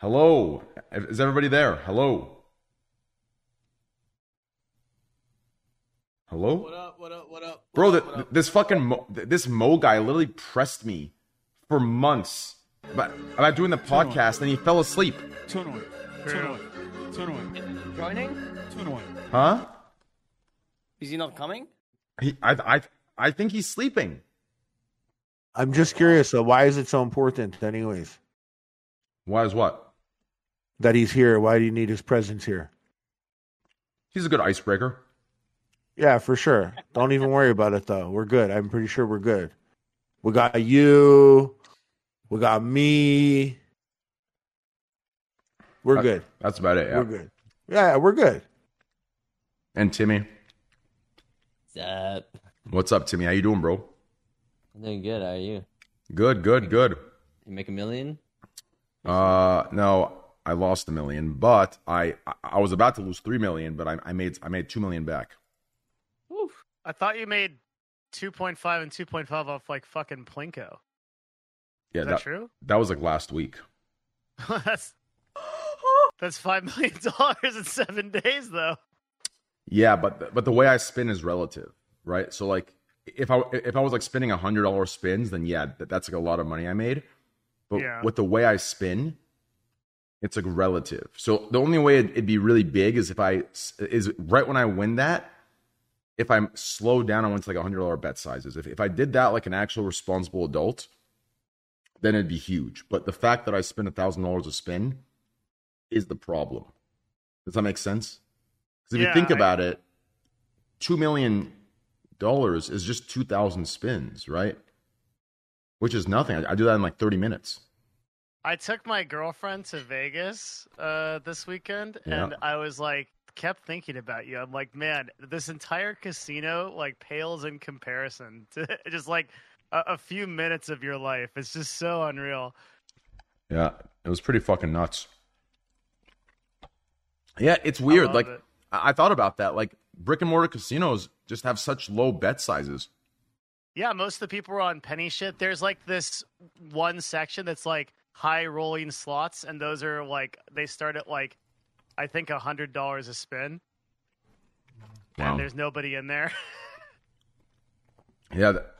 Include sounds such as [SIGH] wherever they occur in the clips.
Hello. Is everybody there? Hello. Hello? What up? What up? What up? Bro, What th- up, what up? this fucking Mo, this Mo guy literally pressed me for months about, about doing the podcast, and he fell asleep. Two and one. Two and one. Two and one. joining? Two and one. Huh? Is he not coming? He, I, I, I think he's sleeping. I'm just curious though, why is it so important anyways? Why is what? That he's here. Why do you need his presence here? He's a good icebreaker. Yeah, for sure. Don't even worry about it though. We're good. I'm pretty sure we're good. We got you. We got me. We're That- good. That's about it. Yeah. We're good. Yeah, we're good. And Timmy, What's up? what's up, Timmy? How you doing, bro? I'm doing good. How are you? Good, good, good. You make a million? Uh, no, I lost a million, but I, I was about to lose three million, but I, I made, I made two million back. Oof! I thought you made 2.5 and 2.5 off like fucking Plinko. Yeah, Is that, true? That was like last week. [LAUGHS] that's that's five million dollars in seven days, though. Yeah, but but the way I spin is relative, right? So like if I if I was like spinning a hundred dollar spins, then yeah, that, that's like a lot of money I made. But Yeah. with the way I spin, it's like relative. So the only way it'd, it'd be really big is if I is right when I win that. If I'm slowed down, I went to like a hundred dollar bet sizes. If if I did that like an actual responsible adult, then it'd be huge. But the fact that I spend a thousand dollars a spin is the problem. Does that make sense? Because if Yeah, you think I- about it, two million dollars is just two thousand spins, right? Which is nothing. I, I do that in like thirty minutes. I took my girlfriend to Vegas uh, this weekend, Yeah. and I was like, kept thinking about you. I'm like, man, this entire casino like pales in comparison [LAUGHS] to just like a, a few minutes of your life. It's just so unreal. Yeah, it was pretty fucking nuts. Yeah, it's weird. love Like it. I-, I thought about that. Like brick and mortar casinos just have such low bet sizes. Yeah, most of the people are on penny shit. There's like this one section that's like high rolling slots, and those are like they start at like I think a hundred dollars a spin, Wow. and there's nobody in there. [LAUGHS] Yeah, that,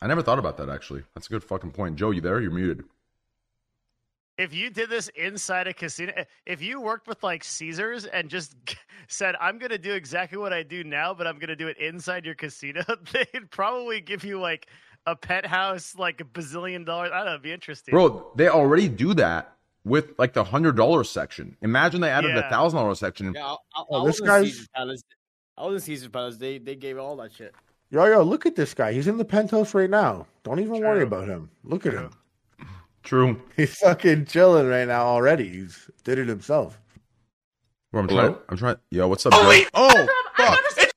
I never thought about that actually. That's a good fucking point. Joe, you there? You're muted. if you did this inside a casino, if you worked with like Caesars and just [LAUGHS] said, "I'm going to do exactly what I do now, but I'm going to do it inside your casino," [LAUGHS] they'd probably give you like a penthouse, like a bazillion dollars. I don't know. It'd be interesting. Bro, they already do that with like the hundred dollar section. Imagine they added a Yeah. thousand dollar section. Yeah, I, I, Oh, I this was in guy's- Palace. I was in Caesar's Palace. They they gave all that shit. Yo, yo, look at this guy. He's in the penthouse right now. Don't even worry about him. Look at him. True. [LAUGHS] He's fucking chilling right now already. He's did it himself. Bro, I'm Hello? trying. I'm trying. Yo, what's up, Joe? Oh, oh fuck.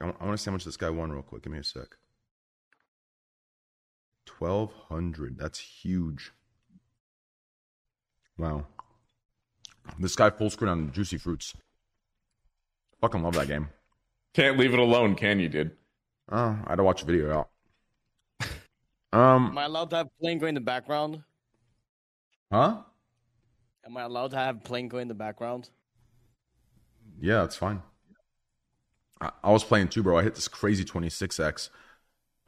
I, want to see how much this guy won real quick. Give me a sec. Twelve hundred. That's huge. Wow. This guy full screen on Juicy Fruits. Fucking love that game. Can't leave it alone, can you, dude? Oh, I had to watch a video out. Um, Am I allowed to have plane going in the background? huh? Am I allowed to have plane going in the background? Yeah, that's fine. I, I was playing too, bro. I hit this crazy 26x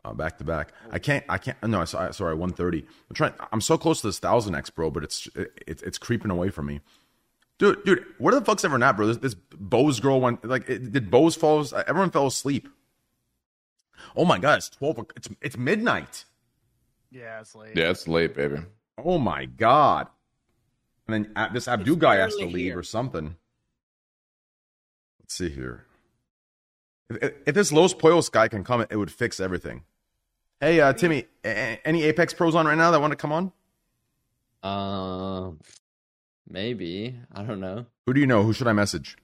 uh, back to back. I can't. I can't. No, I. Sorry, 130. I'm trying. I'm so close to this thousand x, bro. But it's it's it's creeping away from me, dude. Dude, where the fuck's everyone at, bro? This, this Bose girl went like. It, did Bose fall? Everyone fell asleep. Oh my god, it's 12. o- It's it's midnight. yeah, it's late. Yeah, it's late, baby. Oh my god. And then uh, this Abdu guy has to leave here. or something. Let's see here. If, if- if this Los Poyos guy can come, it would fix everything. Hey, uh, Timmy, a- a- any Apex pros on right now that want to come on? Um, maybe. I don't know. Who do you know? Who should I message?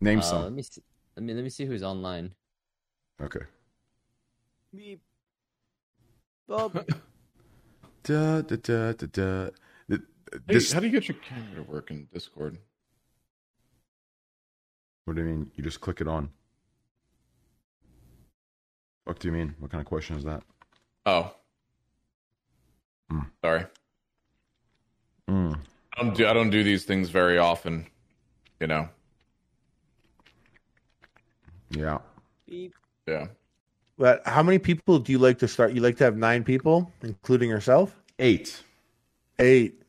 Name Uh, let some. me see. Let me let me see who's online. Okay. Beep. Bob. [LAUGHS] Da, da, da, da, da. Th- Hey, how do you get your camera to work in Discord? what do you mean? You just click it on. What do you mean? What kind of question is that? Oh. Hmm. Sorry. Mm. I don't do I don't do these things very often. You know. Yeah. Yeah. But how many people do you like to start? You like to have nine people, including yourself? Eight. Eight.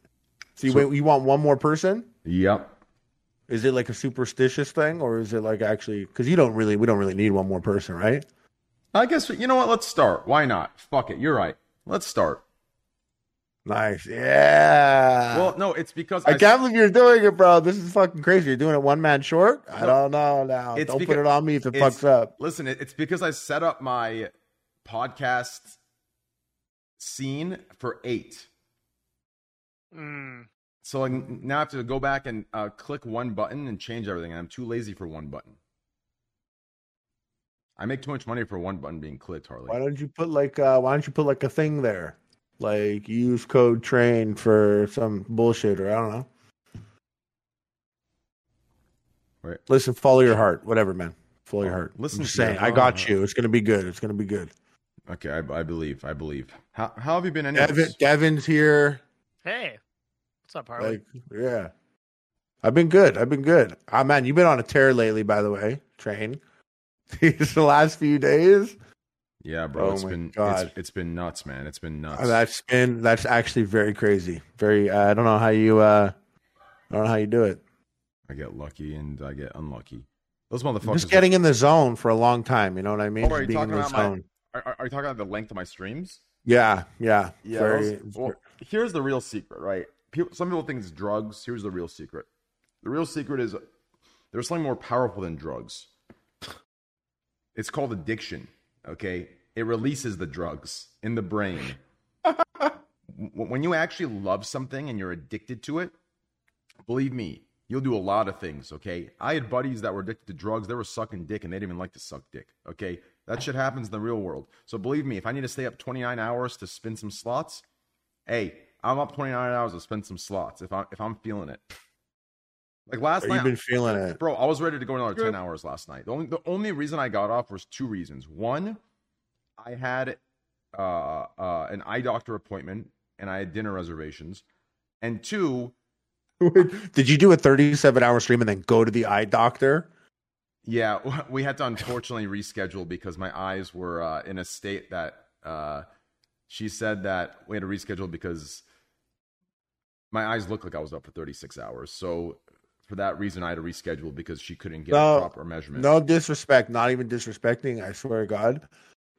So you, So- wait, you want one more person? Yep. Is it like a superstitious thing, or is it like actually? Because you don't really, we don't really need one more person, right? I guess you know what. Let's start. Why not? Fuck it. You're right. Let's start. Nice, yeah. Well, no, it's because I can't believe you're doing it, bro. This is fucking crazy. You're doing it one man short. I don't know now. it's Don't because- put it on me if it fucks up. Listen, it's because I set up my podcast scene for eight. Mm. So like, now I have to go back and uh, click one button and change everything. And I'm too lazy for one button. I make too much money for one button being clicked, Harley. Why don't you put like uh why don't you put like a thing there? Like use code train for some bullshit or I don't know. Right. Listen, follow your heart. Whatever, man. Follow your heart. Listen I'm just saying, I got you. It's gonna be good. It's gonna be good. Okay, I, I believe. I believe. How, how have you been anyways? Devin, Devin's here. Hey, what's up, Harley? Like, yeah. I've been good. I've been good. Ah man, you've been on a tear lately, by the way. Train. [LAUGHS] These the last few days. Yeah, bro. Oh it's my been God. it's, it's been nuts, man. It's been nuts. That's been that's actually very crazy. Very. Uh, I don't know how you. uh I don't know how you do it. I get lucky and I get unlucky. Those motherfuckers. Just getting in the zone for a long time. You know what I mean? Oh, are you being in talking the about my- zone. are, are- are you talking about the length of my streams? Yeah, yeah, Yeah. Very, those- well, here's the real secret, right? People, some people think it's drugs. Here's the real secret. The real secret is there's something more powerful than drugs. It's called addiction. Okay, it releases the drugs in the brain. [LAUGHS] When you actually love something and you're addicted to it, believe me, you'll do a lot of things. Okay, I had buddies that were addicted to drugs. They were sucking dick and they didn't even like to suck dick. Okay, that shit happens in the real world. So believe me, if I need to stay up 29 hours to spin some slots, hey, I'm up 29 hours to spin some slots if I'm if I'm feeling it. Like last You've night, been feeling it. bro, I was ready to go another 10 hours last night. The only the only reason I got off was two reasons. One, I had uh, uh, an eye doctor appointment and I had dinner reservations, and two, [LAUGHS] Did you do a 37 hour stream and then go to the eye doctor? Yeah, [LAUGHS] we had to unfortunately reschedule because my eyes were uh, in a state that uh, she said that we had to reschedule because my eyes looked like I was up for 36 hours. So for that reason, I had to reschedule because she couldn't get No, a proper measurement. No disrespect, not even disrespecting, I swear to God.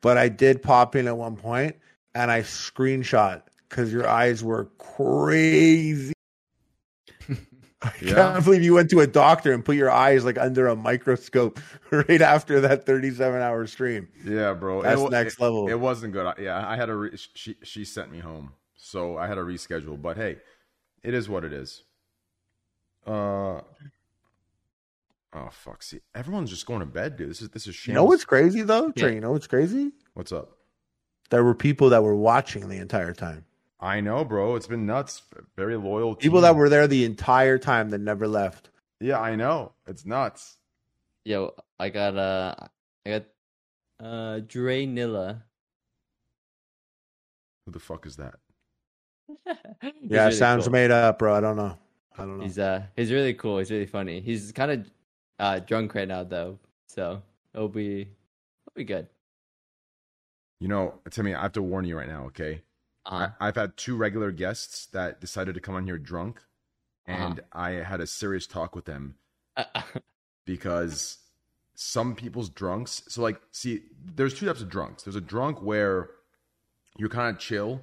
But I did pop in at one point and I screenshot because your eyes were crazy. [LAUGHS] I Yeah. can't believe you went to a doctor and put your eyes like under a microscope [LAUGHS] right after that 37 hour stream. Yeah, bro, That's wa- next it- level. It wasn't good. Yeah, I had a Re- she she sent me home, so I had to reschedule. But hey, it is what it is. Uh. Oh fuck! See, everyone's just going to bed, dude. This is this is You shambles. know what's crazy though? Yeah. Trey, you know what's crazy? What's up? There were people that were watching the entire time. I know, bro. It's been nuts. Very loyal. People that were there the entire time that never left. Yeah, I know. It's nuts. Yo, I got uh, I got uh, Dre Nilla. Who the fuck is that? [LAUGHS] Yeah, really sounds cool. made up, bro. I don't know. I don't know. He's uh, he's really cool. He's really funny. He's kind of uh drunk right now though, so it'll be it'll be good. You know, Timmy, I have to warn you right now, okay? Uh-huh. I, I've had two regular guests that decided to come on here drunk, Uh-huh. and I had a serious talk with them Uh, [LAUGHS] because some people's drunks. So, like, see, there's two types of drunks. There's a drunk where you're kind of chill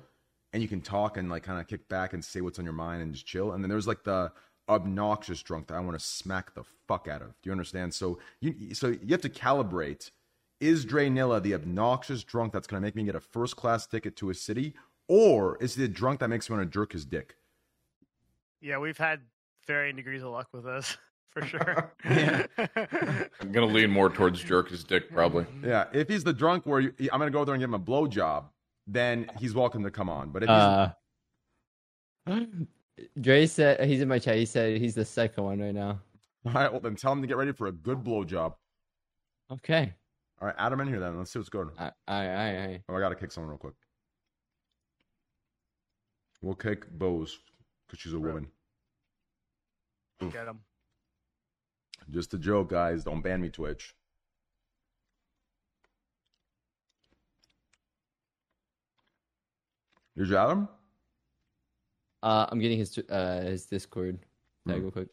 and you can talk and like kind of kick back and say what's on your mind and just chill. And then there's like the obnoxious drunk that I want to smack the fuck out of. Do you understand? So you so you have to calibrate. Is Dre Nilla the obnoxious drunk that's going to make me get a first class ticket to a city, or is he the drunk that makes me want to jerk his dick? Yeah, we've had varying degrees of luck with this [LAUGHS] for sure. [LAUGHS] [LAUGHS] I'm gonna lean more towards jerk his dick probably. Yeah, if he's the drunk where you, I'm going to go there and give him a blowjob, then he's welcome to come on. But if he's, uh, [GASPS] Dre said he's in my chat. He said he's the second one right now. all right, well then tell him to get ready for a good blowjob. Okay. All right, add him in here then. Let's see what's going. on. All right, all right, all right. Oh, I gotta kick someone real quick. We'll kick Bose. because she's a woman. Oof. Get him. Just a joke, guys. Don't ban me, Twitch. You add him? Uh, I'm getting his uh his Discord tag Hmm. real quick.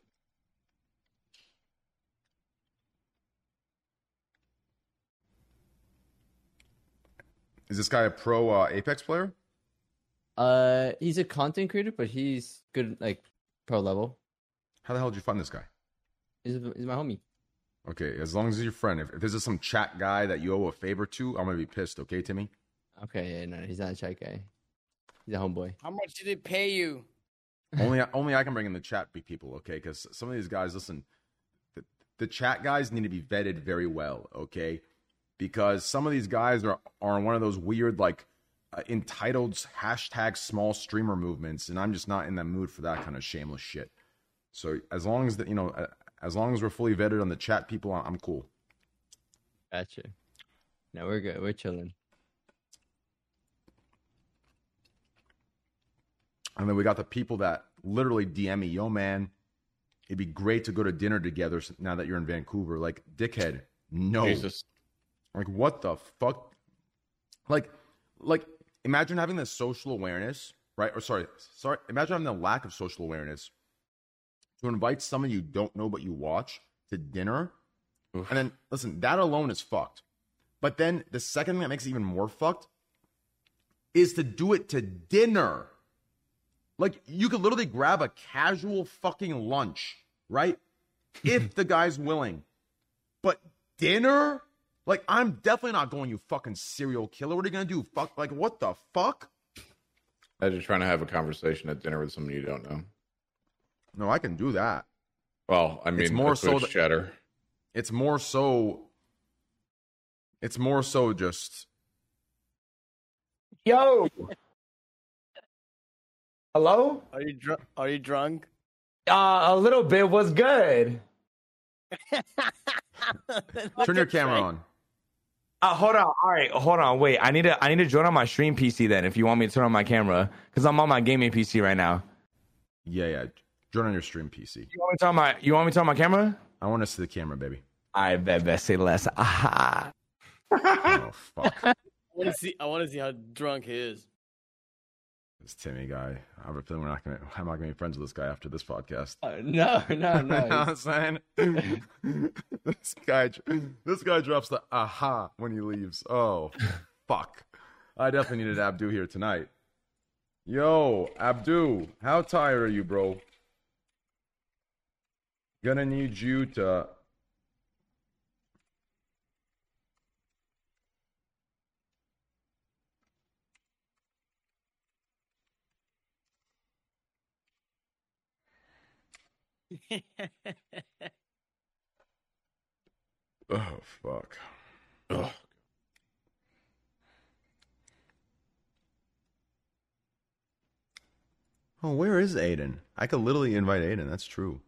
Is this guy a pro uh, Apex player? Uh, he's a content creator, but he's good like pro level. How the hell did you find this guy? He's, he's my homie. Okay, as long as he's your friend. If, if this is some chat guy that you owe a favor to, I'm gonna be pissed. Okay, Timmy. Okay, yeah, no, he's not a chat guy. He's a homeboy. How much did it pay you? [LAUGHS] only only I can bring in the chat be- people. Okay, because some of these guys, listen, the, the chat guys need to be vetted very well. Okay, because some of these guys are are on one of those weird like uh, entitled hashtag small streamer movements, and I'm just not in that mood for that kind of shameless shit. So as long as that you know, uh, as long as we're fully vetted on the chat people, I- I'm cool. Gotcha. No, we're good. We're chilling. And then we got the people that literally DM me, yo, man, it'd be great to go to dinner together now that you're in Vancouver. Like, dickhead, no. Jesus. Like, what the fuck? Like, like, imagine having the social awareness, right? Or sorry, sorry, imagine having the lack of social awareness to invite someone you don't know but you watch to dinner. Oof. And then, listen, that alone is fucked. But then the second thing that makes it even more fucked is to do it to dinner. Like you could literally grab a casual fucking lunch, right? [LAUGHS] if the guy's willing. But dinner? Like I'm definitely not going, you fucking serial killer. What are you gonna do? Fuck like what the fuck? I just trying to have a conversation at dinner with someone you don't know. No, I can do that. Well, I mean, It's more more so so that- chatter. It's more so it's more so just Yo. Hello? Are you drunk? Are you drunk? Uh, a little bit was good. [LAUGHS] turn your camera on. Uh, hold on. All right, hold on. Wait, I need to. I need to join on my stream PC then. If you want me to turn on my camera, because I'm on my gaming PC right now. Yeah, yeah. Join on your stream PC. You want me to turn on my? You want me to turn on my camera? I want to see the camera, baby. I bet. Bet say less. Aha. [LAUGHS] Oh fuck. [LAUGHS] I want to see. I want to see how drunk he is. This Timmy guy. I have a feeling we're not gonna I'm not gonna be friends with this guy after this podcast. Uh, no, no, [LAUGHS] you know what. I'm saying? [LAUGHS] this guy, this guy drops the aha when he leaves. Oh, [LAUGHS] fuck! I definitely needed Abdu here tonight. Yo, Abdu, how tired are you, bro? Gonna need you to. [LAUGHS] Oh fuck! Ugh. Oh, where is Aiden? I could literally invite Aiden. That's true.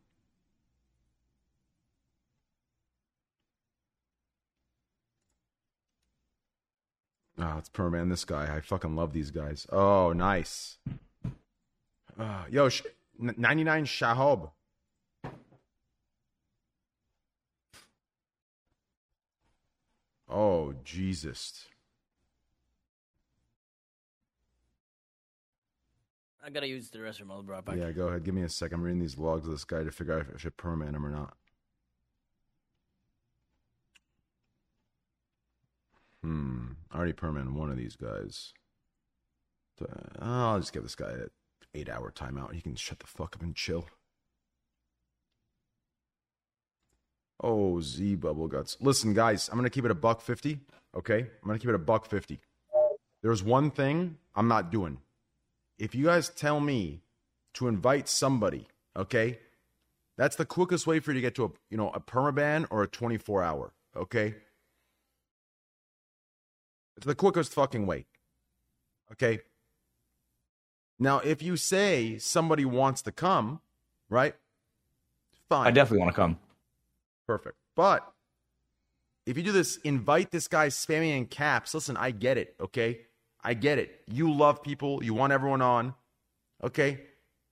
Oh, it's Perman. This guy. I fucking love these guys. Oh, nice. Uh, yo, sh- 99 Shahab. Oh, Jesus. I gotta use the restroom. I'll be right back. Yeah, go ahead. Give me a sec. I'm reading these logs of this guy to figure out if I should permit him or not. Hmm. I already permitted one of these guys. So, uh, I'll just give this guy an eight hour timeout. He can shut the fuck up and chill. Oh, Z bubble guts. Listen, guys, I'm gonna keep it a buck fifty. Okay, I'm gonna keep it a buck fifty. There's one thing I'm not doing. If you guys tell me to invite somebody, okay, that's the quickest way for you to get to a you know a permaban or a 24 hour. Okay, it's the quickest fucking way. Okay. Now, if you say somebody wants to come, right? Fine. I definitely want to come. Perfect. But if you do this, invite this guy spamming in caps. Listen, I get it, okay? I get it. You love people, you want everyone on, okay?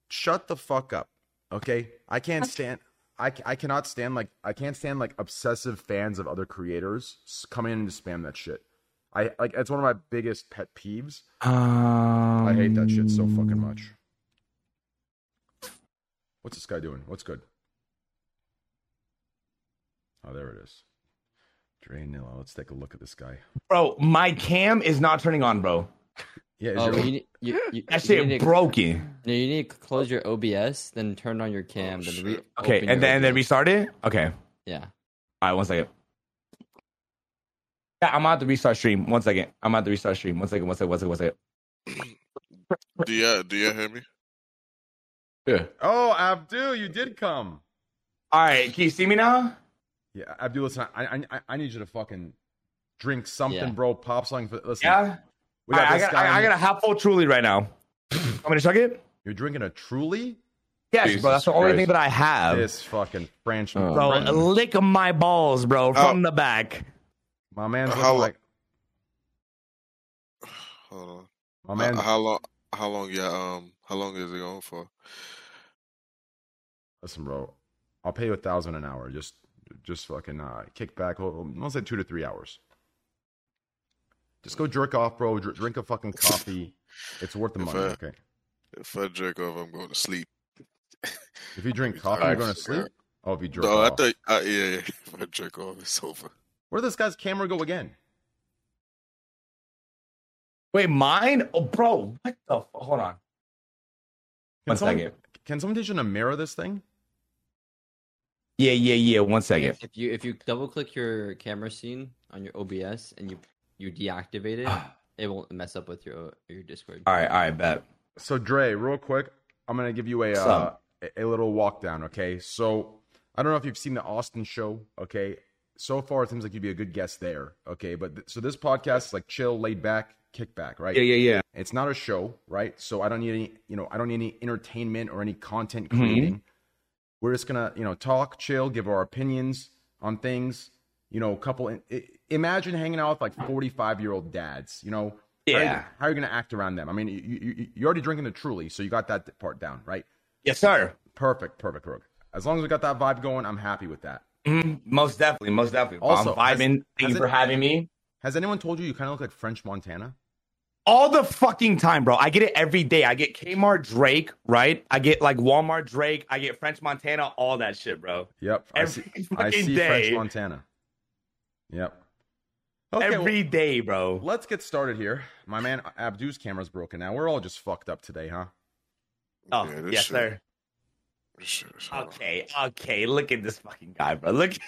shut the fuck up. Okay, I can't stand. I, I cannot stand like I can't stand like obsessive fans of other creators coming in to spam that shit. I like it's one of my biggest pet peeves. Um, I hate that shit so fucking much. What's this guy doing? What's good? Oh, there it is. Dre Nilla. Let's take a look at this guy. Bro, my cam is not turning on, bro. Yeah, is Oh, your- you, you, you, That shit need to- broken. No, you need to close your OBS, then turn on your cam, then re- Okay, and then and then restart it. Okay. Yeah. All right, one second. Yeah, I'm out to restart stream. One second. I'm out to restart stream. One second. One second. One second. One second. Do you do you hear me? Yeah. oh, Abdul, you did come. All right. Can you see me now? Yeah, Abdul, listen. I I I need you to fucking drink something, Yeah. bro. Pop something. For, listen, Yeah. we got All right, I this got. guy. I, I got a half full Truly right now. I'm gonna chug it? You're drinking a Truly. Yes, Jesus bro. That's the only Christ. thing that I have. This fucking French, Oh, Bro, French- lick my balls, bro, from Oh. the back. my man's How looking like Hold on. my man. how long? How long? Yeah. Um. How long is it going for? Listen, bro. I'll pay you a thousand an hour. Just just fucking uh, kick back. I'll I'll say two to three hours. Just go jerk off, bro. Dr- drink a fucking coffee. [LAUGHS] It's worth the If money. I- Okay. If I jerk off, I'm going to sleep. If you drink [LAUGHS] coffee, you're going to sleep. Oh, if you jerk no, I off. thought. Uh, yeah, yeah. [LAUGHS] If I jerk off, it's over. Where did this guy's camera go again? Wait, mine? Oh, bro, what the? F- Hold on. Can One someone, second. Can someone teach you to mirror this thing? Yeah, yeah, yeah. One second. If you if you double click your camera scene on your OBS and you you deactivate it, it won't mess up with your your Discord. All right, all right, bet. So Dre, real quick, I'm gonna give you a uh, a, a little walk down. Okay, so I don't know if you've seen the Austin show. Okay, so far it seems like you'd be a good guest there. Okay, but th- so this podcast is like chill, laid back, kick back, right? Yeah, yeah, yeah. It's not a show, right? So I don't need any, you know, I don't need any entertainment or any content Mhm. creating. We're just gonna, you know, talk, chill, give our opinions on things. You know, a couple. i- Imagine hanging out with like forty-five-year-old dads. You know, how are you- Yeah. How are you gonna act around them? I mean, you, you you're already drinking the Truly, so you got that part down, right? Yes, sir. Perfect, perfect, perfect. As long as we got that vibe going, I'm happy with that. Mhm, Most definitely, most definitely. Also, I'm has- vibing. Thank has you for it- having me. Has anyone told you you kind of look like French Montana? All the fucking time, bro. I get it every day. I get Kmart Drake, right? I get like Walmart Drake. I get French Montana, all that shit, bro. Yep, I Every see. [LAUGHS] I fucking see French. Montana. Yep. Okay, well- every day, bro. Let's get started here. My man Abdu's camera's broken now. We're all just fucked up today, huh? Oh, Yeah, this yes, shit- sir. shit is hard. Okay, okay. Look at this fucking guy, bro. Look. [LAUGHS]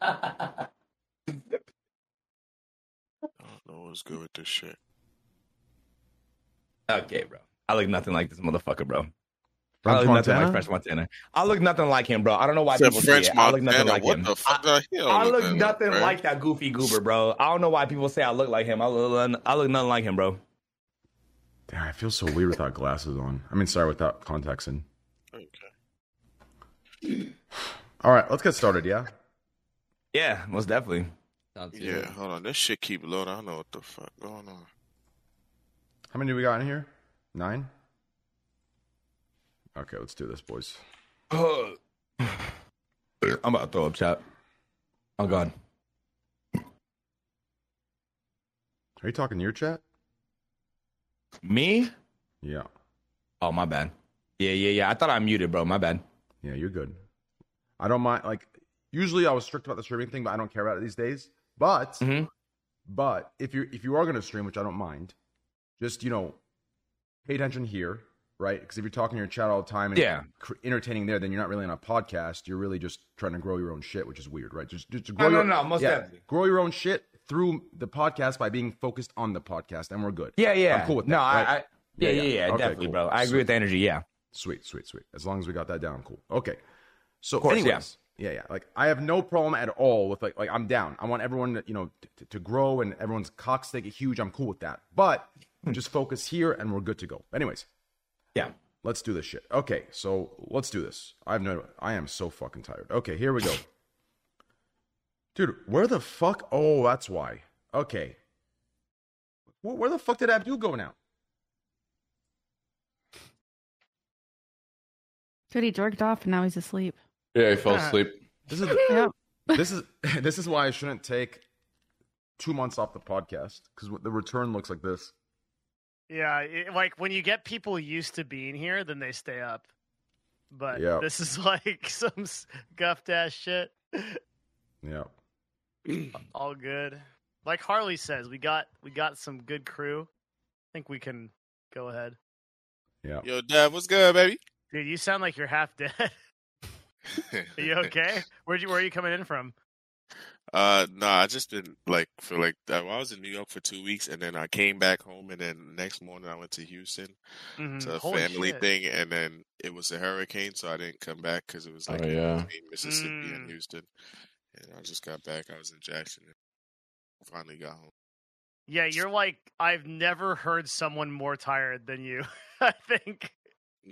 [LAUGHS] I don't good with this shit. okay, bro. I look nothing like this motherfucker, bro. I French look nothing like French Montana. I look nothing like him, bro. I don't know why Except people French say it. I look nothing like him. I, I look that nothing bro. like that goofy goober, bro. I don't know why people say I look like him. I look, I look nothing like him, bro. Damn, I feel so weird without glasses on. I mean, sorry, without contacts in. Okay. All right, let's get started. Yeah. Yeah, most definitely. Sounds Yeah, good. hold on. This shit keep loading. I don't know what the fuck going on. How many do we got in here? Nine. Okay, let's do this, boys. [SIGHS] I'm about to throw up, chat. Oh God. Are you talking to your chat? Me? Yeah. Oh, my bad. Yeah, yeah, yeah. I thought I muted, bro. My bad. Yeah, you're good. I don't mind. Like, usually I was strict about the streaming thing, but I don't care about it these days. But, Mhm. but if you if you are going to stream, which I don't mind, just you know, pay attention here, right? Because if you're talking to your chat all the time and Yeah. entertaining there, then you're not really on a podcast. You're really just trying to grow your own shit, which is weird, right? Just just grow No, no, your, no, most yeah, definitely. grow your own shit through the podcast by being focused on the podcast, and we're good. Yeah, yeah. I'm cool with that. No, right? I, I yeah, yeah, yeah, Okay, definitely, cool. bro. I agree Sweet. with the energy. Yeah. Sweet, sweet, sweet. As long as we got that down, cool. Okay. So, course, anyways, yeah. yeah, Like, I have no problem at all with like, like I'm down. I want everyone, to, you know, to, to grow and everyone's cocks to get huge. I'm cool with that. But hmm. just focus here, and we're good to go. Anyways, Yeah. let's do this shit. Okay, so let's do this. I have no. I am so fucking tired. Okay, here we go. Dude, where the fuck? Oh, that's why. Okay. Where, where the fuck did Abdul go now? Good, he jerked off and now he's asleep. Yeah, he fell asleep. This is Yep. [LAUGHS] this is [LAUGHS] this is why I shouldn't take two months off the podcast because the return looks like this. Yeah, it, like when you get people used to being here, then they stay up. But Yeah. this is [LAUGHS] like some scuffed ass shit. Yeah. [CLEARS THROAT] All good. Like Harley says, we got we got some good crew. I think we can go ahead. Yeah. Yo, Dad, what's good, baby? Dude, you sound like you're half dead. Are [LAUGHS] you okay? Where'd you where are you coming in from? Uh, nah, I just been like for like uh, I was in New York for two weeks, and then I came back home, and then next morning I went to Houston Mhm. to a Holy family shit. thing, and then it was a hurricane, so I didn't come back because it was like Oh, yeah. between Mississippi Mm. and Houston, and I just got back. I was in Jackson, and finally got home. Yeah, you're like I've never heard someone more tired than you. [LAUGHS] I think.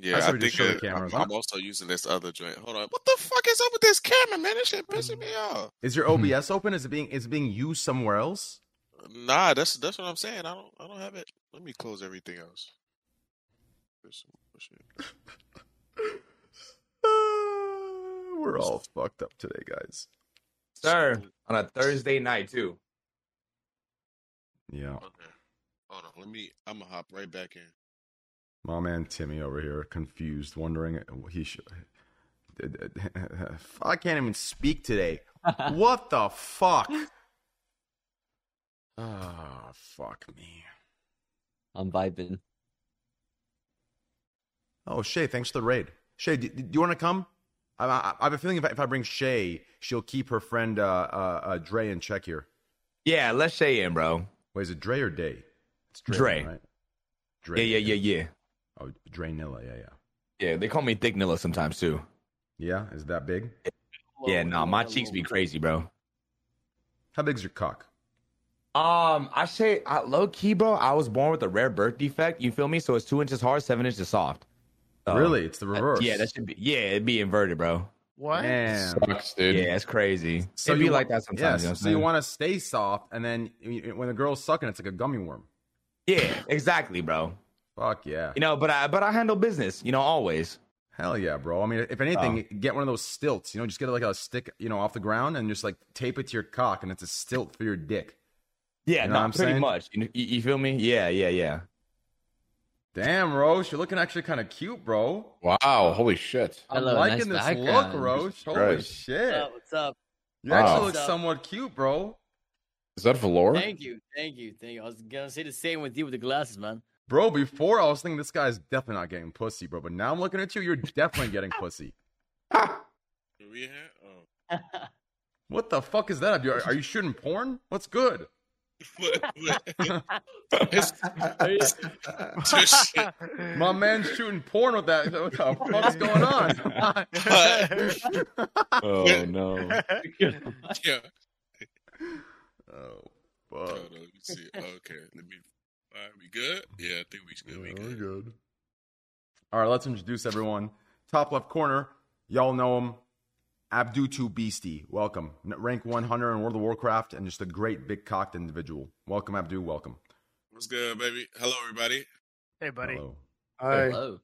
Yeah, That's I what we just think show the uh, cameras, I'm, huh? I'm also using this other joint. Hold on, what the fuck is up with this camera, man? This shit pissing me off. Is your OBS open? Is it being is it being used somewhere else? Nah, that's that's what I'm saying. I don't I don't have it. Let me close everything else. There's. [LAUGHS] We're all fucked up today, guys. Sir, on a Thursday night too. Yeah. Okay. Hold on. Let me. I'm gonna hop right back in. My man Timmy over here, confused, wondering he should. I can't even speak today. [LAUGHS] what the fuck? [LAUGHS] Ah, fuck me. I'm vibing. Oh, Shay, thanks for the raid. Shay, do, do you want to come? I, I, I have a feeling if I, if I bring Shay, she'll keep her friend uh, uh, uh, Dre in check here. Yeah, let's Shay in, bro. Wait, is it Dre or Day? It's Dre. right? Dre. Yeah, yeah, yeah, yeah. Oh, Dre Nilla. Yeah, yeah. Yeah, they call me Thick Nilla sometimes too. Yeah, is that big? Yeah, nah, my cheeks be crazy, bro. How big's your cock? Um, I say I, low key, bro. I was born with a rare birth defect. You feel me? So it's two inches hard, seven inches soft. So, really? It's the reverse. Yeah, that should be. Yeah, it'd be inverted, bro. What? Damn. Sucks, dude. Yeah, it's crazy. So it'd be you like wa- that sometimes. Yes. you know so you want to stay soft, and then when the girl's sucking, it's like a gummy worm. Yeah, exactly, bro. Fuck yeah. You know, but I but I handle business. You know, always. Hell yeah, bro. I mean, if anything, uh. get one of those stilts. You know, just get like a stick, you know, off the ground, and just like tape it to your cock, and it's a stilt for your dick. Yeah, You know no, I'm pretty saying? much. You, you, you feel me? Yeah, yeah, yeah. Damn, Roche, you're looking actually kind of cute, bro. Wow, holy shit. I'm Hello, liking nice this look, background. Roche. Holy Christ. shit. What's up? What's up? You Wow. actually look up? somewhat cute, bro. Is that velour? Thank you, thank you, thank you. I was gonna say the same with you with the glasses, man. Bro, before I was thinking this guy's definitely not getting pussy, bro. But now I'm looking at you, you're definitely getting pussy. Where we at? Oh. [LAUGHS] What the fuck is that? Are, are you shooting porn? What's good? It's- This shit. My man's shooting porn with that. What the fuck's going on? [LAUGHS] Oh no. [LAUGHS] yeah. oh, Hold fuck. on, let me see. Okay, let me. All right, we good? Yeah, I think we good. We Yeah, good. we're good. All right, let's introduce everyone. Top left corner, y'all know him. Abdu2 Beastie, welcome. Rank 100 in World of Warcraft and just a great big cocked individual. Welcome, Abdu. Welcome. What's good, baby? Hello, everybody. Hey, buddy. Hello. Hi. Hello.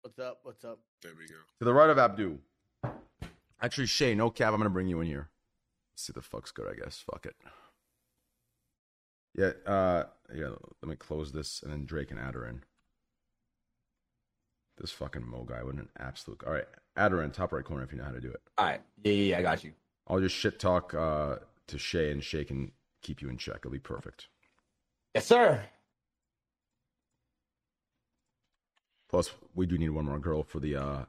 What's up? What's up? There we go. To the right of Abdu. Actually, Shay, no cap. I'm gonna bring you in here. see the fuck's good, I guess. Fuck it. Yeah, uh, yeah. Let me close this, and then Drake and add her in. This fucking Mo guy, what an absolute. All right, add her in top right corner if you know how to do it. All right. Yeah, yeah, yeah. I got you. I'll just shit talk uh, to Shay, and Shay can keep you in check. It'll be perfect. Yes, sir. Plus, we do need one more girl for the uh,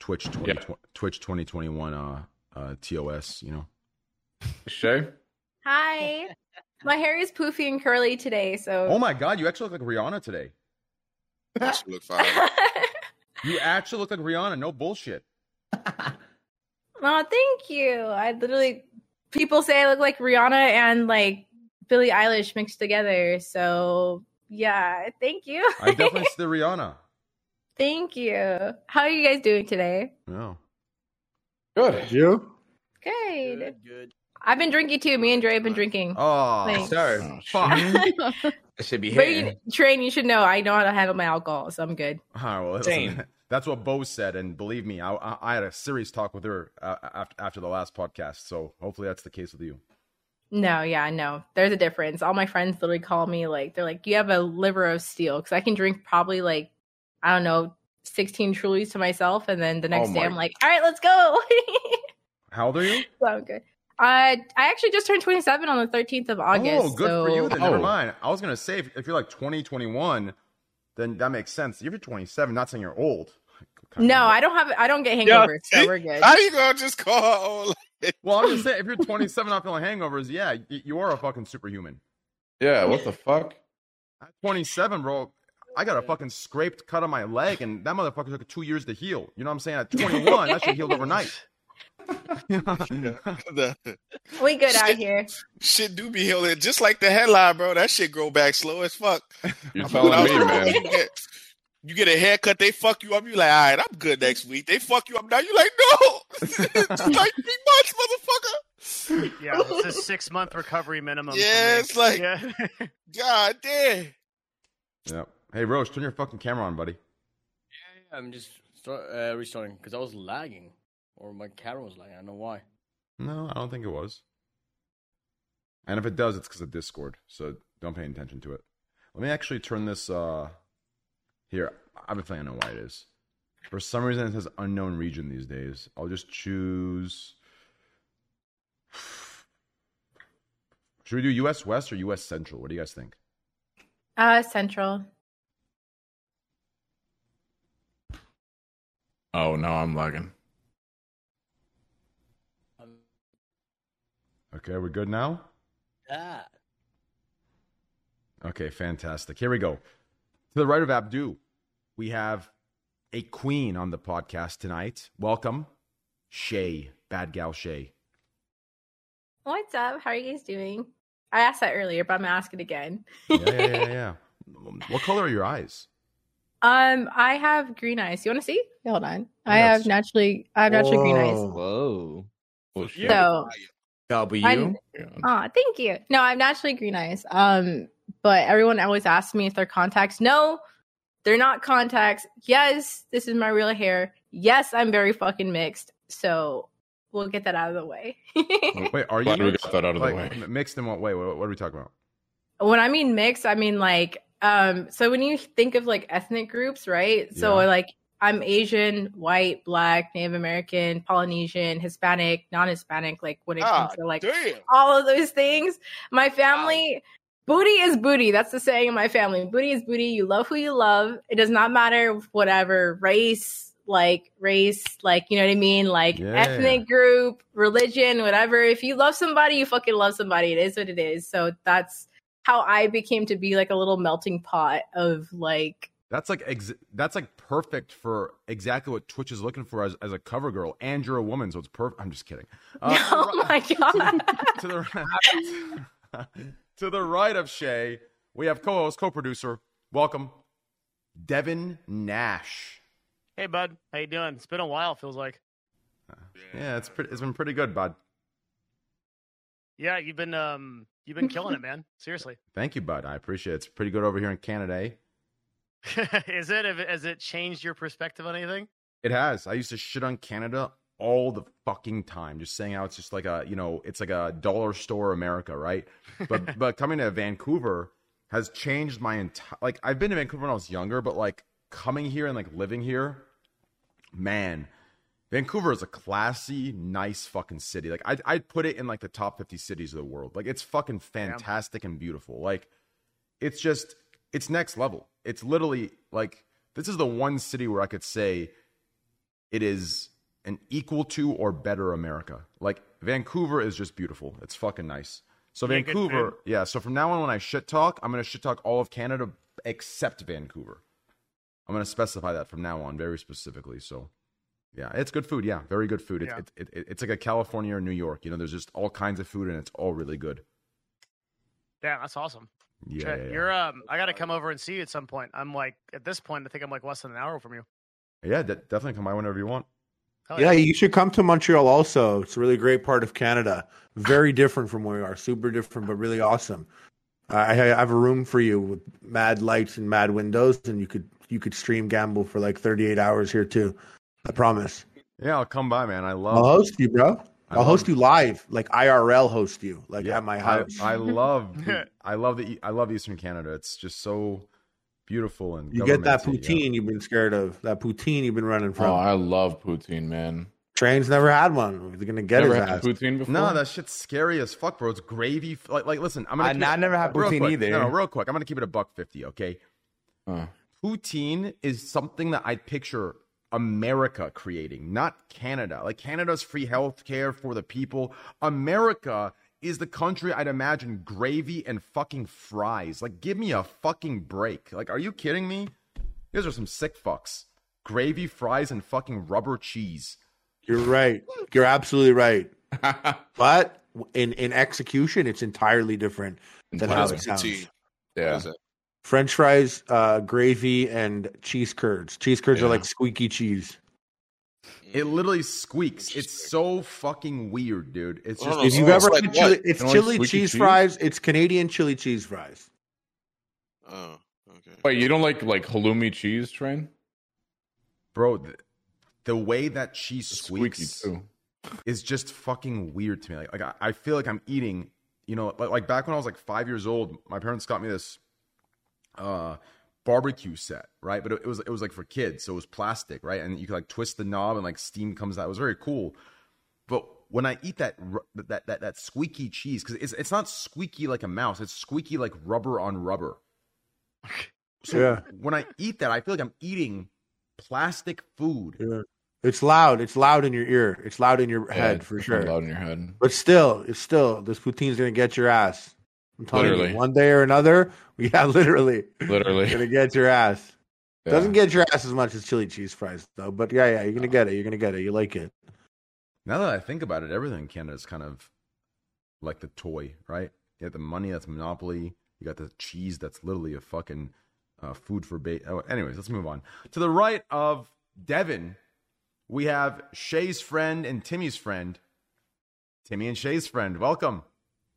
Twitch 20, Yeah. Twitch 2021 uh, uh, TOS. You know. Shay? Hi. [LAUGHS] My hair is poofy and curly today, so Oh my god, you actually look like Rihanna today. That should look fine. [LAUGHS] You actually look like Rihanna. No bullshit. oh, thank you. I literally people say I look like Rihanna and like Billie Eilish mixed together. So yeah, thank you. I definitely [LAUGHS] see the Rihanna. thank you. How are you guys doing today? Yeah. Good. You? Good. Good, good. I've been drinking too. Me and Dre have been drinking. Oh, Thanks. Sir. Oh, fuck. It [LAUGHS] should be But hitting. you, Train, you should know I know how to handle my alcohol, so I'm good. All right, well, Same. listen, [LAUGHS] That's what Bo said, and believe me, I, I, I had a serious talk with her uh, after after the last podcast. So hopefully that's the case with you. No, yeah, no. There's a difference. All my friends literally call me like they're like, "You have a liver of steel," because I can drink probably like I don't know, 16 Trulies to myself, and then the next Oh day I'm like, "All right, let's go." [LAUGHS] How old are you? so I'm good. I I actually just turned 27 on the 13th of August. oh, good so... for you. Then never Oh. mind. I was gonna say if, if you're like 20, 21, then that makes sense. If you're 27, not saying you're old. No, I don't have. I don't get hangovers, so we're good. How you gonna just call old? Well, I'm just saying, if you're 27 not feeling hangovers, yeah, you, you are a fucking superhuman. Yeah, what the fuck? At 27, bro, I got a fucking scraped cut on my leg, and that motherfucker took two years to heal. You know what I'm saying? At 21, that shit healed overnight. [LAUGHS] The- [LAUGHS] We good out here. shit do be healing, just like the headline, bro. That shit grow back slow as fuck. [LAUGHS] You're When telling I was me, man. You get, you get a haircut, they fuck you up. You like, all right, I'm good next week. They fuck you up now. You like, no, [LAUGHS] it's like three months, motherfucker. Yeah, it's a six month recovery minimum. for Yeah, it's like- yeah. God damn. Yep. Hey, Roche, turn your fucking camera on, buddy. Yeah, I'm just start, uh, restarting because I was lagging, or my camera was lagging. I don't know why. No, I don't think it was. And if it does, it's because of Discord. So don't pay attention to it. Let me actually turn this. uh Here, I have a feeling I know why it is. For some reason, it says unknown region these days. I'll just choose. [SIGHS] Should we do U.S. West or U.S. Central? What do you guys think? Uh, Central. Oh no, I'm lagging. Okay, we're good now. Ah, Okay, fantastic. Here we go. To the right of Abdu, we have a queen on the podcast tonight. Welcome, Shay, bad gal Shay. What's up? How are you guys doing? I asked that earlier, but I'm gonna ask it again. Yeah, yeah, yeah, yeah. what color are your eyes? Um, I have green eyes. You want to see? Hold on. I Yes. have naturally. I have naturally green eyes. Whoa. Oh. So, W. I'm- oh, thank you. No, I'm naturally green eyes. Um, but everyone always asks me if they're contacts. No, they're not contacts. Yes, this is my real hair. Yes, I'm very fucking mixed. So we'll get that out of the way. Wait, are you Glad we mixed? got that out of the way. Mixed in what way? What, what are we talking about? when I mean mixed, I mean like um so when you think of like ethnic groups, right? So Yeah. like I'm Asian, white, black, Native American, Polynesian, Hispanic, non-Hispanic, like when it Ah, comes to like Damn. all of those things. My family booty is booty. That's the saying in my family. Booty is booty. You love who you love. It does not matter whatever race, like race, like you know what I mean? Like Yeah. ethnic group, religion, whatever. If you love somebody, you fucking love somebody. It is what it is. So that's how I became to be like a little melting pot of like That's like ex- that's like perfect for exactly what Twitch is looking for as, as a cover girl, and you're a woman, so it's perfect. I'm just kidding. Uh, [LAUGHS] oh my [LAUGHS] god. to the right, [LAUGHS] to the right of Shay, we have co-host, co-producer. Welcome, Devin Nash. Hey, bud. How you doing? It's been a while. Feels like. Yeah, it's pretty, it's been pretty good, bud. Yeah, you've been um you've been killing it, man. Seriously. Thank you, bud. I appreciate it. It's pretty good over here in Canada. [LAUGHS] Is it? Has it changed your perspective on anything? It has. I used to shit on Canada all the fucking time, just saying how it's just like a, you know, it's like a dollar store America, right? But but coming to Vancouver has changed my entire. Like I've been to Vancouver when I was younger, but like coming here and like living here, man, Vancouver is a classy, nice fucking city. Like I'd I'd put it in like the top fifty cities of the world. Like it's fucking fantastic and beautiful. Like it's just it's next level. It's literally like this is the one city where I could say it is an equal to or better America. Like Vancouver is just beautiful. It's fucking nice. So Yeah, Vancouver, yeah. So from now on, when I shit talk, I'm gonna shit talk all of Canada except Vancouver. I'm gonna specify that from now on very specifically. So yeah, it's good food. Yeah, very good food. It's Yeah. it, it, it's like a California or New York. You know, there's just all kinds of food and it's all really good. Yeah, that's awesome. Yeah, Shit, yeah, yeah. You're um I gotta come over and see you at some point. I'm like at this point I think I'm like less than an hour from you. Yeah, de- definitely come by whenever you want. Hell Yeah, you should come to Montreal also. It's a really great part of Canada. Very different from where we are. Super different, but really awesome. I, I have a room for you with mad lights and mad windows, and you could you could stream gamble for like 38 hours here too. I promise. Yeah, I'll come by, man. I love. I'll host you, bro. I I'll host you live, like IRL host you, like Yeah, at my house. I love. [LAUGHS] I love the. I love Eastern Canada. It's just so beautiful and you get that governmenty, yeah. poutine you've been scared of. That poutine you've been running from. Oh, I love poutine, man. Train's never had one. They're gonna get Never his had ass. poutine before. No, that shit's scary as fuck, bro. It's gravy. Like, like listen, I'm gonna. I- keep I it- never had poutine quick. either. No, no, real quick. I'm gonna keep it a buck fifty. Okay. Uh, Poutine is something that I picture America creating, not Canada. Like Canada's free health care for the people. America is the country I'd imagine gravy and fucking fries. Like, give me a fucking break. Like, are you kidding me? These are some sick fucks. Gravy, fries, and fucking rubber cheese. You're right. You're absolutely right. [LAUGHS] but in in execution, it's entirely different than how it sounds. Poutine. yeah. What is it? French fries, uh, gravy, and cheese curds. Cheese curds Yeah. are like squeaky cheese. It literally squeaks. It's so fucking weird, dude. It's just don't If you've ever it's like had chili, it's You don't like chili cheese, cheese? fries. It's Canadian chili cheese fries. Oh, okay. Wait, you don't like like halloumi cheese, train? bro. The, the way that cheese It's squeaks too. is just fucking weird to me. Like, like I, I feel like I'm eating. You know, like, like back when I was like five years old, my parents got me this uh barbecue set, right? But it, it was it was like for kids, so it was plastic, right? And you could like twist the knob and like steam comes out. It was very cool. But when I eat that that that, that squeaky cheese, because it's it's not squeaky like a mouse, it's squeaky like rubber on rubber. [LAUGHS] So Yeah. when I eat that, I feel like I'm eating plastic food. Yeah. It's loud. It's loud in your ear. It's loud in your Yeah, head for sure. Loud in your head. But still, it's still this poutine's gonna get your ass. I'm telling Literally. you, one day or another, [LAUGHS] yeah, literally, Literally. gonna get your ass. Yeah. Doesn't get your ass as much as chili cheese fries though. But yeah, yeah, you're gonna get it. You're gonna get it. You like it. Now that I think about it, everything in Canada is kind of like the toy, right? You got the money that's Monopoly. You got the cheese that's literally a fucking uh, food for bait. Oh, anyways, let's move on. To the right of Devin, we have Shay's friend and Timmy's friend. Timmy and Shay's friend, welcome.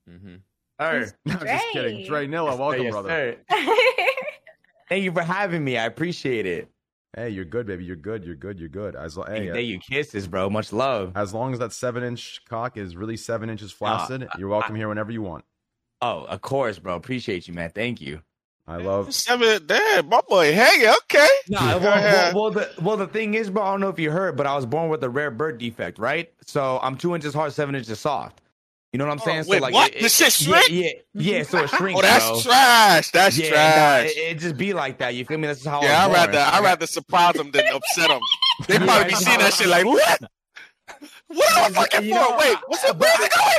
Mm-hmm. Hey. [LAUGHS] No, just kidding. Dre Nilla, welcome, Yes, brother. sir. [LAUGHS] Thank you for having me. I appreciate it. Hey, you're good, baby. You're good. You're good. You're good. As, lo- hey, Hey, uh, you kisses, bro. Much love. as long as that seven inch cock is really seven inches flaccid, you're welcome here whenever you want. Oh, of course, bro. Appreciate you, man. Thank you. I love. Seven. Damn, my boy hanging. Okay. Nah, well, well, well, the well, the thing is, bro. I don't know if you heard, but I was born with a rare birth defect, right? So I'm two inches hard, seven inches soft. You know what I'm oh, saying? Oh, wait, so like, what? It, The shit yeah, shrink? yeah, yeah. So it [LAUGHS] oh, shrinks, Oh, that's bro. trash. That's yeah, trash. Nah, it, it just be like that. You feel me? That's just how. yeah, I I'd rather born. I'd rather surprise them than upset them. [LAUGHS] They probably be seeing that shit like what? What am I fucking You for? know, Wait, what's up? Where's it going?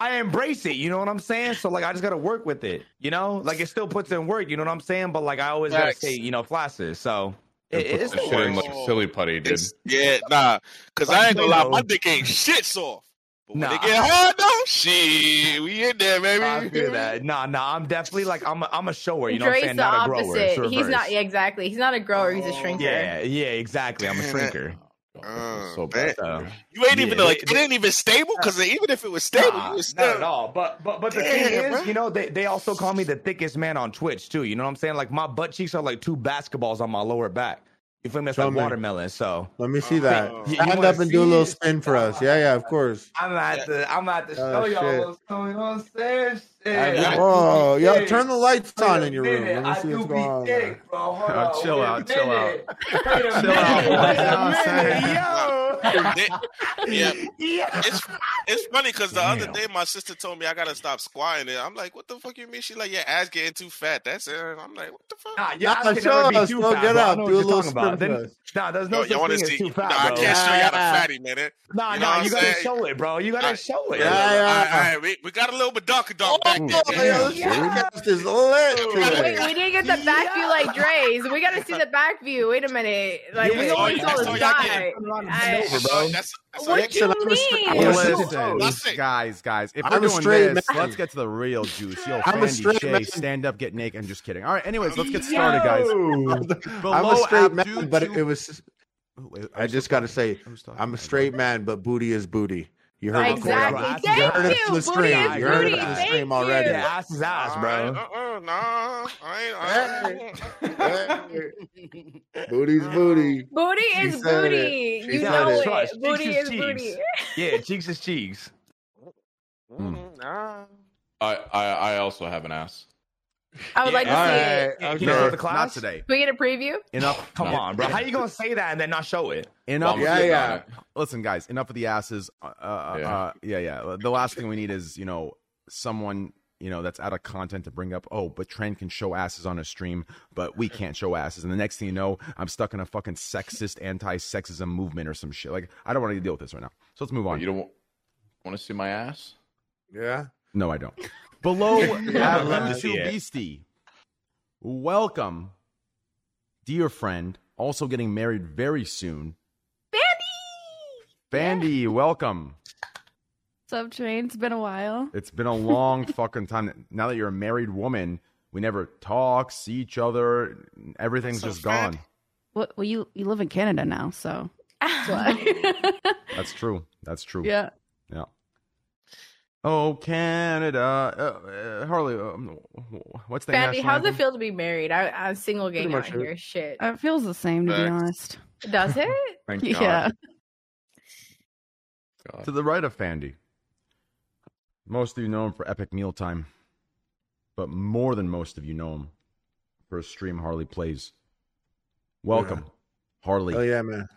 I embrace it. You know what I'm saying? So like, I just gotta work with it. You know, like it still puts in work. You know what I'm saying? But like, I always gotta say, you know, flashes. So it, Put it's that the shit in like silly putty, dude. It's- yeah, nah. Cause I ain't gonna lie, my dick ain't shit soft. But when Nah. they get hard though, shit, we in there, baby. I feel that. Nah, nah. I'm definitely like I'm a, I'm a shower. You know what I'm Dre's saying? the Not a grower. opposite. He's not yeah, exactly. He's not a grower. He's a Oh. shrinker. Yeah, yeah, exactly. I'm a shrinker. Uh, so bad. So, You ain't even Yeah, like they- it ain't even stable. Cause even if it was stable, Nah, you was not at all. But but but the Damn, thing is, bro. you know, they, they also call me the thickest man on Twitch too. You know what I'm saying? Like my butt cheeks are like two basketballs on my lower back. You feel me? It's Show like me. watermelon. So Let me see that. Oh. You- you Stand wanna up and do a see little it? spin for us. Yeah, yeah, of course. I'm at the I'm at the Oh, show y'all shit. what's going on stairs. I- Whoa, yo, Hey, turn the lights wait on in your room. Let me I see what's going on. there. thick, bro. Oh, chill wait a out, chill out. minute. [LAUGHS] Wait a Chill out, boys. wait a You know what I'm minute, saying? yo. Yeah, Yeah. it's it's funny because the other day my sister told me I gotta stop squatting. And I'm like, what the fuck you mean? She like, your ass getting too fat. That's it. I'm like, what the fuck? Nah, your Nah, ass can show never be us, too bro. fat, Get up. Do a little talking about. Then, nah, there's no Yo, such you want to thing as see? too Nah, fat, I can't show you how to fatty, man. Nah, nah, you gotta show it, bro. You gotta show it. Yeah, yeah. all right, we, we got a little badonkadonk back Oh, there. yo, Yeah. is lit Wait, we didn't get the back view like Dre's. We got to see the back view. Wait a minute. Like, we Yeah, only oh, yeah, saw that's the all y'all side. I- Over, bro. That's, that's What y'all you. I'm a straight- mean? Listen, straight- That's it. guys, guys. If I'm we're a doing straight this, man. let's get to the real juice. Yo, I'm a Fandy, straight Shay, man. stand up, get naked. I'm just kidding. All right. Anyways, let's get started, guys. [LAUGHS] I'm a straight man, but it was. Oh, I just got to say, I'm a straight man, but booty is booty. You heard it Exactly. from- Thank you heard it you. from the stream. is You heard it booty. from the stream already. Yeah, ass is ass, bro. Uh, nah, I ain't. I ain't. [LAUGHS] Booty's booty. Booty She is booty. it. She You know it. it. Trust. Booty is is booty. cheeks. Yeah, cheeks is cheeks. [LAUGHS] Mm. I, I I also have an ass. I would like to All see right. it. Can Okay. you show the Not class? today. Can we get a preview? Enough. Come on, bro. How you gonna say that and then not show it? Enough. Well, Yeah, I'm yeah. it. Listen, guys. Enough of the asses. Uh, uh, Yeah. uh, yeah, yeah. The last thing we need is you know someone you know that's out of content to bring up. Oh, but Trent can show asses on a stream, but we can't show asses. And the next thing you know, I'm stuck in a fucking sexist, anti-sexism movement or some shit. Like I don't want to deal with this right now. So let's move on. You don't want to see my ass? Yeah. No, I don't. Below Yeah, let M2 me see it. Beastie. Welcome, dear friend. Also getting married very soon. Fandy, Fandy, welcome. What's up, Train? It's been a while. It's been a long [LAUGHS] fucking time. Now that you're a married woman, we never talk, see each other. Everything's What's up, just gone. Well, well, you you live in Canada now, so [LAUGHS] That's true. That's true. yeah. Yeah. Oh, Canada. Uh, uh, Harley, um, what's the Fandy, national how's it feel to be married? I, I'm single Pretty gang out much it. here. Shit. It feels the same to be honest. Does it? [LAUGHS] Thank Yeah. God. To the right of Fandy. Most of you know him for Epic Mealtime, but more than most of you know him for a stream Harley plays. Welcome, Harley. Oh yeah, man.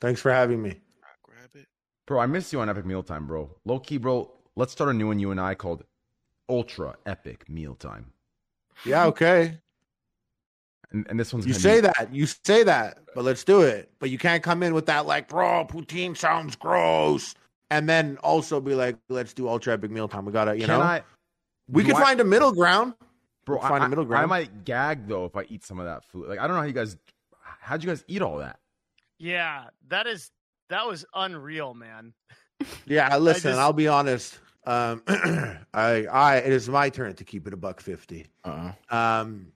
Thanks for having me. Grab it. Bro, I miss you on Epic Mealtime, bro. Low key, bro. Let's start a new one, you and I, called Ultra Epic Mealtime. Yeah, okay. And, and this one's You say be- that. You say that. But let's do it. But you can't come in with that like, bro, poutine sounds gross. And then also be like, let's do ultra epic mealtime. We gotta, you Can know. I, we do can I- find a middle ground. bro? find I, a middle ground. I might gag though if I eat some of that food. Like I don't know how you guys. How'd you guys eat all that? Yeah, that is that was unreal, man. Yeah, listen, just- I'll be honest. Um [CLEARS THROAT] I I it is my turn to keep it a buck fifty. Uh-uh. Um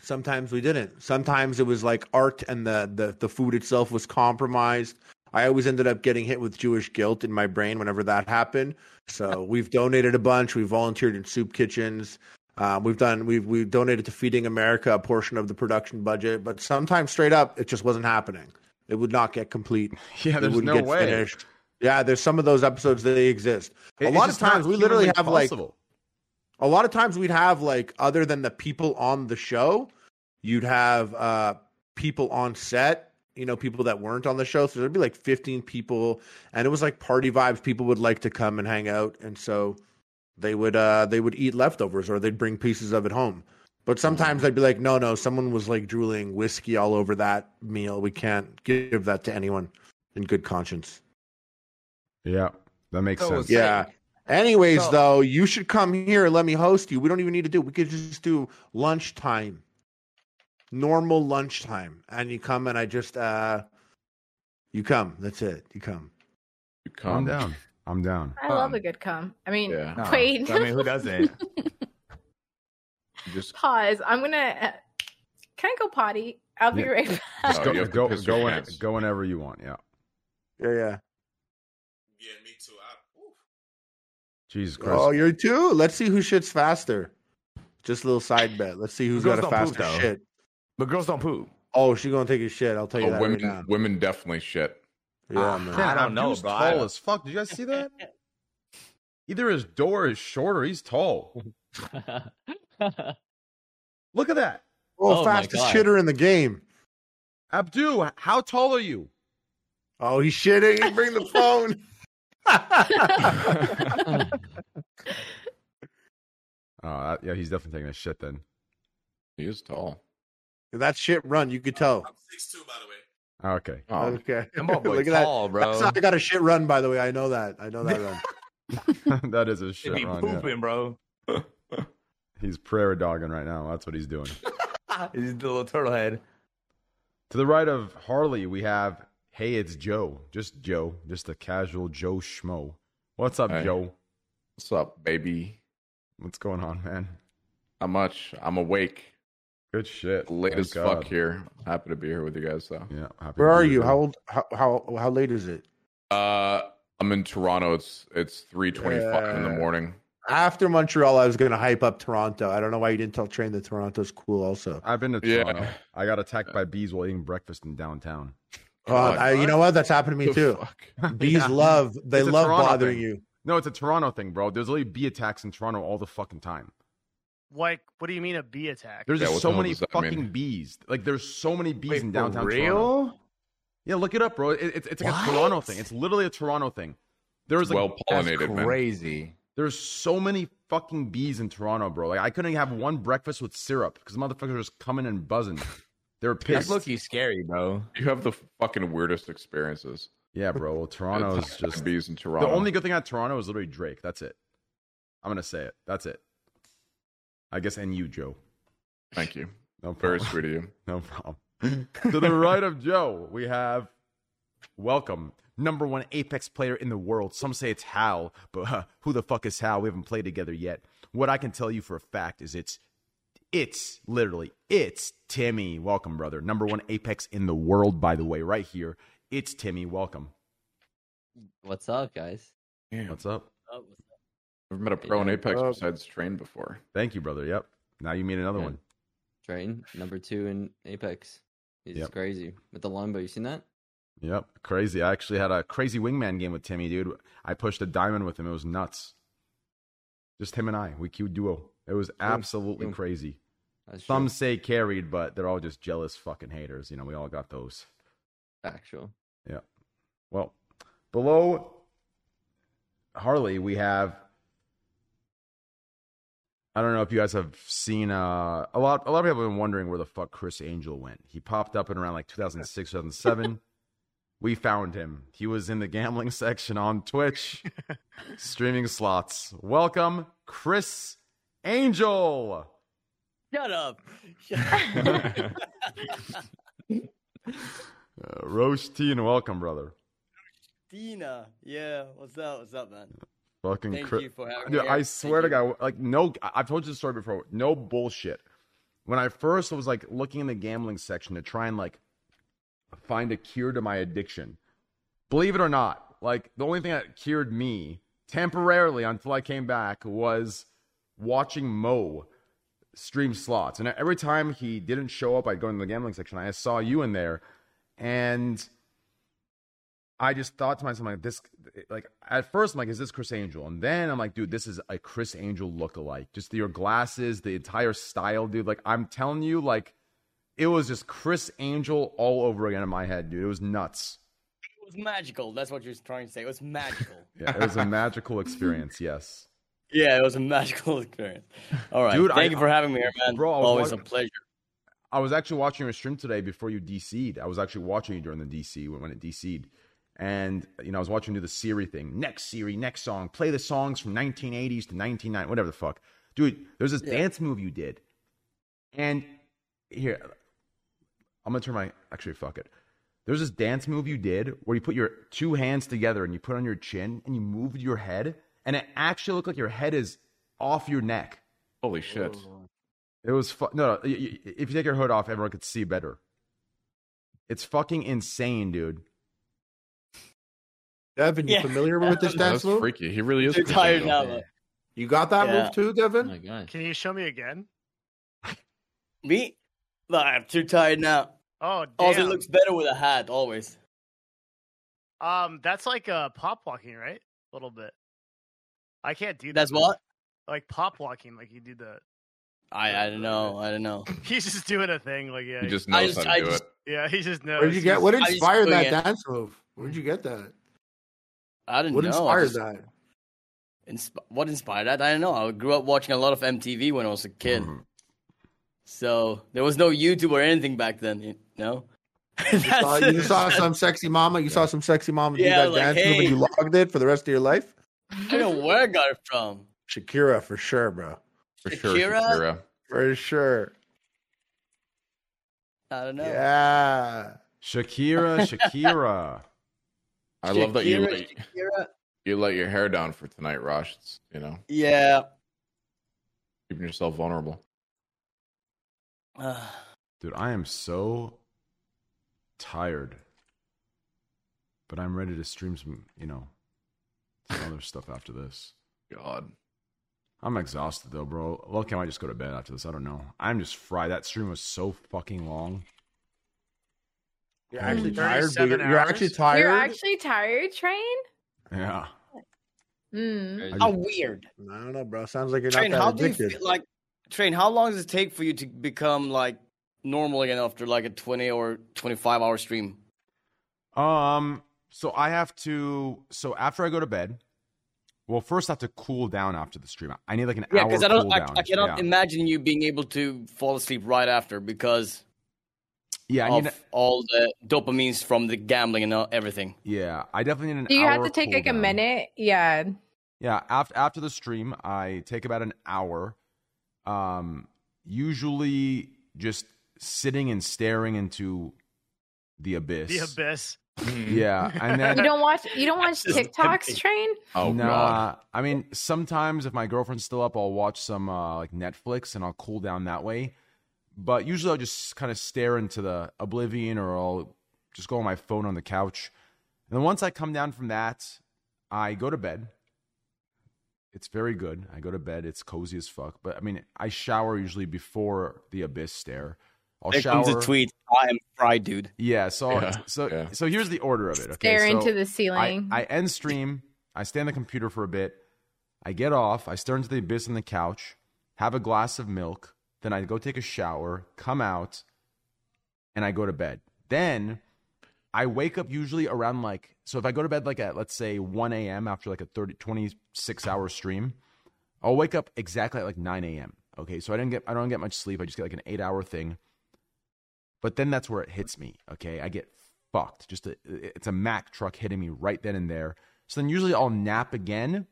sometimes we didn't. Sometimes it was like art and the, the the food itself was compromised. I always ended up getting hit with Jewish guilt in my brain whenever that happened. So [LAUGHS] we've donated a bunch. We've volunteered in soup kitchens. Um, we've done we've we've donated to Feeding America a portion of the production budget, but sometimes straight up it just wasn't happening. It would not get complete. Yeah, it there's wouldn't no get way. finished. Yeah, there's some of those episodes that they exist. It- a lot of times we literally have like a lot of times we'd have like other than the people on the show you'd have uh people on set you know people that weren't on the show. So there'd be like 15 people and it was like party vibes. People would like to come and hang out and so they would uh they would eat leftovers or they'd bring pieces of it home. But sometimes i'd be like no no someone was like drooling whiskey all over that meal. We can't give that to anyone in good conscience Yeah, that makes So sense. it's- yeah. Anyways, So- though, you should come here and let me host you. We don't even need to do. We could just do lunchtime, normal lunchtime, and you come and I just uh, you come. That's it. You come. You I'm down. I'm down. I love Um, a good come. I mean, Yeah. No. wait. I mean, who doesn't? [LAUGHS] Just Pause. I'm gonna. Uh, can I go potty? I'll be Yeah. right back. Just go, you have go, go, your when- pants. go whenever you want. Yeah. Yeah, yeah. Yeah, me too. I, oof. Jesus Christ. Oh, you're two. Let's see who shits faster. Just a little side bet. Let's see who's got a don't poop, faster shit. But girls don't poop. Oh, she gonna take a shit. I'll tell you oh, that women. right now. Women definitely shit. Yeah, Ah, man. I don't know, Abdul's bro. tall as fuck. Did you guys see [LAUGHS] that? Either his door is short or he's tall. [LAUGHS] Look at that. Oh, Oh my fastest shitter in the game. Abdu, how tall are you? Oh, he's shitting. He bring the [LAUGHS] phone. Oh, uh, yeah, he's definitely taking a shit then. He is tall. that shit run. You could tell. I'm six two, by the way. Okay. Oh, Okay. Come on, [LAUGHS] boy. Look at tall, that. bro. That's how I got a shit run, by the way. I know that. I know that run. [LAUGHS] that is a They shit be run. yeah. pooping, bro. [LAUGHS] He's prairie dogging right now. That's what he's doing. He's the little turtle head. to the right of Harley, we have Hey, it's Joe. Just Joe. Just a casual Joe Schmo. What's up, Hey. Joe? What's up, baby? What's going on, man? Not much. I'm awake. Good shit. Late Thank as fuck here. Happy to be here with you guys, So Yeah. happy Where are you? here. How old? How how how late is it? Uh, I'm in Toronto. It's it's three twenty five in the morning. After Montreal, I was going to hype up Toronto. I don't know why you didn't tell Train that Toronto's cool. Also, I've been to Yeah. Toronto. I got attacked by bees while eating breakfast in downtown. Uh, I, you know what? That's happened to me The too. fuck? [LAUGHS] [LAUGHS] Bees Yeah. love they It's love bothering thing. you. No, it's a Toronto thing, bro. There's literally bee attacks in Toronto all the fucking time. Like, what do you mean a bee attack? There's Yeah, just so the many fucking mean? bees. Like there's so many bees Wait, in for downtown Toronto. real? Yeah, look it up, bro. It, it's it's like What? a Toronto thing. It's literally a Toronto thing. There's like well That's pollinated, man. crazy. there's so many fucking bees in Toronto, bro. Like I couldn't have one breakfast with syrup because motherfuckers are just coming and buzzing. They were That's pissed. low key scary, bro. You have the fucking weirdest experiences. Yeah, bro. [LAUGHS] Toronto is Attack just bees in Toronto. the only good thing about Toronto is literally Drake. That's it. I'm gonna say it. That's it. I guess and you, Joe. Thank you. [LAUGHS] No Very problem. sweet of you. [LAUGHS] No problem. to the right of Joe, we have welcome number one Apex player in the world. Some say it's Hal, but huh, who the fuck is Hal? We haven't played together yet. What I can tell you for a fact is it's it's literally it's Timmy. Welcome, brother. Number one Apex in the world, by the way, right here. It's Timmy. Welcome. What's up, guys? Yeah. What's up? Oh, what's up? I've met a pro in Apex Uh, besides Train before. Thank you, brother. Yep. Now you meet another Yeah. one. Train number two in Apex. He's Yep. crazy with the longbow. You seen that? Yep. Crazy. I actually had a crazy wingman game with Timmy, dude. I pushed a diamond with him. It was nuts. Just him and I. We queued duo. It was absolutely crazy. That's Some true. say carried, but they're all just jealous fucking haters. You know, we all got those. Actual. Yeah. Well, below Harley, we have. I don't know if you guys have seen uh, a lot. A lot of people have been wondering where the fuck Criss Angel went. He popped up in around like 2006, 2007. [LAUGHS] we found him. He was in the gambling [LAUGHS] section on Twitch, [LAUGHS] streaming slots. Welcome, Criss Angel. Shut up. [LAUGHS] Uh, Roshtein, welcome, brother. Dina. Yeah. What's up? What's up, man? Fucking Thank Criss. you for having Dude, me. I here. swear to Thank you. God, like no, I've told you the story before. No bullshit. When I first was like looking in the gambling section to try and like find a cure to my addiction, believe it or not, like the only thing that cured me temporarily until I came back was watching Mo stream slots. And every time he didn't show up, I'd go in the gambling section. I saw you in there, and I just thought to myself, like this, like at first, I'm like, is this Criss Angel? And then I'm like, dude, this is a Criss Angel lookalike. Just your glasses, the entire style, dude. Like I'm telling you, like it was just Criss Angel all over again in my head, dude. It was nuts. It was magical. That's what you're trying to say. It was magical. [LAUGHS] Yeah, it was a magical experience. Yes, yeah, it was a [LAUGHS] magical experience. All right. Dude, Thank I- you for having me here, man. Bro, Always wa- a pleasure. I was actually watching your stream today before you DC'd. I was actually watching you during the DC when, when it DC'd. And, you know, I was watching you do the Siri thing. Next Siri, next song. Play the songs from 1980s to 1990, whatever the fuck. Dude, there's this Yeah. dance move you did. And here, I'm going to turn my. Actually, fuck it. There's this dance move you did where you put your two hands together and you put on your chin and you moved your head. And it actually looked like your head is off your neck. Holy shit. It was fu- no, no. y- y- If you take your hood off, everyone could see better. It's fucking insane, dude. Devin, you Yeah. familiar with this [LAUGHS] That's dance move? freaky. He really is. Too Criss tired now, though. You got that Yeah. move too, Oh Devin? my god. Can you show me again? [LAUGHS] Me? No, I'm too tired now. Oh, Also, it looks better with a hat, always. Um, that's like uh pop walking, right? A little bit. I can't do that. That's move. what? Like pop walking, like you do the. I, I don't know. I don't know. [LAUGHS] He's just doing a thing, like yeah, He just I knows just- how to I do just- it. yeah. He just knows. Where'd you get? What I just inspired that it. dance move? Where'd you get that? I don't What know. I inspired just- that? Insp- what inspired that? I don't know. I grew up watching a lot of MTV when I was a kid. Mm-hmm. So there was no YouTube or anything back then, you know? [LAUGHS] You saw, you saw [LAUGHS] some sexy mama. You saw some sexy mama do Yeah, that like, dance move, and you logged it for the rest of your life. I don't know where I got it from. Shakira for sure, bro. For sure, Shakira? Shakira. For sure. I don't know. Yeah. Shakira, Shakira. I love that you let, Shakira. you let your hair down for tonight, Rosh. It's, you know, Yeah. keeping yourself vulnerable. Dude, I am so tired. But I'm ready to stream some, you know, some other stuff after this. God. I'm exhausted though, bro. Lucky I might just go to bed after this. I don't know. I'm just fried. That stream was so fucking long. You're actually Mm. tired. but 37 You're, you're actually tired. You're actually tired, Train? Yeah. Mm. How weird. I don't know, bro. Sounds like you're Train, not how that do you feel, like train? How long does it take for you to become like normal again after like a twenty or twenty-five hour stream? Um. So I have to. So after I go to bed, well, first I have to cool down after the stream. I need like an Yeah, hour because I don't, cool I, down. I cannot yeah. imagine you being able to fall asleep right after because Yeah, I of need. all the dopamines from the gambling and all- everything. Yeah, I definitely need an hour. Do you have hour to take cool like a minute? Yeah. Yeah, after after the stream, I take about an hour. Um, usually just sitting and staring into the abyss. The abyss. Yeah, and then You don't watch you don't watch TikToks. Train? Oh nah, God. I mean, sometimes if my girlfriend's still up, I'll watch some uh, like Netflix and I'll cool down that way. But usually I'll just kind of stare into the oblivion or I'll just go on my phone on the couch. And then once I come down from that, I go to bed. It's very good. I go to bed. It's cozy as fuck. But I mean, I shower usually before the abyss stare. I'll There shower. comes a tweet. I am fried, dude. Yeah. So Yeah, so yeah. so here's the order of it. Okay. Stare so into the I, ceiling. I end stream. I stay on the computer for a bit. I get off. I stare into the abyss on the couch. Have a glass of milk. Then I go take a shower. Come out, and I go to bed. Then I wake up usually around like so. If I go to bed like at let's say 1 a.m. after like a 30, 26 hour stream, I'll wake up exactly at like 9 a.m. Okay, so I didn't get I don't get much sleep. I just get like an eight hour thing. But then that's where it hits me. Okay, I get fucked. Just a, it's a Mack truck hitting me right then and there. So then usually I'll nap again,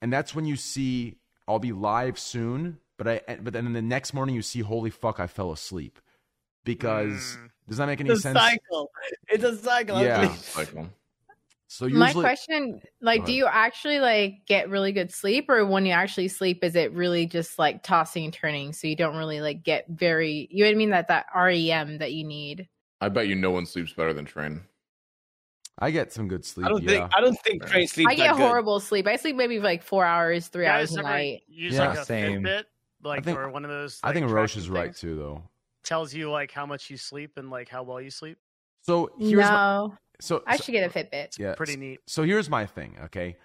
and that's when you see I'll be live soon. But I but then the next morning you see holy fuck I fell asleep because mm. does that make any It's a sense? cycle. It's a cycle. Yeah. Cycle. So usually My question, like, do you actually like get really good sleep, or when you actually sleep, is it really just like tossing and turning, so you don't really like get very, you know what I mean? That that REM that you need. I bet you no one sleeps better than Train. I get some good sleep. I don't yeah. think. I don't think train sleep. I get horrible sleep. I sleep maybe like four hours, three You hours a night. use Yeah. like a Same. Fitbit, like think- or one of those. I think Rosh is right too, though. Tells you like how much you sleep and like how well you sleep. So here's my, No, so I so- should get a Fitbit. yeah, Pretty neat. So here's my thing, okay?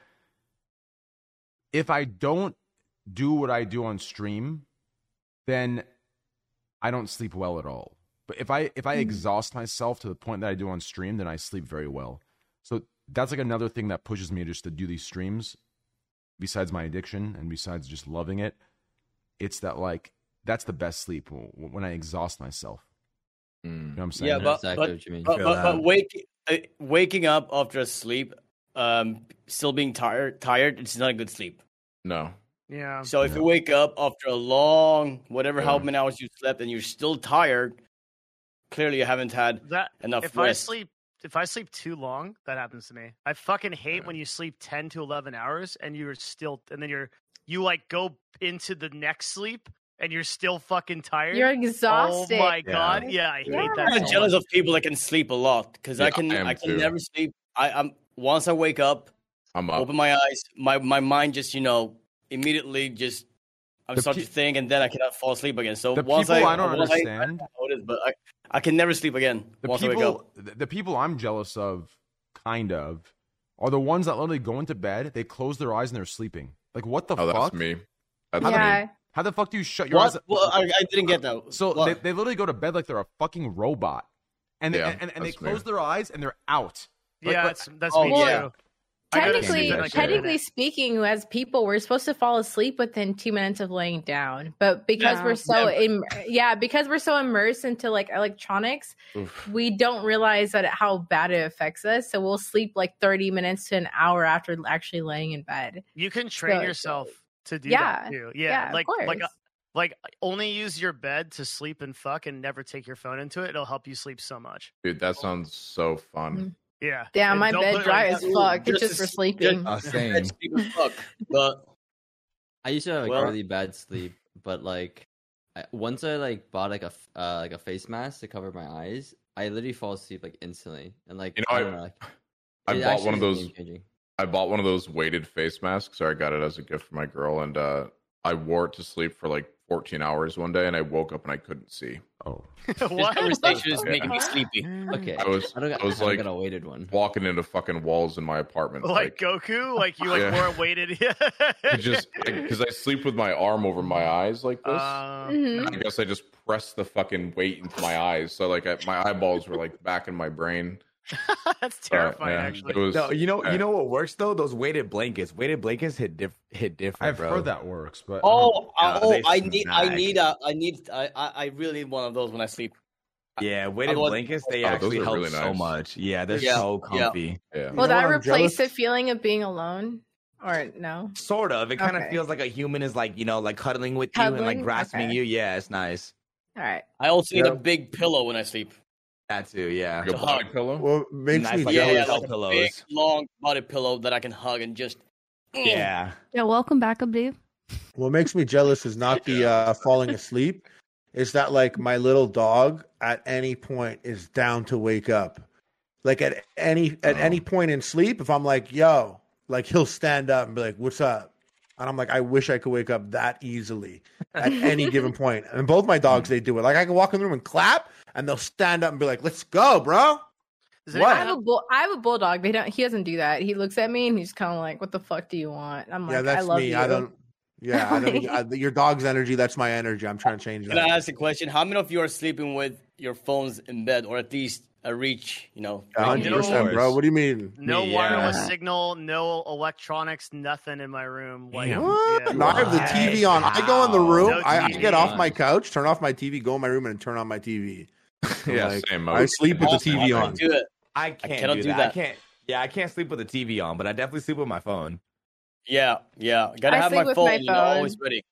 If I don't do what I do on stream, then I don't sleep well at all. But if I if I hmm. exhaust myself to the point that I do on stream, then I sleep very well. So that's like another thing that pushes me just to do these streams besides my addiction and besides just loving it. It's that like that's the best sleep when I exhaust myself. You hmm. know what I'm saying? Yeah, but exactly but, what you mean. but, Feel but, but wake, waking up after a sleep, um, still being tired, tired, it's not a good sleep. No. Yeah. So if Yeah. you wake up after a long, whatever, how many hours you slept, and you're still tired, clearly you haven't had That enough if I sleep if I sleep too long, that happens to me. I fucking hate when you sleep ten to eleven hours and you're still and then you're you like go into the next sleep and you're still fucking tired. You're oh exhausted. Oh my Yeah. god, yeah, I hate Yeah. that. I'm so jealous much. of people that can sleep a lot because I can I I, can too. never sleep. I, I'm once I wake up, I'm up. open my eyes, my my mind just you know immediately just I'm The starting pe- to think, and then I cannot fall asleep again. So The once people I, I don't once understand- I, I don't know how it is, but I, I can never sleep again the once I wake up. people the, the people I'm jealous of, kind of, are the ones that literally go into bed, they close their eyes and they're sleeping. Like what the oh, fuck? that's me. That's yeah. me. How the fuck do you shut your What? eyes? Well, I, I didn't get that. So they, they literally go to bed like they're a fucking robot, and they, Yeah, and, and they that's me. close their eyes and they're out. Like- Yeah, like- that's that's Oh, me yeah. too. I go to Technically, sleep in, like, a technically speaking, as people, we're supposed to fall asleep within two minutes of laying down. But because Yeah. we're so im- yeah, because we're so immersed into like electronics, Oof. we don't realize that how bad it affects us. So we'll sleep like thirty minutes to an hour after actually laying in bed. You can train So- yourself to do Yeah. that too. Yeah, Yeah, of like like course. uh, like only use your bed to sleep and fuck, and never take your phone into it. It'll help you sleep so much. Dude, that sounds so fun. Yeah. Damn, And my bed dry on- as fuck. It's just just for [LAUGHS] as- sleeping. Uh, Just same. fuck. But I used to have like Well- really bad sleep, but like I, once I like bought like a f- uh, like a face mask to cover my eyes, I literally fall asleep like instantly, and like You know, I I- don't know, like, I bought one of those- game-changing. I bought one of those weighted face masks, or I got it as a gift for my girl, and uh, I wore it to sleep for like 14 hours one day, and I woke up and I couldn't see. Oh, [LAUGHS] This conversation is making me sleepy. Okay, I was, I, don't, I was I like got a weighted one. walking into fucking walls in my apartment. Like Goku, [LAUGHS] like you like Yeah. more weighted. [LAUGHS] I just because I sleep with my arm over my eyes like this. Uh, Mhm. I guess I just pressed the fucking weight into my eyes, so like I, my eyeballs were like back in my brain. [LAUGHS] That's Uh, terrifying, yeah, actually. It was, No, you know, uh, you know what works though? Those weighted blankets. Weighted blankets hit diff- hit different. I've bro. heard that works, but Oh, Yeah, uh, oh, I need, I need, a, I need, I, I I really need one of those when I sleep. Yeah, weighted Otherwise- blankets they Oh, actually help really so much. Yeah, they're Yeah, so comfy. yeah. Will know that what I'm replace jealous? the feeling of being alone, or no? Sort of. It kind of Okay. feels like a human is like you know like cuddling with you and like grasping Okay. you. Yeah, it's nice. All right. I also need Yeah. a big pillow when I sleep. That too. Yeah. Like a body pillow. Well, it makes Nice, me like yeah, yeah, jealous. like pillows. a big, long body pillow that I can hug and just. mm. Yeah. Yeah, welcome back, Abdib. What makes me jealous is not the uh, falling asleep. Is that like my little dog at any point is down to wake up. Like at any at Oh. any point in sleep, if I'm like, yo, like he'll stand up and be like, What's up? And I'm like, I wish I could wake up that easily [LAUGHS] at any given point. And both my dogs, they do it. Like I can walk in the room and clap, and they'll stand up and be like, Let's go, bro. Does What? I have a bull. I have a bulldog. They don't. He doesn't do that. He looks at me and he's kind of like, "What the fuck do you want?" I'm like, yeah, "I that's love me. you." I don't. Yeah, I don't. [LAUGHS] I, your dog's energy. That's my energy. I'm trying to change Can I ask a question? How many of you are sleeping with your phones in bed, or at least a reach? You know, hundred percent, bro. What do you mean? No Me, wireless signal, no electronics, nothing in my room. Like, Damn. What? yeah. No, I have the TV on. I go in the room. No I, I get off my couch, turn off my TV, go in my room, and turn on my TV. [LAUGHS] yeah, like, same. I sleep with the TV I on. do it. I can't cannot do, do that. that. I can't. Yeah, I can't sleep with the TV on, but I definitely sleep with my phone. Yeah, yeah. Gotta I have my phone, my you know, always ready.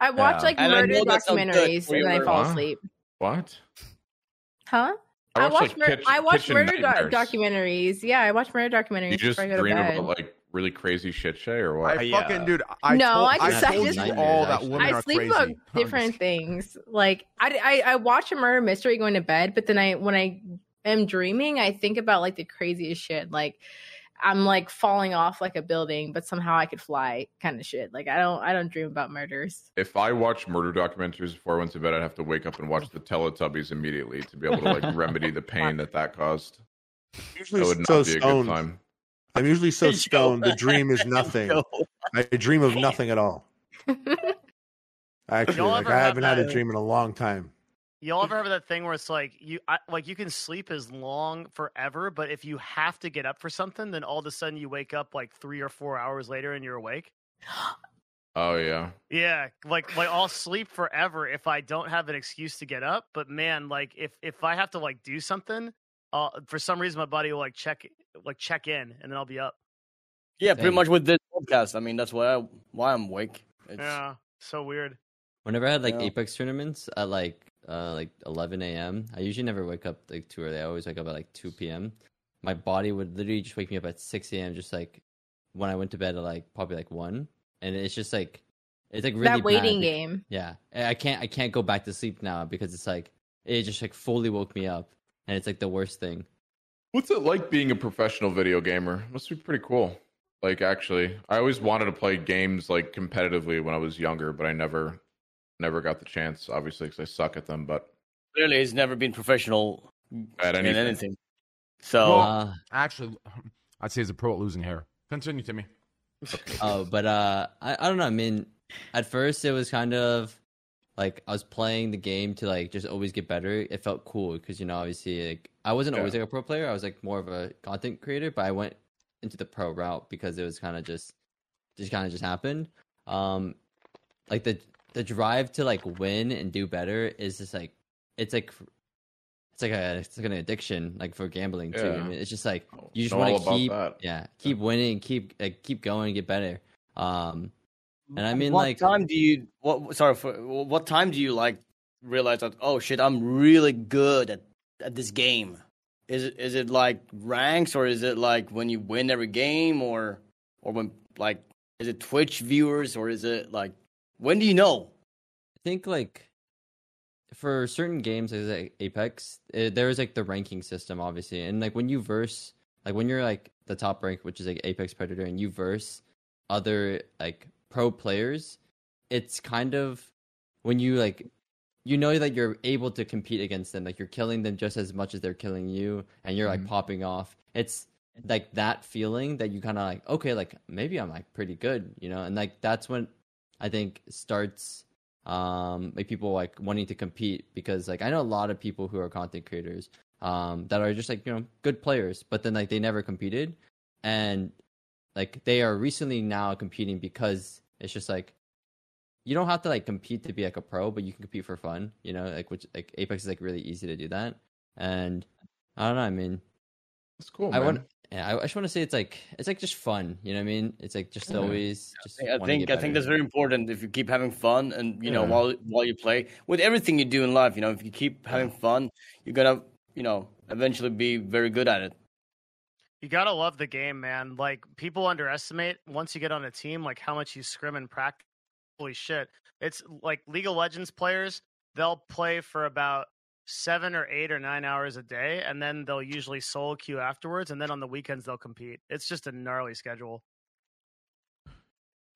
I watch Yeah. like And murder know that sounds good documentaries for and then I fall asleep. What? Huh? I I, watch, watch like, mur- kitchen- I watch murder do- documentaries. Yeah, I watch murder documentaries You just I go to dream about like really crazy shit, Shay, or what? I Yeah. fucking dude. I No, told, I just- I told just- you all that I women I are sleep crazy. about different things. Like I, I, I watch a murder mystery going to bed, but then I, when I am dreaming, I think about like the craziest shit. Like I'm like falling off like a building, but somehow I could fly, kind of shit. Like I don't, I don't dream about murders. If I watched murder documentaries before I went to bed, I'd have to wake up and watch the Teletubbies immediately to be able to like [LAUGHS] remedy the pain that that caused. Usually That would not so be a good stoned. time. I'm usually so [LAUGHS] stoned. The dream is nothing. [LAUGHS] I dream of nothing at all. Actually, like I have haven't had a dream in a long time. Y'all ever have that thing where it's like you, I, like you can sleep as long forever, but if you have to get up for something, then all of a sudden you wake up like three or four hours later and you're awake. Oh yeah. Yeah, like like I'll sleep forever if I don't have an excuse to get up. But man, like if if I have to like do something, uh, for some reason my body will like check like check in and then I'll be up. Yeah, pretty much with this podcast. I mean, that's why I why I'm awake. It's, Yeah, so weird. Whenever I had like Yeah. Apex tournaments I like uh like 11 a.m., I usually never wake up like too early. I always wake up at like 2 p.m. My body would literally just wake me up at 6 a.m. Just like when I went to bed at like probably like one, and it's just like it's like really that waiting bad. game. Yeah, I can't I can't go back to sleep now because it's like it just like fully woke me up, and it's like the worst thing. What's it like being a professional video gamer? Must be pretty cool. Like actually, I always wanted to play games like competitively when I was younger, but I never, never got the chance. Obviously, because I suck at them. But Clearly, he's never been professional at in anything, anything. So Well- Uh, Actually, [LAUGHS] I'd say he's a pro at losing hair. Continue, Timmy. [LAUGHS] Oh, but uh, I, I don't know. I mean, at first it was kind of like I was playing the game to like just always get better. It felt cool because you know obviously like I wasn't always like a pro player. I was like more of a content creator, but I went into the pro route because it was kind of just just kind of just happened. Um, like the the drive to like win and do better is just like it's like it's like a it's like an addiction like for gambling too. I mean, it's just like you just want to keep that. yeah keep winning, keep like, keep going, get better. Um, and I mean what like time do you? What sorry for what time do you like realize that? Oh shit, I'm really good at at this game. Is it is it like ranks or is it like when you win every game or or when like is it Twitch viewers or is it like when do you know? I think like for certain games like Apex, eh, there is like the ranking system, obviously, and like when you verse like when you're like the top rank, which is like Apex Predator, and you verse other like pro players, it's kind of when you like you know that you're able to compete against them, like you're killing them just as much as they're killing you, and you're like popping off. It's like that feeling that you kind of like, okay, like maybe I'm like pretty good, you know, and like that's when I think starts um like people like wanting to compete because like I know a lot of people who are content creators um that are just like you know good players, but then like they never competed, and like they are recently now competing because it's just like you don't have to like compete to be like a pro, but you can compete for fun, you know, like which like Apex is like really easy to do that. And I don't know, I mean It's cool, I man. want yeah, I, I just want to say it's like it's like just fun, you know what I mean? It's like just Yeah. always just I think I think that's very important. If you keep having fun, and you know Yeah. while while you play with everything you do in life, you know if you keep having fun, you're gonna you know eventually be very good at it. You gotta love the game, man. Like people underestimate once you get on a team, like how much you scrim and practice. Holy shit! It's like League of Legends players. They'll play for about seven or eight or nine hours a day, and then they'll usually solo queue afterwards, and then on the weekends they'll compete. It's just a gnarly schedule.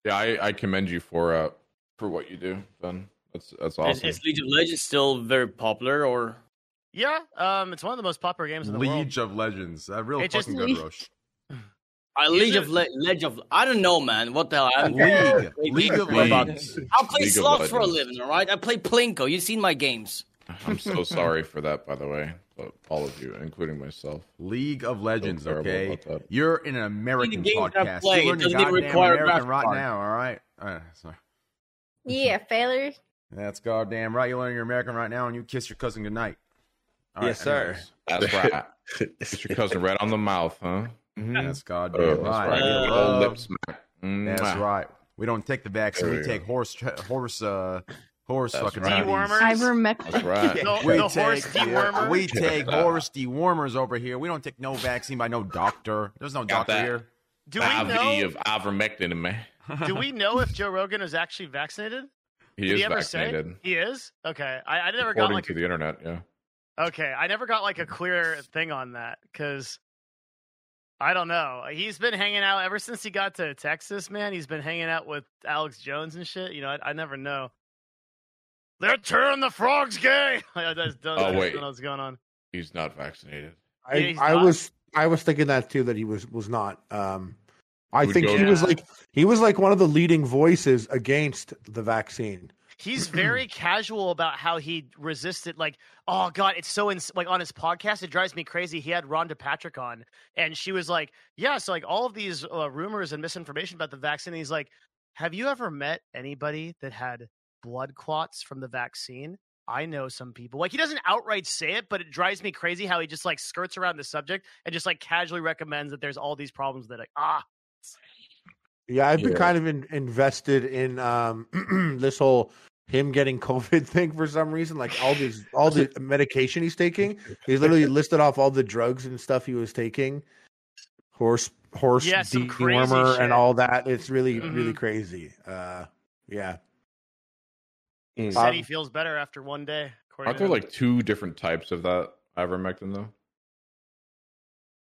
Yeah, I, I commend you for uh for what you do, Ben. That's that's awesome. is League of Legends still very popular, or Yeah, um, it's one of the most popular games in the world. League of Legends. Uh, real It just- fucking good, Rosh. [LAUGHS] I League of Le- Ledge of I don't know, man. What the hell? I haven't League. League of about Legends. I play League slots for a living, all right? I play Plinko. You've seen my games. [LAUGHS] I'm so sorry for that, by the way, but all of you, including myself. League of Legends, terrible okay? You're in an American podcast. play, You're it learning doesn't even goddamn require American right graphics now, all right? Uh, sorry. Yeah, [LAUGHS] failure. That's goddamn right. You're learning your American right now, and you kiss your cousin goodnight. All Yes, sir. That's [LAUGHS] right. Get your cousin right on the mouth, huh? anyways. That's goddamn Oh, that's right. right. Give Good love. old lip smack. That's right. We don't take the vaccine. We we take go. horse, horse, uh, horse That's fucking right. remedies. Dewormers. Ivermectin. That's right. The, We the take, horse dewormer. we take horse dewormers over here. We don't take no vaccine by no doctor. There's no Got doctor that. here. Do we IV know? of ivermectin, man. [LAUGHS] Do we know if Joe Rogan is actually vaccinated? He Did is he ever vaccinated. say he is? Okay, I, I never got like to a, the internet, yeah. okay, I never got like a clear thing on that because I don't know. He's been hanging out ever since he got to Texas, man. He's been hanging out with Alex Jones and shit. You know, I, I never know. They're turning the frogs gay. [LAUGHS] I just don't, Oh, I wait. don't know what's going on. He's not vaccinated. I, Yeah, I not. was I was thinking that too that he was was not. Um, I Would think go- he was Yeah. like he was like one of the leading voices against the vaccine. He's very [CLEARS THROAT] casual about how he resisted. Like, oh god, it's so ins- like on his podcast, it drives me crazy. He had Rhonda Patrick on, and she was like, "Yeah, so like all of these uh, rumors and misinformation about the vaccine." And he's like, "Have you ever met anybody that had blood clots from the vaccine?" I know some people. Like he doesn't outright say it, but it drives me crazy how he just like skirts around the subject and just like casually recommends that there's all these problems that like ah Yeah, I've been Yeah. kind of in, invested in um, [CLEARS THROAT] this whole him getting [LAUGHS] COVID thing for some reason. Like all these, all the medication he's taking. [LAUGHS] He's literally listed off all the drugs and stuff he was taking. Horse, horse Yeah, dewormer and all that. It's really, really Mhm. crazy. Uh, yeah. Said Um, he feels better after one day. Aren't there like two different types of that ivermectin though?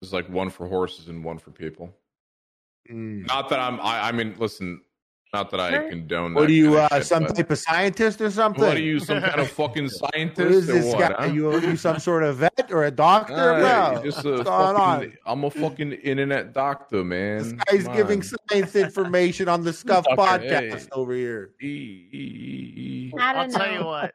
There's like one for horses and one for people. mm. Not that I'm. I, I mean, listen. Not that I Sure. condone. What that are you, kind of uh, shit, some type of scientist or something? What are you, some kind of [LAUGHS] fucking scientist What is or this what? guy? huh? Are you, are you some [LAUGHS] sort of vet or a doctor, Nah, bro? just a What's going on? I'm a fucking internet doctor, man. This guy's Come giving on. science information on the [LAUGHS] Scuff Okay. podcast Hey. over here. E, e, e, e. I I'll don't tell know. you what.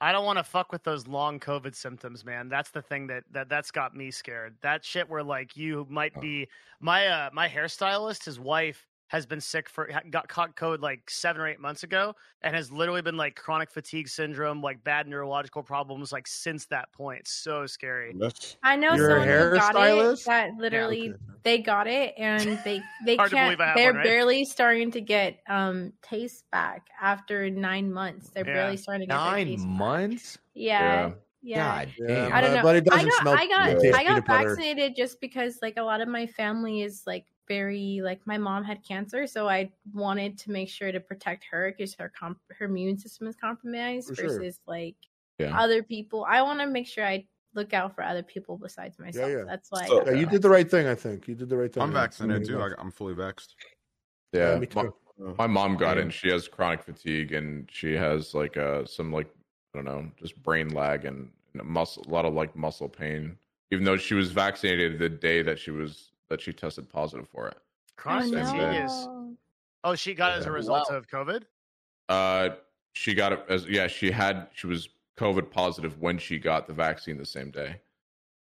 I don't want to fuck with those long COVID symptoms, man. That's the thing that, that that's got me scared. That shit where like you might be my uh my hairstylist, his wife has been sick for got caught COVID like seven or eight months ago and has literally been like chronic fatigue syndrome, like bad neurological problems, like since that point. So scary. I know You're a someone who got it that literally okay. they got it and they they can't believe I have they're one, right? barely starting to get um taste back after nine months. They're Yeah. barely starting to get Nine taste back. months? Yeah. Yeah. God Yeah. I don't know. But it doesn't I got smell I got I got peanut butter. vaccinated just because like a lot of my family is like very like my mom had cancer, so I wanted to make sure to protect her because her comp- her immune system is compromised For sure. versus like Yeah. other people. I want to make sure I look out for other people besides myself. yeah. That's why. So- Yeah, you did the right thing. I think you did the right thing. I'm Yeah. vaccinated too. I, I'm fully vaxxed. Yeah, Yeah, me my, too. my mom got it. and She has chronic fatigue, and she has like uh some like I don't know, just brain lag and muscle, a lot of like muscle pain. Even though she was vaccinated the day that she was that she tested positive for it. Chronic Oh, no. is. Oh, she got it as a result Wow. of COVID. Uh, she got it as yeah. She had she was COVID positive when she got the vaccine the same day.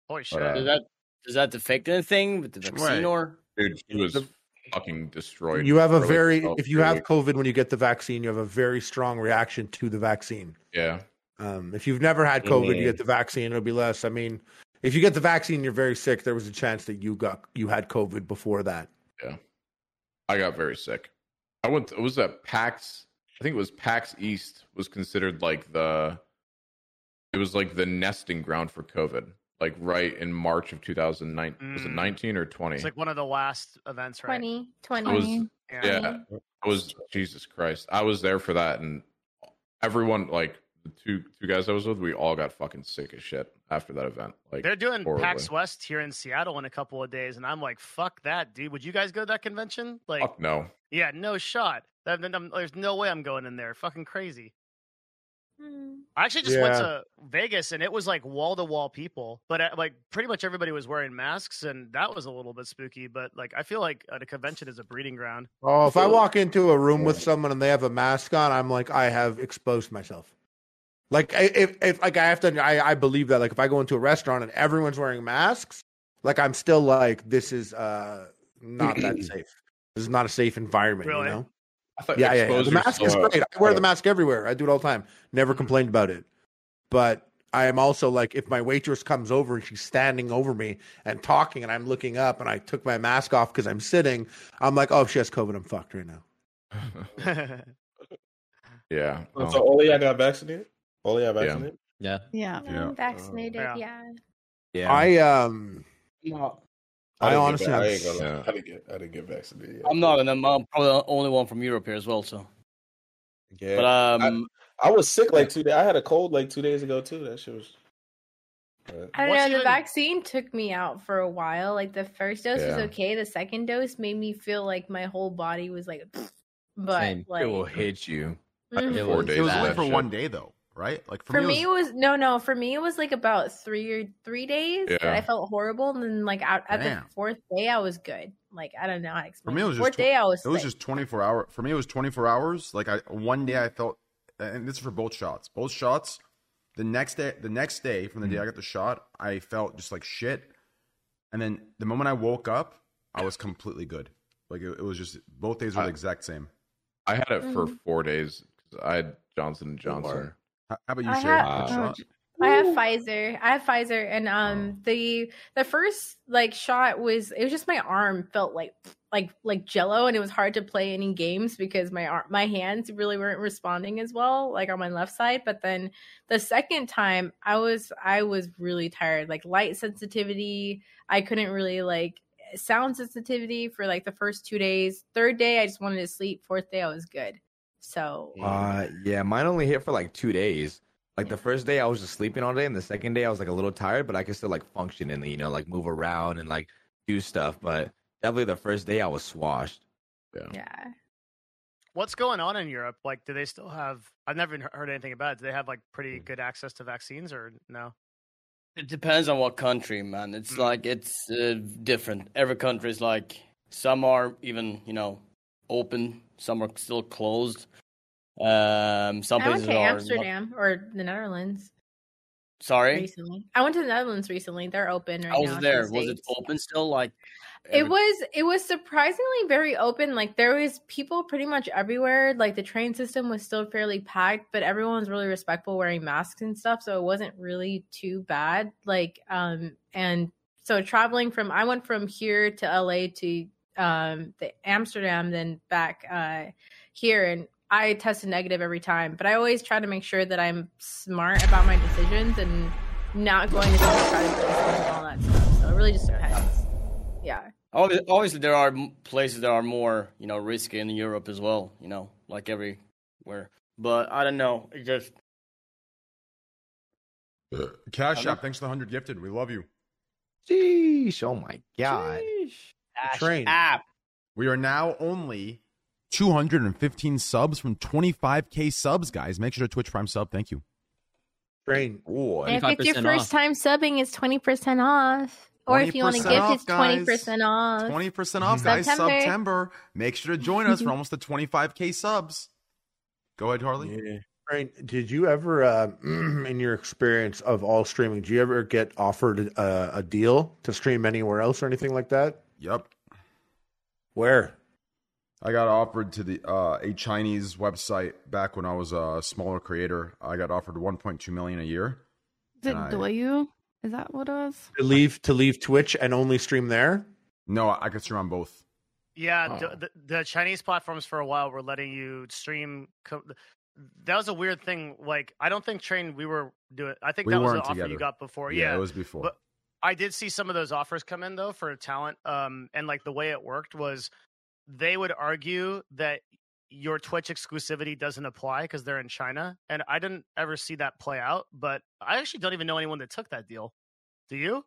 Holy shit! Uh, Does that does that affect anything with the vaccine Right. or? Dude, she was The- fucking destroyed. You have a for, like, very 12 if you have. COVID when you get the vaccine, you have a very strong reaction to the vaccine. yeah. Um, if you've never had COVID, you Mhm. get the vaccine, it'll be less. I mean, if you get the vaccine, you're very sick. There was a chance that you got you had COVID before that. Yeah, I got very sick. I went. It was at PAX. I think it was PAX East was considered like the. It was like the nesting ground for COVID. Like right in March of 2009. Was it Mm. 19 or 20? It's like one of the last events, right? 20, 20. I was, Yeah. yeah, I was Jesus Christ. I was there for that, and everyone like the two two guys I was with, we all got fucking sick as shit after that event. Like They're doing horribly. PAX West here in Seattle in a couple of days, and I'm like, "Fuck that, dude! Would you guys go to that convention?" Like, Fuck no. yeah, no shot. That, that- there's no way I'm going in there. Fucking crazy. Hmm. I actually just went to Vegas, and it was like wall to wall people, but uh, like pretty much everybody was wearing masks, and that was a little bit spooky. But like, I feel like at a convention is a breeding ground. Oh, if I walk into a room with someone and they have a mask on, I'm like, I have exposed myself. Like, I- if, if like I have to, I, I believe that. Like, if I go into a restaurant and everyone's wearing masks, like I'm still like, this is uh not that [CLEARS THROAT] safe. This is not a safe environment. Really? You know? I thought Yeah, yeah, yeah. The mask is great. I wear the mask everywhere. I do it all the time. Never complained about it. But I am also like, if my waitress comes over and she's standing over me and talking, and I'm looking up, and I took my mask off because I'm sitting, I'm like, oh, if she has COVID. I'm fucked right now. [LAUGHS] yeah. So no. all of got vaccinated? All Yeah. vaccinated? Yeah. Yeah. Yeah. I'm vaccinated, Yeah. yeah. Yeah. I um, No, I didn't get honestly, I ain't gonna. Yeah. I didn't get I didn't get vaccinated. Yet. I'm not, and I'm, I'm probably the only one from Europe here as well. So, Yeah. but um, I was sick like two days. I had a cold like two days ago too. That shit was. Uh, I don't What's know. The vaccine took me out for a while. Like the first dose was okay. The second dose made me feel like my whole body was like, [SNIFFS] but Same. like it will hit you. mhm. It Four was days It was only for shit. one day though, right? Like for, for me, me, it was no, no. For me, it was like about three or three days that I felt horrible, and then like at, at the fourth day, I was good. Like I don't know how to explain. me, it was just fourth tw- day, I was. it was just 24 hour. For me, it was 24 hours. Like I one day I felt, and this is for both shots. Both shots. The next day, the next day from the day I got the shot, I felt just like shit. And then the moment I woke up, I was completely good. Like it, it was just both days were the exact same. I had it for Mhm. four days. 'cause I had Johnson and Johnson. How, how about you, I Shay? had- Good shot? I have Pfizer. I have Pfizer, and um, the the first like shot was it was just my arm felt like like like Jello, and it was hard to play any games because my arm my hands really weren't responding as well, like on my left side. But then the second time, I was I was really tired, like light sensitivity. I couldn't really like sound sensitivity for like the first two days. Third day, I just wanted to sleep. Fourth day, I was good. So Uh, yeah, mine only hit for like two days. Like the first day, I was just sleeping all day, and the second day, I was like a little tired, but I could still like function and you know like move around and like do stuff. But definitely the first day, I was swashed. yeah. What's going on in Europe? Like, do they still have? I've never heard anything about it. Do they have like pretty Hmm. good access to vaccines, or no? it depends on what country, man. It's Mm. like it's uh, different. Every country is like some are even you know open, some are still closed. Um, some I went places to are Amsterdam or the Netherlands. Sorry, recently. I went to the Netherlands recently. They're open right I was there. the Was it open still? Like It was it was surprisingly very open. Like there was people pretty much everywhere. Like the train system was still fairly packed, but everyone was really respectful wearing masks and stuff, so it wasn't really too bad. Like um and so traveling from I went from here to LA to um the Amsterdam then back uh here and I tested negative every time, but I always try to make sure that I'm smart about my decisions and not going to some crowded places and all that stuff. So it really just depends. Yeah. Obviously, there are places that are more, you know, risky in Europe as well. You know, like everywhere. But I don't know. It just Cash App, thanks for the hundred gifted. We love you. Sheesh! Oh my god! Dash Train. app. We are now only 215 subs from 25k subs, guys. Make sure to Twitch Prime sub. Thank you. Train. Ooh, And if it's your 25% first off. time subbing, it's twenty percent off. Or if you want to gift, off, it's twenty percent off. 20% off, guys. September. September. Make sure to join us for [LAUGHS] almost the 25k subs. Go ahead, Harley. Yeah. Train. Did you ever, uh, [CLEARS THROAT] in your experience of all streaming, do you ever get offered a, a deal to stream anywhere else or anything like that? Yep. Where? I got offered to the uh, a Chinese website back when I was a smaller creator. I got offered 1.2 million a year. Is it Nice. Douyu? Is that what it was? To leave to leave Twitch and only stream there? No, I could stream on both. Yeah, Oh. the, the, the Chinese platforms for a while were letting you stream. Co- that was a weird thing. Like, I don't think train we were doing. I think We that was an offer together. you got before. Yeah, Yeah, it was before. But I did see some of those offers come in though for talent. Um, and like the way it worked was they would argue that your Twitch exclusivity doesn't apply because they're in China, and I didn't ever see that play out. But I actually don't even know anyone that took that deal. Do you?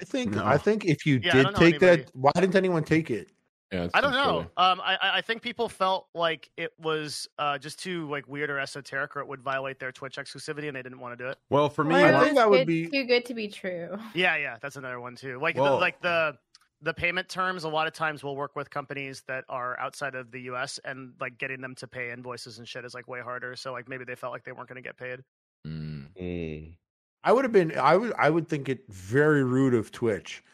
I think No. I think if you Yeah, did take anybody. that, why didn't anyone take it? Yeah, I don't know. silly. Um, I I I think people felt like it was uh just too like weird or esoteric, or it would violate their Twitch exclusivity, and they didn't want to do it. Well, for me, Well, I think that would good- be- too good to be true. Yeah, yeah, that's another one too. Like the, like the the payment terms. A lot of times, we'll work with companies that are outside of the U.S. and like getting them to pay invoices and shit is like way harder. So like maybe they felt like they weren't going to get paid. Mm. Mm. I would have been I would I would think it very rude of Twitch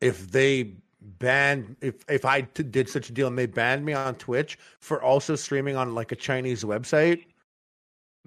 if they banned if if I t- did such a deal and they banned me on Twitch for also streaming on like a Chinese website.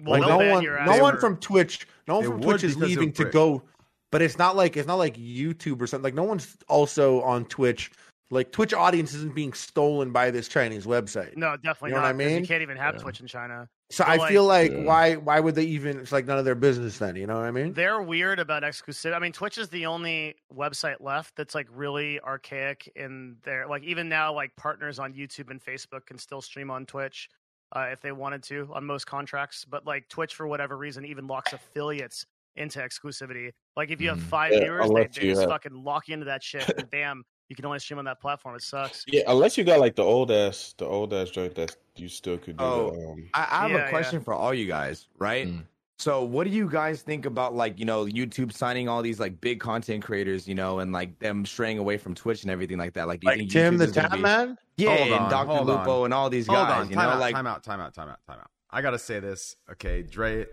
Well, like no one no one from Twitch no one from Twitch is leaving to go but it's not like it's not like YouTube or something. Like no one's also on Twitch. Like Twitch audience isn't being stolen by this Chinese website. No, definitely You know not. what I 'cause mean? You can't even have Yeah. Twitch in China. So But, I like- feel like Yeah. why why would they even it's like none of their business then, you know what I mean? They're weird about exclusivity. I mean, Twitch is the only website left that's like really archaic in there. Like even now, like partners on YouTube and Facebook can still stream on Twitch uh, if they wanted to on most contracts. But like Twitch, for whatever reason, even locks affiliates into exclusivity. Like if you have Mhm. five Yeah, viewers, they, they just have- fucking lock you into that shit. And bam, you can only stream on that platform. It sucks. Yeah, unless you got like the old ass, the old ass joint that you still could do. Oh. the, um, I, I have Yeah, a yeah. question for all you guys, right? Mm. So, what do you guys think about like you know YouTube signing all these like big content creators, you know, and like them straying away from Twitch and everything like that? Like, do you Like think Tim YouTube the is Tap be- Man? Yeah, Hold and on, Dr. Lupo on. and all these Hold guys, on, you time know, out, like time out, time out, time out, time out. I gotta say this, okay, Dre.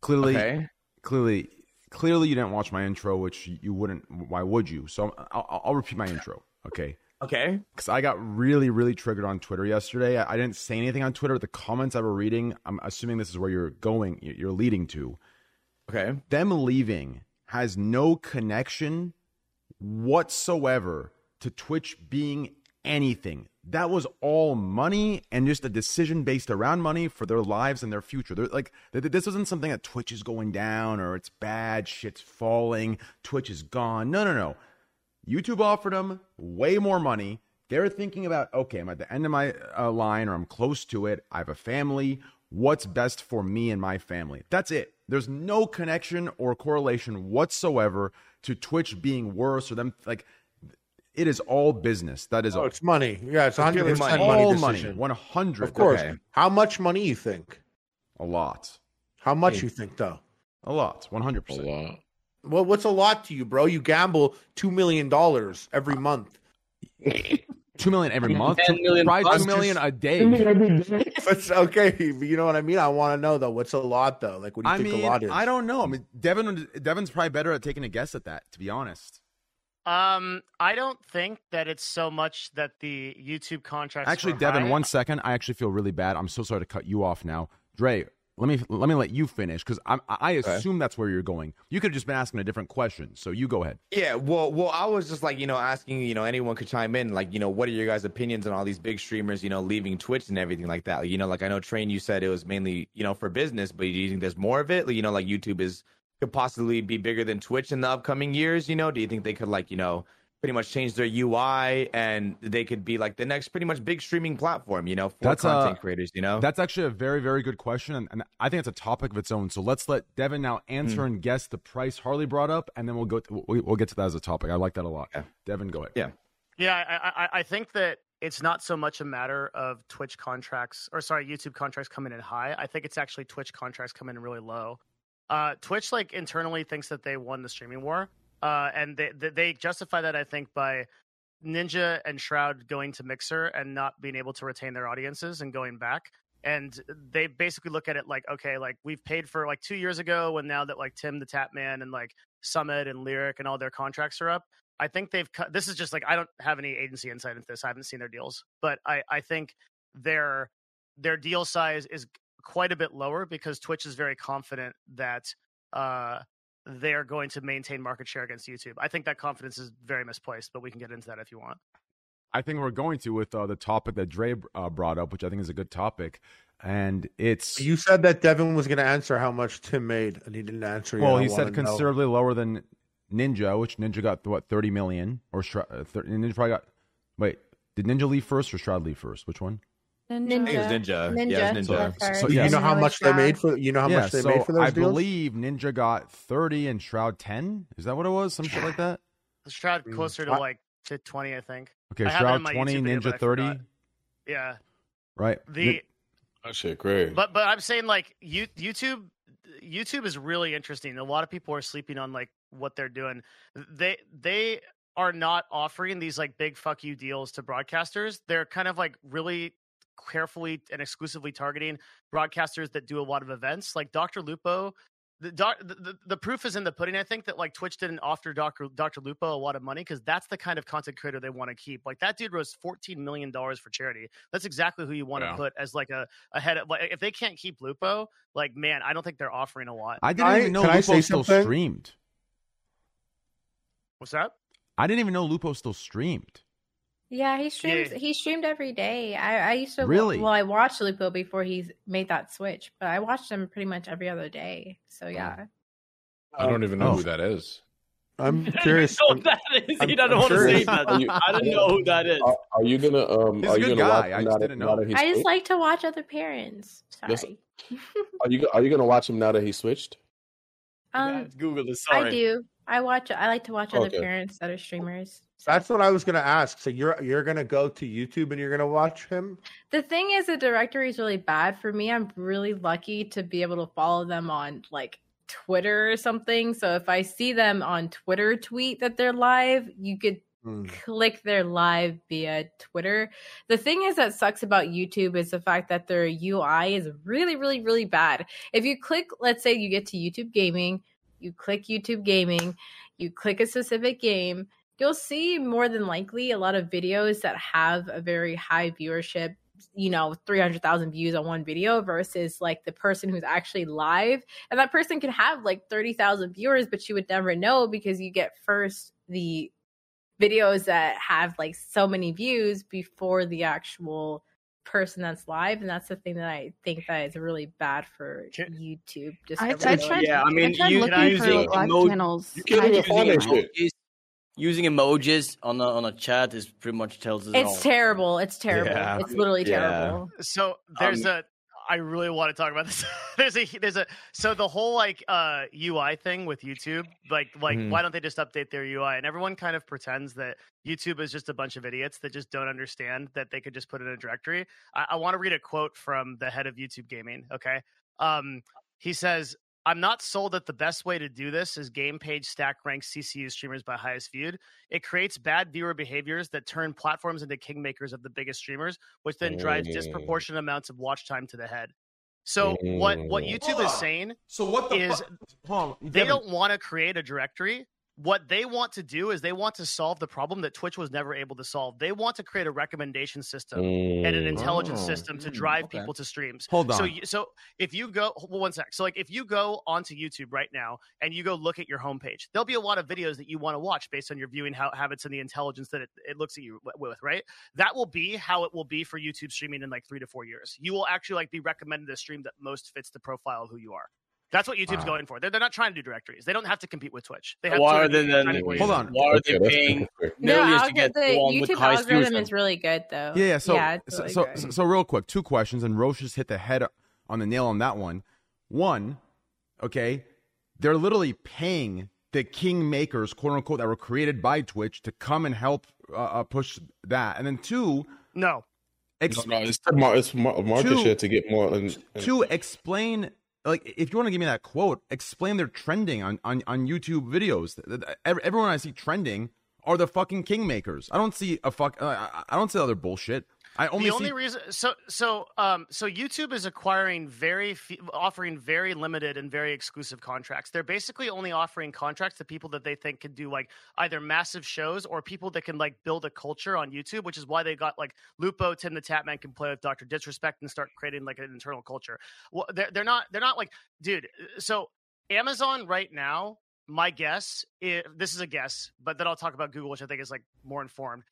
Clearly, okay, clearly, clearly, you didn't watch my intro, which you wouldn't. Why would you? So I'll, I'll- repeat my intro, okay? [LAUGHS] okay, Because I got really, really triggered on Twitter yesterday. I, I didn't say anything on Twitter. The comments I were reading, I'm assuming this is where you're going, you're leading to. okay, Them leaving has no connection whatsoever to Twitch being anything. That was all money and just a decision based around money for their lives and their future. They're like th- th- this wasn't something that Twitch is going down or it's bad, shit's falling, Twitch is gone. No, no, no. YouTube offered them way more money. They're thinking about, okay, I'm at the end of my uh, line or I'm close to it. I have a family. What's best for me and my family? That's it. There's no connection or correlation whatsoever to Twitch being worse or them. Like, it is all business. That is Oh, all. it's money. Yeah, it's It's 100% money. money, all money. decision. 100. Of course. Okay. How much money you think? A lot. How much you think though? A lot. 100%. A lot. Well, what's a lot to you, bro? You gamble two million dollars every uh, month. [LAUGHS] Two million every month. 10 million Probably bucks. two million a day. That's [LAUGHS] okay. but You know what I mean? I want to know though. What's a lot though? Like, what do you I think mean, a lot is? I don't know. I mean, Devin, Devin's probably better at taking a guess at that. To be honest. Um, I don't think that it's so much that the YouTube contracts. Actually, Devin, high. one second. I actually feel really bad. I'm so sorry to cut you off now, Dre. Let me let me let you finish because I I assume that's where you're going. You could have just been asking a different question, so you go ahead. yeah. Well, well, I was just like you know asking, you know, anyone could chime in, like you know, what are your guys' opinions on all these big streamers, you know, leaving Twitch and everything like that? You know, like I know Train, you said it was mainly you know for business, but do you think there's more of it? Like, you know, like YouTube is could possibly be bigger than Twitch in the upcoming years. You know, do you think they could like you know pretty much change their UI and they could be like the next pretty much big streaming platform, you know, for That's, content uh, creators, you know? That's actually a very, very good question, and, and I think it's a topic of its own. So let's let Devin now answer Hmm. and guess the price Harley brought up, and then we'll go. we'll, we'll get to that as a topic. I like that a lot. Devin, go ahead. Yeah. Yeah, I, I, I think that it's not so much a matter of Twitch contracts or sorry, YouTube contracts coming in high. I think it's actually Twitch contracts coming in really low. Uh, Twitch like internally thinks that they won the streaming war, uh, and they they- justify that I think by Ninja and Shroud going to Mixer and not being able to retain their audiences and going back. And they basically look at it like, okay, like we've paid for like two years ago, and now that like Tim the Tatman and like Summit and Lirik and all their contracts are up, I think they've cut. This is just like I don't have any agency insight into this. I haven't seen their deals, but I I think their their deal size is quite a bit lower because Twitch is very confident that uh they're going to maintain market share against YouTube. I think that confidence is very misplaced, but we can get into that if you want. I think we're going to with uh, the topic that Dre uh, brought up, which I think is a good topic, and it's You said that Devin was going to answer how much Tim made, and he didn't answer. yet. well, I he wanna said know. considerably lower than Ninja, which Ninja got what thirty million or Shroud, uh, 30, Ninja probably got. Wait, did Ninja leave first or Shroud leave first? Which one? Ninja. I think it was Ninja. Ninja. Yeah, it was Ninja. left first, so- and yeah, You know how much they made for? You know how yeah, much they so made for those I deals? believe Ninja got thirty and Shroud ten. Is that what it was? Some shit like that. [SIGHS] Shroud Mm. closer to like to twenty, I think. Okay, I have it in Shroud twenty, YouTube Ninja I thirty. Yeah. Right. The That shit great. But but I'm saying like you, YouTube YouTube is really interesting. A lot of people are sleeping on like what they're doing. They they are not offering these like big fuck you deals to broadcasters. They're kind of like really carefully and exclusively targeting broadcasters that do a lot of events. Like Dr. Lupo the, doc, the, the the proof is in the pudding. I think that like Twitch didn't offer Dr. Dr. Lupo a lot of money because that's the kind of content creator they want to keep. Like that dude rose fourteen million dollars for charity. That's exactly who you want to Yeah. put as like a, a head. Of, like if they can't keep Lupo, like man, I don't think they're offering a lot. I didn't I- even know can Lupo still something? streamed. What's that? I didn't even know Lupo still streamed. Yeah, he streams. Yeah. He streamed every day. I, I used to Really? Well, I watched Lupo before he made that switch, but I watched him pretty much every other day. So yeah, I don't even know Oh. who that is. I'm [LAUGHS] curious. I don't know who that is. I'm- He doesn't I'm want to say that. Are you- I don't know who that is. Are, are you gonna um? He's a are you good gonna guy. watch I just didn't know. now that he's I just like to watch other parents. Yes. Sorry. Are you are you gonna watch him now that he switched? um, Google this. Sorry. I do. I watch. I like to watch other parents that are streamers. So- That's what I was going to ask. So you're you're going to go to YouTube and you're going to watch him? The thing is, the directory is really bad for me. I'm really lucky to be able to follow them on like Twitter or something. So if I see them on Twitter tweet that they're live, you could Hmm. click their live via Twitter. The thing is that sucks about YouTube is the fact that their UI is really, really, really bad. If you click, let's say you get to YouTube Gaming, you click YouTube Gaming, you click a specific game, you'll see more than likely a lot of videos that have a very high viewership you know 300,000 views on one video versus like the person who's actually live. And that person can have like 30,000 viewers but you would never know because you get first the videos that have like so many views before the actual person that's live. And that's the thing that I think that is really bad for Can- YouTube I, I tried, Yeah, I mean, I you- looking can for live emo- channels. you can't I even Using emojis on a on a chat is pretty much tells us it's all. terrible it's terrible Yeah. it's literally Yeah. terrible So there's Um, a. I really want to talk about this. [LAUGHS] there's a there's a so the whole like uh UI thing with YouTube, like like Mhm. why don't they just update their UI? And everyone kind of pretends that YouTube is just a bunch of idiots that just don't understand that they could just put in a directory. I, I want to read a quote from the head of YouTube Gaming. Okay, um, he says. I'm not sold that the best way to do this is game page stack rank CCU streamers by highest viewed. It creates bad viewer behaviors that turn platforms into kingmakers of the biggest streamers, which then drives Mm. disproportionate amounts of watch time to the head. So what what Mm. YouTube is saying So what the is- Hold on, they don't want to create a directory. What they want to do is they want to solve the problem that Twitch was never able to solve. They want to create a recommendation system and an intelligence Oh. system to Mm, drive okay. people to streams. Hold So on. you, so if you go well, one sec. So like if you go onto YouTube right now and you go look at your homepage, there'll be a lot of videos that you want to watch based on your viewing ha- habits and the intelligence that it, it looks at you with, right? That will be how it will be for YouTube streaming in like three to four years. You will actually like be recommended a stream that most fits the profile of who you are. That's what YouTube's Wow. going for. They're, they're not trying to do directories. They don't have to compete with Twitch. They have Why are they then? Hold on. Why are they paying super fair. No, millions to get the the one with YouTube highest views? algorithm then? is really good, though. Yeah, yeah. So, yeah, so, really so, so, so real quick, two questions, and Rosh just hit the head on the nail on that one. One, okay, they're literally paying the king makers, quote unquote, that were created by Twitch to come and help uh, uh, push that. And then two, No, ex- No, no, it's to mar- it's mar- market Two- share to get more. And, and two, explain. Like, if you want to give me that quote, explain their trending on, on, on YouTube videos. Everyone I see trending are the fucking kingmakers. I don't see a fuck. I don't see other bullshit. I only the only see reason so so um so YouTube is acquiring very fe- offering very limited and very exclusive contracts. They're basically only offering contracts to people that they think can do like either massive shows or people that can like build a culture on YouTube, which is why they got like Lupo, Tim the Tatman can play with Doctor Disrespect and start creating like an internal culture. Well, they're they're not they're not like dude. So Amazon right now, my guess, i this is a guess, but then I'll talk about Google, which I think is like more informed.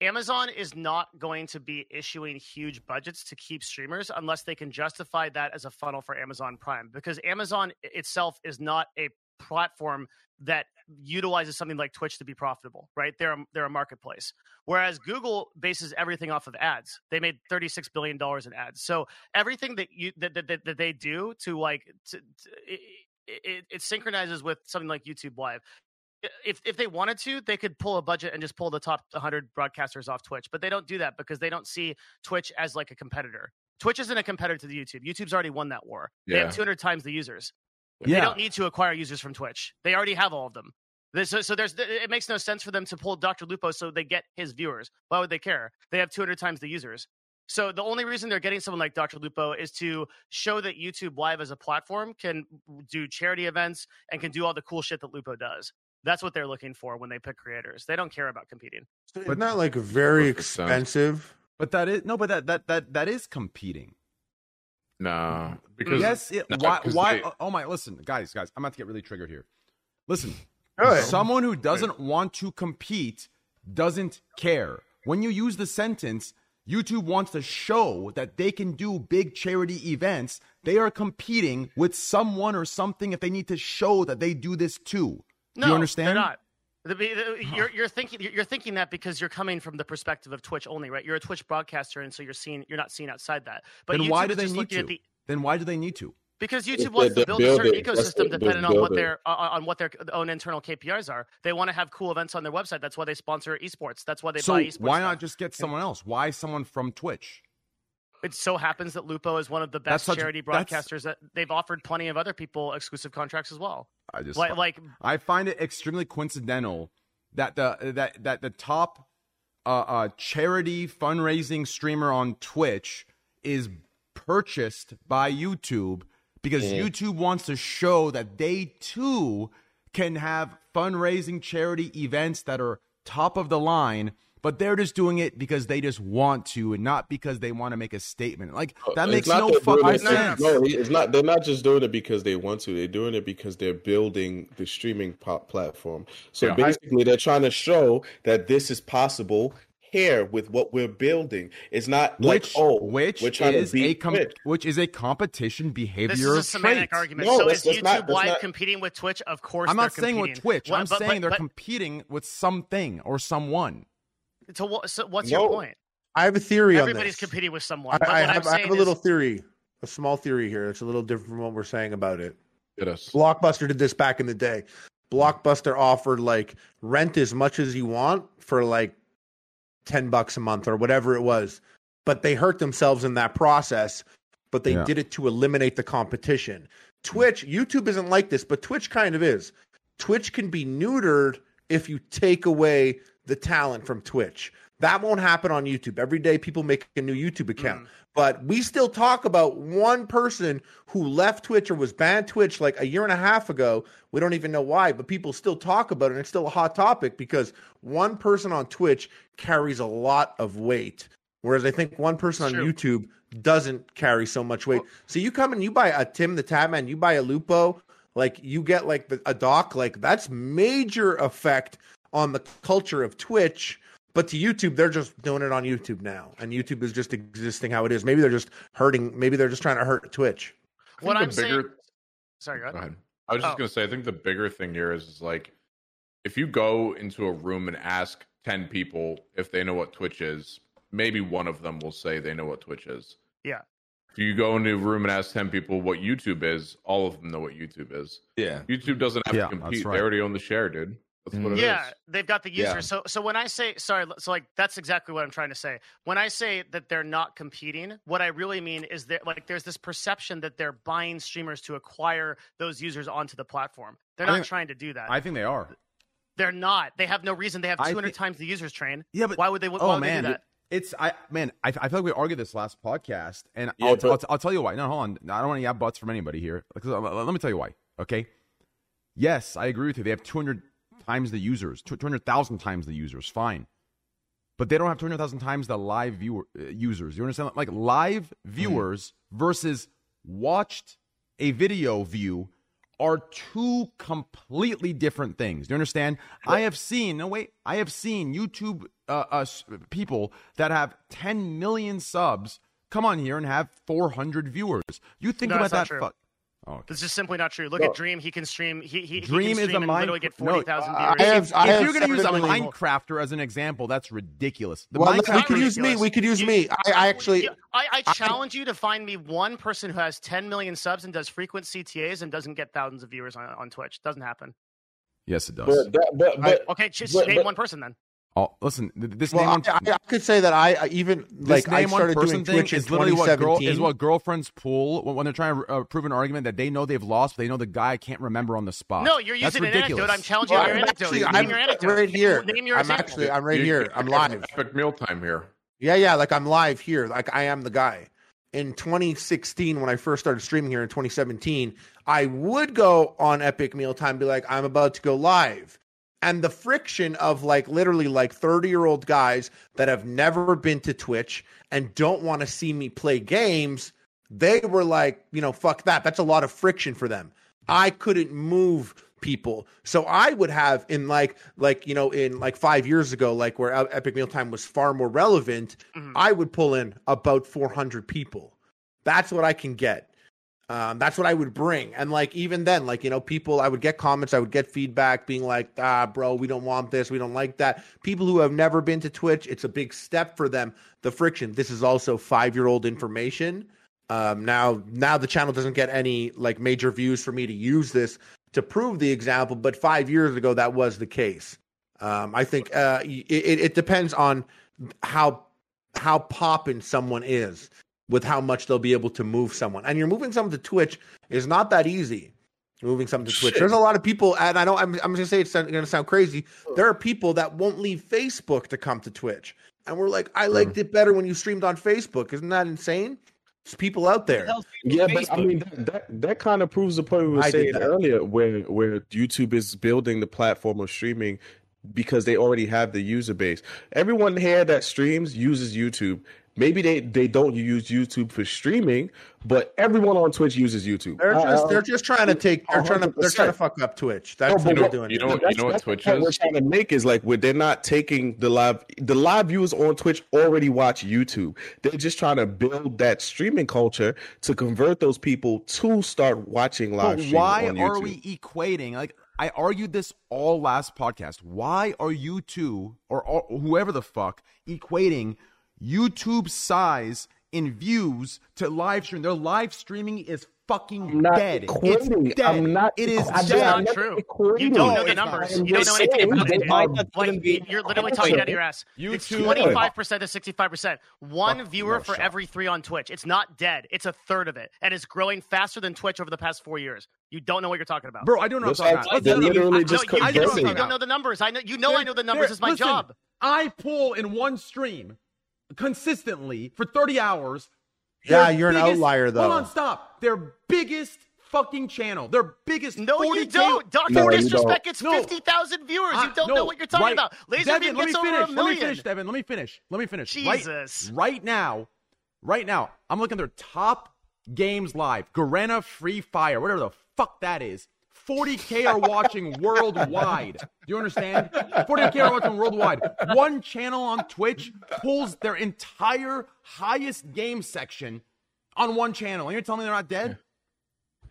Amazon is not going to be issuing huge budgets to keep streamers unless they can justify that as a funnel for Amazon Prime because Amazon itself is not a platform that utilizes something like Twitch to be profitable, right? They're a, they're a marketplace. Whereas Google bases everything off of ads. They made 36 billion dollars in ads. So everything that you that that, that, that they do to like to, to, it, it, it synchronizes with something like YouTube Live if if they wanted to, they could pull a budget and just pull the top 100 broadcasters off Twitch, but they don't do that because they don't see Twitch as like a competitor. Twitch isn't a competitor to the YouTube. YouTube's already won that war. They have 200 times the users. They don't need to acquire users from Twitch. They already have all of them. So, so there's it makes no sense for them to pull Dr. Lupo so they get his viewers. Why would they care? They have 200 times the users. So the only reason they're getting someone like Dr. Lupo is to show that YouTube Live as a platform can do charity events and can do all the cool shit that Lupo does. That's what they're looking for when they pick creators. They don't care about competing. but not like very expensive? But that is no, but that that that that is competing. Nah, mm-hmm. because yes, it, nah, why? 'cause Why? they- oh, oh my! Listen, guys, guys, I'm about to get really triggered here. Listen, Good. someone who doesn't want to compete doesn't care. When you use the sentence, YouTube wants to show that they can do big charity events. They are competing with someone or something if they need to show that they do this too. No, you understand? They're not. The- the- You're, you're thinking you're thinking that because you're coming from the perspective of Twitch only, right? You're a Twitch broadcaster, and so you're seeing you're not seeing outside that. But then YouTube why do they need to? at the Then why do they need to? because If YouTube wants to build a certain ecosystem what depending on what their uh, on what their own internal KPIs are. They want to have cool events on their website. That's why they sponsor esports. That's why they So buy esports. why stuff. not just get someone else? Why someone from Twitch? It so happens that Lupo is one of the best such- charity broadcasters. That they've offered plenty of other people exclusive contracts as well. I just Like like I find it extremely coincidental that the that that the top uh, uh, charity fundraising streamer on Twitch is purchased by YouTube because Mhm. YouTube wants to show that they too can have fundraising charity events that are top of the line. But they're just doing it because they just want to, and not because they want to make a statement. Like uh, that It's makes no fucking it- sense. No, it's not. They're not just doing it because they want to. They're doing it because they're building the streaming pop platform. So Yeah. basically, they're trying to show that this is possible here with what we're building. It's not like which oh, which we're is a com- which is a competition behavior this is a semantic trait. argument. No, so that's- is that's YouTube not- that's Live not- competing with Twitch? Of course, I'm not they're saying with. Twitch. What- I'm but- saying but- they're but- competing with something or someone. So, what, so what's No. your point? I have a theory on Everybody's competing with someone. I, I have, I'm I saying have a little is, theory, a small theory here. It's a little different from what we're saying about it. Get us. Blockbuster did this back in the day. Blockbuster offered like rent as much as you want for like 10 bucks a month or whatever it was. But they hurt themselves in that process, but they Yeah. did it to eliminate the competition. Twitch, YouTube isn't like this, but Twitch kind of is. Twitch can be neutered if you take away the talent from Twitch. That won't happen on YouTube. Every day people make a new YouTube account. Mm. But we still talk about one person who left Twitch or was banned Twitch like a year and a half ago. We don't even know why, but people still talk about it. And it's still a hot topic because one person on Twitch carries a lot of weight. Whereas I think one person on True. YouTube doesn't carry so much weight. So you come and you buy a Tim the Tatman, you buy a Lupo, like you get like the, a doc, like that's major effect on the culture of Twitch. But to YouTube, they're just doing it on YouTube now, and YouTube is just existing how it is. Maybe they're just hurting. Maybe they're just trying to hurt Twitch. what I'm bigger- saying, Sorry, go ahead. Go ahead. I was just Oh. gonna say, I think the bigger thing here is, is like, if you go into a room and ask ten people if they know what Twitch is, maybe one of them will say they know what Twitch is. Yeah. If you go into a room and ask ten people what YouTube is, all of them know what YouTube is. Yeah. YouTube doesn't have Yeah, to compete; right. they already own the share, dude. That's what it mm-hmm. is. yeah, they've got the user. Yeah. So so when I say sorry, so like that's exactly what I'm trying to say. When I say that they're not competing, what I really mean is that like there's this perception that they're buying streamers to acquire those users onto the platform. They're not think- trying to do that. I think they are. they're not. They have no reason. They have I 200 think- times the users train. Yeah, but why would they? Oh, why oh would man, they do that? it's I man, I, I feel like we argued this last podcast, and Yeah, I'll, but- I'll, I'll tell you why. No, hold on, I don't want to yab butts from anybody here. Let let me tell you why. Okay, yes, I agree with you. They have 200 times the users, 200,000 times the users. Fine, but they don't have 200,000 times the live viewer uh, users. You understand? Like live viewers versus watched a video view are two completely different things. Do you understand? I have seen, no wait, I have seen YouTube uh, uh, people that have 10 million subs come on here and have 400 viewers. You think No, about that? Fuck. Oh, okay. This is simply not true. Look No. at Dream. He can stream. He, he, he Dream can is stream a and mine- literally get no, 40,000 I viewers. have- I if have you're going to use a certainly- Minecrafter as an example, that's ridiculous. The Well, Minecraft we could use me. We could use You- me. I, I actually. Yeah, I, I challenge you to find me one person who has 10 million subs and does frequent CTAs and doesn't get thousands of viewers on, on Twitch. Doesn't happen. yes, it does. But that, but, but Okay, just but- name but- one person then. Oh, listen, this Well, name I, on, I, I could say that I, I even like I name one started person doing thing Twitch in is literally what girl is what girlfriends pull when, when they're trying to uh, prove an argument that they know they've lost, but they know the guy can't remember on the spot. No, you're That's using an ridiculous. anecdote. I'm challenging Well, your I'm anecdote. actually, Name I'm your anecdote. right here. Name your I'm example. actually, I'm right You- here. I'm live. Epic mealtime here. Yeah, yeah, like I'm live here. Like I am the guy. In 2016, when I first started streaming here in 2017, I would go on Epic Mealtime, and be like, I'm about to go live. And the friction of like literally like 30 year old guys that have never been to Twitch and don't want to see me play games, they were like, you know, fuck that. That's a lot of friction for them. I couldn't move people. So I would have in like like you know in like 5 years ago like where Epic Mealtime was far more relevant, Mhm. I would pull in about 400 people. That's what I can get. Um, that's what I would bring. And like even then, like you know, people I would get comments, I would get feedback being like, ah, bro, we don't want this, we don't like that. People who have never been to Twitch, it's a big step for them. The friction. This is also five year old information. Um, now now the channel doesn't get any like major views for me to use this to prove the example, but five years ago that was the case. Um, I think uh, it, it depends on how how poppin' someone is with how much they'll be able to move someone. And you're moving someone to Twitch is not that easy. Moving someone to Twitch. Shit. There's a lot of people, and I know I'm, I'm going to say it's going to sound crazy. There are people that won't leave Facebook to come to Twitch. And we're like, I liked hmm. it better when you streamed on Facebook. Isn't that insane? There's people out there. Yeah, but I mean that that, that kind of proves the point we were I saying earlier, where where YouTube is building the platform of streaming because they already have the user base. Everyone here that streams uses YouTube. Maybe they, they don't use YouTube for streaming, but everyone on Twitch uses YouTube. They're uh, just I- they're uh, just trying to take they're trying to they're trying to fuck up Twitch. That's but what they're doing. you know what- you know what that's the Twitch point We're trying to make is like where they're not taking the live the live viewers on Twitch already watch YouTube. They're just trying to build that streaming culture to convert those people to start watching live. But why on are we equating? Like I argued this all last podcast. Why are you two or, or whoever the fuck equating YouTube size in views to live stream? Their live streaming is fucking I'm not dead. equating. It's dead. I'm not It is equ- I just- dead. I'm not not true. equating. You don't know the numbers. You don't know anything about it. that Like you're literally talking out of your ass. It's twenty five percent to sixty five percent. One Fuck, viewer no for shot. every three on Twitch. It's not dead. It's a third of it, and it's growing faster than Twitch over the past four years. You don't know what you're talking about. Bro, I don't know what I'm talking about. they're literally I- just no, you, you, converting. you don't know the numbers. I know. You know I know the numbers. There- It's my listen, job. I pull in one stream consistently for 30 hours. Yeah, you're an outlier, though. Hold on, stop. Their biggest fucking channel. Their biggest. No, you 40K don't. Doctor No, Disrespect gets No. fifty thousand viewers. You ah, don't no, know what you're talking right. about. Laser Devin, Beam let me gets over finish. a Let me finish, Devin. Let me finish. Let me finish. Jesus. Right, right now, right now, I'm looking at their top games live. Garena Free Fire, whatever the fuck that is. 40k are watching worldwide. Do you understand? 40k are watching worldwide. One channel on Twitch pulls their entire highest game section on one channel. And you're telling me they're not dead?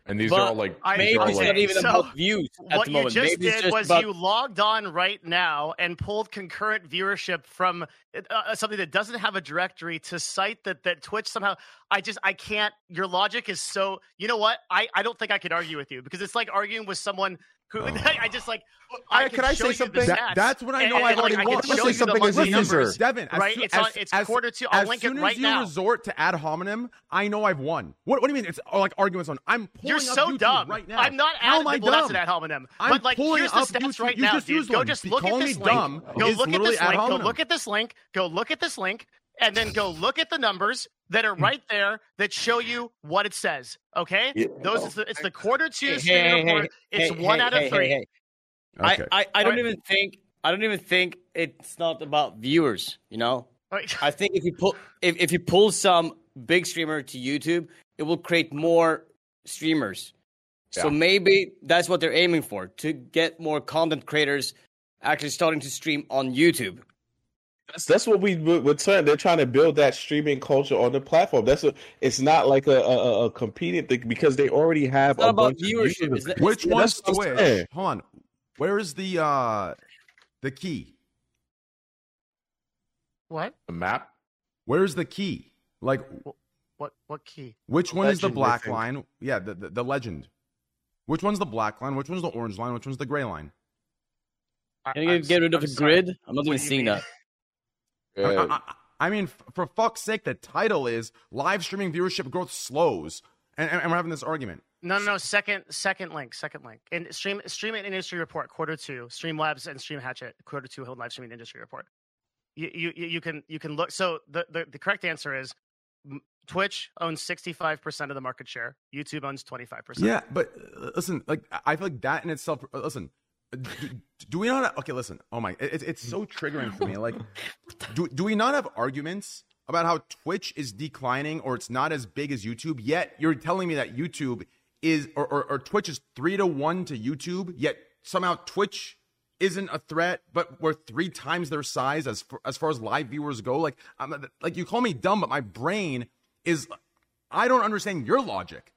And these But are all like I- these maybe are all it's like not even so about views at what the you moment. just maybe did just was about you logged on right now and pulled concurrent viewership from uh, something that doesn't have a directory to cite that that Twitch somehow. I just I can't. Your logic is so. You know what? I I don't think I could argue with you because it's like arguing with someone who oh. [LAUGHS] I just like. I- I can I show say something? That- that's when I know and- I've and, already like, won. I Let's say something as monthly a user. Devin, as right? soo- It's on. It's as- quarter two. I'll as link soon it as right you now. resort to ad hominem, I know I've won. What, what do you mean? It's like arguments on. I'm pulling You're up so YouTube dumb. right now. I'm not How at am I well, that's an ad hominem. I'm but like, pulling here's the up stats YouTube. right You now, just dude. used Go just look at this link. Go look at this link. Go look at this link. Go look at this link, and then go look at the numbers that are hmm. right there that show you what it says. Okay, those it's the, it's the quarter two Hey, streaming hey, hey, report. hey, it's hey, one hey, out of hey, three. hey, hey. Okay. I, I, I don't Alright. even think I don't even think it's not about viewers. You know, Right. [LAUGHS] I think if you pull if, if you pull some big streamer to YouTube, it will create more streamers. So Yeah. maybe that's what they're aiming for to get more content creators actually starting to stream on YouTube. That's that's what we we- we're trying. They're trying to build that streaming culture on the platform. That's a. It's not like a a, a- a competing thing because they already have It's not a about bunch of viewership. users. It's not- Which one's that's what saying. Hold on. Where is the uh the key? What? the map. Where's the key? Like What? What key? which one is the black line? Yeah, the, the the legend. Which one's the black line? Which one's the orange line? Which one's the gray line? I- Can you I'm get rid of I'm the sorry. grid? I'm not What even do you seeing mean? that. I- I, I- I mean, for fuck's sake, the title is live streaming viewership growth slows, and, and, and we're having this argument. No, no, no. Second, second link. Second link. And stream, stream and industry report, quarter two. Streamlabs and Stream Hatchet, quarter two. Live streaming industry report. You, you, you you can, you can look. So the, the, the correct answer is Twitch owns sixty five percent of the market share. YouTube owns twenty five percent. Yeah, but uh, listen, like I- I feel like that in itself. uh, Listen, do, do we not? Have, okay, listen. Oh my, it, it's so triggering for me. Like, [LAUGHS] do do we not have arguments about how Twitch is declining or it's not as big as YouTube? Yet you're telling me that YouTube is or or, or Twitch is three to one to YouTube. Yet somehow Twitch isn't a threat, but we're three times their size as far, as far as live viewers go. Like, I'm like you call me dumb, but my brain is. I don't understand your logic.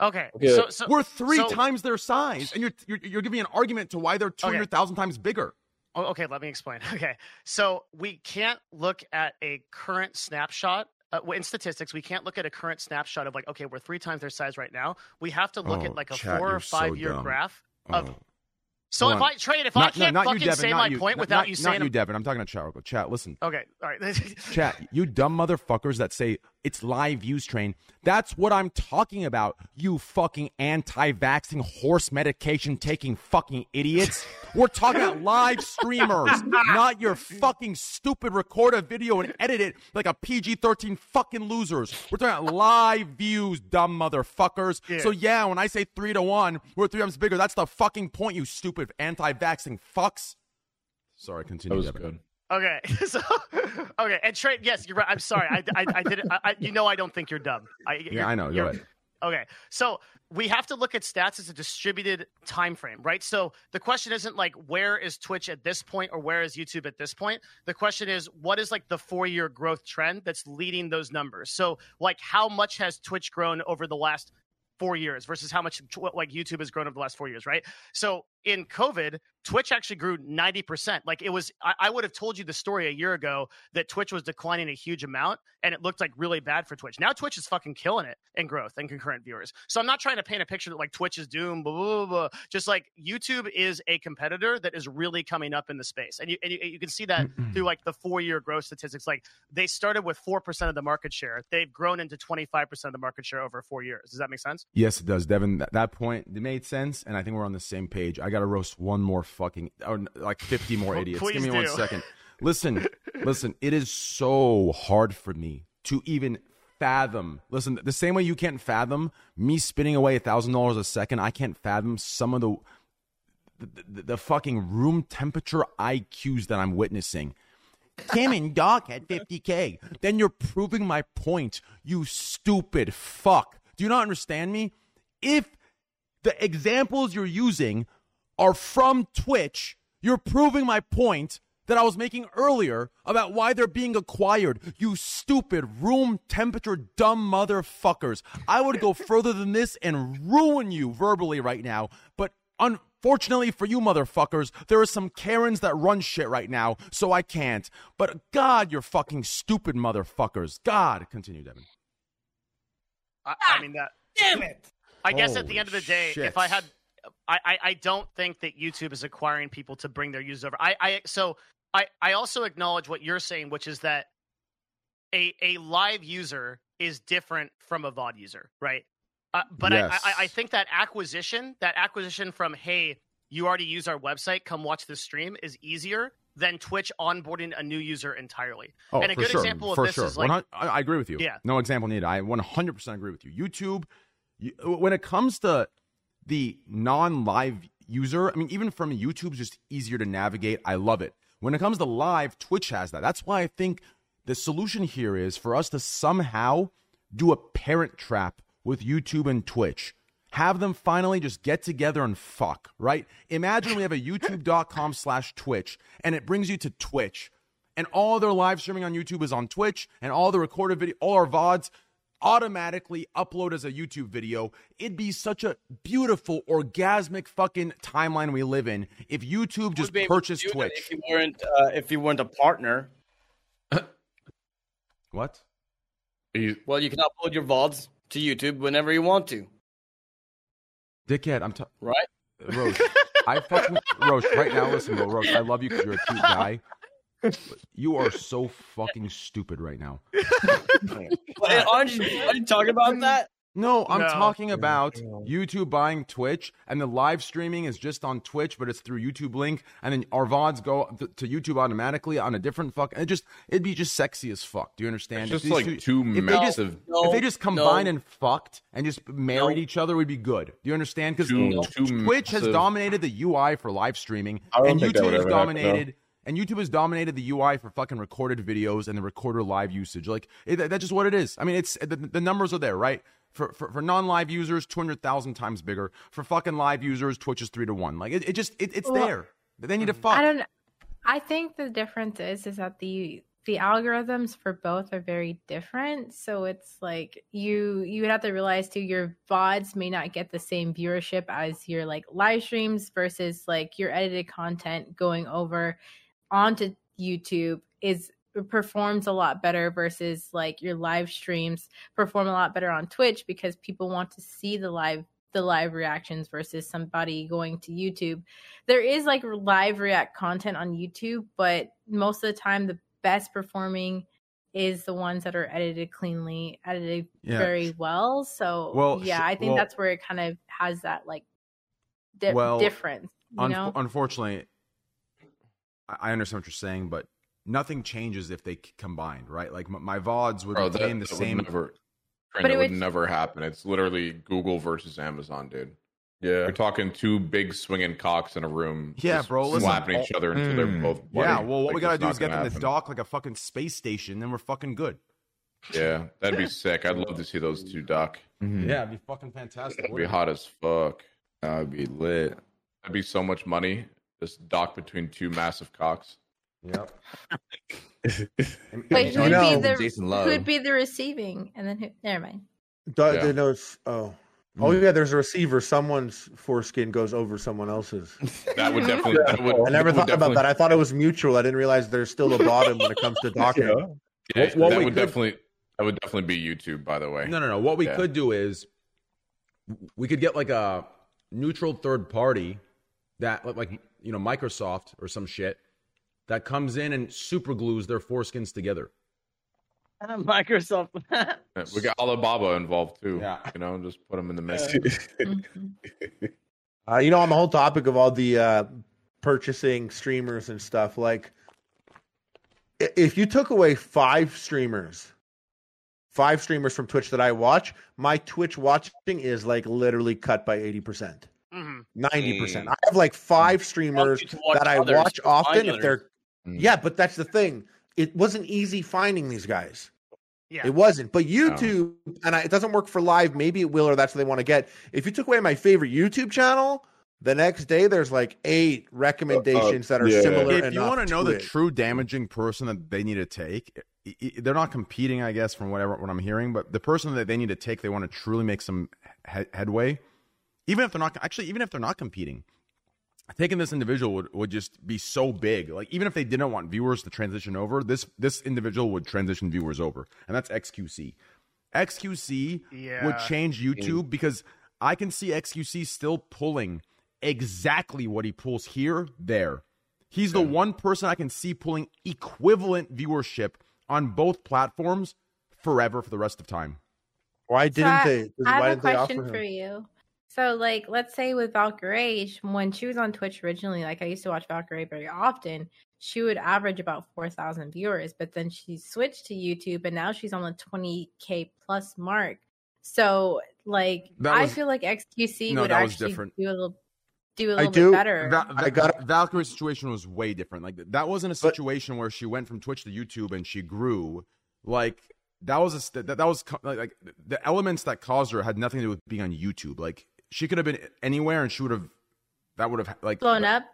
Okay. Okay. So, so We're three so- times their size, and you're, you're you're giving an argument to why they're two hundred thousand times bigger. Oh, okay, let me explain. [LAUGHS] Okay, so we can't look at a current snapshot. Uh, in statistics, we can't look at a current snapshot of like, okay, we're three times their size right now. We have to look Oh, at like a chat, four you're or so five year dumb. graph of. Oh. So Hold if on. I trade, if I Not, no, can't not you, fucking Devin. say not my you. point Not- without not, you not saying, you, Devin. I'm talking to chat. Chat, listen. okay, all right, [LAUGHS] Chat, you dumb motherfuckers that say it's live views train. That's what I'm talking about. You fucking anti-vaxxing horse medication taking fucking idiots. We're talking about live streamers, not your fucking stupid record a video and edit it like a PG-13 fucking losers. We're talking about live views, dumb motherfuckers. Yeah. So yeah, when I say three to one, we're three times bigger. That's the fucking point, you stupid anti-vaxxing fucks. Sorry, continue. That continue. was Devin. good. Okay, [LAUGHS] so okay, and trade. Yes, you're right. I'm sorry. I, I, I did it. I, you know, I don't think you're dumb. I, Yeah, you're- I know. You're- right. Okay, so we have to look at stats as a distributed time frame, right? So the question isn't like where is Twitch at this point or where is YouTube at this point. The question is what is like the four year growth trend that's leading those numbers. So like how much has Twitch grown over the last four years versus how much like YouTube has grown over the last four years, right? So in COVID, Twitch actually grew 90%. Like it was, I, I would have told you the story a year ago that Twitch was declining a huge amount and it looked like really bad for Twitch. Now Twitch is fucking killing it in growth and concurrent viewers. So I'm not trying to paint a picture that like Twitch is doomed, blah, blah, blah, blah. Just like YouTube is a competitor that is really coming up in the space. And you, and you, you can see that through like the four year growth statistics. Like they started with 4% of the market share. They've grown into 25% of the market share over four years. Does that make sense? Yes, it does, Devin. That, that point it made sense, and I think we're on the same page. I got to roast one more fucking, or like fifty more Well, [LAUGHS] idiots. please Give me one do. [LAUGHS] second. Listen, listen. It is so hard for me to even fathom. Listen, the same way you can't fathom me spinning away a thousand dollars a second, I can't fathom some of the the, the, the fucking room temperature IQs that I'm witnessing. Cam and Doc had 50K. Then you're proving my point, you stupid fuck. Do you not understand me? If the examples you're using are from Twitch, you're proving my point that I was making earlier about why they're being acquired. You stupid room temperature dumb motherfuckers. I would go further than this and ruin you verbally right now, but unfortunately for you motherfuckers, there are some Karens that run shit right now, so I can't. But God, you're fucking stupid motherfuckers. God, continue, Devin. I, I ah, mean that. Damn it! I guess at the end of the day, shit. if I had, I, I, I don't think that YouTube is acquiring people to bring their users over. I, I so I, I also acknowledge what you're saying, which is that a a live user is different from a VOD user, right? Uh, but I, Yes. I, I think that acquisition, that acquisition from hey, you already use our website, come watch this stream, is easier than Twitch onboarding a new user entirely. Oh, and a for good sure. example of for this sure. is like I, I agree with you. Yeah. No example needed. I 100% agree with you. YouTube, you, when it comes to the non-live user, I mean, even from YouTube's just easier to navigate. I love it. When it comes to live, Twitch has that. That's why I think the solution here is for us to somehow do a parent trap with YouTube and Twitch. Have them finally just get together and fuck, right? Imagine we have a youtube.com slash Twitch and it brings you to Twitch and all their live streaming on YouTube is on Twitch, and all the recorded video, all our VODs automatically upload as a YouTube video. It'd be such a beautiful, orgasmic fucking timeline we live in if YouTube just Would be able to purchased Twitch. If you weren't, uh, if you weren't a partner, [COUGHS] What? well, you can upload your VODs to YouTube whenever you want to, Dickhead, I'm t- right? Rosh. I fucking [LAUGHS] Rosh right now. Listen, bro, Rosh. I love you because you're a cute guy. But you are so fucking stupid right now. [LAUGHS] But aren't you, aren't you talking about that? No, I'm No. talking about YouTube buying Twitch, and the live streaming is just on Twitch, but it's through YouTube link, and then our VODs go th- to YouTube automatically on a different fuck. It just it'd be just sexy as fuck. Do you understand? It's If just these like two if they just- massive- if they just combined no. and fucked and just married No. each other, we'd be good. Do you understand? Because Two- two Twitch has massive- dominated the UI for live streaming, I don't and think that would YouTube has ever happen, no. dominated. And YouTube has dominated the UI for fucking recorded videos and the recorder live usage. Like it, that's just what it is. I mean, it's the, the numbers are there, right? For for, for non live users, two hundred thousand times bigger. For fucking live users, Twitch is three to one. Like it, it just it, it's Well, there. They need to mm-hmm. fuck. I don't. I think the difference is is that the the algorithms for both are very different. So it's like you you would have to realize too your VODs may not get the same viewership as your like live streams versus like your edited content going over onto YouTube is performs a lot better versus like your live streams perform a lot better on Twitch because people want to see the live the live reactions versus somebody going to YouTube. There is like live react content on YouTube, but most of the time the best performing is the ones that are edited cleanly, edited Yeah. very well. So Well, yeah, I think well- that's where it kind of has that like di- Well, difference. You know? unfortunately, I I understand what you're saying, but nothing changes if they c- combined, right? Like m- my VODs would Bro, that, the that same. would never, But but it it would would- never happen. It's literally Google versus Amazon, dude. Yeah. You're talking two big swinging cocks in a room. Yeah, just bro, listen, slapping each other until they're Mm. both. Yeah, well, what Like, we gotta do is get gonna them to dock like a fucking space station, then we're fucking good. Yeah, that'd be [LAUGHS] sick. I'd love to see those two dock. Mhm. Yeah, it'd be fucking fantastic. That'd be hot as fuck. That would be lit. That'd be so much money. Just dock between two massive cocks. Yep. Wait, You [LAUGHS] who'd know- be the Jason Love. who'd be the receiving, and then who? Never mind. Do, Yeah. they know it's, oh. Hmm. Oh yeah, there's a receiver. Someone's foreskin goes over someone else's. [LAUGHS] That would [LAUGHS] definitely. That would, I never that would thought about that. I thought it was mutual. I didn't realize there's still a bottom when it comes to docking. Yeah, What- what that we would could- definitely. That would definitely be YouTube, by the way. No, no, no. What we Yeah. could do is we could get like a neutral third party that, like, you know, Microsoft or some shit that comes in and super glues their foreskins together. And [LAUGHS] Microsoft. we got Alibaba involved too. Yeah. You know, just put them in the mix. [LAUGHS] uh, you know, on the whole topic of all the uh, purchasing streamers and stuff, like if you took away five streamers, five streamers from Twitch that I watch, my Twitch watching is like literally cut by 80%. Mm-hmm. ninety mm. percent. I have like five streamers that I watch often. If they're mm. yeah, but that's the thing. It wasn't easy finding these guys. Yeah. It wasn't. But oh. YouTube, and I, it doesn't work for live. Maybe it will, or that's what they want to get. If you took away my favorite YouTube channel, the next day there's like eight recommendations uh, uh, that are yeah. similar. If you want to know the it. true damaging person that they need to take, they're not competing, I guess, from whatever what I'm hearing. But the person that they need to take, they want to truly make some he- headway even if they're not actually, even if they're not competing. Taking this individual would, would just be so big. Like even if they didn't want viewers to transition over, this this individual would transition viewers over, and that's XQC. XQC would change YouTube because I can see XQC still pulling exactly what he pulls here, there. He's the one person I can see pulling equivalent viewership on both platforms forever for the rest of time. Why didn't I, they? I have didn't a they question offer for him? you. So, like, let's say with Valkyrie, when she was on Twitch originally, like I used to watch Valkyrie very often, she would average about four thousand viewers. But then she switched to YouTube, and now she's on the twenty k plus mark. So, like, That I feel like XQC No, would actually different. do a little, do a I little do- bit better. Val- I got- Valkyrie's situation was way different. Like that wasn't a situation where she went from Twitch to YouTube and she grew. Like that was a st- that, that was co- like, like the elements that caused her had nothing to do with being on YouTube. Like she could have been anywhere and she would have that would have like Blown up.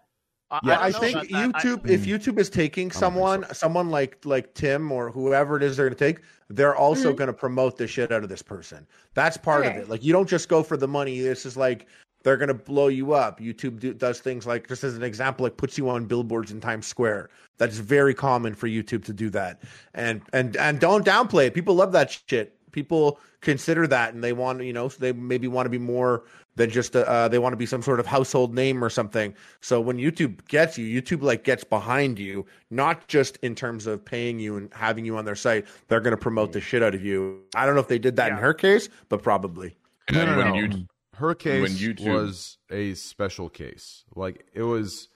Yeah, I, I think about that. I- YouTube, if YouTube is taking think someone, someone like like Tim or whoever it is they're going to take, they're also Mhm. going to promote the shit out of this person. That's part Okay. of it. Like you don't just go for the money. This is like they're going to blow you up. YouTube do, does things like just as an example, like puts you on billboards in Times Square. That's very common for YouTube to do that. And and and don't downplay it. People love that shit. People consider that, and they want you know they maybe want to be more than just a, uh, they want to be some sort of household name or something. So when YouTube gets you, YouTube like gets behind you, not just in terms of paying you and having you on their site. They're going to promote the shit out of you. I don't know if they did that in her case, but probably. No, And no, when no. you- Her case when YouTube- was a special case. Like it was.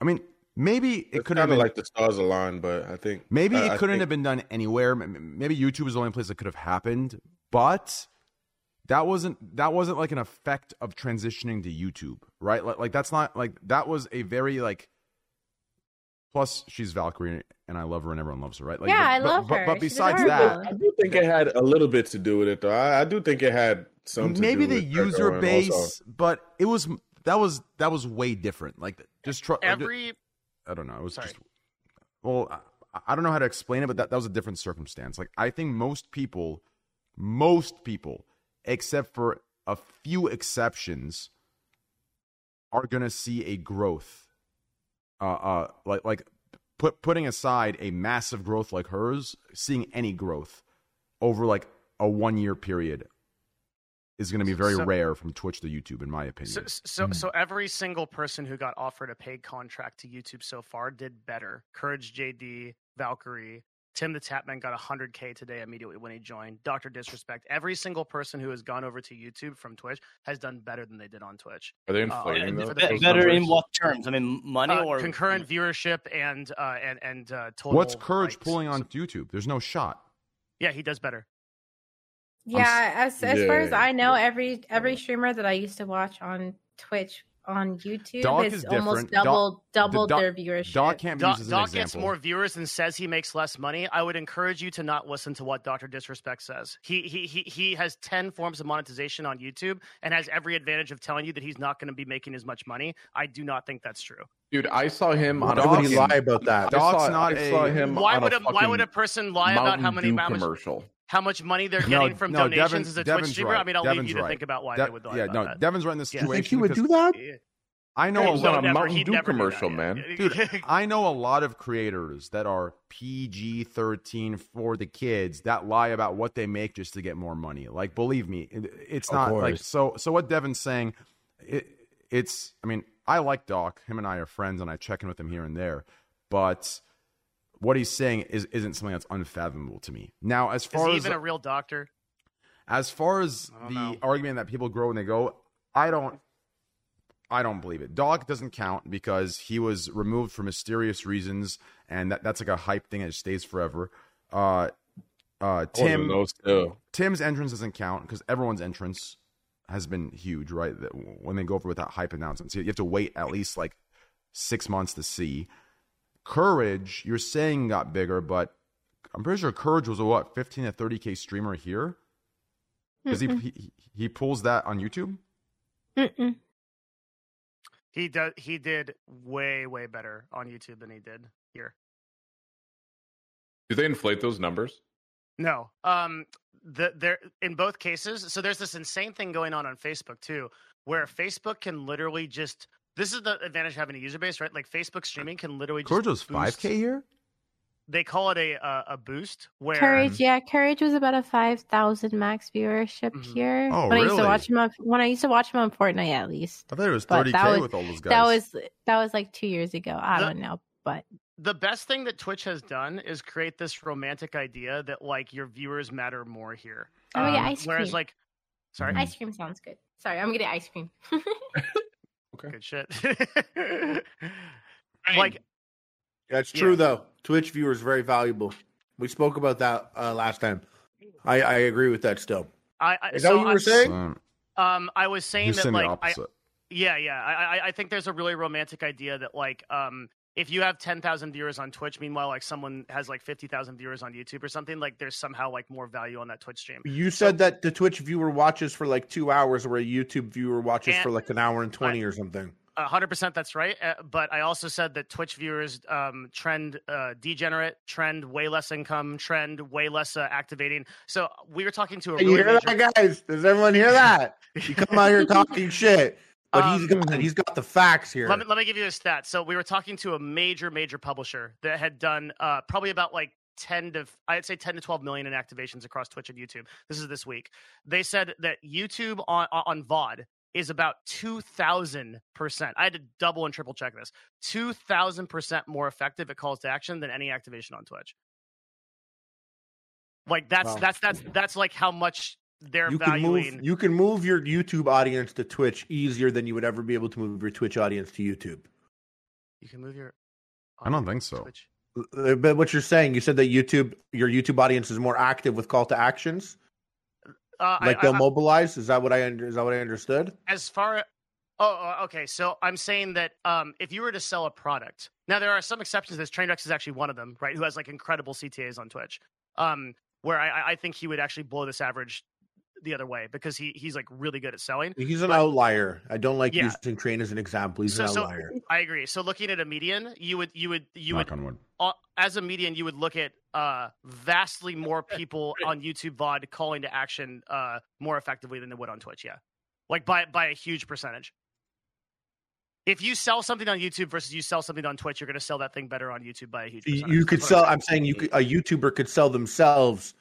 I mean, maybe it It's could kind have been like the stars aligned, but I think Maybe I- it couldn't think- have been done anywhere. M- m- Maybe YouTube is the only place that could have happened, but that wasn't that wasn't like an effect of transitioning to YouTube, right? Like, like that's not like that was a very like. Plus, she's Valkyrie, and I love her, and everyone loves her, right? Like, Yeah, but, I love but, her. But She's besides that, I do think it had a little bit to do with it, though. I, I do think it had some. To maybe do the with user base, also. but it was that was that was way different. Like just try. every I don't know. It was Sorry. just well, I, I don't know how to explain it, but that, that was a different circumstance. Like I think most people, most people, except for a few exceptions, are gonna see a growth. Uh, uh, like like put putting aside a massive growth like hers, seeing any growth over like a one year period is going to be very So- rare from Twitch to YouTube, in my opinion. So, so, so every single person who got offered a paid contract to YouTube so far did better. Courage JD, Valkyrie, Tim the Tatman got 100k today immediately when he joined. Doctor Disrespect. Every single person who has gone over to YouTube from Twitch has done better than they did on Twitch. Are they Uh, inflating and those- the those better in numbers? what terms? I mean, money Uh, or concurrent viewership and uh, and and uh, total. What's Courage like, pulling on YouTube? There's no shot. Yeah, he does better. Yeah, as as far as I know, every every streamer that I used to watch on Twitch on YouTube Doc has is almost different. Doc- doubled doubled Doc- their viewership. Doc can't be Doc, used as an Doc example. gets more viewers and says he makes less money. I would encourage you to not listen to what Doctor Disrespect says. He he he he has ten forms of monetization on YouTube and has every advantage of telling you that he's not going to be making as much money. I do not think that's true. Dude, I saw him on Why a would he lie about that? I Doc's not I saw a- him Why on would a, a, why would a person lie about how Mountain many Dew how much, commercial? how much money they're No, getting from no, donations Devin- as a Devin's Twitch streamer? right. I mean, I'll Devin's leave you to right. think about why De- they would lie yeah, about no, that. Devin's right in this Yeah. You think he would do that? Yeah. I know He a on lot, a never. Mountain Dew commercial, that. man. dude. [LAUGHS] I know a lot of creators that are PG thirteen for the kids that lie about what they make just to get more money. Like, believe me, it's not like so. So what Devin's saying, it, it's. I mean, I like Doc. Him and I are friends, and I check in with him here and there. But what he's saying is isn't something that's unfathomable to me. Now, as Is far he as even a real doctor? as far as the know. argument that people grow when they go, I don't I don't believe it. Doc doesn't count because he was removed for mysterious reasons and that, that's like a hype thing that stays forever. Uh uh Tim No. Tim's entrance doesn't count because everyone's entrance has been huge, right? That when they go over with that hype announcement. So you have to wait at least like six months to see. Courage, you're saying got bigger, but I'm pretty sure Courage was a what, 15 to 30k streamer here? Because he, he he pulls that on YouTube. Mm-mm. He does. He did way way better on YouTube than he did here. Do they inflate those numbers? No. Um the there in both cases, so there's this insane thing going on on Facebook too, where Facebook can literally just this is the advantage of having a user base, right? Like Facebook streaming can literally just Corjo's boost- five k here. They call it a a, a boost where Courage, yeah, Courage was about a five thousand max viewership Mhm. here. Oh, when I used to watch him on when I used to watch him on Fortnite at least. I thought it was But thirty k with all those guys. That was that was like two years ago. I The- don't know, but the best thing that Twitch has done is create this romantic idea that like your viewers matter more here. Oh, yeah, Um, ice Whereas cream. like, sorry, ice cream sounds good. Sorry, I'm getting ice cream. [LAUGHS] Okay, good shit. [LAUGHS] like That's true Yeah. though. Twitch viewers very valuable. We spoke about that uh, last time. I, I agree with that still. I, I Is that so what you were I'm- saying? Um, Um, I was saying he's that saying the like I, opposite. Yeah, yeah. I, I I think there's a really romantic idea that like um if you have ten thousand viewers on Twitch, meanwhile like someone has like fifty thousand viewers on YouTube or something, like there's somehow like more value on that Twitch stream. You said that the Twitch viewer watches for like two hours, where a YouTube viewer watches And- for like an hour and twenty or something. A hundred percent, that's right. Uh, but I also said that Twitch viewers um, trend uh, degenerate, trend way less income, trend way less uh, activating. So we were talking to a really you hear major- that, guys? Does everyone hear that? You come out here [LAUGHS] talking shit, but he's Um, got he's got the facts here. Let me, let me give you a stat. So we were talking to a major, major publisher that had done uh, probably about like 10 to, I'd say 10 to 12 million in activations across Twitch and YouTube. This is this week. They said that YouTube on, on VOD is about 2,000%. I had to double and triple check this. 2,000% more effective at calls to action than any activation on Twitch. Like that's, Wow. that's, that's, that's like how much they're you can move you can move your YouTube audience to Twitch easier than you would ever be able to move your Twitch audience to YouTube. You can move your. I don't think so. Twitch. Uh, But what you're saying, you said that YouTube, your YouTube audience is more active with call to actions, Uh, like I- they'll I- mobilize. Is that what I is that what I understood? as far oh oh, okay so i'm saying that um if you were to sell a product now there are some exceptions this trainwreck is actually one of them right who has like incredible ctas on twitch um where i i think he would actually blow this average the other way because he he's like really good at selling He's an But- outlier. I don't like Yeah. using Train as an example. He's so, an so outlier. i agree so looking at a median you would you would you would Knock on wood. uh, as a median, you would look at uh, vastly more people on YouTube VOD calling to action uh, more effectively than they would on Twitch. Yeah, like by by a huge percentage. If you sell something on YouTube versus you sell something on Twitch, you're going to sell that thing better on YouTube by a huge. You, Percentage. you could That's sell. I'm I'm saying you could, a YouTuber could sell themselves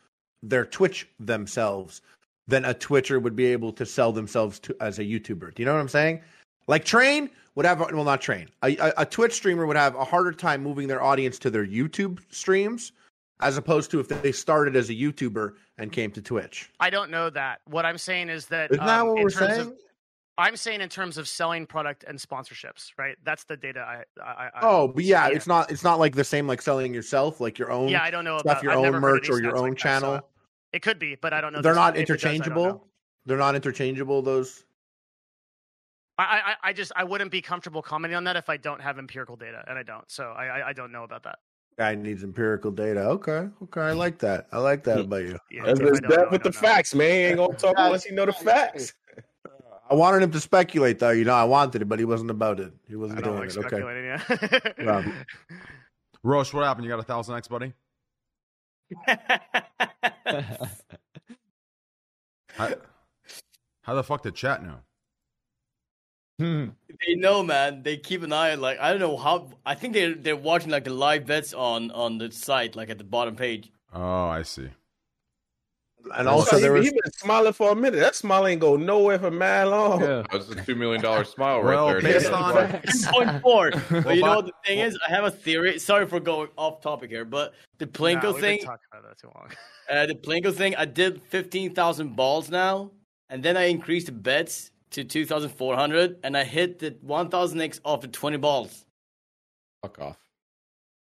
their Twitch themselves than a Twitcher would be able to sell themselves to as a YouTuber. Do you know what I'm saying? Like Train would have well, not Train. A, a, a Twitch streamer would have a harder time moving their audience to their YouTube streams as opposed to if they started as a YouTuber and came to Twitch. I don't know that. What I'm saying is that Isn't that um, what we're saying? Of, I'm saying in terms of selling product and sponsorships, right? That's the data I. I, I Oh, but yeah, it's not. It's not like the same like selling yourself, like your own Yeah, I don't know stuff, about- your I've own merch or your own like that, so channel. It could be, but I don't know. They're not stat. If it does, I don't know. interchangeable. They're not interchangeable. Those. I, I, I just I wouldn't be comfortable commenting on that if I don't have empirical data, and I don't. So I, I, I don't know about that. Guy needs empirical data. Okay, okay, I like that. I like that about you. Yeah, That's his don't know, with the know. facts, man. He ain't gonna talk unless he know the [LAUGHS] facts. I wanted him to speculate, though. You know, I wanted it, but he wasn't about it. He wasn't don't doing like it. Okay. speculating. Yeah. Um, [LAUGHS] Rosh, what happened? You got a thousand X, buddy? [LAUGHS] How, how the fuck did chat know? Hmm. They know, man. They keep an eye. Like I don't know how. I think they're they're watching like the live bets on on the site, like at the bottom page. Oh, I see. And also, he, there was he been smiling for a minute. That smile ain't go nowhere for man long. Yeah. That was a two million dollar [LAUGHS] smile Well, right there. based on- Going [LAUGHS] forward, [LAUGHS] but you know what the thing is? I have a theory. Sorry for going off topic here, but the Nah, Plinko we've been thing, talking about that too long. uh, the Plinko thing. I did fifteen thousand balls now, and then I increased the bets to two thousand four hundred, and I hit the one thousand X off the twenty balls. Fuck off.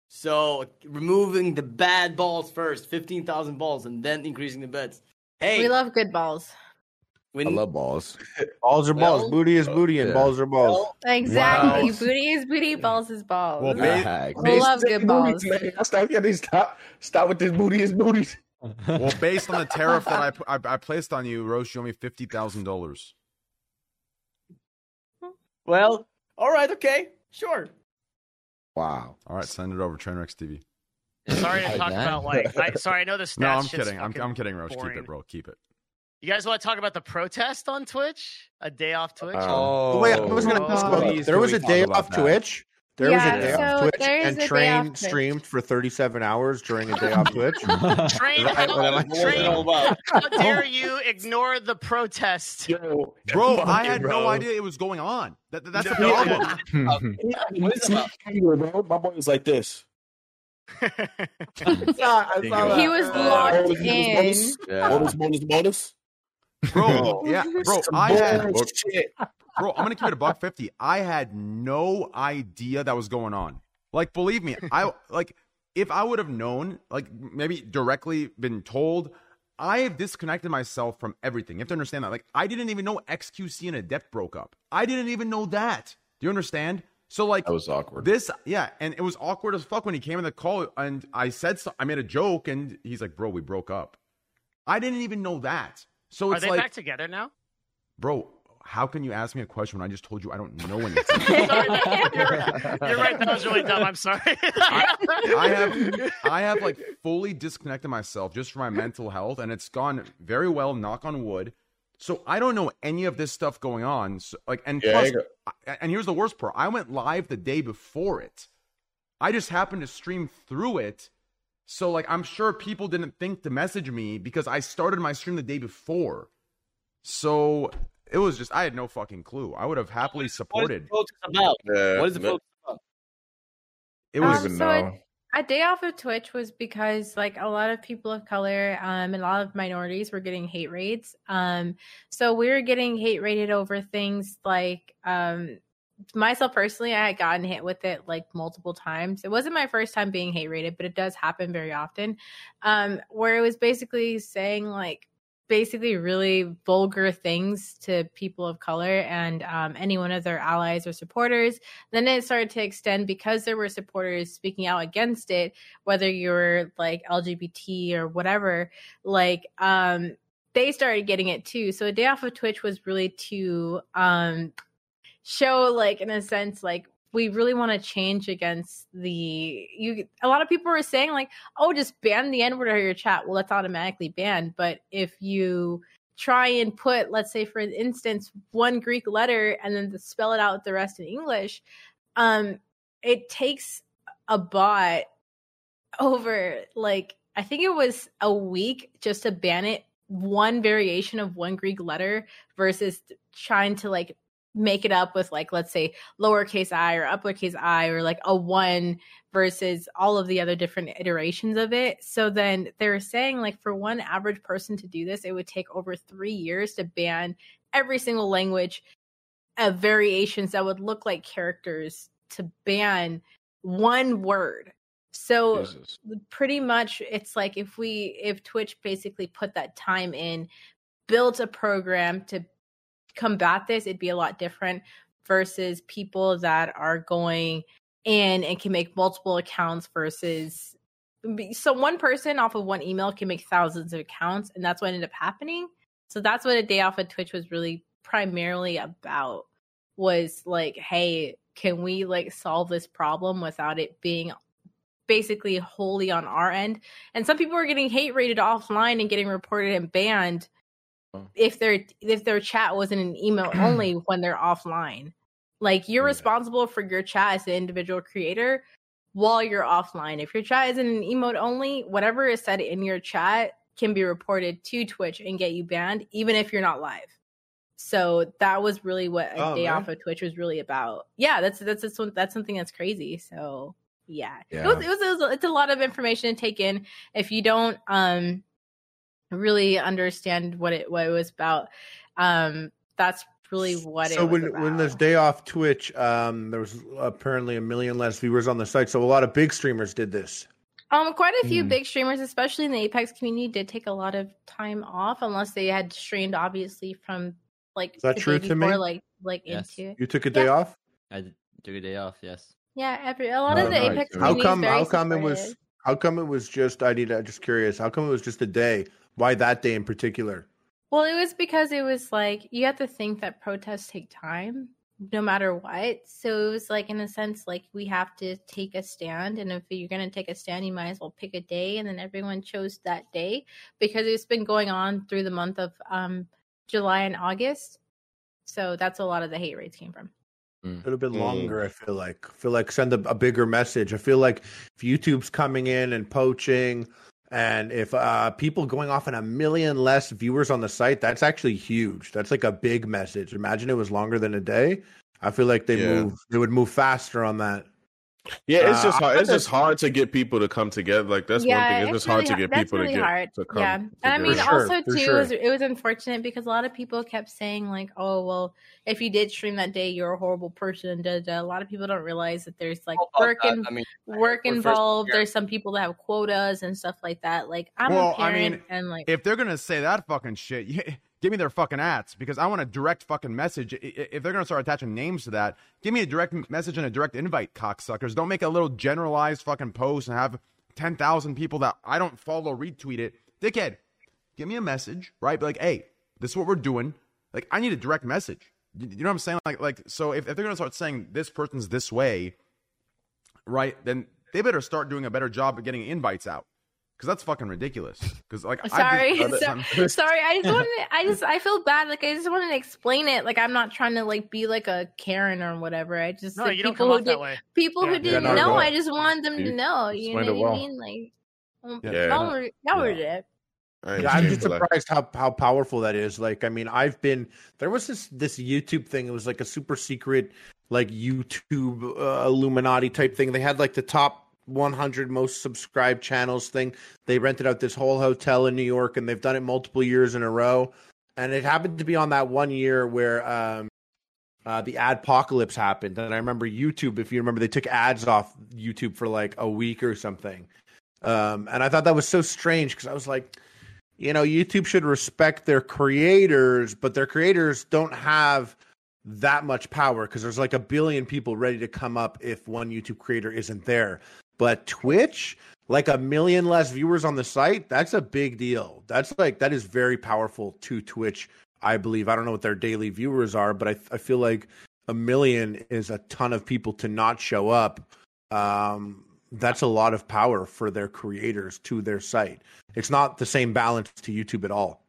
So removing the bad balls first, fifteen thousand balls, and then increasing the bets. Hey, We love good balls. when, I love balls. [LAUGHS] balls are balls, Well, booty is uh, booty, and yeah. balls are balls. Exactly. Wow. Booty is booty, balls is balls. Well, ba- Facts. We love good balls. Man. I stop, yeah, stop, stop with this booty is booties. Well, based on the tariff that I, I, I placed on you, Rosh, you owe me fifty thousand dollars. Well, All right, okay, sure. Wow. All right, send it over Trainwrecks TV. Sorry to talk about like. [LAUGHS] I, sorry, I know the stats. No, I'm kidding. I'm, fucking I'm kidding, Rosh. Keep it, bro. Keep it. You guys want to talk about the protest on Twitch? A day off Twitch? Oh, Wait, I was going to Oh. ask about there was a day off that? Twitch. There Yeah, was a day so off Twitch, and Train Twitch. streamed for 37 hours during a day off [LAUGHS] Twitch. Train, Right, what train, how dare you ignore the protest? Yo, Bro, I it, had no idea it was going on. That, that- that's the [LAUGHS] Yeah. problem. What is about? Bro, my boy was like this. [LAUGHS] He was locked Bonus, in. bonus, bonus, bonus, bonus. Bro, oh, yeah, bro, I had, Bullshit. Bro, I'm gonna keep it a buck fifty. I had no idea that was going on. Like, believe me, I like if I would have known, like maybe directly been told, I have disconnected myself from everything. You have to understand that. Like, I didn't even know XQC and Adept broke up. I didn't even know that. Do you understand? So like That was awkward. this, yeah, and it was awkward as fuck when he came in the call and I said so, I made a joke and he's like, "Bro, we broke up." I didn't even know that. So Are it's they like, back together now? bro, how can you ask me a question when I just told you I don't know [LAUGHS] anything? Sorry, you're, you're right. That was really dumb. I'm sorry. I have I have like fully disconnected myself just for my mental health, and it's gone very well. Knock on wood. So I don't know any of this stuff going on. So, like, and Yeah, plus, I- and here's the worst part: I went live the day before it. I just happened to stream through it. So like, I'm sure people didn't think to message me because I started my stream the day before. So it was just I had no fucking clue. I would have happily supported. What is the protest about? Yeah, What is the but- about? It was Um, so know. A day off of Twitch was because like a lot of people of color um, and a lot of minorities were getting hate raids. Um, so we were getting hate rated over things like um, myself personally, I had gotten hit with it like multiple times. It wasn't my first time being hate rated, but it does happen very often. Um, where it was basically saying like basically really vulgar things to people of color and um, any one of their allies or supporters. Then it started to extend because there were supporters speaking out against it whether you're like lgbt or whatever like um they started getting it too. So a day off of twitch was really to um show like in a sense like we really want to change against the you a lot of people are saying like oh just ban the n word out of your chat. Well that's automatically banned but if you try and put let's say for instance one greek letter and then spell it out the rest in english um it takes a bot over like i think it was a week just to ban it one variation of one greek letter versus trying to like make it up with like let's say lowercase i or uppercase i or like a one versus all of the other different iterations of it so then they're saying like for one average person to do this it would take over three years to ban every single language of variations that would look like characters to ban one word so Jesus. pretty much it's like if we if twitch basically put that time in built a program to combat this it'd be a lot different versus people that are going in and can make multiple accounts versus so one person off of one email can make thousands of accounts and that's what ended up happening. So that's what a day off of twitch was really primarily about was like hey can we like solve this problem without it being basically wholly on our end? And some people are getting hate rated offline and getting reported and banned if their if their chat wasn't an emote [CLEARS THROAT] only when they're offline. Like you're responsible for your chat as an individual creator while you're offline. If your chat isn't an emote only whatever is said in your chat can be reported to twitch and get you banned even if you're not live. So that was really what a Oh, day man. off of twitch was really about. Yeah that's that's that's, that's something that's crazy. So yeah, Yeah. It, was, it was it was it's a lot of information to take in. If you don't um really understand what it what it was about um that's really what so it was when about. when this day off Twitch, um, there was apparently a million less viewers on the site. So a lot of big streamers did this. Um, quite a few Mm. big streamers, especially in the Apex community, did take a lot of time off, unless they had streamed obviously from like Is that the true, day Timmy? before, like like Yes. into You took a day Yeah. off. I took a day off. Yes. yeah. Every a lot Oh, of the nice. Apex How come? is very How come it was? How come it was just? I need. I'm just curious. How come it was just a day? Why that day in particular? Well, it was because it was like you have to think that protests take time. no matter what. So it was like, in a sense, like we have to take a stand. And if you're going to take a stand, you might as well pick a day. And then everyone chose that day because it's been going on through the month of um, July and August. So that's a lot of the hate rates came from. A little bit longer, I feel like. I feel like send a, a bigger message. I feel like if YouTube's coming in and poaching, and if uh, people going off on a million less viewers on the site, that's actually huge. That's like a big message. Imagine it was longer than a day. I feel like they Yeah. move. They would move faster on that. Yeah, it's Uh, just hard. I It's just hard to get people to come together. Like that's one thing. It's, just hard to get har- people that's to get hard. to come. Yeah, and I mean, together. also too, it, was, it was unfortunate because a lot of people kept saying like, "Oh, well, if you did stream that day, you're a horrible person." Da, da. A lot of people don't realize that there's like about work that. in, I mean, work we're first involved. There's some people that have quotas and stuff like that. Like I'm well, a parent, I mean, and like if they're gonna say that fucking shit, [LAUGHS] you, give me their fucking ads because I want a direct fucking message. If they're gonna start attaching names to that, give me a direct message and a direct invite, cocksuckers. Don't make a little generalized fucking post and have ten thousand people that I don't follow retweet it. Dickhead, give me a message, right? Be like, hey, this is what we're doing. Like, I need a direct message. You know what I'm saying? Like, like so if, if they're gonna start saying this person's this way, right? Then they better start doing a better job of getting invites out. Cause that's fucking ridiculous. Cause like, I sorry, just- [LAUGHS] so- [LAUGHS] sorry. I just wanted. To, I just I feel bad. Like I just wanted to explain it. Like I'm not trying to like be like a Karen or whatever. I just No, like, you don't people come who off that did, way. people Yeah. who Yeah, didn't not at know. I just wanted them to know. You know what it I mean? Like, um, Yeah. y'all were y'all were it. I Yeah, I'm just surprised how how powerful that is. Like, I mean, I've been there was this this YouTube thing. It was like a super secret, like YouTube uh, Illuminati type thing. They had like the top 100 most subscribed channels thing. They rented out this whole hotel in New York, and they've done it multiple years in a row. And it happened to be on that one year where um, uh, the adpocalypse happened. And I remember YouTube, if you remember, they took ads off YouTube for like a week or something. Um, and I thought that was so strange because I was like, you know, YouTube should respect their creators, but their creators don't have that much power because there's like a billion people ready to come up if one YouTube creator isn't there. But Twitch, like a million less viewers on the site, that's a big deal. That's like that is very powerful to Twitch, I believe. I don't know what their daily viewers are, but I I feel like a million is a ton of people to not show up. Um, that's a lot of power for their creators to their site. It's not the same balance to YouTube at all.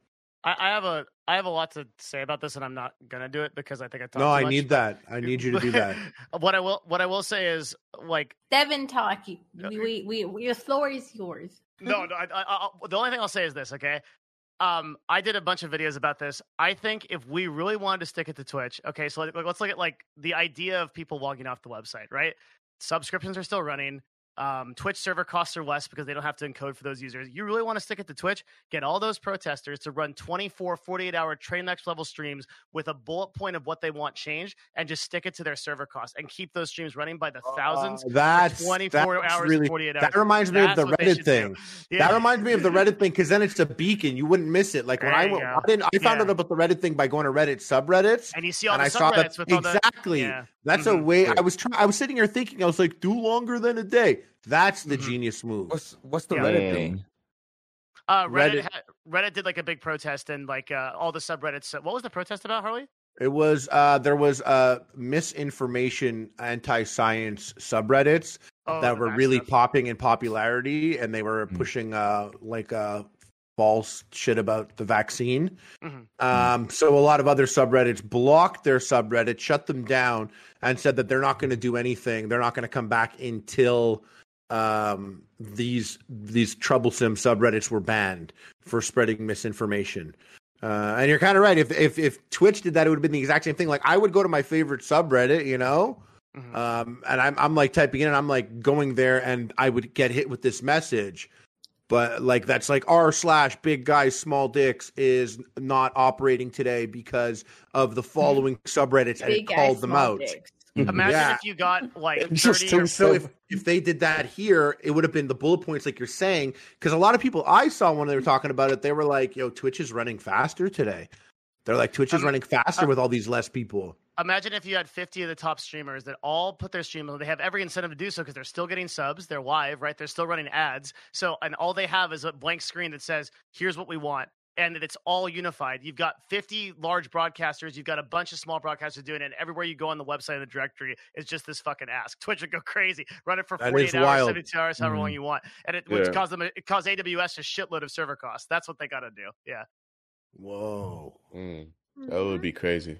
I, I have a I have a lot to say about this, and I'm not gonna do it because I think I talked. No, too I much, need that. I need you to do that. [LAUGHS] what I will what I will say is like Devin talk. We we we the floor is yours. no, no. I, I, I, the only thing I'll say is this, okay? Um, I did a bunch of videos about this. I think if we really wanted to stick it to Twitch, okay, so like, let's look at like the idea of people walking off the website, right? Subscriptions are still running. Um, Twitch server costs are less because they don't have to encode for those users. You really want to stick it to Twitch? Get all those protesters to run 24, 48 hour train next level streams with a bullet point of what they want changed and just stick it to their server costs and keep those streams running by the thousands. for Uh, That's 24 that's hours, really, 48 hours. That reminds me That's of the Reddit thing. [LAUGHS] Yeah. That reminds me of the Reddit thing because then it's a beacon. You wouldn't miss it. Like when There I went. I didn't. I found Yeah. out about the Reddit thing by going to Reddit subreddits, And you see all the I saw that subreddits with all the exactly. yeah. That's a Mhm. way. I was trying. I was sitting here thinking. I was like, do longer than a day. That's the Mm-hmm. genius move. What's what's the Yeah. Reddit Damn. thing? Uh, Reddit Reddit- ha- Reddit did like a big protest and like uh, all the subreddits. What was the protest about, Harley? It was uh there was uh misinformation anti-science subreddits Oh, that were really stuff. popping in popularity and they were Mm. pushing uh like uh false shit about the vaccine. Mhm. Um so a lot of other subreddits blocked their subreddit, shut them down and said that they're not going to do anything. They're not going to come back until um these these troublesome subreddits were banned for spreading misinformation. Uh, and you're kind of right. If if if Twitch did that, it would have been the exact same thing. Like I would go to my favorite subreddit, you know, Mhm. um, and I'm I'm like typing in, and I'm like going there, and I would get hit with this message. But like that's like r slash big guys small dicks is not operating today because of the following subreddits, and it Big guy, called them out. dicks. Imagine Yeah. if you got like It's just thirty. Or, So if if they did that here, it would have been the bullet points like you're saying. Because a lot of people I saw when they were talking about it, they were like, "Yo, Twitch is running faster today." They're like, "Twitch is Um, running faster uh, with all these less people." imagine if you had fifty of the top streamers that all put their stream. They have every incentive to do so because they're still getting subs. They're live, right? They're still running ads. So and all they have is a blank screen that says, "Here's what we want." And that it's all unified. You've got 50 large broadcasters, you've got a bunch of small broadcasters doing it, and everywhere you go on the website and the directory is just this fucking ask. [LAUGHS] Twitch would go crazy, run it for That 48 hours, wild. 72 hours, however long Mhm. you want, and it would Yeah. cause them it caused AWS a shitload of server costs. That's what they got to do. Yeah. Whoa. Mm, that would be crazy.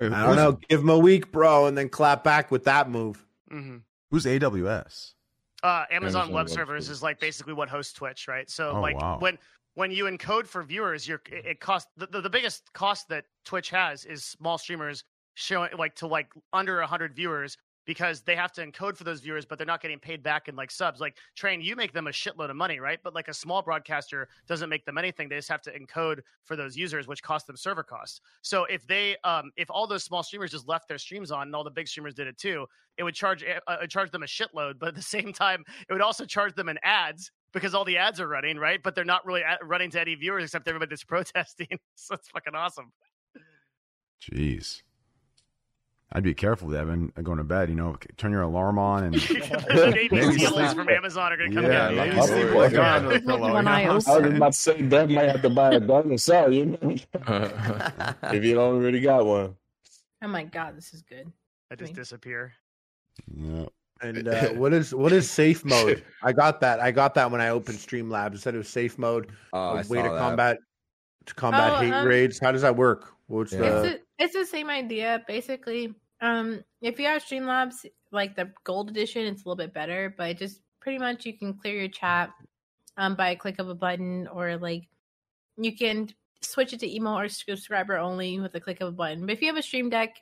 Wait, I don't who's- know. Give him a week, bro, and then clap back with that move. hmm Who's AWS? Uh, Amazon, Amazon Web Web Servers Servers. is like basically what hosts Twitch, right? So Oh, like wow. when when you encode for viewers, you're it costs the, the, the biggest cost that Twitch has is small streamers showing like to like under hundred viewers because they have to encode for those viewers, but they're not getting paid back in like subs. Like train, you make them a shitload of money, right? But like a small broadcaster doesn't make them anything. They just have to encode for those users, which costs them server costs. So if they um if all those small streamers just left their streams on and all the big streamers did it too, it would charge uh, charge them a shitload. But at the [LAUGHS] same time, it would also charge them in ads because all the ads are running, right? But they're not really at- running to any viewers except everybody that's [LAUGHS] protesting. [LAUGHS] so it's fucking awesome. Jeez. I'd be careful, Devin, going to bed. You know, turn your alarm on and [LAUGHS] the Maybe sleep- from Amazon are going to come Yeah, get maybe you. sleep Yeah. with a gun under the Sleep with pillow. one you eye know? I was about to say that might have to buy a gun himself, you know, if you don't already got one. Oh my god, this is good. I just disappear. Yeah. And [LAUGHS] uh, what is what is safe mode? [LAUGHS] I got that. I got that when I opened Streamlabs. It said it was safe mode. Oh, a I way saw to that. combat to combat Oh, hate um, raids. How does that work? What's Yeah. It's, the the, it's the same idea, basically. Um, if you have Streamlabs, like the gold edition, it's a little bit better, but just pretty much you can clear your chat um by a click of a button, or like you can switch it to emote or subscriber only with a click of a button. But if you have a Stream Deck,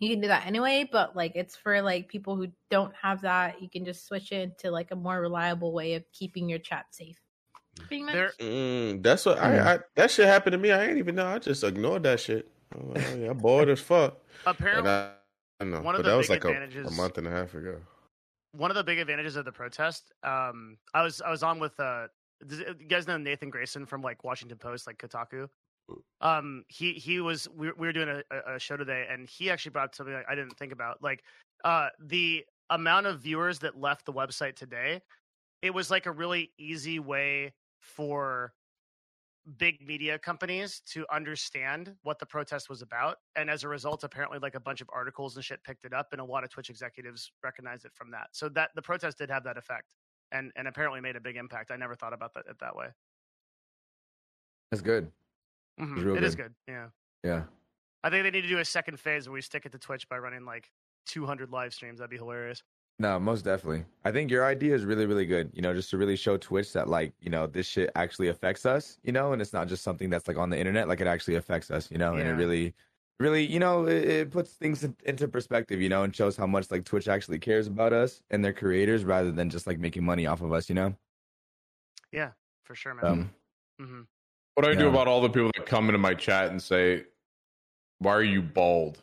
you can do that anyway. But like it's for like people who don't have that, you can just switch it to like a more reliable way of keeping your chat safe. Pretty much. There, Mm, that's what I, I. That shit happened to me. I ain't even know. I just ignored that shit. I'm, like, oh, yeah, I'm bored as fuck. apparently, And I, I know, one of the that was big like a, a month and a half ago. one of the big advantages of the protest um i was i was on with uh you guys know nathan grayson from like washington post like kotaku um he he was we, were- we were doing a, a- show today and he actually brought up something i didn't think about. Like uh the amount of viewers that left the website today it was like a really easy way for big media companies to understand what the protest was about. And as a result apparently like a bunch of articles and shit picked it up and a lot of twitch executives recognized it from that. So that the protest did have that effect and and apparently made a big impact. I never thought about that that way. That's good. Mhm. It's real It is good. good yeah Yeah. i think they need to do a second phase where we stick it to twitch by running like 200 live streams that'd be hilarious No, most definitely. I think your idea is really, really good. You know, just to really show Twitch that like, you know, this shit actually affects us, you know, and it's not just something that's like on the internet, like it actually affects us, you know, and it really really, you know, it, it puts things in- into perspective, you know, and shows how much like Twitch actually cares about us and their creators rather than just like making money off of us, you know? yeah for sure man Um, hmm What do I do about all the people that come into my chat and say, "Why are you bald?"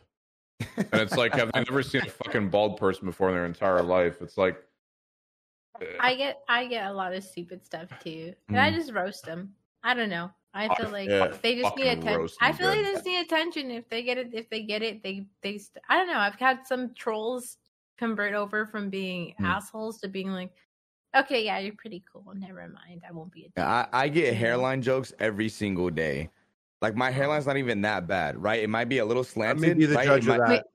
And it's like, have they never seen a fucking bald person before in their entire life? It's like, I get I get a lot of stupid stuff too, and I Mm. just roast them. I don't know. I feel like yeah, they just need attention. I them feel like they just need attention. If they get it, if they get it, they they. St- I don't know. I've had some trolls convert over from being Hmm. assholes to being like, okay, yeah, you're pretty cool. Never mind. I won't be. A Yeah, I, I get hairline jokes every single day. Like my oh. hairline's not even that bad, right? It might be a little Let slanted. me be the right? judge it of might, that.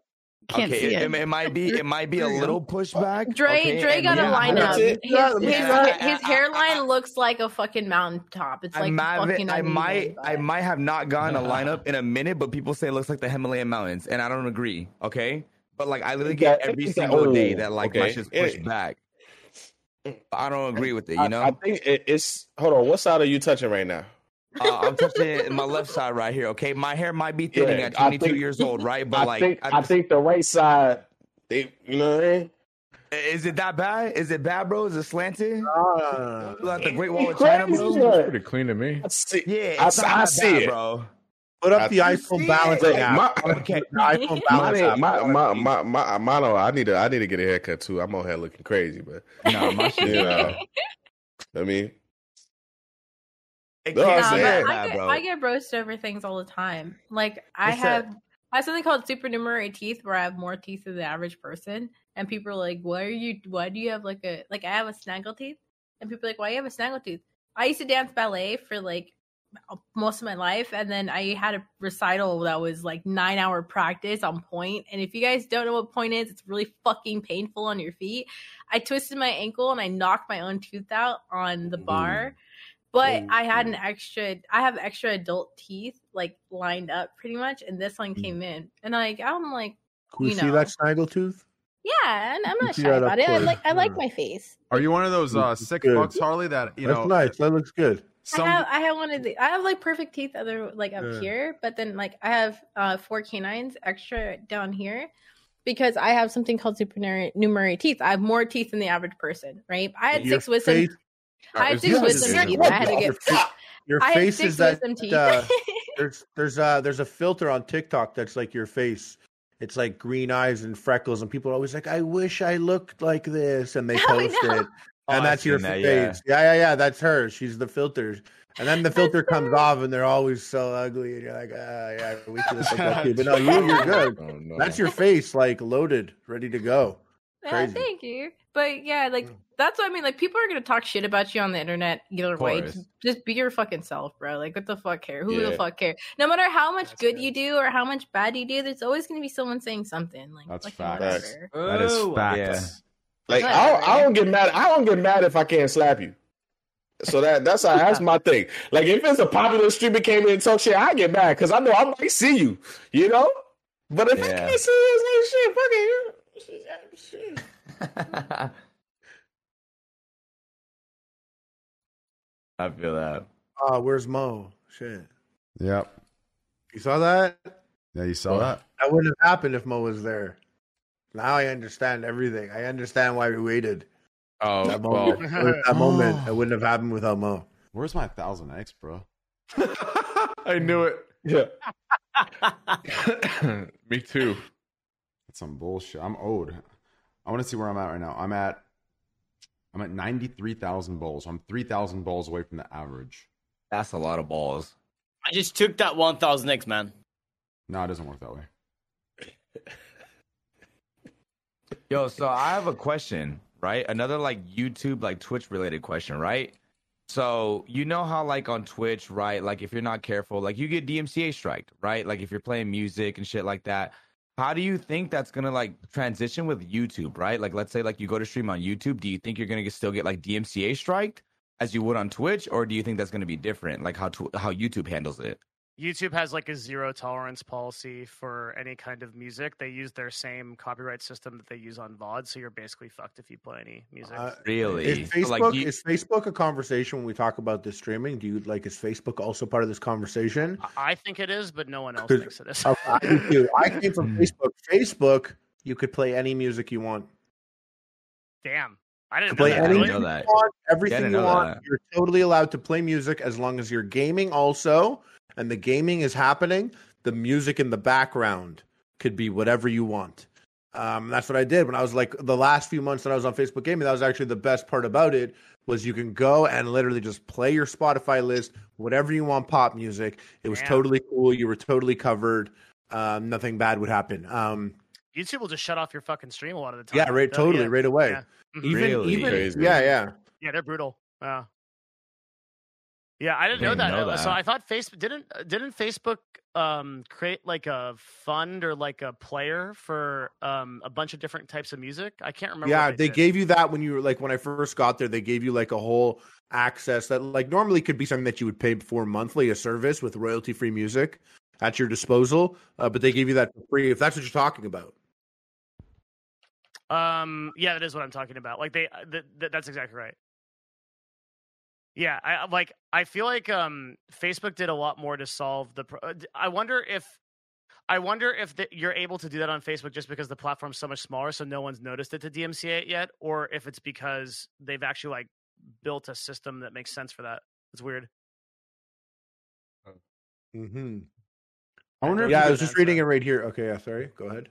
Can't okay, see it, it. it might be it might be a little [LAUGHS] pushback. Dre okay? Dre and got a yeah, lineup. that's [LAUGHS] His his, Yeah, his, yeah, his hairline looks like a fucking mountaintop. It's I like might, fucking. I uneven, might, I might have not gotten a lineup in a minute, but people say it looks like the Himalayan mountains, and I don't agree. Okay, but like I literally get every single day oh, that like my okay. shit's pushed It- back. I don't agree with it. You know, I, think it, it's. Hold on. What side are you touching right now? uh, I'm touching my left side right here. Okay, my hair might be thinning Yeah, at 22 think- years old, right? But I like, think I I, think the right side. They, you know what I mean? is it that bad? Is it bad, bro? Is it slanted? Uh, Like the Great Wall of China, bro? bro. pretty clean to me. I see. Yeah, I, not I see bad, it, bro. Put up I- the iPhone balance Hey, app. my- Okay, the iPhone My, balance app. my, my, my, my, Mono, I need to, I need to get a haircut too. I'm on here looking crazy, but No, my shit. you know, I mean, No, can't I'm No, be but saying- that get, bro. I get roasted over things all the time. Like I What's that? have I have something called supernumerary teeth where I have more teeth than the average person. And people are like, Why are you why do you have like a like I have a snaggle teeth? And people are like, Why you have a snaggle tooth? I used to dance ballet for like most of my life, and then I had a recital that was like nine hour practice on point. And if you guys don't know what point is, it's really fucking painful on your feet. I twisted my ankle and I knocked my own tooth out on the bar. But Ooh. I had an extra. I have extra adult teeth like lined up pretty much, and this one came in, and like I'm like, Can we you see know. that snaggletooth? yeah, and I'm not see shy about it. I like I like Yeah. my face. Are you one of those uh, sick Good. fucks, Harley? That you That's know, nice. That looks good. Some I have I have one of the I have like perfect teeth other like up Yeah. here, but then like I have uh four canines extra down here because I have something called supernumerary teeth. I have more teeth than the average person, right? I had Your six wisdom. face- I had six wisdom is- teeth. I had to get. Your I face is that teeth. uh, [LAUGHS] there's there's uh there's a filter on TikTok that's like your face. It's like green eyes and freckles, and people are always like, "I wish I looked like this," and they [LAUGHS] I post it, and I've that's your that, face. yeah. Yeah. yeah, yeah, That's her. She's the filter, and then the filter comes off, and they're always so ugly, and you're like, "Ah, yeah, we should look like that too." But no, you, you're [LAUGHS] good. Oh, no. That's your face, like loaded, ready to go. Yeah, thank you. But yeah, like that's what I mean. Like people are gonna talk shit about you on the internet either way. Just, just be your fucking self, bro. Like what the fuck care? Who the fuck care? No matter how much That's good good. you do or how much bad you do, there's always gonna be someone saying something. Like That's fucking facts. whatever. that is Ooh. facts. Yeah. Like Whatever. I don't, I don't get mad. I don't get mad if I can't slap you. So that that's how, that's my thing. Like if it's a popular streamer came in and talk shit, I get mad because I know I might see you, you know. But if I can't see you, it's like shit, fucking shit. [LAUGHS] I feel that. Oh, where's Mo? Shit, Yep. you saw that? Yeah, you saw that. That wouldn't have happened if Mo was there. Now I understand everything. I understand why we waited. Oh, That well, moment, that moment, [LAUGHS] it wouldn't have happened without Mo. Where's my thousand X, bro? I knew it. Yeah. [LAUGHS] me too. That's some bullshit. I'm owed. I want to see where I'm at right now. I'm at I'm at ninety three thousand balls. I'm three thousand balls away from the average. That's a lot of balls. I just took that 1000x, man. No, it doesn't work that way. [LAUGHS] Yo, so I have a question, right? Another like YouTube, like Twitch related question, right? So you know how like on Twitch, right? Like if you're not careful, like you get DMCA striked, right? Like if you're playing music and shit like that. How do you think that's gonna like transition with YouTube, right? Like let's say like you go to stream on YouTube, do you think you're gonna still get like DMCA striked as you would on Twitch, or do you think that's gonna be different, like how tw- how YouTube handles it? YouTube has like a zero tolerance policy for any kind of music. They use their same copyright system that they use on VOD, so you're basically fucked if you play any music. Uh, Really? Is So, Facebook like, you- is Facebook a conversation when we talk about this streaming? Do you like is Facebook also part of this conversation? I- I think it is, but no one else thinks it is. I, do. I [LAUGHS] came from Facebook. Facebook, you could play any music you want. Damn, I didn't know play that. I didn't know that. You want, everything you want. that. You're totally allowed to play music as long as you're gaming also, and the gaming is happening. The music in the background could be whatever you want. Um, that's what I did when I was like the last few months that I was on Facebook gaming. That was actually the best part about it was you can go and literally just play your Spotify list, whatever you want, pop music. It was Damn. totally cool. You were totally covered. Um, nothing bad would happen. Um, YouTube will just shut off your fucking stream a lot of the time. yeah, right, totally, yeah. right away. Yeah. Even, Really? even, Crazy. yeah, yeah. Yeah, they're brutal. Yeah. Yeah, I didn't know Didn't that. know Uh, So. I thought Facebook didn't uh, didn't Facebook um create like a fund or like a player for um a bunch of different types of music. I can't remember. yeah they did. gave you that when you were like when i first got there they gave you like a whole access that like normally could be something that you would pay for monthly a service with royalty free music at your disposal uh, but they gave you that for free if that's what you're talking about Um, yeah, that is what I'm talking about. Like they, uh, th- th- that's exactly right. Yeah, I I- like. I feel like um, Facebook did a lot more to solve the. Pro- uh, d- I wonder if, I wonder if the, you're able to do that on Facebook just because the platform's so much smaller, so no one's noticed it to DMCA it yet, or if it's because they've actually like built a system that makes sense for that. It's weird. mm-hmm. I wonder yeah you i was just reading it right here okay yeah sorry go ahead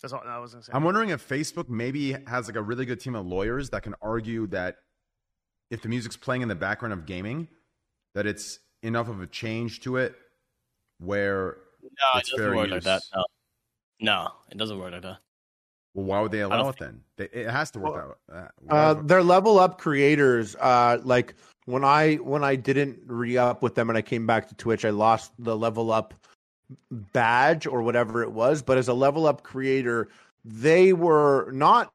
That's all I was gonna say. I'm wondering if Facebook maybe has like a really good team of lawyers that can argue that if the music's playing in the background of gaming, that it's enough of a change to it where No, It's it doesn't fair work like use. that. No. no, it doesn't work like that. well, why would they allow it think- then? It has to work Well, that way. Uh, uh, would- they're level up creators uh like when I when I didn't re up with them and I came back to Twitch, I lost the level up badge or whatever it was. But as a level up creator, they were not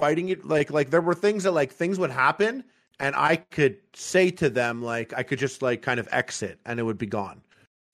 fighting it like like there were things that like things would happen and I could say to them like I could just like kind of exit and it would be gone.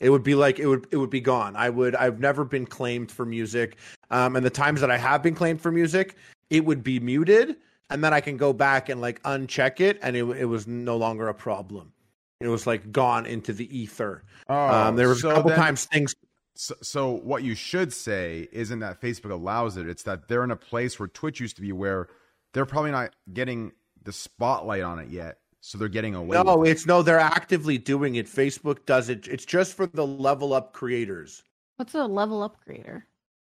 It would be like it would it would be gone. I would I've never been claimed for music. Um and the times that I have been claimed for music, it would be muted and then I can go back and like uncheck it and it it was no longer a problem. It was like gone into the ether. Oh, um there was so a couple then- times things So, so what you should say isn't that Facebook allows it. It's that they're in a place where Twitch used to be, where they're probably not getting the spotlight on it yet, so they're getting away. No, with it. it's no, they're actively doing it. Facebook does it. It's just for the level up creators. What's a level up creator?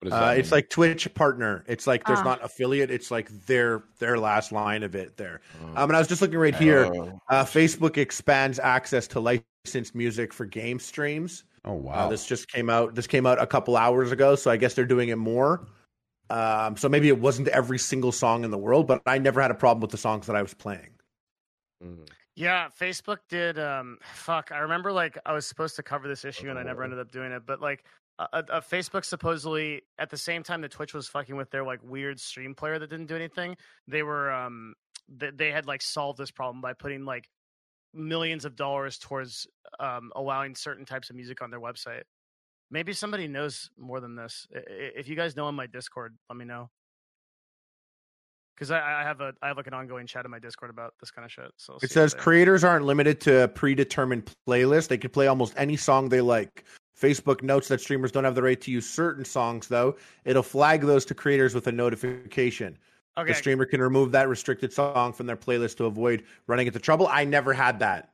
Uh, it's like Twitch partner. It's like there's Ah. not affiliate. It's like their their last line of it there. Um, and I was just looking right here. Oh. Uh, Facebook expands access to licensed music for game streams. Oh Uh, wow! this just came out. This came out a couple hours ago, so I guess they're doing it more. Um, so maybe it wasn't every single song in the world, but I never had a problem with the songs that I was playing. Yeah, Facebook did. Um, fuck, I remember like I was supposed to cover this issue and I never ended up doing it. But like, uh, uh, Facebook supposedly at the same time that Twitch was fucking with their like weird stream player that didn't do anything, they were um they, they had like solved this problem by putting like millions of dollars towards um allowing certain types of music on their website. Maybe somebody knows more than this. If you guys know on my Discord, let me know. Because I, I have a I have like an ongoing chat in my Discord about this kind of shit. So it says creators aren't limited to a predetermined playlist. They can play almost any song they like. Facebook notes that streamers don't have the right to use certain songs, though. It'll flag those to creators with a notification. Okay. The streamer can remove that restricted song from their playlist to avoid running into trouble. I never had that.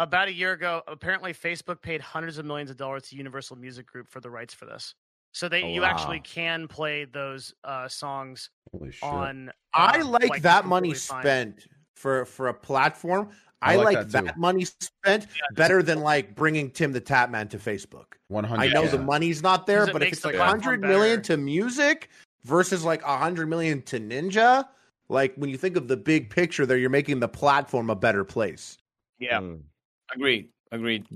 About a year ago, apparently Facebook paid hundreds of millions of dollars to Universal Music Group for the rights for this. So they Oh, you actually can play those uh, songs Holy shit. on. I uh, like, that money fine. spent for for a platform. I I, like like, that that, money spent better than like bringing Tim the Tatman to Facebook. One I hundred. know the money's not there, but if it's the like hundred million to music versus like a hundred million to Ninja, like when you think of the big picture, there you're making the platform a better place. Yeah, Mm. agreed, agreed.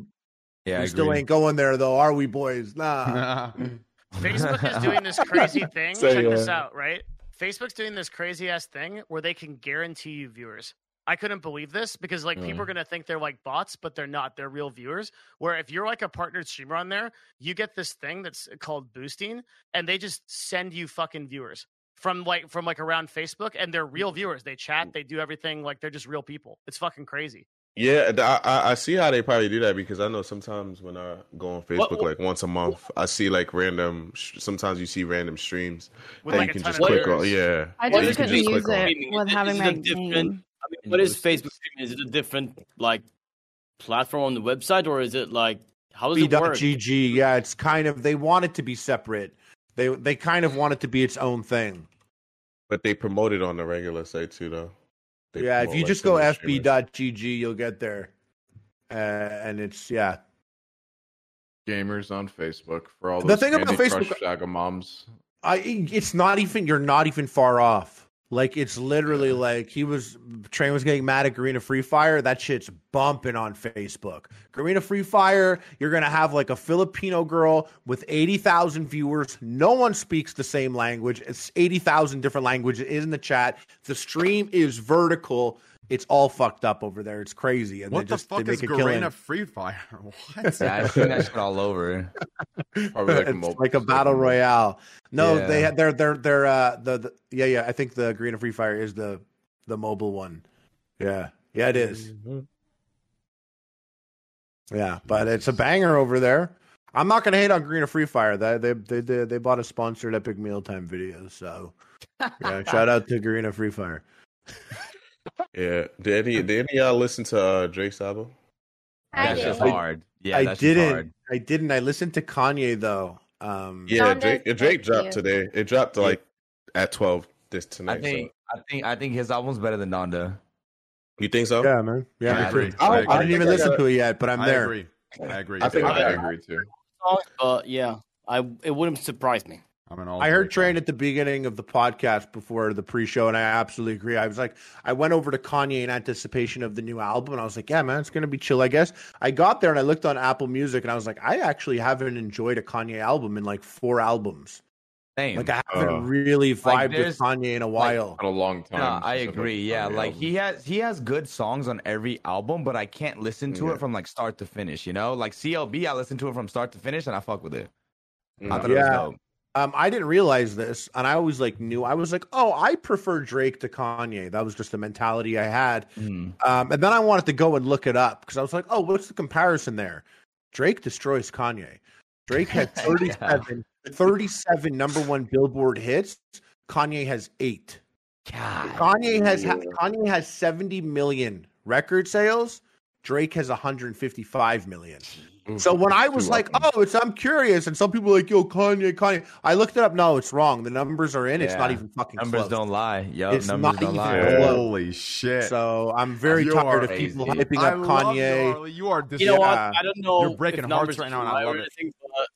Yeah, I we still agree. ain't going there though, are we, boys? Nah. [LAUGHS] Facebook is doing this [LAUGHS] crazy thing. Say, Check this uh, out, right? Facebook's doing this crazy ass thing where they can guarantee you viewers. I couldn't believe this because like people are mm. gonna think they're like bots, but they're not. They're real viewers. Where if you're like a partnered streamer on there, you get this thing that's uh, called boosting, and they just send you fucking viewers from like from like around Facebook, and they're real mm. viewers. They chat, mm. they do everything like they're just real people. It's fucking crazy. Yeah, I, I I see how they probably do that because I know sometimes when I go on Facebook What- like once a month, I see like random. Sometimes you see random streams With, that like, you can just click on. Yeah, I just couldn't use it with having my a different? name. I mean, what is Facebook? streaming? Is it a different like platform on the website, or is it like how does it work? B.GG, yeah, it's kind of they want it to be separate. They they kind of want it to be its own thing. but they promote it on the regular site too, though. They yeah, if you like, just go some of the streamers. fb.gg, you'll get there. Uh, and it's yeah. Gamers on Facebook for all The those thing about Facebook- Crush Saga moms. I it's not even you're not even far off. Like it's literally like he was Train was getting mad at Garena Free Fire. That shit's bumping on Facebook. Garena Free Fire, you're gonna have like a Filipino girl with eighty thousand viewers. No one speaks the same language. It's eighty thousand different languages in the chat. The stream is vertical. It's all fucked up over there. It's crazy. And What they the just, they fuck is make a killing. Garena Free Fire? [LAUGHS] What? Yeah, I've seen that shit all over. [LAUGHS] Probably like a it's mobile like a battle royale. No, Yeah. they had they're they're they're uh the, the yeah yeah I think the Garena Free Fire is the the mobile one. Yeah, yeah it is. Mm-hmm. Yeah, but it's a banger over there. I'm not gonna hate on Garena Free Fire. They they they they, they bought a sponsored Epic Mealtime video, so yeah, [LAUGHS] shout out to Garena Free Fire. Yeah, did any did any of y'all listen to uh, Drake's album? I That's did. just hard. Yeah, I that's just didn't. hard. I didn't. I listened to Kanye though. Um, Yeah, Drake. Drake dropped too. today. It dropped like at twelve this tonight. I tonight. think I think I think his album's better than Donda. You think so? yeah, man. Yeah, Yeah, I agree. I, I I didn't even I listen gotta- to it yet, but I'm I there. agree. I agree. I think I I- agree too. songs, but yeah, I it wouldn't surprise me. I'm an all. I heard Drake Train at the beginning of the podcast before the pre-show, and I absolutely agree. I was like, I went over to Kanye in anticipation of the new album, and I was like, yeah, man, it's gonna be chill, I guess. I got there and I looked on Apple Music, and I was like, I actually haven't enjoyed a Kanye album in like four albums. Same. Like I haven't Uh, really like, vibed with Kanye in a while. Not a long time. No, I agree. Yeah, Kanye like album. he has he has good songs on every album, but I can't listen to Yeah. it from like start to finish. You know, like CLB, I listen to it from start to finish, and I fuck with it. I Mm. thought it was Yeah. dope. Um, I didn't realize this, and I always like knew. I was like, oh, I prefer Drake to Kanye. That was just the mentality I had. Mhm. Um, and then I wanted to go and look it up because I was like, oh, what's the comparison there? Drake destroys Kanye. Drake had [LAUGHS] 37, 37 number one Billboard hits. Kanye has eight. God. Kanye has ha- Kanye has 70 million record sales. Drake has 155 million. So when I was like, "Oh, it's," I'm curious, and some people are like, "Yo, Kanye, Kanye." I looked it up. No, it's wrong. The numbers are in. It's not even fucking Numbers close. don't lie. Yup, It's numbers not don't lie. close. Holy shit! So I'm very You tired are of people crazy. hyping I up love you, Kanye. Harley. You are dis- You know what? Yeah. I don't know. You're breaking hearts right now, and lie I or love it. anything, but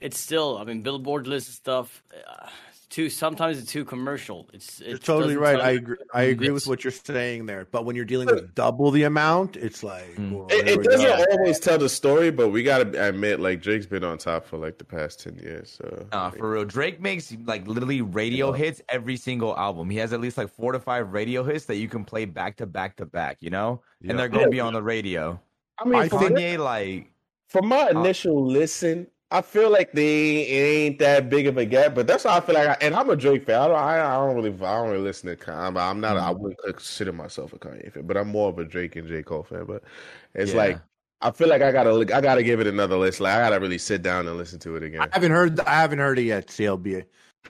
It's still, I mean, Billboard list and stuff. Uh, too sometimes it's too commercial. It's You're totally right. I agree. I agree with what you're saying there. But when you're dealing with double the amount, it's like mm. well, It, it doesn't go. always tell the story, but we gotta admit, like Drake's been on top for like the past ten years. So Nah, for real. Drake makes like literally radio hits every single album. He has at least like four to five radio hits that you can play back to back to back, you know? Yeah. And they're gonna be on the radio. I mean, for Kanye, like from my uh, initial listen, I feel like they it ain't that big of a gap, but that's how I feel like. I, and I'm a Drake fan. I don't, I, I don't really, I don't really listen to Kanye. I'm, I'm not. I mm-hmm. wouldn't consider myself a Kanye fan, but I'm more of a Drake and J Cole fan. But it's Yeah. like I feel like I gotta, I gotta give it another listen. Like I gotta really sit down and listen to it again. I haven't heard. I haven't heard it yet. CLB.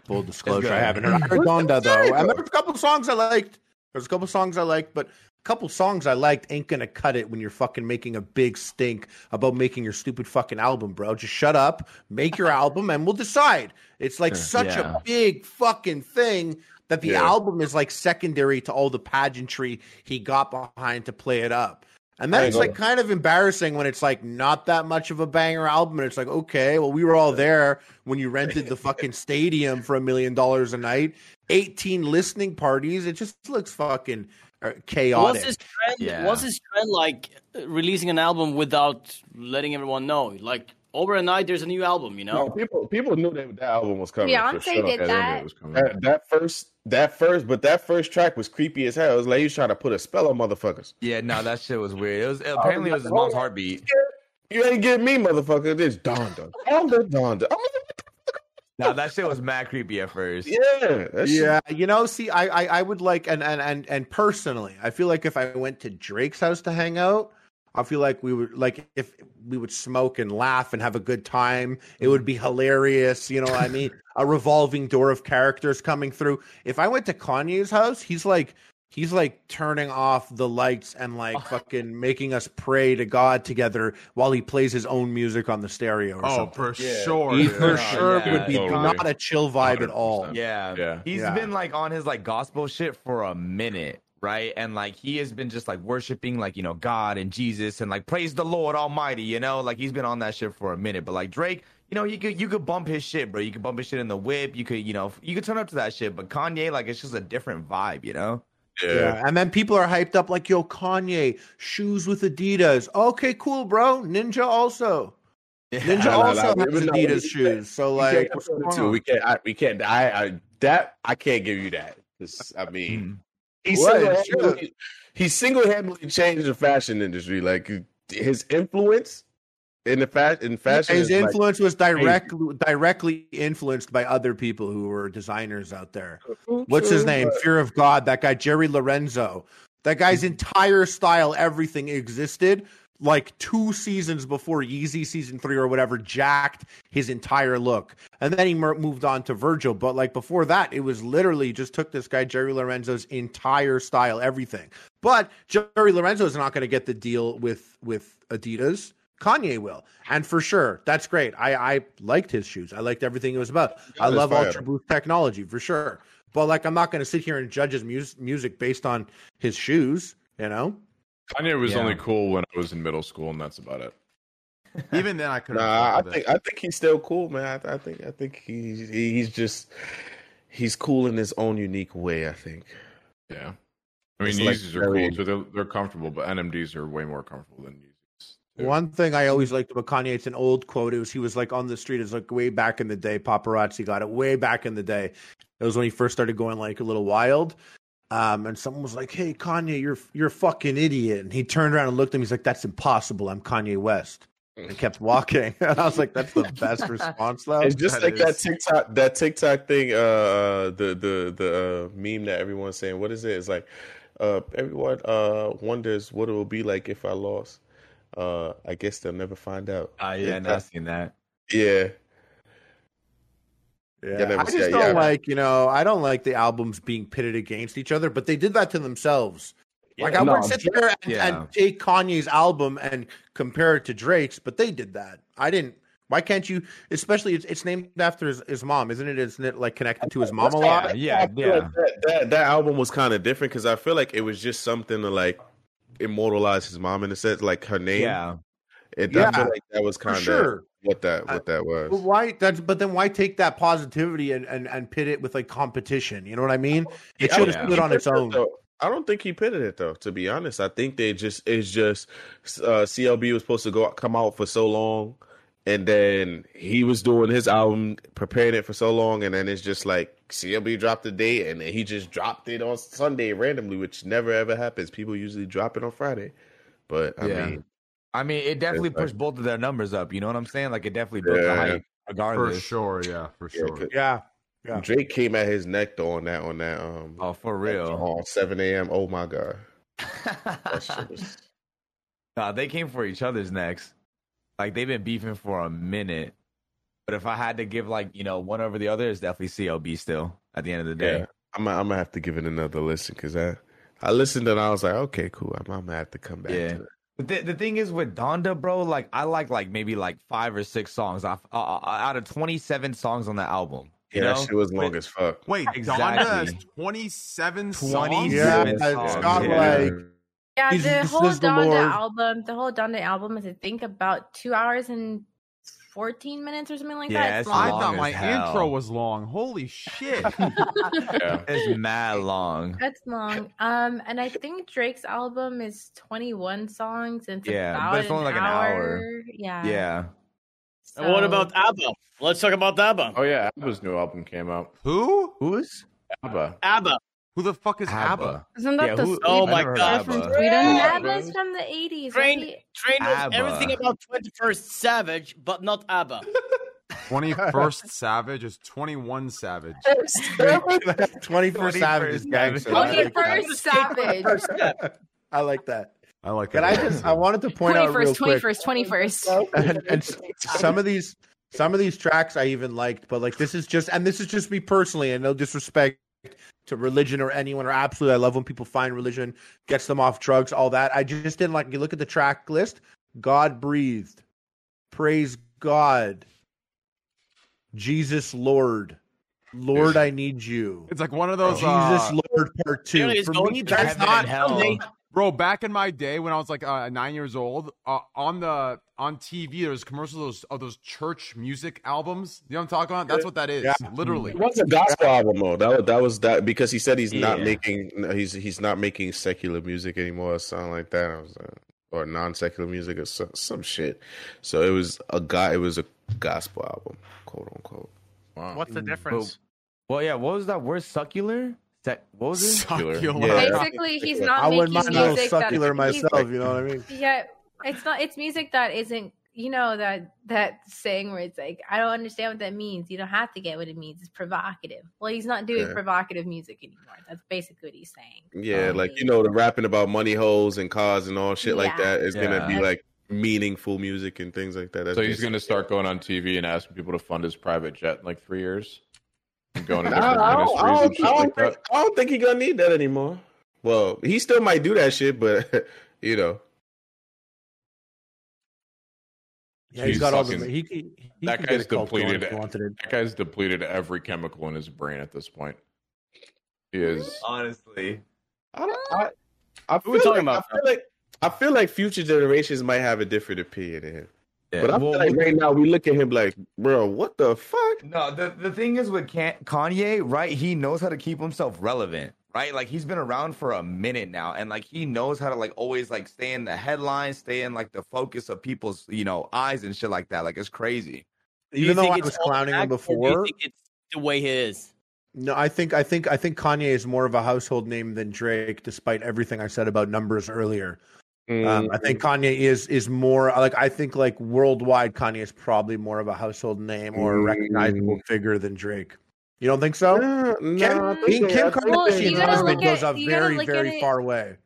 Full disclosure. I haven't heard. I heard Donda though, and there's a couple songs I liked. There's a couple songs I liked, but a couple songs I liked ain't gonna cut it when you're fucking making a big stink about making your stupid fucking album, bro. Just shut up, make your [LAUGHS] album, and we'll decide. It's like such Yeah. a big fucking thing that the Yeah. album is like secondary to all the pageantry he got behind to play it up. And that's like kind of embarrassing when it's like not that much of a banger album. And it's like, okay, well, we were all there when you [LAUGHS] rented the fucking stadium for a million dollars a night, 18 listening parties. It just looks fucking chaotic. What's his trend? Yeah. What's his trend like? Releasing an album without letting everyone know, like overnight, there's a new album. You know, No, people people knew that that album was coming. Beyonce sure. did Yeah, that. was. That, that first, that first, but that first track was creepy as hell. It was like he was trying to put a spell on motherfuckers. yeah, no, that shit was weird. It was [LAUGHS] apparently it was his mom's oh, heartbeat. You ain't getting me, motherfucker. This Donda, Donda, Donda. Oh, Now that shit was mad creepy at first. yeah, that shit- yeah, you know, see, I, I, I would like, and, and, and, and personally, I feel like if I went to Drake's house to hang out, I feel like we would like if we would smoke and laugh and have a good time. It would mm. be hilarious. You know what I mean? [LAUGHS] a revolving door of characters coming through. If I went to Kanye's house, he's like he's like turning off the lights and like [LAUGHS] fucking making us pray to God together while he plays his own music on the stereo. Or Oh, something. for sure. He dude. for sure yeah, would be totally. not a chill vibe at all. Yeah. Yeah. He's Yeah. been like on his like gospel shit for a minute, right? And like he has been just like worshiping like, you know, God and Jesus and like praise the Lord Almighty, you know? Like he's been on that shit for a minute. But like Drake, you know, you could you could bump his shit, bro. You could bump his shit in the whip. You could, you know, you could turn up to that shit. But Kanye, like it's just a different vibe, you know? Yeah. And then people are hyped up like, yo, Kanye, shoes with Adidas. Okay, cool, bro. Ninja also. Ninja also nah, has Adidas shoes. So like can't what's compare the going two. on? We can't. I, we can't. I, I that I can't give you that. I mean, mm. he What? single-handedly, he single-handedly changed the fashion industry. Like his influence in the fa- in fashion. His is, like, influence was directly directly influenced by other people who were designers out there. What's his name? Fear of God. That guy, Jerry Lorenzo. That guy's mm-hmm. entire style, everything existed like two seasons before Yeezy season three or whatever jacked his entire look. And then he moved on to Virgil. But like before that, it was literally just took this guy, Jerry Lorenzo's entire style, everything. But Jerry Lorenzo is not going to get the deal with, with Adidas. Kanye will. And for sure, that's great. I, I liked his shoes. I liked everything it was about. I love fire. Ultra Boost technology for sure. But like, I'm not going to sit here and judge his mus- music based on his shoes, you know? Kanye was Yeah. only cool when I was in middle school, and that's about it. [LAUGHS] Even then, I couldn't. Nah, I think it. I think he's still cool, man. I, I think I think he's he's just he's cool in his own unique way. I think. Yeah. I mean, It's like Yeezys are cool too. They're, they're comfortable, but NMDs are way more comfortable than Yeezys. Too. One thing I always liked about Kanye, it's an old quote. It was he was like on the street. It's like way back in the day. Paparazzi got it way back in the day. It was when he first started going like a little wild. Um, and someone was like, "Hey, Kanye, you're you're a fucking idiot." And he turned around and looked at him. He's like, "That's impossible. I'm Kanye West." And kept walking. [LAUGHS] and I was like, "That's the best response, though." It's just That like that TikTok that TikTok thing, uh the the the uh, meme that everyone's saying. What is it? It's like uh everyone uh wonders what it will be like if I lost. Uh I guess they'll never find out. Ah, yeah, It's and I've like- seen that. yeah. Yeah, Yeah, I just that, don't yeah. like, you know, I don't like the albums being pitted against each other, but they did that to themselves. Like I No, wouldn't sit there and, yeah. and take Kanye's album and compare it to Drake's, but they did that. I didn't. Why can't you? Especially, it's, it's named after his, his mom, isn't it? Isn't it like connected to his mom a lot? Yeah, I yeah. like that, that that album was kind of different because I feel like it was just something to like immortalize his mom in a sense, like her name. Yeah. It, I Yeah, feel like that was kind of sure. what that what that But was. why? That's but then why take that positivity and, and, and pit it with like competition? You know what I mean? It I should don't have think stood he on its pitted it, own. though. I don't think he pitted it though. To be honest, I think they just it's just uh, CLB was supposed to go come out for so long, and then he was doing his album, preparing it for so long, and then it's just like CLB dropped the date, and then he just dropped it on Sunday randomly, which never ever happens. People usually drop it on Friday, but I Yeah. mean, I mean, it definitely It's like- pushed both of their numbers up. You know what I'm saying? Like it definitely built the Yeah. hype, For sure, yeah, for Yeah, Yeah, yeah. Drake came at his neck though on that on that um Oh, for real. on seven a.m. Oh my god, [LAUGHS] that shit was. nah, they came for each other's necks. Like they've been beefing for a minute. But if I had to give like you know one over the other, it's definitely CLB still. At the end of the day, Yeah, I'm gonna- I'm gonna have to give it another listen because I I listened and I was like, okay, cool. I'm, I'm gonna have to come back. Yeah. To that. But the, the thing is with Donda, bro, like I like like maybe like five or six songs off uh, uh, out of 27 songs on the album. You Yeah, know? that shit was long With- as fuck. Wait, Exactly. Donda has 27 songs? 27 Yeah, songs. it's got yeah. like Yeah, He's- the whole is the Donda Lord. album, the whole Donda album is I think about two hours and fourteen minutes or something like Yeah, that. it's It's I long. long thought my hell. intro was long. Holy shit. [LAUGHS] Yeah. It's mad long. That's long. Um, and I think Drake's album is twenty one songs and it's Yeah, about but it's only an like an hour. Yeah. Yeah. And what about ABBA? Let's talk about ABBA. Oh yeah, ABBA's new album came out. Who? Who's ABBA. ABBA. Who the fuck is ABBA? Isn't that Yeah, the who- Oh my God. of from Sweden. Yeah. ABBA's from the eighties. Train, Train knows ABBA. everything about 21st Savage, but not ABBA. [LAUGHS] 21st Savage is 21 Savage. [LAUGHS] 21st [LAUGHS] Savage is gangster. I Okay, like that. first Savage. I like that. I like Can that. I just? I wanted to point Twenty out real first, twenty quick, first, twenty first. and, and some of these, some of these tracks I even liked, but like this is just, and this is just me personally, and no disrespect to religion or anyone, or absolutely, I love when people find religion gets them off drugs, all that. I just didn't like. You look at the track list. God breathed, praise God, Jesus Lord, Lord I need you. It's like one of those. Jesus uh, Lord Part Two. Really, it's For me, that's not hell. Bro, back in my day when I was like uh, nine years old, uh, on the on TV there was commercials of those, of those church music albums. You know what I'm talking about? That's what that is, Yeah. literally. It was a gospel album though. That was, that was that because he said he's not making he's he's not making secular music anymore or something like that. I was, uh, or non secular music or some, some shit. So it was a guy. It was a gospel album, quote unquote. Wow. What's the difference? Well, yeah. What was that word? Succular? Sec- what was it? Succulent. Yeah. Basically, he's not I wouldn't making mind a little music succular that he's- myself. You know what I mean? Yeah, it's not. It's music that isn't. You know that that saying where it's like, I don't understand what that means. You don't have to get what it means. It's provocative. Well, he's not doing Yeah. provocative music anymore. That's basically what he's saying. Yeah, Um, like you know, the rapping about money holes and cars and all shit like Yeah. that is gonna be Yeah. like meaningful music and things like that. That's So he's going to start going on TV and asking people to fund his private jet in like three years. And going to [LAUGHS] I different don't, I don't, I don't, I don't like think, I don't think he gonna need that anymore. Well, he still might do that shit, but [LAUGHS] you know, Yeah, he's He's got all the. He, he, he that guy's get a cult going depleted. if he wanted it. That guy's depleted every chemical in his brain at this point. He is. Honestly. I don't. I, I Who we feel talking like, about, I feel like I feel like future generations might have a different opinion of him. But I feel like right now we look at him like, bro, what the fuck? No, the, the thing is with Kanye, right? He knows how to keep himself relevant, right? Like he's been around for a minute now, and like he knows how to like always like stay in the headlines, stay in like the focus of people's you know eyes and shit like that. Like it's crazy. Do you Even though think I was clowning him act, do you before, think it's the way he is. No, I think I think I think Kanye is more of a household name than Drake, despite everything I said about numbers earlier. Um, I think Kanye is is more like I think like worldwide Kanye is probably more of a household name or a recognizable figure than Drake. You don't think so? Nah, Kim, nah, I Kim, think- Kim I Well, Kardashian's husband look at- goes a you very look very it- far away.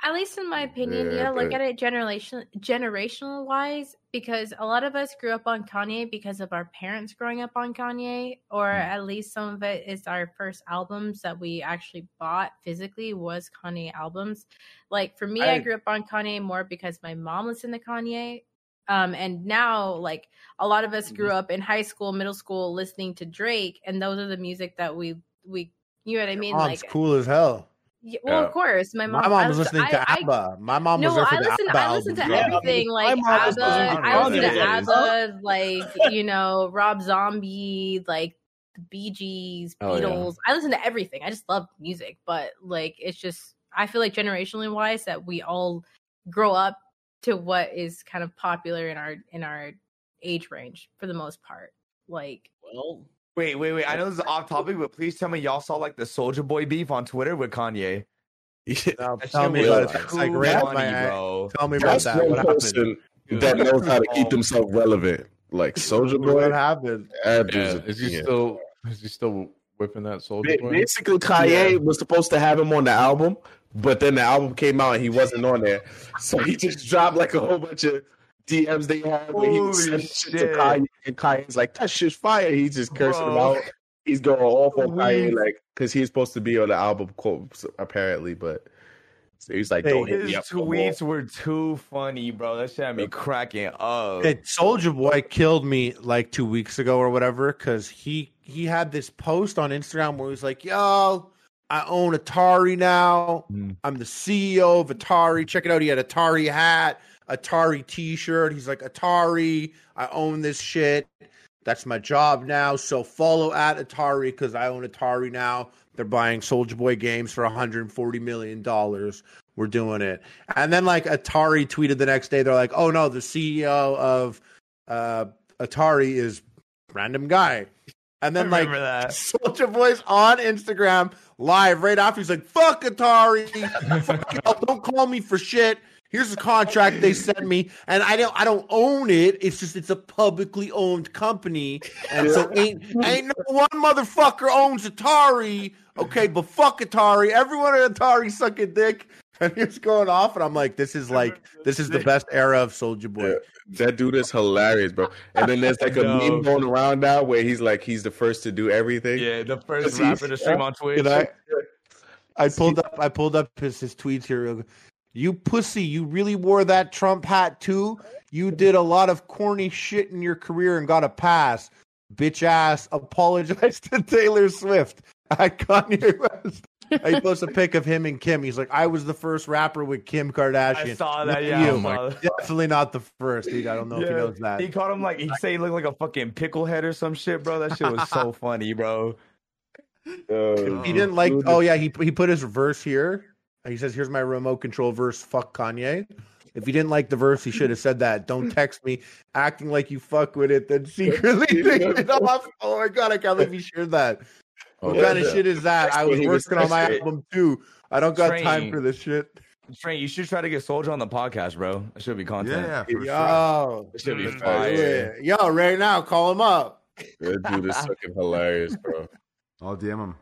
At least in my opinion, you Yeah, gotta look at it generation generational wise because a lot of us grew up on Kanye because of our parents growing up on Kanye, or Hmm. at least some of it is our first albums that we actually bought physically was Kanye albums. Like for me, I, I- grew up on Kanye more because my mom listened to Kanye. Um, and now like a lot of us grew up in high school, middle school listening to Drake, and those are the music that we we you know what I mean? Mom's like cool as hell. yeah, well, Yeah. of course, my mom. My mom I was listen- listening to I- I- ABBA. My mom no, was there for I the listen. ABBA I listen to album. everything like ABBA. I listen to Kanye. ABBA, like you know Rob Zombie, like the Bee Gees, Oh, yeah. Beatles. I listen to everything. I just love music, but like it's just I feel like generationally wise that we all grow up to what is kind of popular in our in our age range for the most part. Like, well, Wait, wait, wait. I know this is off topic, but please tell me y'all saw like the Soulja Boy beef on Twitter with Kanye. Now, tell me about it. like right up my funny, eye. bro. Tell me about that. What happened? that knows how to keep themselves relevant. Like Soulja Boy. What happened? Yeah, is he yeah. still is he still whipping that soldier Ba- boy? Basically, Kanye was supposed to have him on the album, but then the album came out and he wasn't on there. So he just dropped like a whole bunch of DMs they had where he Holy sent shit to. Kanye, and Kanye's like, "That shit's fire." He's just cursing him out. He's going off on Kanye like because he's supposed to be on the album, quote apparently, but so he's like, Hey, "Don't hit His me up." no tweets were too funny, bro. That shit had me cracking up. Hey, Soulja Boy killed me like two weeks ago or whatever because he he had this post on Instagram where he was like, "Yo, I own Atari now. Mm. I'm the CEO of Atari. Check it out. He had Atari hat, Atari T-shirt. He's like, Atari. I own this shit. That's my job now. So follow at Atari because I own Atari now. They're buying Soulja Boy games for 140 million dollars. We're doing it. And then like Atari tweeted the next day, they're like, "Oh no, the CEO of uh, Atari is random guy." And then like remember that. [LAUGHS] Soulja Boy's on Instagram live right after he's like, "Fuck Atari, [LAUGHS] Fuck don't call me for shit." Here's the contract they sent me, and I don't I don't own it. It's just it's a publicly owned company, and so ain't ain't no one motherfucker owns Atari. Okay, but fuck Atari. Everyone at Atari suck a dick. [LAUGHS] And he was going off, and I'm like, this is like this is the best era of Soulja Boy. That dude is hilarious, bro. And then there's like a [LAUGHS] No. meme going around now where he's like he's the first to do everything. Yeah, the first rapper to stream on Twitch. Can I? I pulled up. I pulled up his, his tweets here. real. You pussy! You really wore that Trump hat too. You did a lot of corny shit in your career and got a pass. Bitch ass. Apologize [LAUGHS] to Taylor Swift. At Kanye West. I posted a pic of him and Kim. He's like, I was the first rapper with Kim Kardashian. I saw Not that. Yeah, you. I saw that. definitely not the first. Dude, I don't know if he knows that. He called him like he say he looked like a fucking pickle head or some shit, bro. That shit was so [LAUGHS] funny, bro. Uh, He didn't like. Oh yeah, he he put his verse here. He says, "Here's my remote control verse." Fuck Kanye. If he didn't like the verse, he should have said that. Don't text me, acting like you fuck with it, then [LAUGHS] secretly taking it off. Oh my god, I can't believe he shared that. Oh, what yeah. kind of shit is that? I was working on my album too. I don't got time for this shit. Train, you should try to get Soulja on the podcast, bro. It should be content. Yeah, for sure. Yo, It should be fire. yo, right now, call him up. That dude is [LAUGHS] fucking hilarious, bro. I'll DM him.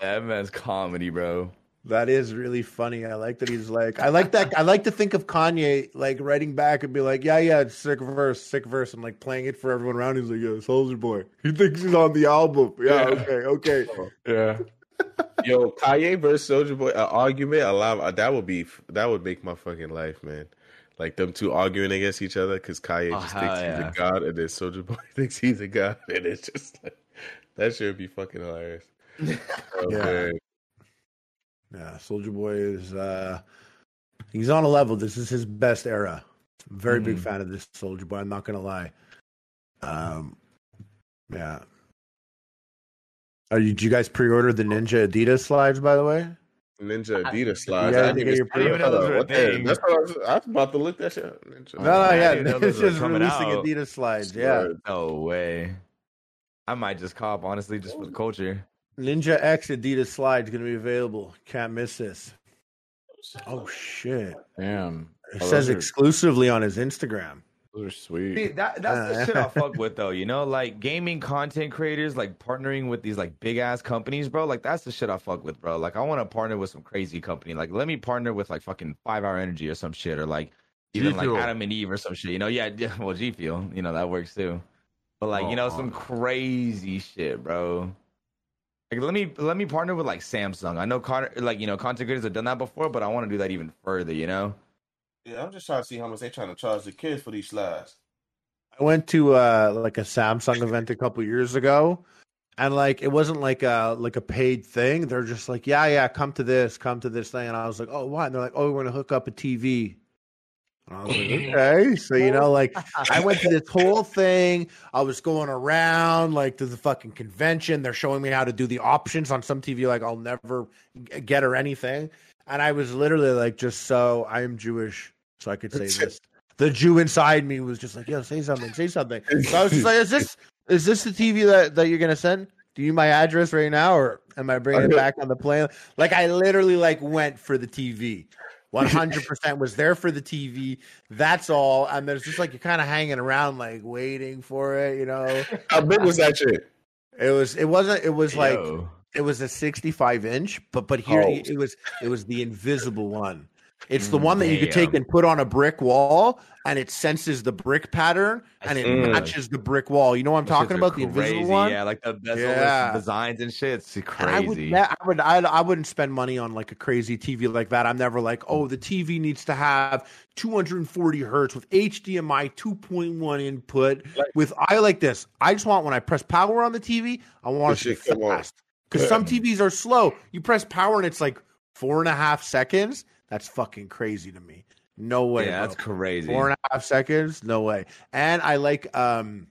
That man's comedy, bro. That is really funny. I like that he's like. I like that. I like to think of Kanye like writing back and be like, "Yeah, yeah, it's sick verse, sick verse," and like playing it for everyone around. He's like, "Yeah, Soulja Boy. He thinks he's on the album. Yeah, Yeah. okay, okay." [LAUGHS] Yeah. Yo, Kanye versus Soulja Boy, an argument, a lot. uh, That would be that would make my fucking life, man. Like them two arguing against each other because Kanye Oh, just hell thinks yeah. he's a god, and then Soulja Boy [LAUGHS] thinks he's a god, and it's just like that should be fucking hilarious. [LAUGHS] Oh, Yeah. man. Yeah, Soulja Boy is. uh He's on a level. This is his best era. Very big Mhm. fan of this Soulja Boy. I'm not gonna lie. Um, yeah. Are you? Did you guys pre-order the Ninja Adidas slides? By the way, Ninja Adidas slides. Yeah, I I didn't even, you're I didn't know those were What the- That's what I was, I was about to look that shit. up. Ninja. no, no, yeah, didn't know those it's just releasing out. Adidas slides. Yeah, No way. I might just cop honestly, just for the culture. Ninja X Adidas slides is gonna be available. Can't miss this. Oh shit! Damn. It Oh, says are- exclusively on his Instagram. Those are sweet. See, that that's the [LAUGHS] shit I fuck with though. You know, like gaming content creators, like partnering with these like big ass companies, bro. Like that's the shit I fuck with, bro. Like I want to partner with some crazy company. Like let me partner with like fucking Five Hour Energy or some shit, or like even G like Adam and Eve or some shit. You know, yeah, yeah [LAUGHS] well, G Fuel, you know that works too. But like you know, oh, some crazy shit, bro. Like let me let me partner with like Samsung. I know con- like you know content creators have done that before, but I want to do that even further. You know. Yeah, I'm just trying to see how much they're trying to charge the kids for these slides. I went to uh like a Samsung event a couple years ago, and like it wasn't like a like a paid thing. They're just like, yeah, yeah, come to this, come to this thing, and I was like, oh, what? And they're like, oh, we're gonna hook up a TV. I was like, mm-hmm. okay, so you know, like [LAUGHS] I went to this whole thing. I was going around like to the fucking convention. They're showing me how to do the options on some TV. Like I'll never get or anything. And I was literally like, just so I am Jewish, so I could say this. The Jew inside me was just like, yo, say something, say something. So I was just like, is this is this the TV that that you're gonna send? Do you need my address right now, or am I bringing it [LAUGHS] back on the plane? Like I literally like went for the TV. 100% was there for the TV. That's all. And there's just like you're kind of hanging around, like waiting for it, you know. How big was that shit? It was. It wasn't. It was like Yo. it was a 65 inch, but but here Oh. it was. It was the invisible one. It's the one that you could take and put on a brick wall, and it senses the brick pattern, and it Mm. matches the brick wall. You know what I'm Those talking shits are about? The invisible one. Yeah, like the bezel Yeah. designs and shit. It's And crazy. I would, I would, I, I wouldn't spend money on like a crazy TV like that. I'm never like, oh, the TV needs to have 240 hertz with HDMI 2.1 input. with I like this. I just want when I press power on the TV, I want it to shit be fast. Because some TVs are slow. You press power and it's like four and a half seconds. That's fucking crazy to me. No way. yeah, bro. that's crazy. Four and a half seconds? No way. And I like um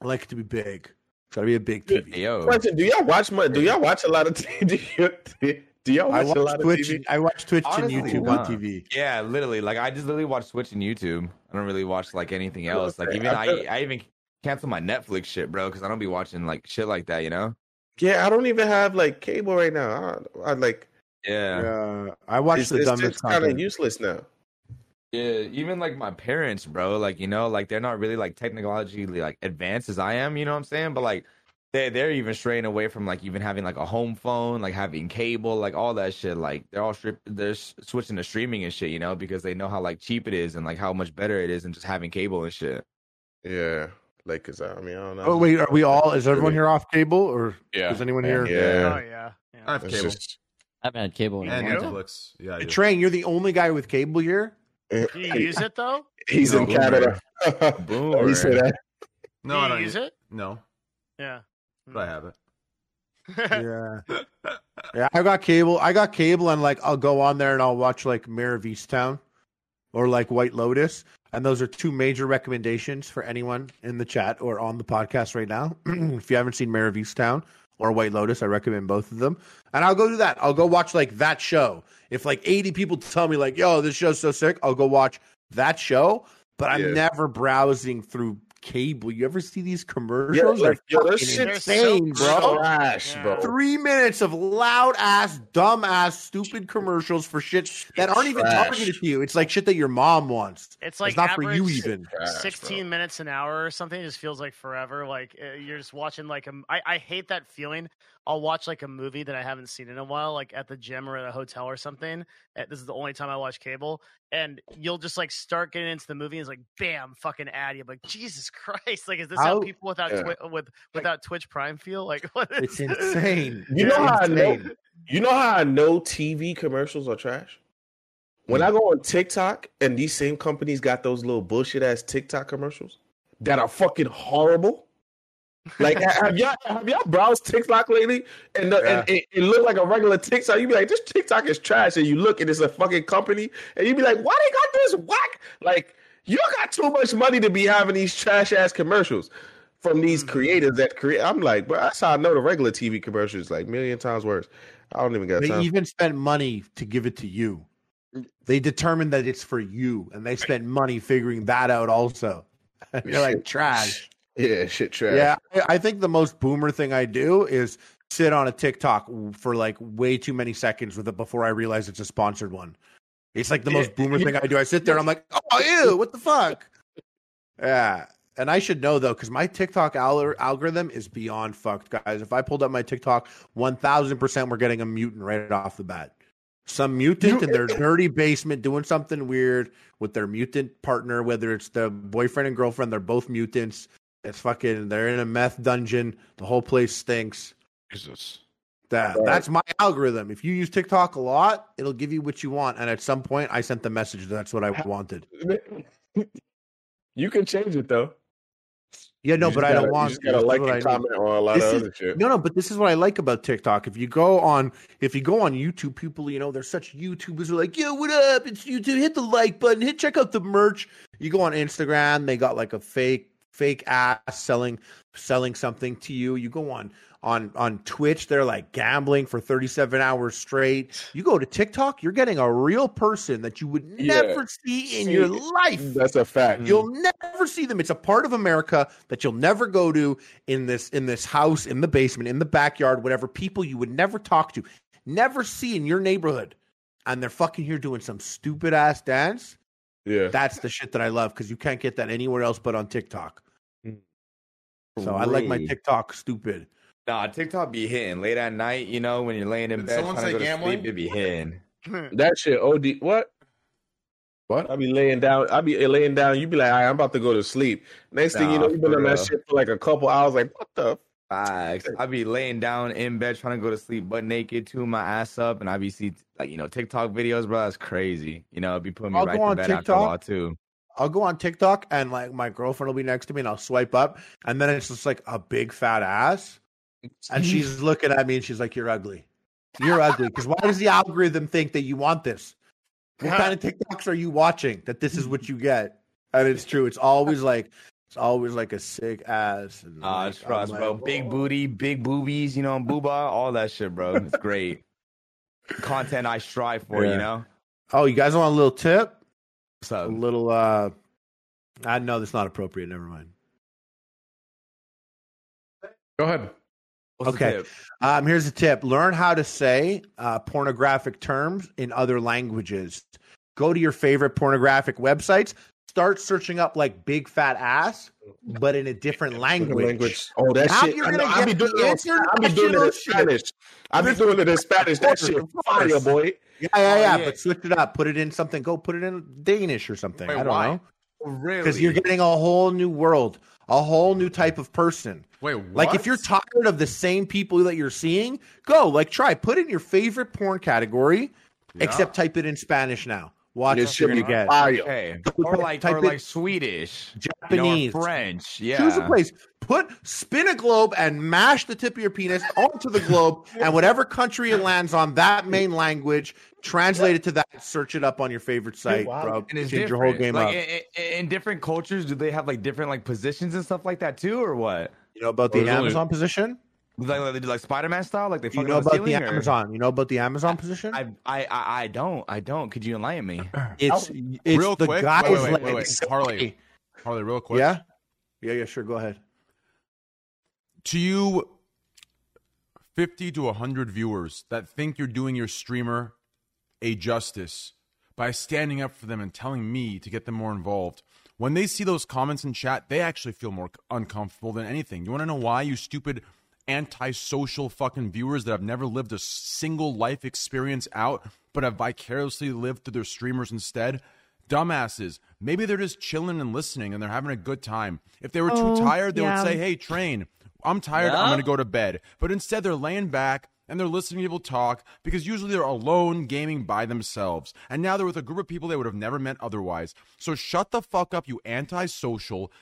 I like it to be big. It's gotta be a big TV. Yo, Question: Do y'all watch my? Do y'all watch a lot of TV? [LAUGHS] Do, you, do y'all I watch a lot Twitch. of TV? I watch Twitch Honestly, and YouTube nah. on TV. yeah, literally. Like I just literally watch Twitch and YouTube. I don't really watch like anything else. Like even I I, I even cancel my Netflix shit, bro, because I don't be watching like shit like that. You know? Yeah, I don't even have like cable right now. I, I like Yeah. Yeah, I watch it's, the it's, dumbest it's kind of useless now. Yeah, even like my parents, bro, like you know, like they're not really like technologically like advanced as I am, you know what I'm saying? But like they they're even straying away from like even having like a home phone, like having cable, like all that shit. Like they're all strip they're switching to streaming and shit, you know, because they know how like cheap it is and like how much better it is than just having cable and shit. Yeah, like cause I mean I don't know. Oh wait, are we all? Is everyone here off cable, or Yeah. is anyone Yeah. here? Yeah, Oh yeah. yeah. I have It's cable just- I haven't had cable in and long. Netflix. Yeah, I. Train, you're the only guy with cable here. Do you use it though? he's in No. Canada. Boom. Oh, he said that. no, Do I don't use it? No, Yeah. but I have it. [LAUGHS] Yeah, yeah. I got cable. I got cable, and like I'll go on there and I'll watch like Mare of Easttown or like White Lotus, and those are two major recommendations for anyone in the chat or on the podcast right now. [CLEARS THROAT] if you haven't seen Mare of Easttown or White Lotus, I recommend both of them. And I'll go do that. I'll go watch like that show. If like 80 people tell me like, "Yo, this show's so sick," I'll go watch that show. But I'm Yeah. never browsing through cable. You ever see these commercials? like, They're yo, that fucking insane, so bro. Trash, Yeah. bro. Three minutes of loud ass, dumb ass, stupid commercials for shit that aren't even Trash. targeted to you. It's like shit that your mom wants. It's like it's not for you average even. Trash, bro. 16 minutes an hour or something it just feels like forever like uh, you're just watching like a m- I, I hate that feeling i'll watch like a movie that i haven't seen in a while like at the gym or at a hotel or something Uh, this is the only time i watch cable and you'll just like start getting into the movie and it's like bam fucking ad you're like jesus christ [LAUGHS] like is this how, How- people without Yeah. Twi- with without twitch prime feel like [LAUGHS] what is It's this? insane. You know how I know? Insane. You know how I know TV commercials are trash? When I go on TikTok and these same companies got those little bullshit ass TikTok commercials that are fucking horrible. Like have y'all have y'all browsed TikTok lately and, the, and it, it look like a regular TikTok? You be like, this TikTok is trash, and you look and it's a fucking company, and you be like, why they got this whack? Like You got too much money to be having these trash ass commercials from these mm-hmm. creators that create. I'm like, but that's how I know the regular TV commercials like million times worse. I don't even got They time. even spent money to give it to you. They determined that it's for you, and they spent money figuring that out also. [LAUGHS] You're like trash. Yeah, shit trash. Yeah, I, think the most boomer thing I do is sit on a TikTok for like way too many seconds with it before I realize it's a sponsored one. It's like the most boomer thing I do. I sit there and I'm [LAUGHS] like, oh, ew, what the fuck? Yeah. And I should know though, because my TikTok al- algorithm is beyond fucked, guys. If I pulled up my TikTok, 1000% we're getting a mutant right off the bat. Some mutant in their dirty basement doing something weird with their mutant partner, whether it's the boyfriend and girlfriend, they're both mutants. It's fucking, they're in a meth dungeon. The whole place stinks. Jesus. That Right. that's my algorithm. If you use TikTok a lot, it'll give you what you want. And at some point, I sent the message that that's what I wanted. [LAUGHS] You can change it though. Yeah, no, You but I gotta- don't want. You just gotta This is like what I and comment on a lot This of is- other shit. No, no, but this is what I like about TikTok. If you go on, if you go on YouTube, people, you know, there's such YouTubers are like, "Yo, what up? It's YouTube. Hit the like button. Hit check out the merch." You go on Instagram, they got like a fake fake ass selling selling something to you. You go on on on Twitch, they're like gambling for 37 hours straight. [SIGHS] You go to TikTok, you're getting a real person that you would Yeah. never see in See, your life. That's a fact. Mm. You'll never see them. It's a part of America that you'll never go to in this in this house, in the basement, in the backyard, whatever. People you would never talk to, never see in your neighborhood, and they're fucking here doing some stupid ass dance. Yeah, That's the shit that I love because you can't get that anywhere else but on TikTok. Mm. So I like my TikTok stupid. Nah, TikTok be hitting late at night. You know when you're laying in Did bed someone trying to say go to sleep, it be hitting. [LAUGHS] that shit. Od. What? What? I be laying down. I be eh, laying down. You be like, "All right, I'm about to go to sleep. Next thing you know, you've been on that shit for like a couple hours. Like, what the? Facts. I be laying down in bed trying to go to sleep, butt naked, to my ass up, and I be see like you know TikTok videos, bro. That's crazy. You know, it be putting me I'll right to on bed after a TikTok. while too. I'll go on TikTok and like my girlfriend will be next to me and I'll swipe up and then it's just like a big fat ass. And she's [LAUGHS] looking at me and she's like, You're ugly. You're ugly. Because why does the algorithm think that you want this? What kind of [LAUGHS] TikToks are you watching that this is what you get? And it's true. It's [LAUGHS] always like it's always like a sick ass. And Ah, like, trust, I'm bro. like, Big booty, big boobies, you know, booba, all that shit, bro. It's [LAUGHS] great. Content I strive for, Yeah. you know. Oh, you guys want a little tip? What's A little uh I know that's not appropriate, never mind. Go ahead. What's the Okay. tip? Um, here's a tip: learn how to say uh, pornographic terms in other languages. Go to your favorite pornographic websites. Start searching up like big fat ass, but in a different language. Oh, that Now shit. you're I, know, gonna I be get doing the it. in- I be doing it in. Spanish. I be doing it in Spanish. That shit fire, boy. Yeah, yeah, Oh, yeah, yeah. But switch it up. Put it in something. Go put it in Danish or something. Wait, I don't why? know. Really? Because you're getting a whole new world, a whole new type of person. Wait, what? Like if you're tired of the same people that you're seeing, go like try put in your favorite porn category, except type it in Spanish now. Watch This what you're gonna get. fire. Okay. Type Or like type or like Swedish. You know, Japanese. French. Yeah. Choose a place. Put spin a globe and mash the tip of your penis onto the globe, and whatever country it lands on, that main language, translate it to that. Search it up on your favorite site, wow. bro. And it's Change your whole game like, up. In, in- in different cultures, do they have like different like positions and stuff like that too, or what? You know about the there's only- Amazon position? Like, like they do like Spider Man style, like they You know on the about the ceiling, or- Amazon? You know about the Amazon position? I, I I I don't I don't. Could you enlighten me? [CLEARS THROAT] It's it's real the quick. guys wait, wait, wait, like wait, wait. Harley, Harley, real quick. Yeah, yeah, yeah. Sure, go ahead. to you 50 to 100 viewers that think you're doing your streamer a justice by standing up for them and telling me to get them more involved when they see those comments in chat they actually feel more uncomfortable than anything you want to know why you stupid antisocial fucking viewers that have never lived a single life experience out but have vicariously lived through their streamers instead? Dumbasses. Maybe they're just chilling and listening and they're having a good time. If they were too Oh, tired they yeah. would say hey train. I'm tired. I'm gonna go to bed. But instead they're laying back and they're listening to people talk because usually they're alone gaming by themselves. And now they're with a group of people they would have never met otherwise. So shut the fuck up you antisocial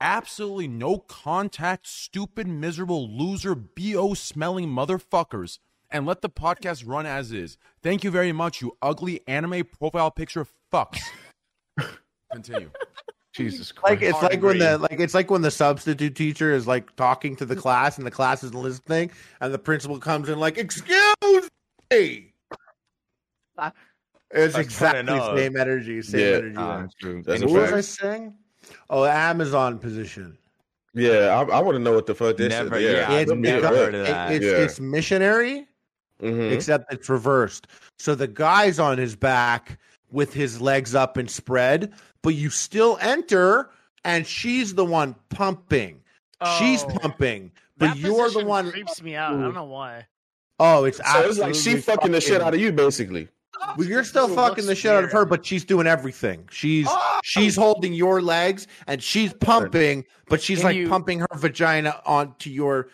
absolutely no contact stupid miserable loser bo smelling motherfuckers and let the podcast run as is thank you very much you ugly anime profile picture fucks [LAUGHS] continue Jesus Like Christ. it's like when the like it's like when the substitute teacher is like talking to the class and the class isn't listening, and the principal comes in like, "Excuse me." It's That's exactly the same energy. Same Yeah. energy. Ah, yeah. true. That's what was I saying? Oh, Amazon position. Yeah, I, I want to know what the fuck this Never, is. yeah, Yeah, It's, never heard of it- that. it's, Yeah. it's missionary, Mhm. except it's reversed. So the guy's on his back with his legs up and spread, but you still enter, and she's the one pumping. She's Oh. pumping, but That you're the position one. creeps me out. I don't know why. Oh, it's So it's like she absolutely fucking the shit out of you, basically. Well, you're still fucking the shit out of her, but she's doing everything. She's Oh! she's holding your legs and she's pumping, but she's Can like you- pumping her vagina onto your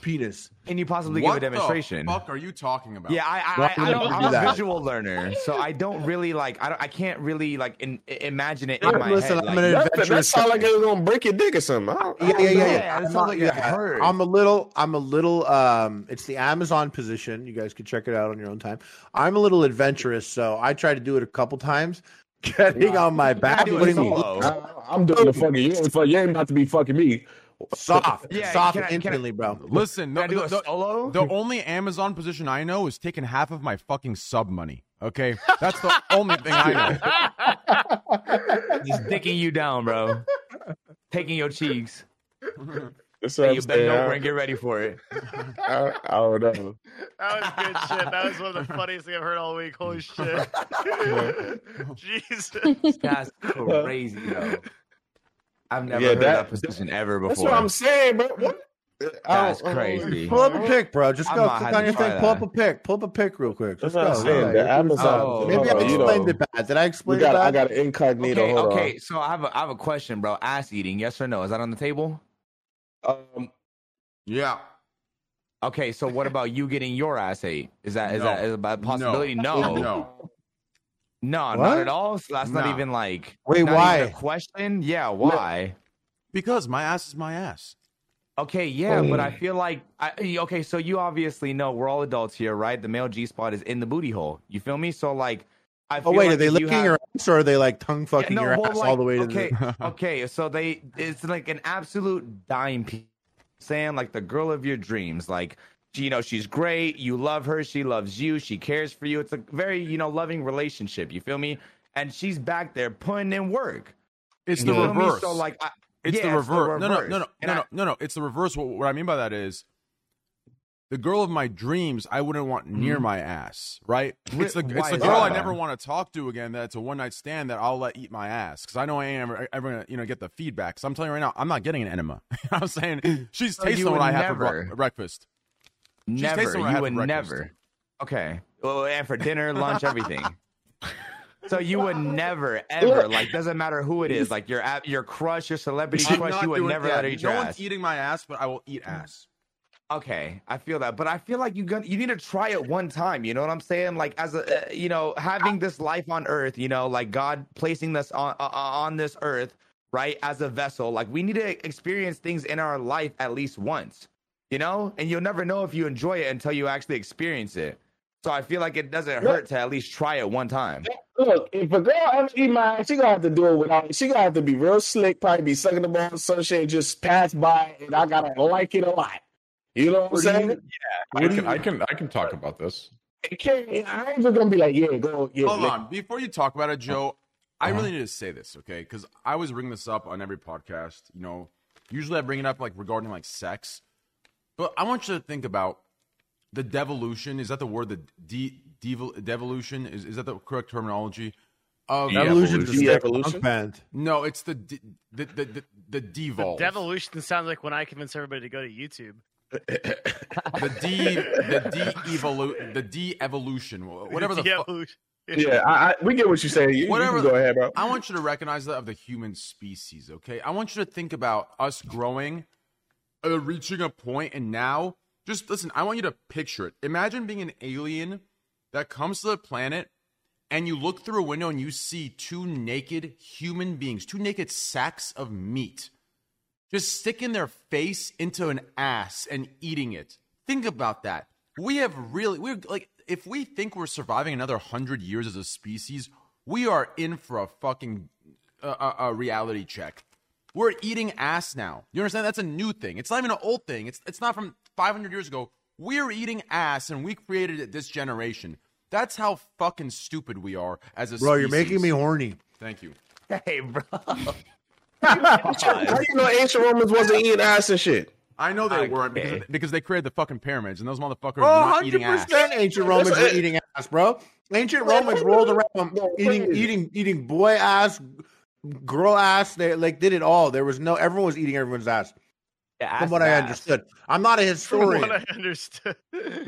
penis. Can you possibly what give a demonstration? the fuck are you talking about? Yeah, I, Why I, I, would don't, you I'm a visual learner, so I don't really like. I don't. I can't really like in, imagine it in my listen, head. I'm like, an That, that adventurous sound guy. like it was gonna break your dick or something. I don't- I Yeah, yeah, yeah, yeah. Yeah, that I'm, sounds like yeah, hurt. I'm a little, I'm a little. Um, it's the Amazon position. You guys can check it out on your own time. I'm a little adventurous, so I tried to do it a couple times. [LAUGHS] Getting on my back, do it putting solo. I, I'm doing the fucking. You ain't, you ain't about to be fucking me. Soft, Yeah, soft can I- can I- bro. Listen, Can I the, a the- solo? the only Amazon position I know is taking half of my fucking sub money. Okay, that's the [LAUGHS] only thing I know. [LAUGHS] Just dicking you down, bro. Taking your cheeks. That's And what you I'm bend saying. over and get ready for it. I, I don't know. That was good shit. That was one of the funniest things I've heard all week. Holy shit. [LAUGHS] Jesus. That's crazy, though. I've never Yeah, heard that- that, position ever before. That's what I'm saying, bro. What? That's don't- crazy. Pull up a pick, bro. Just go might click on your try thing. Pull up a pick. Pull up a pick real quick. That's Just what I'm go. saying. Yeah, The Amazon. Oh. Maybe I you know, explained it bad. Did I we explain it bad? I got an incognito. Okay, Hold okay. So I have a I have a question, bro. Ass eating, yes or no? Is that on the table? Um, Yeah, Okay, so what about you getting your ass ate? Is that is No. that is that a possibility? No, no, no. Not What? at all. So that's not even like Wait, why? a question? Yeah, why? Because my ass is my ass. Okay, yeah, but Oh. I feel like I, okay. So you obviously know we're all adults here, right? The male G spot is in the booty hole. You feel me? So like, I Oh feel wait, like are they if you licking have- your ass or are they like tongue fucking no, your well, ass like, all the way to okay, the? [LAUGHS] okay. So they, it's like an absolute dime piece. Saying like the girl of your dreams, like she, you know, she's great. You love her. She loves you. She cares for you. It's a very, you know, loving relationship. You feel me? And she's back there putting in work. It's the reverse. So like, I, It's yeah, the reverse. No, no, no, no, And no, I- no, no, no. It's the reverse. What, what I mean by that is, the girl of my dreams, I wouldn't want near mm-hmm. my ass. Right? It's the it's the girl I never want to talk to again. That's a one night stand that I'll let eat my ass because I know I ain't ever, ever gonna you know get the feedback. So I'm telling you right now, I'm not getting an enema. [LAUGHS] I'm saying [CLEARS THROAT] she's oh, So tasting what I have for never- bre- breakfast. She's Never. tasting what I You would breakfast. never. Okay. Well, and for dinner, lunch, everything. [LAUGHS] So you would never, ever, like, doesn't matter who it is, like your app, your crush, your celebrity I'm crush, you would never yeah, let her eat your No ass. one's eating my ass, but I will eat ass. Okay, I feel that, but I feel like you got you need to try it one time. You know what I'm saying? Like as a, uh, you know, having this life on Earth, you know, like God placing us on uh, on this Earth, right, as a vessel. Like we need to experience things in our life at least once, you know, and you'll never know if you enjoy it until you actually experience it. So I feel like it doesn't hurt to at least try it one time. Look, if a girl ever eat my ass, she gonna have to do it without. She gonna have to be real slick, probably be sucking the ball, some shit, just pass by, and I gotta like it a lot. You know what I'm What do you- saying? I can, I can I can talk about this. It can't, I ain't just gonna be like, yeah, go, yeah. Hold lick- on. Before you talk about it, Joe, I Uh-huh. really need to say this, okay? Because I always bring this up on every podcast. You know, usually I bring it up like regarding like sex, but I want you to think about the devolution. Is that the word? The de, devol, devolution is is that the correct terminology? Of Evolution's a De- evolution? band. No, it's the de, the the the, the devolve. Devolution sounds like when I convince everybody to go to YouTube. the de the de evolu the de evolution whatever the fu- De-evolution. Yeah, I, I, we get what you're saying. You, whatever. you can go ahead, bro. I want you to recognize that of the human species. Okay, I want you to think about us growing, uh, reaching a point, and now just listen. I want you to picture it. Imagine being an alien that comes to the planet, and you look through a window and you see two naked human beings, two naked sacks of meat, just sticking their face into an ass and eating it. Think about that. We have really, we're like, if we think we're surviving another hundred years as a species, we are in for a fucking a, a, a reality check. We're eating ass now. You understand? That's a new thing. It's not even an old thing. It's it's not from 500 years ago. We're eating ass, and we created it this generation. That's how fucking stupid we are as a Bro, you're making me horny. Thank you. Hey, bro. How [LAUGHS] you know ancient Romans wasn't eating ass and shit? I know they Okay. weren't because, because they created the fucking pyramids, and those motherfuckers Bro, were not eating ass. Oh, percent ancient Romans were eating ass, bro. Ancient Romans rolled around eating, eating, eating boy ass, girl ass. They like did it all. There was no. Everyone was eating everyone's ass. Yeah, from what I understood, I'm not a [LAUGHS] historian. From historian. what I understood.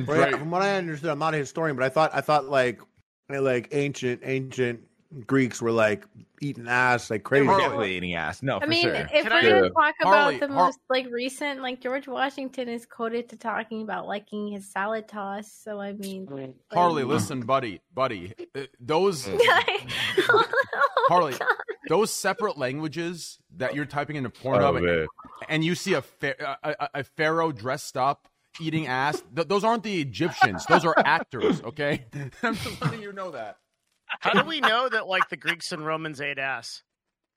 But yeah, from what I understood, I'm not a historian, but I thought I thought like like ancient ancient Greeks were like eating ass like crazy. Definitely eating ass. No, I for mean, sure. if Can we're I- gonna talk Harley, about the Har- most like recent, like George Washington is quoted to talking about liking his salad toss. So I mean, like- Harley, [LAUGHS] listen, buddy, buddy. uh, Those [LAUGHS] Oh Harley, God. those separate languages that you're typing into Oh, Pornhub, and, and you see a, fa- a, a, a pharaoh dressed up eating ass. Th- those aren't the Egyptians. Those are actors. Okay, [LAUGHS] I'm just letting you know that. How do we know that like the Greeks and Romans ate ass?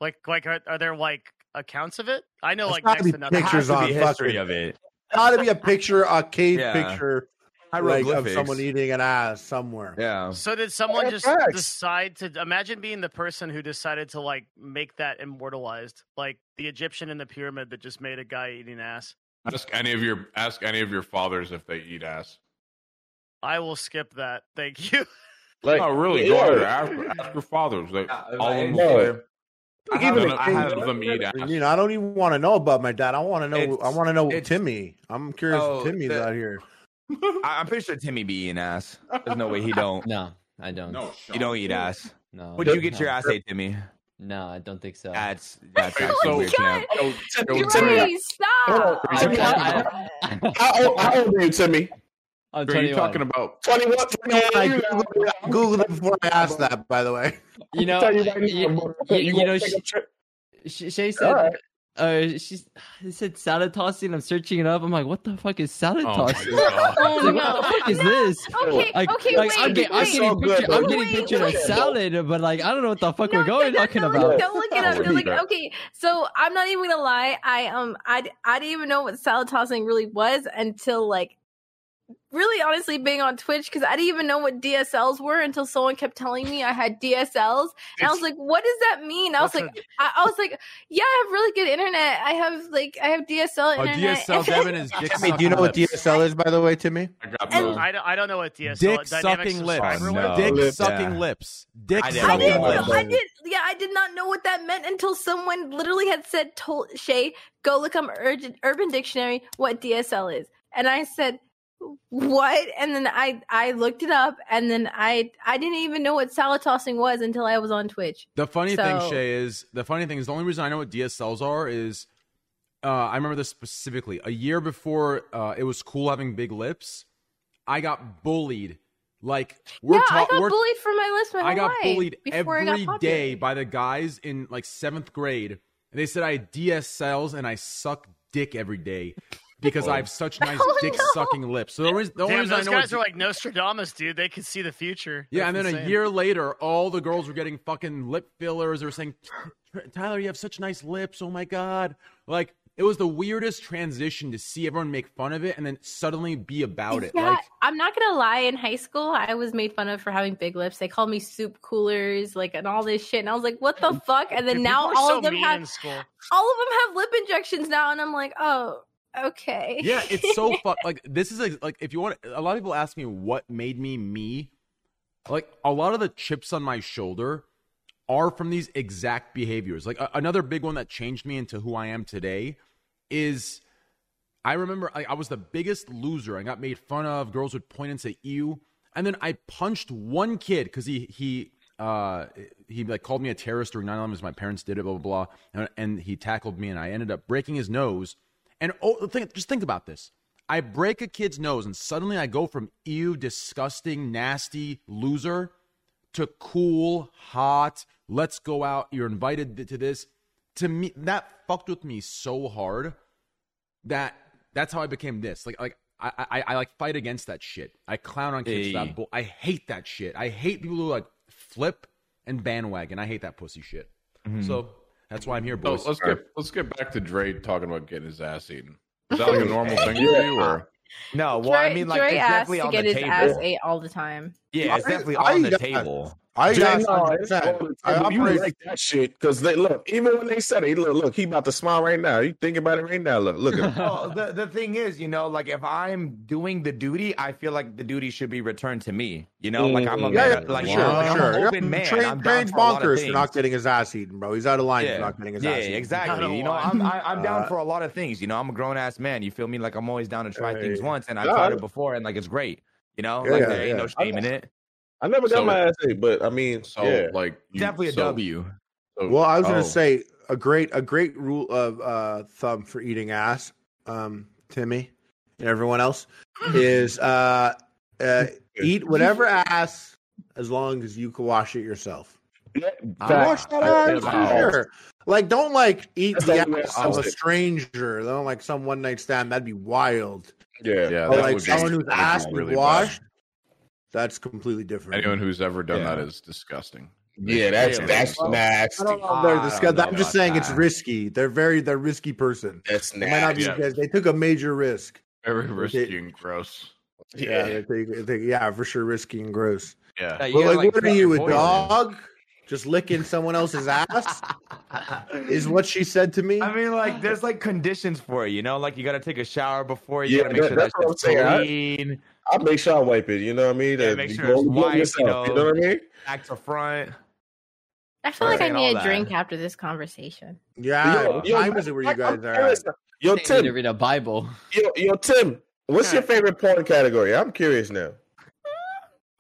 Like, like are, are there like accounts of it? I know There's like gotta next to nothing. pictures Has to on history fucking- of it. Gotta be a picture, a cave Yeah. picture, like of Hieroglyphics. someone eating an ass somewhere. Yeah. So did someone just facts. decide to imagine being the person who decided to like make that immortalized, like the Egyptian in the pyramid that just made a guy eating ass? Ask any of your ask any of your fathers if they eat ass. I will skip that. Thank you. [LAUGHS] Like, oh, really? yeah. Go ahead. Ask, ask your fathers. Like, all of them No. will say, Like, I even don't the know- I have them eat ass. You know, I don't even want to know about my dad. I want to know. It's- I want to know Timmy. I'm curious. Oh, if Timmy's the- out here. I, I'm pretty sure Timmy be eating ass. There's no way he [LAUGHS] don't. No, I don't. No, You don't eat ass. No. Would you get no. your ass ate, Timmy? No, I don't think so. That's that's Wait, actually so- weird, Oh. Yo, Yo, Timmy, Ray, stop! I, Timmy, I, I, how, old, how old are you, Timmy? I'm Are you talking about? 21. I googled, I googled it before I asked that. By the way, You know, you right you, you- you you know, she, she, Shay said, Alright. uh, she's, it said salad tossing. I'm searching it up. I'm like, what the fuck is salad Oh tossing? Oh [LAUGHS] like, no! what the fuck is no. this? Okay, Like, okay, like, wait, I'm, get, I'm wait. getting So good, picture, I'm getting Wait, pictured a salad, but like I don't know what the fuck No, we're going no, no, talking no, about. Don't look it up. Oh, Don't look- okay, so I'm not even gonna lie. I um I I didn't even know what salad tossing really was until like really honestly being on Twitch because I didn't even know what DSLs were until someone kept telling me I had DSLs and I was like, what does that mean? I was like, I, I was like, yeah, I have really good internet. I have like I have DSL A oh, internet. DSL Devin is dick Timmy, do you know what. DSL is? By the way, Timmy. I And- I don't, I don't know what DSL Dick dynamics sucking lips. Oh, no. Dick Lips. sucking Yeah. lips. Dick I didn't I sucking didn't lips. I did. Yeah, I did not know what that meant until someone literally had said, "Told Shay, go look up Urban Dictionary what DSL is," and I said, "What?" And then I I looked it up, and then I I didn't even know what salad tossing was until I was on Twitch. The funny thing, Shay, is the funny thing is the only reason I know what DSLs are is uh, I remember this specifically. A year before uh, it was cool having big lips, I got bullied. Like we're yeah, I got we're bullied for my list my I got bullied every got day by the guys in like seventh grade. And they said I had DSLs and I suck dick every day because I have such [LAUGHS] nice Oh, dick no. sucking lips. So the, reason, the only Damn, reason I those know guys are like Nostradamus, dude. They could see the future. yeah, and That's then a year later, all the girls were getting fucking lip fillers. They were saying, Tyler, you have such nice lips. Oh my God. Like, it was the weirdest transition to see everyone make fun of it and then suddenly be about it. Yeah, Like, I'm not gonna lie. In high school, I was made fun of for having big lips. They called me soup coolers, like, and all this shit. And I was like, "What the fuck?" And then Dude, now all so of them have all of them have lip injections now, and I'm like, "Oh, okay." yeah, it's so [LAUGHS] fun. Like, this is like, like, if you want, a lot of people ask me what made me me. Like, a lot of the chips on my shoulder are from these exact behaviors. Like, a- another big one that changed me into who I am today is I remember I, I was the biggest loser. I got made fun of. Girls would point and say "ew," and then I punched one kid because he he uh he like called me a terrorist during 9/11 because my parents did it. Blah blah blah, and, and he tackled me, and I ended up breaking his nose. And oh, think, just think about this. I break a kid's nose, and suddenly I go from ew, disgusting, nasty loser to cool, hot. Let's go out. You're invited to this. To me, that fucked with me so hard that that's how I became this. Like, like I, I, I like fight against that shit. I clown on kids Hey. that bull. I hate that shit. I hate people who like flip and bandwagon. I hate that pussy shit. Mm-hmm. So that's why I'm here, So boys. let's get let's get back to Dre talking about getting his ass eaten. Is that like a normal [LAUGHS] thing for you, or No, well, Dre, I mean, like, Dre it's asks definitely to on get the his table. ass ate all the time. Yeah, it's I- definitely I on the got- table. I Jay, got no, it's all 100%. the I time. You operate- like that shit because they look. Even when they said it, look, look, he about to smile right now. You think about it right now. Look, look at him. well, the the thing is, you know, like if I'm doing the duty, I feel like the duty should be returned to me. You know, like I'm a Mm. yeah, man, yeah, like sure, like, I'm sure. an Yeah, open man. Train, I'm down train's for a lot of bonkers for not getting his ass eaten, bro. He's out of line yeah, for not getting his yeah, ass eaten. exactly. You know, I'm I, I'm down [LAUGHS] for a lot of things. You know, I'm a grown ass man. You feel me? Like I'm always down to try things once, and I've tried it before, and like it's great. You know, Yeah, like there ain't yeah. no shame in it. I never got So- my ass ate, but I mean, so yeah. like you, Definitely a so, W. so- Well, I was oh, gonna say a great a great rule of uh, thumb for eating ass, um, Timmy and everyone else is uh, uh, [LAUGHS] eat whatever ass as long as you can wash it yourself. Ah, wash that I- ass, wow. sure. Like, don't like eat That's the the only way ass of a stranger. Don't like some one night stand. That'd be wild. Yeah, yeah, But like someone whose that would be ass was really bad. washed, that's completely different. Anyone who's ever done Yeah. that is disgusting. yeah. That's Really? that's Oh. nasty. I don't know they're disgusting. I don't know I'm just about saying it's risky. They're very they're risky person. That's They might not be nasty. Yeah. because they took a major risk. Very risky and gross. Yeah, they take- they- yeah, for sure, risky and gross. Yeah. Yeah, But gotta, like, what are you, your a poison. dog? Just licking someone else's ass [LAUGHS] is what she said to me. I mean, like, there's like conditions for it, you know. Like, you gotta take a shower before. You Yeah, gotta make that- sure that that's what I'm. I- I'll make sure I wipe it. You know what I mean? Yeah, Uh, make sure it's you go white, yourself, you You know. know what I mean? back to front. I feel like I need a that. drink after this conversation. yeah, Yo, what yo, time is it where you I'm guys are curious. at? Yo, I need to read a Bible. Yo, yo, Tim. What's your favorite porn category? I'm curious now.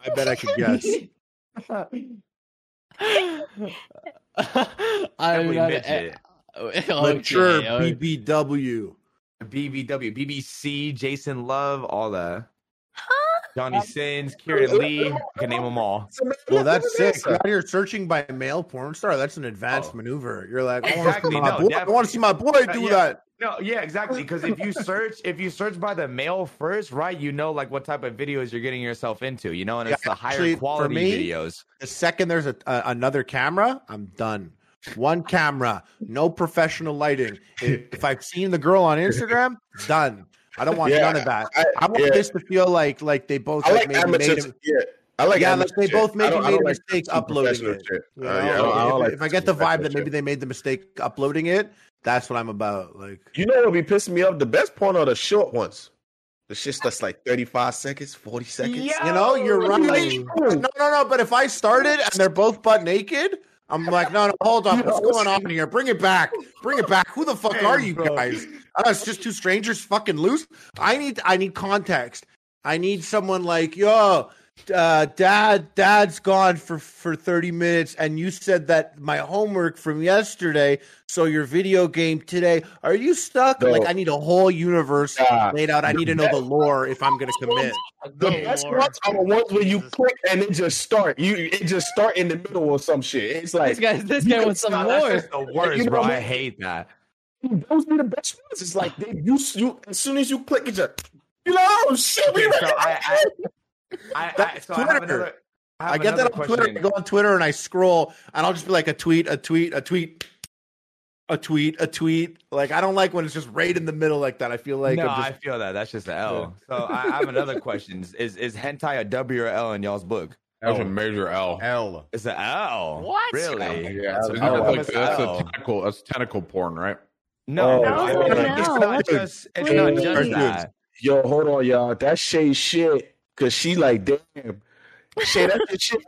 I bet I could guess. [LAUGHS] I'm Definitely not midget. [LAUGHS] Mature okay, okay. BBW. BBW, BBC, Jason Luv, all that. Johnny Sins, Keiran Lee, I can name them all. Well, that's sick. You're searching by male porn star. That's an advanced Oh. maneuver. You're like, I want to Exactly, see my no, boy. I want to see my boy uh, do yeah. that. No, yeah, exactly. Because if you search, if you search by the male first, right, you know like what type of videos you're getting yourself into, you know, and it's Yeah, the higher actually, for quality me- videos. The second there's a, a another camera, I'm done. One camera, no professional lighting. If, if I've seen the girl on Instagram, done. I don't want Yeah, none of that. I- I, want yeah. this to feel like like they both I like, like maybe made a, Yeah, I like yeah, like they shit. both maybe made don't a like mistake uploading it. shit. You Uh, yeah, I don't- I don't if, like if I get the vibe that maybe shit. they made the mistake uploading it, that's what I'm about. Like You know what would be pissing me off? The best porn are the short ones. The shit that's like 35 seconds, 40 seconds. Yeah. You know, you're What do right. you No, no, no. But if I started and they're both butt naked, I'm like, no, no, hold on. What's going on here? Bring it back. Bring it back. Who the fuck Hey, are you bro. guys? Uh, it's just two strangers fucking loose. I need, I need context. I need someone like, yo, uh, dad, dad's gone for for 30 minutes, and you said that my homework from yesterday. So your video game today. Are you stuck? No. Like, I need a whole universe Nah. laid out. I need to know the lore if I'm gonna commit. The best ones are the ones where you click and it just start. You it just start in the middle or some shit. It's like This guy, this you guy can wants some No, that's just the worst, You know bro. what I I hate that. those be the best ones. It's like they you you as soon as you click it just you know oh shit. We Okay, so. I, I, I, I, That's so I have Twitter. another. I, I, get that another on Twitter. I go on Twitter and I scroll, and I'll just be like a tweet, a tweet, a tweet, a tweet, a tweet. Like I don't like when it's just right in the middle like that. I feel like no, I'm I feel that. That's just an L. So I, I have another question. Is is hentai a W or L in y'all's book? That was a major L. L. It's an L. What? Really? Yeah, L. isn't L. like It's that's a tentacle. That's tentacle porn, right? No, Oh, no, no, it's no. not just. It's not just that. Yo, hold on, y'all. That Shay shit. Cause she like, damn. Shay, that's your shit.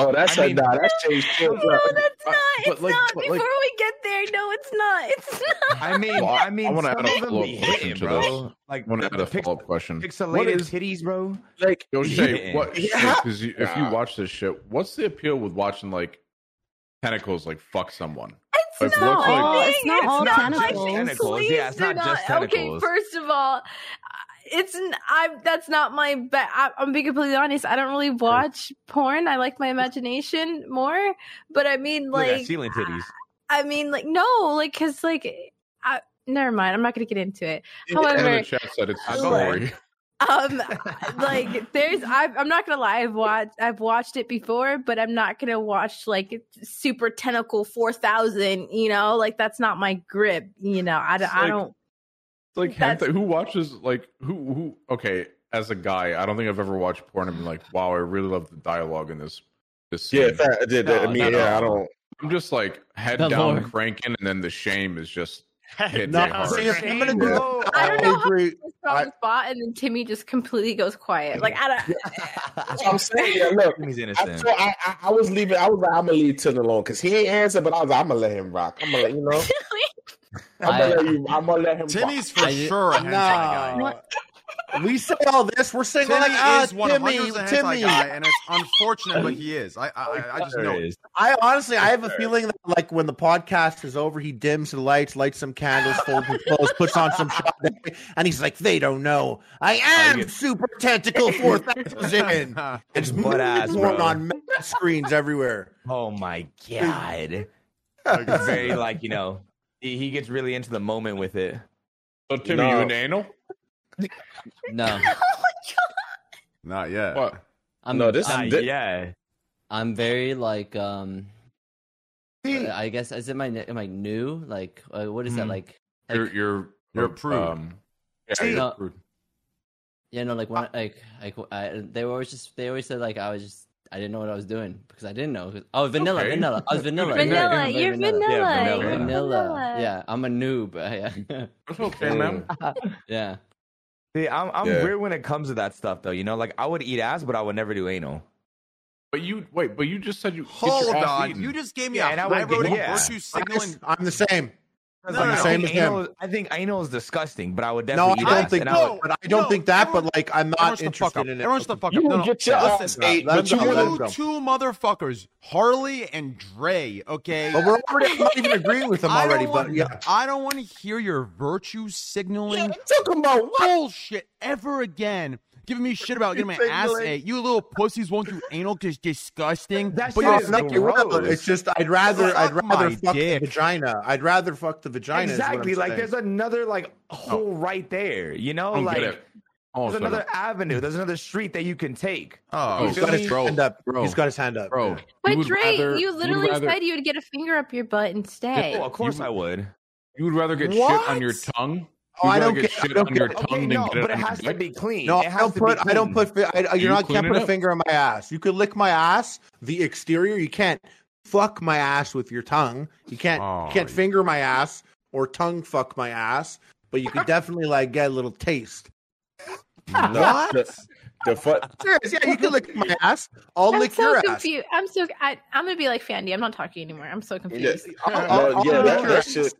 Oh, that's I a mean- nah. [LAUGHS] That's Shay's shit. No, that's but- not. but It's like- not. but Before like- we get there, no, it's not. It's [LAUGHS] not. I mean, Well, I- I mean, I wanna some add a of them follow-up be question hitting, to bro. this. Like I want to add a the follow up question. pixelated What is titties, bro. Like, Yo, Shay, Yeah. what? [LAUGHS] Yeah. Because you, if you watch this shit, what's the appeal with watching like tentacles like fuck someone? It's Like, not what's, like- my It's thing. not all my tentacles. thing. Tentacles, Please yeah, it's do not just tentacles. Okay, first of all, it's n- I. That's not my. Be- I, I'm being completely honest. I don't really watch porn. I like my imagination more. But I mean, like, ceiling titties. I mean, like, no, like, cause like, I. Never mind. I'm not gonna get into it. And However, the chat said it's a I go story. um, [LAUGHS] like there's, I've, I'm not gonna lie, I've watched, I've watched it before, but I'm not gonna watch like Super Tentacle Four Thousand. You know, like that's not my grip. You know, I, don't- I like- don't. It's like That's- hentai. Who watches like who who? Okay, as a guy, I don't think I've ever watched porn and been like, "Wow, I really love the dialogue in this." This Yeah, scene. that, that, that, I mean, no, yeah, I don't. I'm just like head The down, Lord. cranking, and then the shame is just hitting No, me see, I'm gonna do Bro, I don't know how agree. a strong spot, and then Timmy just completely goes quiet. Like I don't. [LAUGHS] That's what I'm saying. Yeah, look, He's innocent. I, I, I was leaving. I was like, I'm gonna leave Tim alone because he ain't answer. But I was like, I'm gonna let him rock. I'm gonna let you know. [LAUGHS] I'm gonna let you. I'm gonna let him. Timmy's rock. for sure a hentai guy. No. We say all this. We're saying Timmy like, ah, is 100% Timmy, Timmy. guy, and it's unfortunate, but he is. I I, I- I just know it. I honestly, I have a feeling that like when the podcast is over, he dims the lights, lights some candles, folds his clothes, puts on some shot, [LAUGHS] and he's like, "They don't know. I am get- Super Tentacle Four Thousand. [LAUGHS] It's butt ass, porn bro. on screens everywhere. Oh my god. It's [LAUGHS] very like you know, he, he gets really into the moment with it. So Timmy, No. you in anal? No, [LAUGHS] Not yet. What? I'm No, this- I'm, thi- yeah. I'm very like um. I guess is it my am I new? Like uh, what is that Mhm. like? You're you're You're a uh, prude. Um, yeah, See- you're a No. prude. yeah, no, like when like like I, they were always just they always said like I was just I didn't know what I was doing because I didn't know. Oh, vanilla, Okay. vanilla. I was vanilla. Vanilla, Very you're vanilla. vanilla. Yeah, you're vanilla. Vanilla. Yeah, I'm a noob. [LAUGHS] Yeah, That's okay, man. [LAUGHS] yeah. See, I'm I'm Yeah. weird when it comes to that stuff though. You know, like I would eat ass, but I would never do anal. But you wait, but you just said you Hold on. eaten. You just gave me Yeah, a and I high would get- yeah. virtue signaling. I'm the same. Because, No, like, no, I no. Same think as him. I think anal is disgusting, but I would definitely. No, I don't think and would- no, but I don't No, think that. everyone- But like, I'm not shut the fuck interested in it. Everyone shut the fuck up. No, no. get your Listen, ass ate, let you go, let him will. go. two motherfuckers, Harley and Dre. Okay, But we're already. I'm not even agreeing with him already. want- But yeah, I don't want to hear your virtue signaling Talking about what? bullshit ever again. Giving me shit about getting my ass Signaling. ate. You little pussies won't do anal because disgusting. That but shit you're is fucking- you will. gross. It's just I'd rather I'd rather fuck dick. the vagina. I'd rather fuck the vagina. is what I'm exactly. Like saying. there's another like hole oh. right there. You know, I don't like. Oh, there's so another avenue. There's another street that you can take. Oh, he's got his bro, hand up. bro, He's got his hand up. bro. Yeah. you But Dre, rather- you would literally rather- said you would get a finger up your butt and instead. Oh, of course You- I would. You would rather get What? shit on your tongue. Oh, I don't get get- I shit don't on your get- tongue Okay, no, get it but it has to be clean. No, it I don't to put. I don't put. fi- I, You you're not can't put a up. finger on my ass. You could lick my ass, the exterior. You can't fuck my ass with your tongue. You can't. Oh, you can't you- finger my ass or tongue fuck my ass. But you could [LAUGHS] definitely like get a little taste. No, [LAUGHS] The, the fuck. Serious? Yeah, you can lick my ass. I'll I'm lick so your ass. confused. I'm so. I, I'm gonna be like Fandy. I'm not talking anymore. I'm so Yeah, confused. I'll, no, I'll- yeah, I'll that, lick your that ass. shit.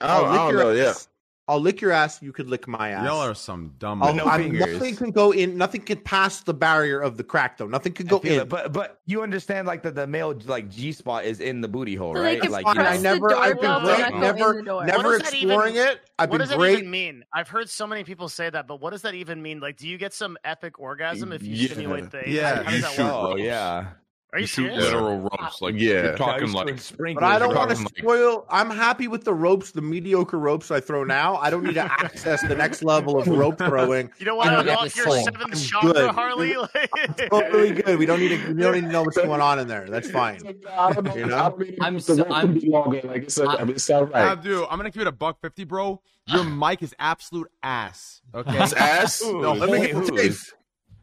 I I'll don't, I lick don't your know. Yeah, ass. I'll lick your ass. You could lick my ass. Y'all are some dumb. I'll, no I'm- fingers. nothing can go in. Nothing can pass the barrier of the crack, though. Nothing can go in. it, But but you understand like that the male like G spot is in the booty hole, So right? like you know, I never, I've been great, but not go never, in the door. never What does that exploring even- it. I've what been does that great. even mean? I've heard so many people say that, but what does that even mean? Like, do you get some epic orgasm if you Yeah. stimulate the? Yeah, how you does that shoot work? oh yeah. Are you You shoot serious? literal ropes. Like Yeah. you're talking Guys, like sprinklers, But I don't want to talking like- spoil. I'm happy with the ropes, the mediocre ropes I throw now. I don't need to access the next level of rope throwing. You don't want to don't unlock get your the soul. seventh I'm chakra, good. Harley. Like- [LAUGHS] Totally good. We don't need to. We don't need to know what's going on in there. That's fine. I don't know. You know? I don't really I'm want the so- rope to I'm- be longer. Like it's, a, I- it's. Abdu, I'm gonna give it a buck fifty, bro. Your mic is absolute ass. Okay, It's ass. No, Let me get the who's?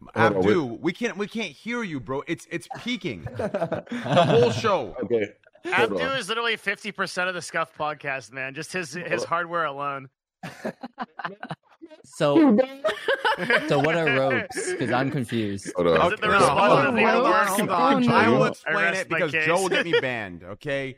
Taste. Hold on, Abdu, we can't we can't hear you, bro. It's it's peaking [LAUGHS] the whole show. Okay. Hold Abdu on. is literally fifty percent of the Scuff podcast, man. Just his his hardware alone. [LAUGHS] So so what are ropes? Because I'm confused. Hold on. Is it the No, response hold on, the hold on, universe? hold on. Oh, I no. will explain it because case. Joe will get me [LAUGHS] banned. Okay,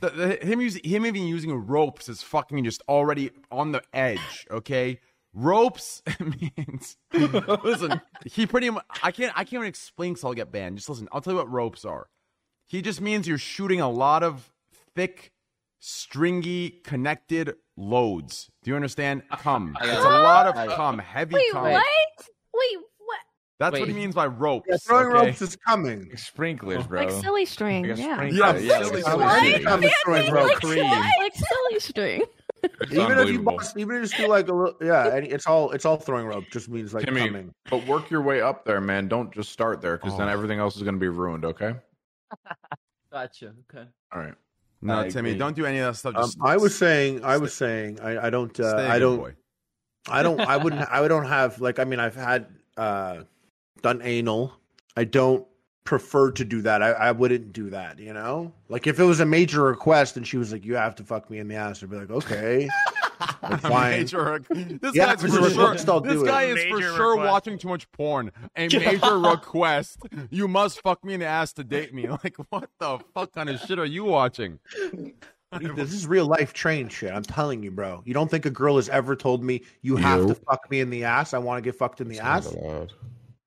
the, the, him using him even using ropes is fucking just already on the edge. Okay, ropes [LAUGHS] means listen. He pretty much I can't I can't even explain because I'll get banned. Just listen. I'll tell you what ropes are. He just means you're shooting a lot of thick, stringy, connected loads. Do you understand? Cum. It's a lot of cum, heavy Wait, cum. what? Wait, what? That's Wait. what he means by ropes. Yeah, throwing okay? ropes is coming. Sprinklers, bro. Like silly string. Like Yeah. sprinkler. Yeah, Yeah, silly like string. silly string. I'm destroying Fandy, rope. like, Like silly string. It's even if you unbelievable. box, even if you just do like a little, yeah, and it's all it's all throwing rope. Just means like Timmy, coming. but work your way up there, man. Don't just start there because then Oh. everything else is going to be ruined. Okay. [LAUGHS] Gotcha. Okay. All right. No, I Timmy, agree. don't do any of that stuff. Um, I was saying, I was saying, I, I don't, uh, stay a I good don't, boy. I don't, I [LAUGHS] wouldn't, I don't have like, I mean, I've had uh done anal. I don't prefer to do that. I, I wouldn't do that. You know, like if it was a major request and she was like, "You have to fuck me in the ass," I'd be like, "Okay, [LAUGHS] I'm fine." Major, this Yeah, guy's if it's a for sure. This do it. guy is for sure request. watching too much porn. A [LAUGHS] major request. You must fuck me in the ass to date me. [LAUGHS] Like, what the fuck kind of shit are you watching? This is real life train shit. I'm telling you, bro. You don't think a girl has ever told me you have to fuck me in the ass? I want to get fucked in the ass.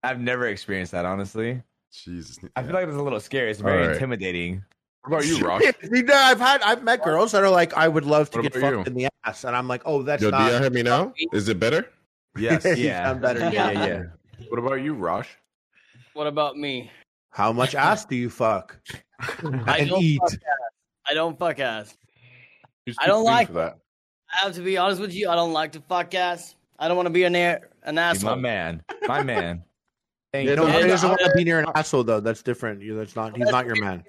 I've never experienced that, honestly. Jesus. I feel like it's a little scary. It's very All right. intimidating. What about you, Rosh? [LAUGHS] You know, I've had I've met girls that are like, I would love to What get about fucked you? in the ass, and I'm like, oh, that's Yo, do not. y'all hear me now? Is it better? [LAUGHS] Yes. Yeah. I'm better. Yeah, yeah, yeah. [LAUGHS] What about you, Rosh? What about me? How much ass do you fuck? I and don't eat. fuck ass. I don't fuck ass. He's I too don't clean like- for that. I have to be honest with you. I don't like to fuck ass. I don't want to be an air, an He's asshole. my man. My man. Thank You you. know, Yeah, he doesn't want to be near an asshole though. That's different. You, that's not. He's not your man.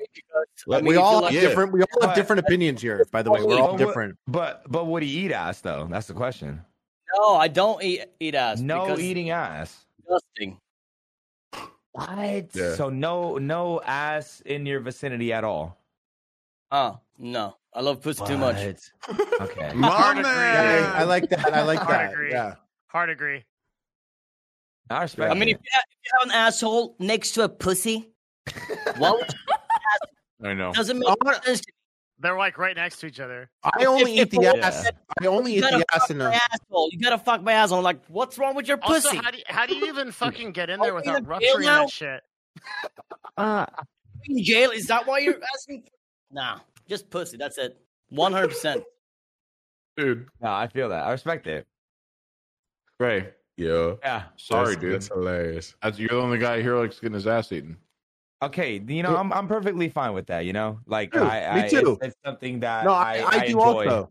I mean, we if you all like- have Yeah. different. We all have different opinions here. By the way, we're all different. But but would he eat ass though? That's the question. No, I don't eat eat ass. No because eating ass. it's disgusting. What? Yeah. So no no ass in your vicinity at all. Uh, no. I love pussy too much. [LAUGHS] Okay. My agree. man. Yeah, I like that. I like Hard that. agree. Yeah. Hard agree. I respect. I mean, if you, have, if you have an asshole next to a pussy, what would I know. doesn't make wanna- sense. to They're like right next to each other. I only If- eat the if- ass. I only You eat the ass in a. asshole. You gotta fuck my asshole. I'm like, what's wrong with your Also, pussy? how do you, how do you even fucking get in there Are we without in rupturing now? that shit? Uh, in jail? Is that why you're asking? Nah, just pussy. That's it. One hundred percent. [LAUGHS] Dude, no, I feel that. I respect it. Ray, Yo. Yeah. sorry, that's, dude. That's hilarious. That's, you're the only guy here likes getting his ass eaten. Okay, you know, I'm I'm perfectly fine with that. You know, like Dude, I, me I too. It's, it's something that No, I, I, I, I do enjoy. also.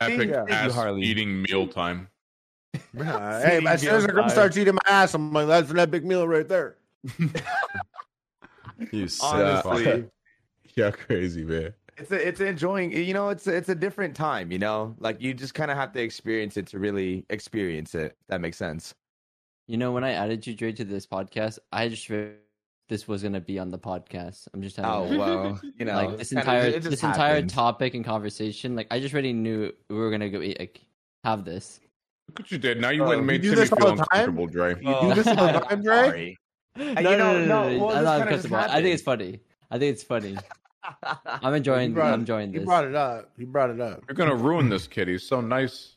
Epic Yeah. Thank you, ass Harley. eating mealtime. Yeah, [LAUGHS] hey, See, as soon as a girl starts eating my ass, I'm like, that's an epic meal right there. [LAUGHS] You sick Honestly. fuck. [LAUGHS] Y'all crazy, man. It's a, it's enjoying. You know, it's a, it's a different time. You know, like you just kind of have to experience it to really experience it. If that makes sense. You know, when I added you, Dre, to this podcast, I just figured this was gonna be on the podcast. I'm just telling Oh [LAUGHS] you. well, you know, like this kinda- entire it this entire topic and conversation. Like I just already knew we were gonna go like have this. Look what you did. Now you Bro, went and made you Timmy feel uncomfortable, Dre. You do this all the time, Dre? [LAUGHS] Sorry. No, you no, know, no, no, no, no, well, I'm this not kinda uncomfortable. just I think it's happened. funny. I think it's funny. [LAUGHS] I'm enjoying. brought I'm it- enjoying He this. brought it up. He brought it up. You're gonna ruin this kid. He's so nice.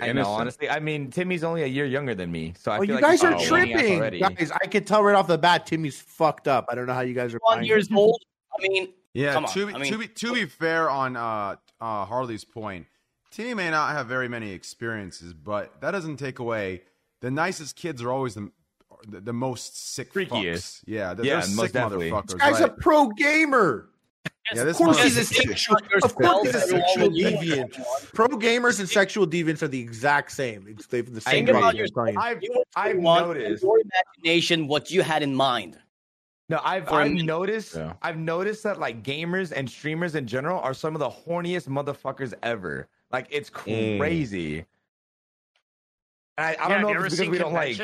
and I know, honestly. I mean, Timmy's only a year younger than me, so I Oh, feel you like guys he's are probably eating ass tripping, guys. I could tell right off the bat, Timmy's fucked up. I don't know how you guys are. One fine. years old. I mean, Yeah, Come on, to be, I mean- to be to be fair on uh, uh, Harley's point, Timmy may not have very many experiences, but that doesn't take away the nicest kids are always the the, the most sick Freakiest. fucks. Yeah, they're, Yeah, they're most sick definitely. motherfuckers. This guy's right? a pro gamer. Yeah, this Of course, he's a sexual. [LAUGHS] Of course, he's a sexual deviant. Pro gamers and sexual deviants are the exact same. It's they've the same Think about your- I'm telling you. I've, you I've want noticed. your imagination what you had in mind. No, I've For a I've noticed Yeah. I've noticed that like gamers and streamers in general are some of the horniest motherfuckers ever. Like it's Mm. crazy. And I, I Yeah, don't have know if ever it's because we don't like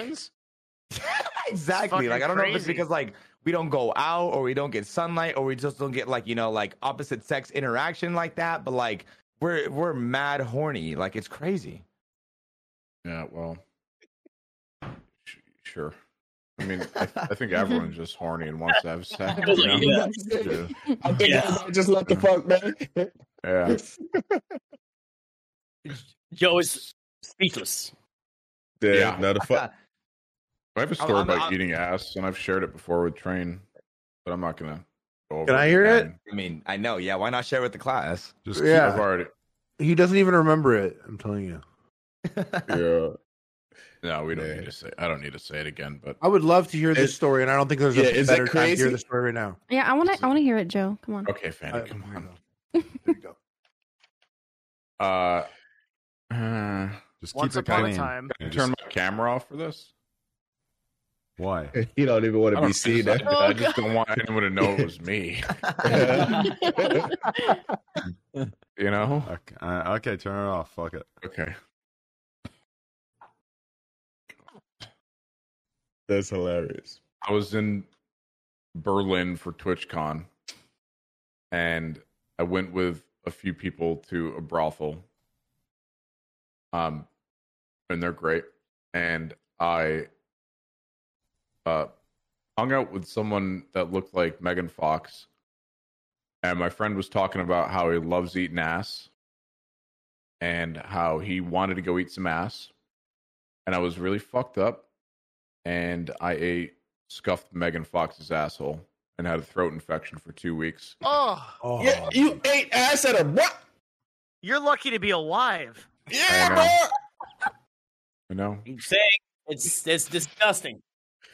[LAUGHS] exactly. Like I don't know if it's because like we don't go out or we don't get sunlight or we just don't get like you know like opposite sex interaction like that. But like we're we're mad horny. Like it's crazy. Yeah, well, sh- sure. I mean, I, [LAUGHS] I think everyone's just horny and wants to have [LAUGHS] sex. you know? Yeah. [LAUGHS] I think Yeah. I just let the fuck, man. Yeah. Joe is speechless. Yeah, Yeah. no, the fuck. I have a I'm- story I'm- about I'm- eating ass, and I've shared it before with Train, but I'm not gonna go over Can I hear it? again. I mean, I know. Yeah, why not share with the class? just Yeah. I've already. He doesn't even remember it. I'm telling you. Yeah. [LAUGHS] No, we don't Yeah. need to say. I don't need to say it again. But I would love to hear this It- story, and I don't think there's Yeah, a is better time to hear crazy? the story right now. yeah, I want to. I want to hear it, Joe. Come on. okay, Fandy, Uh, come on. we go. [LAUGHS] Here we go. Uh, uh, Just Once keep it upon a time. can I turn my camera off for this? Why? [LAUGHS] You don't even want to be seen. I, eh? I just don't want anyone to know it was me. [LAUGHS] you know? Okay, uh, okay, turn it off. Fuck it. Okay. That's hilarious. I was in Berlin for TwitchCon, and I went with a few people to a brothel. Um, and they're great. And I uh hung out with someone that looked like Megan Fox, and my friend was talking about how he loves eating ass, and how he wanted to go eat some ass, and I was really fucked up and I ate scuffed Megan Fox's asshole and had a throat infection for two weeks. Oh, Oh, Yeah, you ate ass at a what? you're lucky to be alive. I know. I know. I'm saying it's it's disgusting.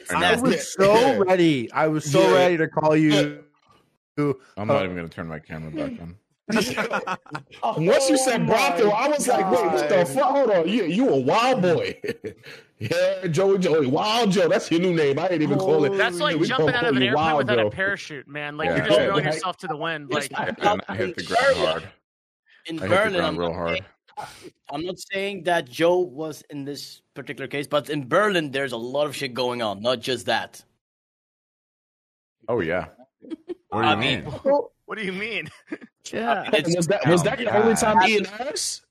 It's I know. I nasty. was [LAUGHS] so ready. I was so Yeah. ready to call you. I'm not even going to turn my camera back hmm. on. [LAUGHS] Once you said Oh brothel, I was like, wait, what the fuck? Hold on. You, you a wild boy. [LAUGHS] yeah, Joey Joey. Wild Joe. That's your new name. I ain't even call it. That's like we jumping out of an airplane Wild without Joe. a parachute, man. Like Yeah. you're just throwing Right. yourself to the wind. Like And I hit the ground hard. In I hit the ground real not, hard. Saying, I'm not saying that Joe was in this particular case, but in Berlin, there's a lot of shit going on. Not just that. Oh, yeah. What do you I mean? mean, what do you mean? Yeah. it's- Was that was that your only time eating ass?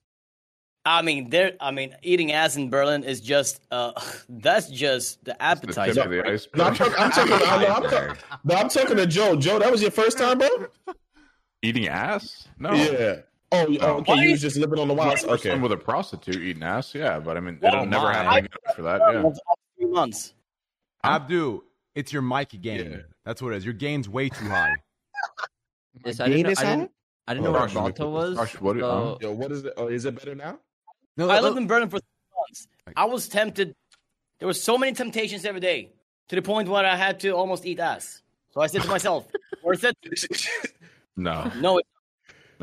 I mean, there. I mean, eating ass in Berlin is just. Uh, [LAUGHS] that's just the The tip appetizer. of the. No, I'm talking. I'm talking. I'm, no, I'm, talking, no, I'm talking to Joe. Joe, that was your first time, bro. Eating ass? No. Yeah. Oh, you- oh, um, okay. You was just living on the wild. First Okay. time with a prostitute eating ass, yeah, but I mean, Oh, it'll never my. happen for that. Yeah. Three months. Abdu, it's your mic game. Yeah. That's what it is. Your gain's way too high. [LAUGHS] Yes, I didn't, know, I hat? didn't, I didn't know Oh, what Josh, Balto was. Josh, what- so- Yo, what is it? Oh, is it better now? No, I lived in Berlin for three months. I was tempted. There were so many temptations every day to the point where I had to almost eat ass. So I said to myself, [LAUGHS] worth it? No, No, it-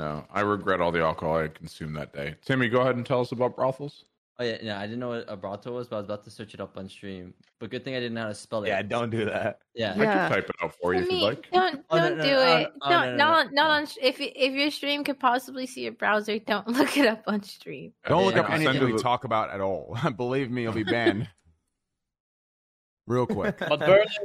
no. I regret all the alcohol I consumed that day. Timmy, go ahead and tell us about brothels. Oh yeah, yeah. I didn't know what a brothel was, but I was about to search it up on stream. But good thing I didn't know how to spell it. Yeah, don't do that. yeah. I can type it out for you if you'd like. don't Oh, don't no, do no, it. oh, no, no, no, not no. not on. If y- if your stream could possibly see your browser, [LAUGHS] don't look it up on stream. Don't look up Send anything to we the- talk about at all. [LAUGHS] Believe me, you'll be banned. [LAUGHS] Real quick. but Berlin is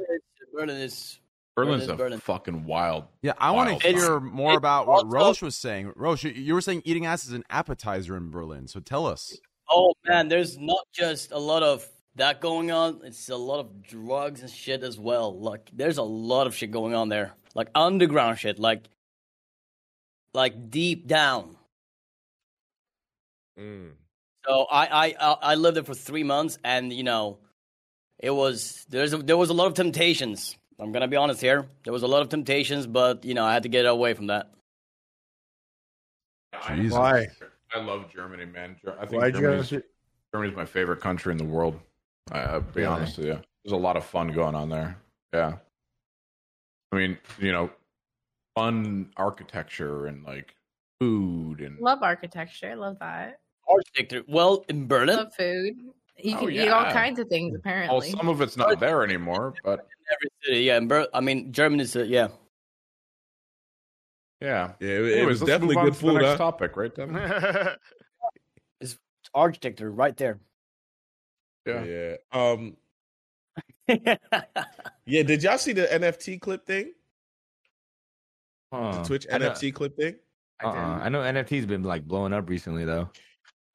Berlin is Berlin's Berlin, a Berlin. fucking wild. Yeah, I want to hear card. more about what Also- Rosh was saying. Rosh, you- you were saying eating ass is an appetizer in Berlin. So tell us. Oh man, there's not just a lot of that going on. It's a lot of drugs and shit as well. Like there's a lot of shit going on there. Like underground shit. Like like deep down. Mm. So I I I I lived there for three months, and you know, it was there's a, there was a lot of temptations. I'm gonna be honest here. There was a lot of temptations, but you know, I had to get away from that. Jesus. Why? I love Germany, man. Ger- I think Why'd Germany's, guys? Germany's my favorite country in the world. I, I'll be Really? honest with you. There's a lot of fun going on there. Yeah. I mean, you know, fun architecture and like food and Love architecture. I love that. Architecture. Well, in Berlin, Love food. You Oh, can eat all kinds of things apparently. well, apparently. some of it's not there anymore, but every city. Yeah, in Ber- I mean, Germany is. Uh, yeah. yeah. Yeah, it, it was definitely move on good to the food. next Huh? topic, right, Devin? [LAUGHS] It's architecture right there. Yeah. Yeah. Um. [LAUGHS] Yeah. Did y'all see the NFT clip thing? Huh. The Twitch I know, NFT clip thing? uh-uh. I know NFT's been like blowing up recently though.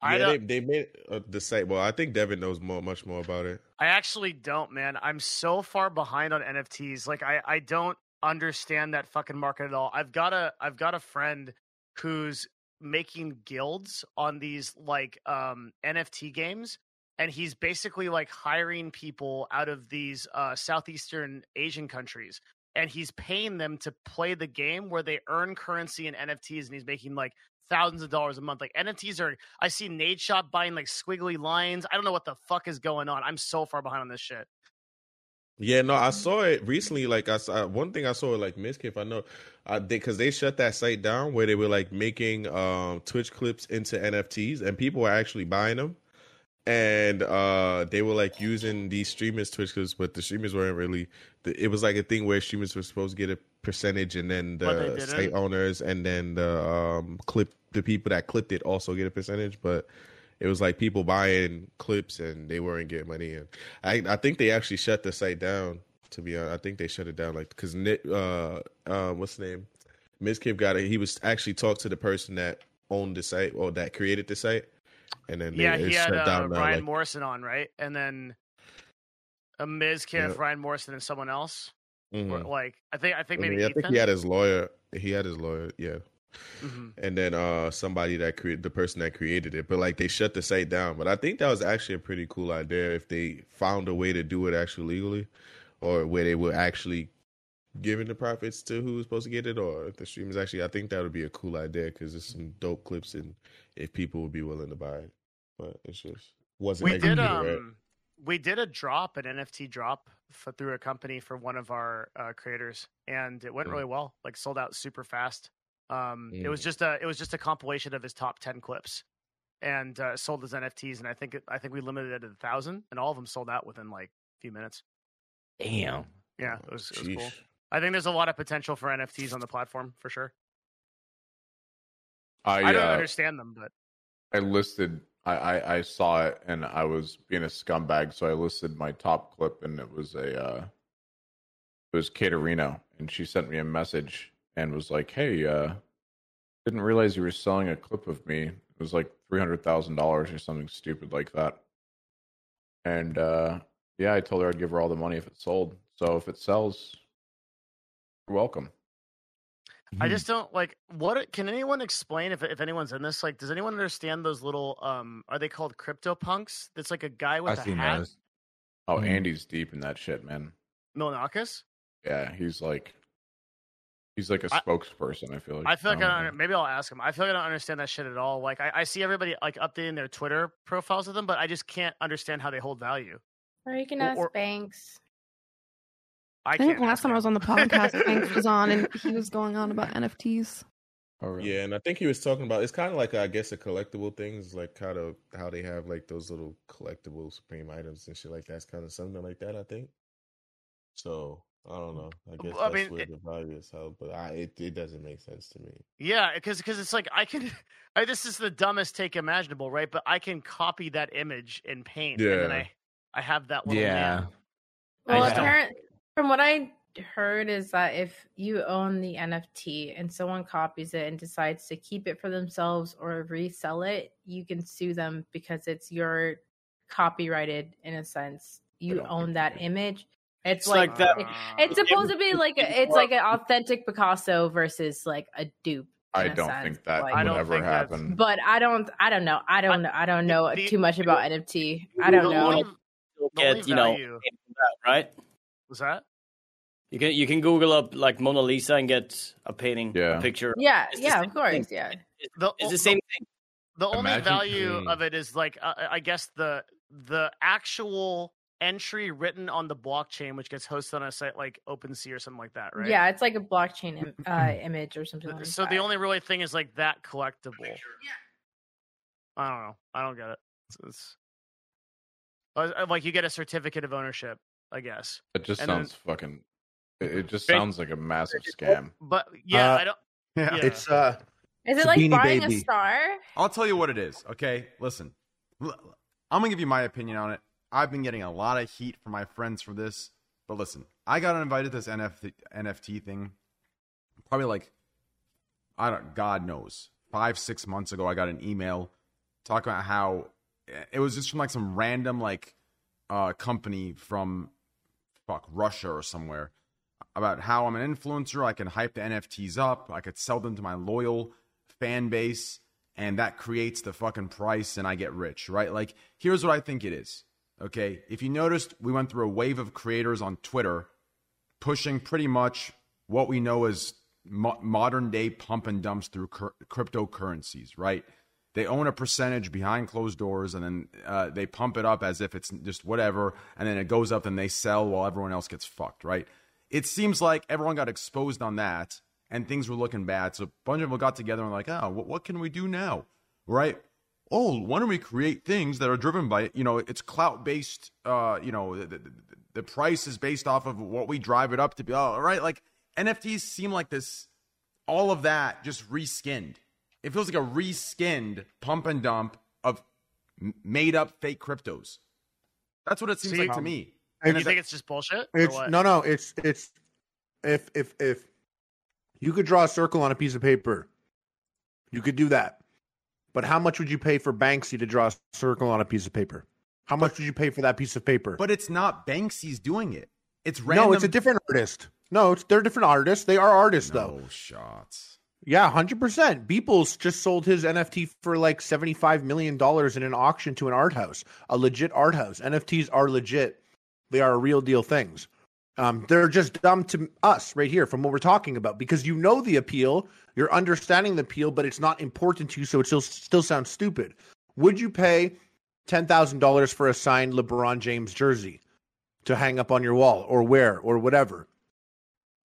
I Yeah, they, they made uh, the site. Well, I think Devin knows more, much more about it. I actually don't, man. I'm so far behind on NFTs. Like I, I don't understand that fucking market at all. I've got a I've got a friend who's making guilds on these like um NFT games and he's basically like hiring people out of these uh southeastern Asian countries and he's paying them to play the game where they earn currency in NFTs and he's making like thousands of dollars a month. Like NFTs are I see Nadeshot buying like squiggly lines. I don't know what the fuck is going on. I'm so far behind on this shit. Yeah, no, I saw it recently. Like I saw one thing I saw like Mizkif. I know, uh, because they, shut that site down where they were like making um Twitch clips into NFTs, and people were actually buying them, and uh they were like using these streamers Twitch clips, but the streamers weren't really. It was like a thing where streamers were supposed to get a percentage, and then the site owners, and then the um clip the people that clipped it also get a percentage, but. It was like people buying clips and they weren't getting money. And I, I think they actually shut the site down. To be honest, I think they shut it down. Like because Nick, uh, uh, what's the name? Mizkif got it. He was actually talked to the person that owned the site or that created the site, and then they, yeah, it he had uh, Ryan like- Morrison on, right? And then a Mizkif, Yeah. Ryan Morrison, and someone else. Mhm. Or, like I think I think I, maybe mean, I think he had his lawyer. He had his lawyer. Yeah. Mhm. And then uh somebody that created the person that created it, but like they shut the site down. But I think that was actually a pretty cool idea if they found a way to do it actually legally, or where they were actually giving the profits to who was supposed to get it, or if the streamers actually. I think that would be a cool idea because there's some dope clips and if people would be willing to buy it, but it's just wasn't we did um right. we did a drop an nft drop for, through a company for one of our uh, creators and it went Mm. really well like sold out super fast um it was Mm. just a it was just a compilation of his top 10 clips and uh, sold as nfts and i think it, i think we limited it to a thousand and all of them sold out within like a few minutes Damn. yeah it was, it was cool i think there's a lot of potential for nfts on the platform for sure I, i, don't uh, understand them but I listed. I, I I saw it and I was being a scumbag, so I listed my top clip, and it was a. Uh, it was Caterino, and she sent me a message and was like, "Hey, uh, didn't realize you were selling a clip of me. It was like three hundred thousand dollars or something stupid like that." And uh, yeah, I told her I'd give her all the money if it sold. So if it sells, you're welcome. I just don't like what can anyone explain if if anyone's in this like does anyone understand those little um are they called crypto punks? That's like a guy with I've a seen hat. those. Oh, Mhm. Andy's deep in that shit, man. Milonakis? Yeah, he's like, he's like a I- spokesperson. I feel like. I feel like I don't don't, maybe I'll ask him. I feel like I don't understand that shit at all. Like I, I see everybody like updating their Twitter profiles with them, but I just can't understand how they hold value. Or you can Or- ask or- Banks. I I think last time I was on the podcast, Banks was on and he was going on about NFTs. Oh, really? Yeah, and I think he was talking about it's kind of like I guess a collectible things, like kind of how they have like those little collectible supreme items and shit like that's kind of something like that. I think. So I don't know. I guess I that's mean, where it- the value is held, but I it, it doesn't make sense to me. Yeah, because because it's like I can. [LAUGHS] I, this is the dumbest take imaginable, right? But I can copy that image in Paint, and then I I have that little Yeah. man. Well, I just don't- apparent, from what I heard is that if you own the NFT and someone copies it and decides to keep it for themselves or resell it, you can sue them because it's your copyrighted in a sense. You own that image. It's, It's like, like that- it- it's supposed to be like a, it's like an authentic Picasso versus like a dupe. I don't sense, think that like- would ever think happen. But I don't. I don't know. I don't know. I don't know. I don't know The- too much about NFT. I don't the know. Only, Look the only at you know value- right? Was that? You can you can Google up like Mona Lisa and get a painting, Yeah. a picture. Yeah, It's yeah, of course, thing. yeah. The, It's the same thing. The only Imagine- value of it is like uh, I guess the the actual entry written on the blockchain, which gets hosted on a site like OpenSea or something like that, right? Yeah, it's like a blockchain im- [CLEARS THROAT] uh, image or something like So that. the only really thing is like that collectible. Yeah. I don't know. I don't get it. It's, it's uh, like you get a certificate of ownership, I guess. It just and then- sounds fucking. It, it just Great. sounds like a massive scam. But yeah, Uh, I don't. [LAUGHS] Yeah. Yeah. It's uh, Is it a like Beanie buying a star? I'll tell you what it is. Okay, listen. I'm gonna give you my opinion on it. I've been getting a lot of heat from my friends for this, but listen, I got invited to this NFT, NFT thing. Probably like, I don't. God knows, five six months ago, I got an email talking about how it was just from like some random like uh company from fuck Russia or somewhere about how I'm an influencer. I can hype the NFTs up. I could sell them to my loyal fan base, and that creates the fucking price, and I get rich, right? Like, here's what I think it is. Okay, if you noticed, we went through a wave of creators on Twitter pushing pretty much what we know as mo- modern day pump and dumps through cur- cryptocurrencies, right? They own a percentage behind closed doors, and then uh, they pump it up as if it's just whatever, and then it goes up and they sell while everyone else gets fucked, right? It seems like everyone got exposed on that, and things were looking bad. So a bunch of them got together and like, oh, what, what can we do now, right? Oh, why don't we create things that are driven by you know it's clout based? Uh, you know, the, the, the price is based off of what we drive it up to be. All right, like NFTs seem like this. All of that just reskinned. It feels like a reskinned pump and dump of made up fake cryptos. That's what it seems So you- like to um, me. And you think it's just bullshit? It's what? no, no. It's it's if if if you could draw a circle on a piece of paper, you could do that. But how much would you pay for Banksy to draw a circle on a piece of paper? How much would you pay for that piece of paper? But it's not Banksy's doing it. It's random. no, it's a different artist. No, it's they're different artists. They are artists though. No shots. Yeah, hundred percent. Beeple's just sold his NFT for like seventy-five million dollars in an auction to an art house, a legit art house. NFTs are legit; they are real deal things. Um, they're just dumb to us right here from what we're talking about because you know the appeal, you're understanding the appeal, but it's not important to you, so it still still sounds stupid. Would you pay ten thousand dollars for a signed LeBron James jersey to hang up on your wall or wear or whatever?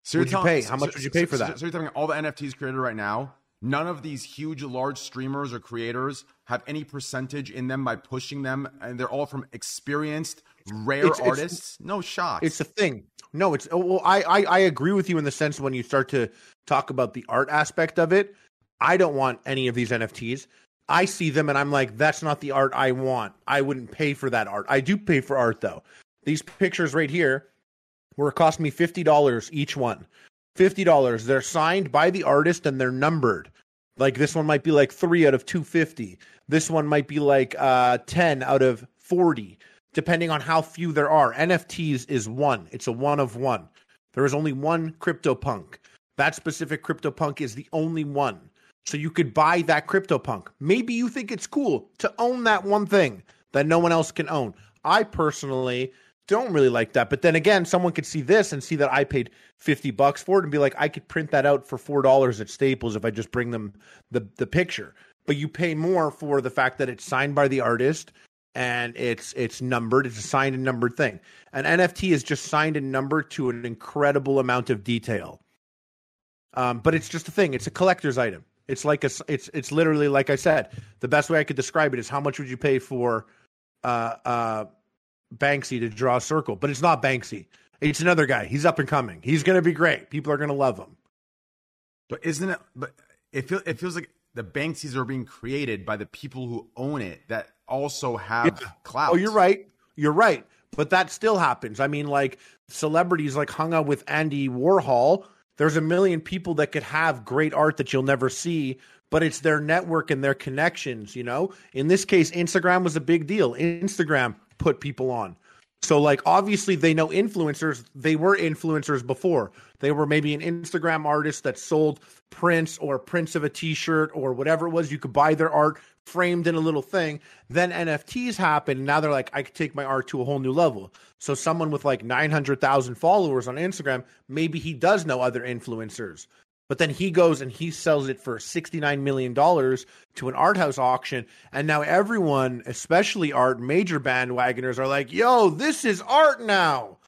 So you're would you telling- pay? How so- much would you pay for that? So you're telling me all the NFTs created right now, none of these huge, large streamers or creators have any percentage in them by pushing them, and they're all from experienced, rare It's- it's- artists. no shot. It's a thing. No, it's oh, well. I, I I agree with you in the sense when you start to talk about the art aspect of it. I don't want any of these NFTs. I see them and I'm like, that's not the art I want. I wouldn't pay for that art. I do pay for art though. These pictures right here were cost me fifty dollars each one. Fifty dollars. They're signed by the artist and they're numbered. Like this one might be like three out of two fifty. This one might be like uh ten out of forty, depending on how few there are. NFTs is one. It's a one of one. There is only one CryptoPunk. That specific CryptoPunk is the only one. So you could buy that CryptoPunk. Maybe you think it's cool to own that one thing that no one else can own. I personally don't really like that. But then again, someone could see this and see that I paid 50 bucks for it and be like, I could print that out for $4 at Staples if I just bring them the, the picture. But you pay more for the fact that it's signed by the artist and it's it's numbered. It's a signed and numbered thing. An NFT is just signed and numbered to an incredible amount of detail. Um, but it's just a thing. It's a collector's item. It's like a It's it's literally like I said. The best way I could describe it is how much would you pay for uh, uh, Banksy to draw a circle? But it's not Banksy. It's another guy. He's up and coming. He's gonna be great. People are gonna love him. But isn't it? But it feels it feels like the Banksies are being created by the people who own it that also have oh, clout. Oh, you're right. You're right. But that still happens. I mean, like celebrities like hung out with Andy Warhol. There's a million people that could have great art that you'll never see, but it's their network and their connections, you know? In this case, Instagram was a big deal. Instagram put people on. So, like, obviously, they know influencers. They were influencers before. They were maybe an Instagram artist that sold prints or prints of a t shirt or whatever it was. You could buy their art framed in a little thing. Then NFTs happen. Now they're like, I could take my art to a whole new level. So, someone with like 900,000 followers on Instagram, maybe he does know other influencers. But then he goes and he sells it for $69 million to an art house auction. And now everyone, especially art major bandwagoners, are like, yo, this is art now.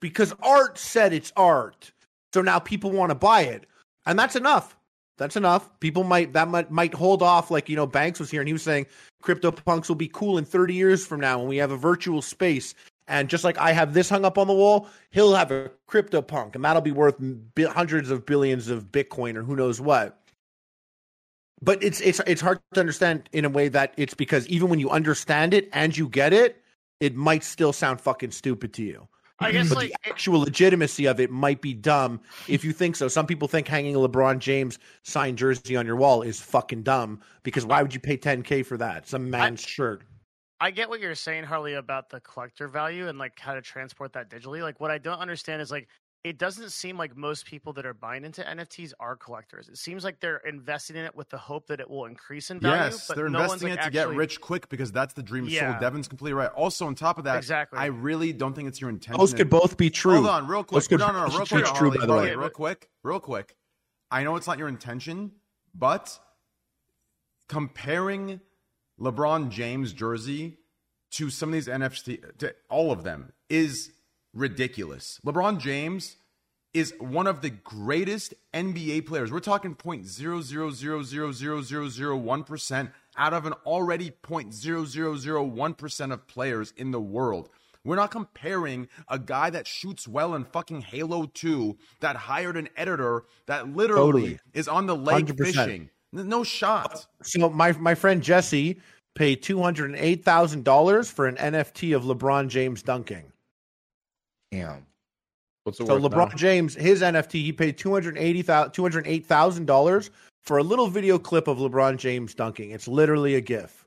Because art said it's art. So now people want to buy it. And that's enough. That's enough. People might that might might hold off, like you know, Banks was here and he was saying CryptoPunks will be cool in 30 years from now when we have a virtual space. And just like I have this hung up on the wall, he'll have a CryptoPunk, and that'll be worth hundreds of billions of Bitcoin or who knows what. But it's it's it's hard to understand in a way that it's because even when you understand it and you get it, it might still sound fucking stupid to you. I guess but like the actual legitimacy of it might be dumb if you think so. Some people think hanging a LeBron James signed jersey on your wall is fucking dumb because why would you pay 10k for that? Some man's shirt. I get what you're saying, Harley, about the collector value and like how to transport that digitally. Like, what I don't understand is like it doesn't seem like most people that are buying into NFTs are collectors. It seems like they're investing in it with the hope that it will increase in value. Yes, but they're no investing one's, it to actually- get rich quick because that's the dream. Yeah. So Devin's completely right. Also, on top of that, Exactly. I really don't think it's your intention. Those could both be true. Hold on, real quick. Those could no, no, no, real quick. true, Harley, by the way. Harley, real quick, real quick. I know it's not your intention, but comparing LeBron James jersey to some of these NFT, to all of them, is ridiculous. LeBron James is one of the greatest NBA players. We're talking 0.000000001% out of an already 0.0001% of players in the world. We're not comparing a guy that shoots well in fucking Halo 2 that hired an editor that literally Totally. is on the lake 100%. fishing. N- No shot. Uh, so my my friend Jesse paid two hundred and eight thousand dollars for an NFT of LeBron James dunking. Damn. What's it So worth LeBron now? James, his NFT, he paid two hundred eighty thousand two hundred eight thousand dollars for a little video clip of LeBron James dunking. It's literally a GIF.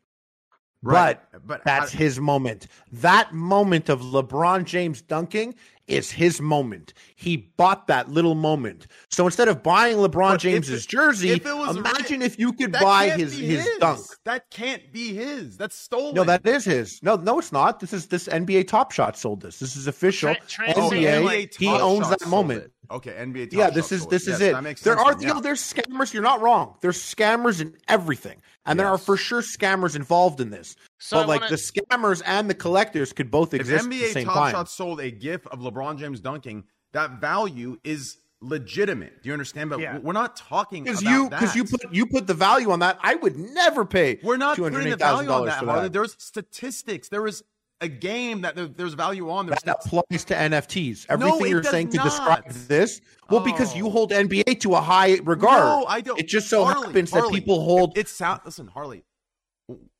Right, But, but that's I- his moment. That moment of LeBron James dunking is his moment. He bought that little moment. So instead of buying LeBron But if James's it- jersey, if it was imagine ri- if you could buy his his his. dunk. That can't be his. That's stolen. No, that is his. No, no, it's not. This is this NBA Top Shot sold this. This is official. Tra- Oh, NBA. he owns that moment. it. Okay, NBA. Top yeah, Shot this is sold this is Yes, it. That makes there sense are then, you know there's scammers. You're not wrong. There's scammers in everything, and there are for sure scammers involved in this. So but I like wanna- the scammers and the collectors could both If exist at the NBA same Top time. Shot sold a GIF of LeBron James dunking, that value is legitimate. Do you understand? But Yeah. we're not talking Because you because you put you put the value on that. I would never pay. We're not putting the value on that, that. There's statistics. There is a game that there- there's value on. There's That applies to NFTs. Everything it you're saying to describe this, well, because you Oh. hold NBA to a high regard. No, I don't. It just so Harley, happens Harley, that people hold. It's sound. Listen, Harley.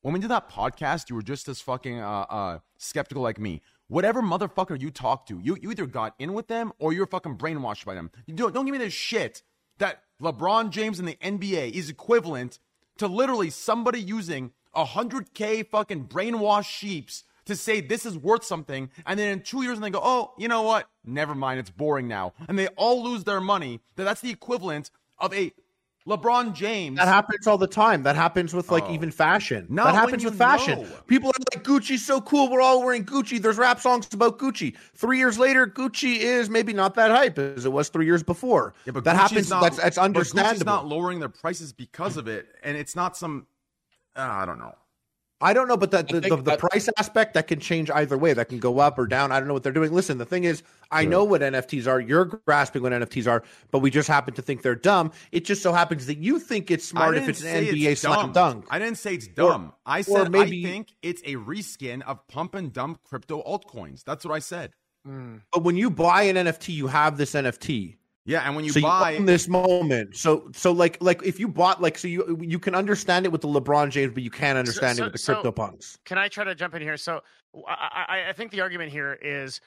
When we did that podcast, you were just as fucking uh, uh, skeptical like me. Whatever motherfucker you talk to, you, you either got in with them or you're fucking brainwashed by them. You don't, don't give me this shit that LeBron James in the NBA is equivalent to literally somebody using 100K fucking brainwashed sheeps to say this is worth something. And then in two years, and they go, oh, you know what? Never mind. It's boring now. And they all lose their money. That That's the equivalent of a LeBron James. That happens all the time. That happens with like Oh. even fashion. Not that happens with fashion. know. People are like Gucci's so cool. We're all wearing Gucci. There's rap songs about Gucci. Three years later, Gucci is maybe not that hype as it was three years before. Yeah, but that Gucci's happens. Not, that's that's but Gucci's understandable. not lowering their prices because of it, and it's not some. Uh, I don't know. I don't know, but the, the, the, the that- price aspect that can change either way. That can go up or down. I don't know what they're doing. Listen, the thing is, I know what NFTs are. You're grasping what NFTs are, but we just happen to think they're dumb. It just so happens that you think it's smart if it's an NBA it's slam dunk. I didn't say it's Or- dumb. I said maybe- I think it's a reskin of pump and dump crypto altcoins. That's what I said. Mm. But when you buy an NFT, you have this NFT. Yeah, and when you so buy, you own this moment. So so like like if you bought like so you you can understand it with the LeBron James, but you can't understand so- it with the so- crypto punks. Can I try to jump in here? So I, I, I think the argument here is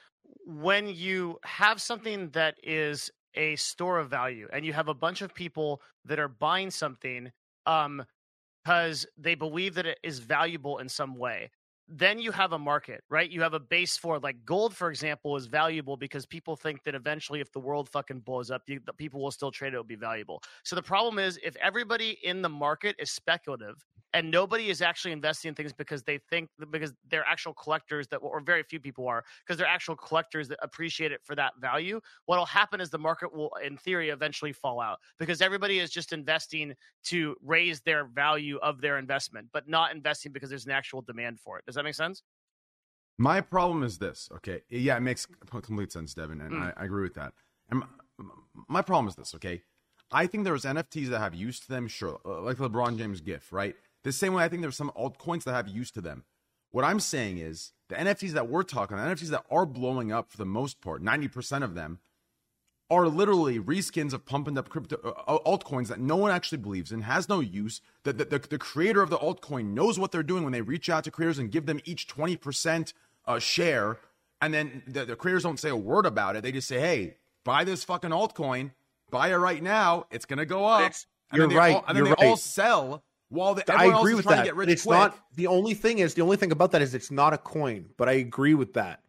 when you have something that is a store of value and you have a bunch of people that are buying something um because they believe that it is valuable in some way then you have a market right? You have a base for like gold for example is valuable because people think that eventually if the world fucking blows up you, people will still trade it will be valuable. So the problem is if everybody in the market is speculative and nobody is actually investing in things because they think because they're actual collectors that or very few people are because they're actual collectors that appreciate it for that value what'll happen is the market will in theory eventually fall out because everybody is just investing to raise their value of their investment but not investing because there's an actual demand for it does that make sense my problem is this. Okay, yeah, it makes complete sense, Devin, and Mm. I, I agree with that. And my, my problem is this. Okay, I think there's NFTs that have use to them, sure, uh, like LeBron James GIF, right? The same way I think there's some altcoins that have use to them. What I'm saying is the NFTs that we're talking, the NFTs that are blowing up for the most part, 90% of them are literally reskins of pumping up crypto uh, altcoins that no one actually believes in, has no use. That the, the, the creator of the altcoin knows what they're doing when they reach out to creators and give them each 20% uh, share. And then the, the creators don't say a word about it. They just say, hey, buy this fucking altcoin, buy it right now. It's going to go up. And you're then they right, All, and then you're they all right. sell while the, I agree is with trying that. to get rich it's quick. not the only thing is the only thing about that is it's not a coin. But I agree with that.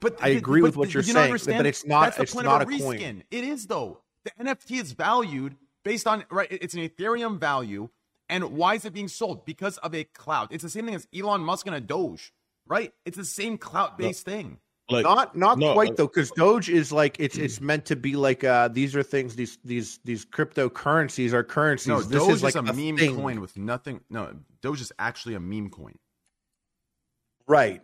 But I agree but- with what you're you saying, understand? but it's not- That's the it's point not of a coin. reskin. It is though. The NFT is valued based on right. It's an Ethereum value, and why is it being sold? Because of a cloud. It's the same thing as Elon Musk and a Doge, right? It's the same cloud based thing. Like not not no, quite like- though, because Doge is like it's it's meant to be like uh these are things these these these cryptocurrencies are currencies. No, this Doge is like a meme thing. coin with nothing. No, Doge is actually a meme coin. Right.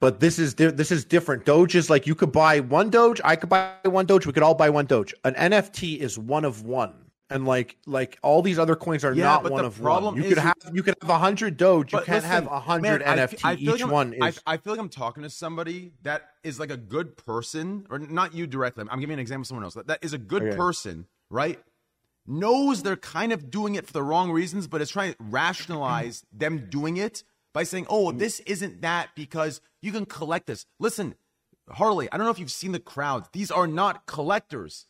But this is di- this is different. Doge is like you could buy one Doge, I could buy one Doge, we could all buy one Doge. An NFT is one of one. And like like all these other coins are Yeah, not one of one. You could have you could have a hundred Doge, you can't listen, have a hundred man, I NFT. I Each like one is I, I feel like I'm talking to somebody that is like a good person, or not you directly. I'm giving an example of someone else that, that is a good Okay. person, right? Knows they're kind of doing it for the wrong reasons, but is trying to rationalize [CLEARS THROAT] them doing it by saying, "Oh, this isn't that because you can collect this." Listen, Harley, I don't know if you've seen the crowd. These are not collectors.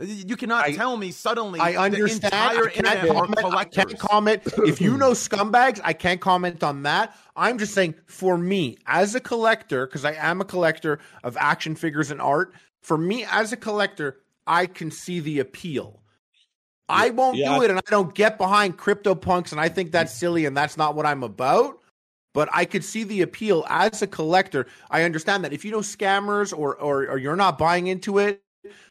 You cannot I- tell me suddenly I the understand. entire I can't comment, I can't comment. If you know [CLEARS THROAT] scumbags, I can't comment on that. I'm just saying, for me as a collector, because I am a collector of action figures and art. For me as a collector, I can see the appeal. I won't yeah, do it, and I don't get behind crypto punks, and I think that's mm. silly, and that's not what I'm about. But I could see the appeal as a collector. I understand that if you know scammers or or, or you're not buying into it,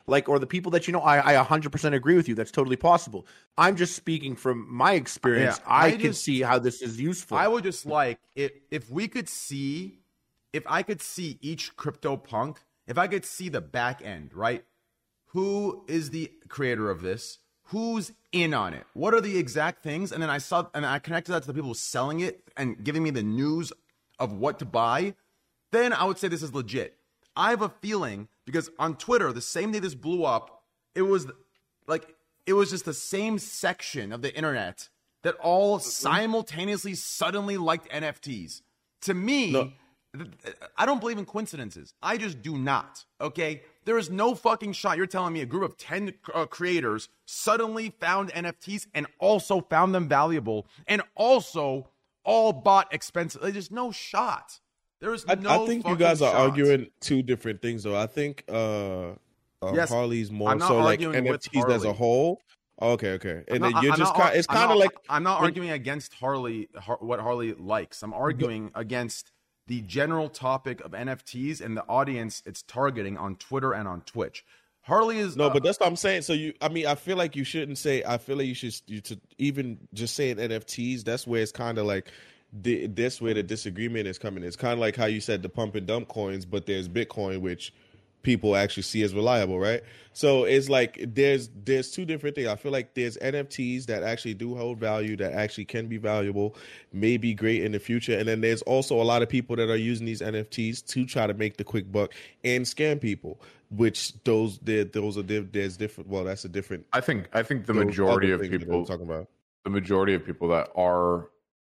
like or the people that you know i, I 100% agree with you that's totally possible i'm just speaking from my experience Yeah, i, I can just- see how this is useful I would just like if if we could see if I could see each crypto punk, if I could see the back end, right? Who is the creator of this? Who's in on it? What are the exact things? And then I saw and I connected that to the people selling it and giving me the news of what to buy. Then I would say this is legit. I have a feeling because on Twitter, the same day this blew up, it was like it was just the same section of the internet that all simultaneously suddenly liked NFTs. To me, I don't believe in coincidences. I just do not. Okay, there is no fucking shot. You're telling me a group of ten uh, creators suddenly found NFTs and also found them valuable, and also all bought expensive. There's no shot. There is I, no. I think you guys are arguing two different things, though. I think uh, uh Yes, Harley's more so like NFTs as a whole. Okay, okay, and I'm then you're I'm just not kind. ar- It's kind of like I'm not arguing against Harley, Har- what Harley likes. I'm arguing against the general topic of NFTs and the audience it's targeting on Twitter and on Twitch. Harley is No, uh, but that's what I'm saying. So you, I mean, I feel like you shouldn't say. I feel like you should you to even just saying NFTs. That's where it's kind of like the, this where the disagreement is coming. It's kind of like how you said the pump and dump coins, but there's Bitcoin, which people actually see as reliable, right? So it's like there's there's two different things. I feel like there's NFTs that actually do hold value, that actually can be valuable, may be great in the future, and then there's also a lot of people that are using these NFTs to try to make the quick buck and scam people. Which those there those are there's different. Well, that's a different. I think I think the majority of people talking about. the majority of people that are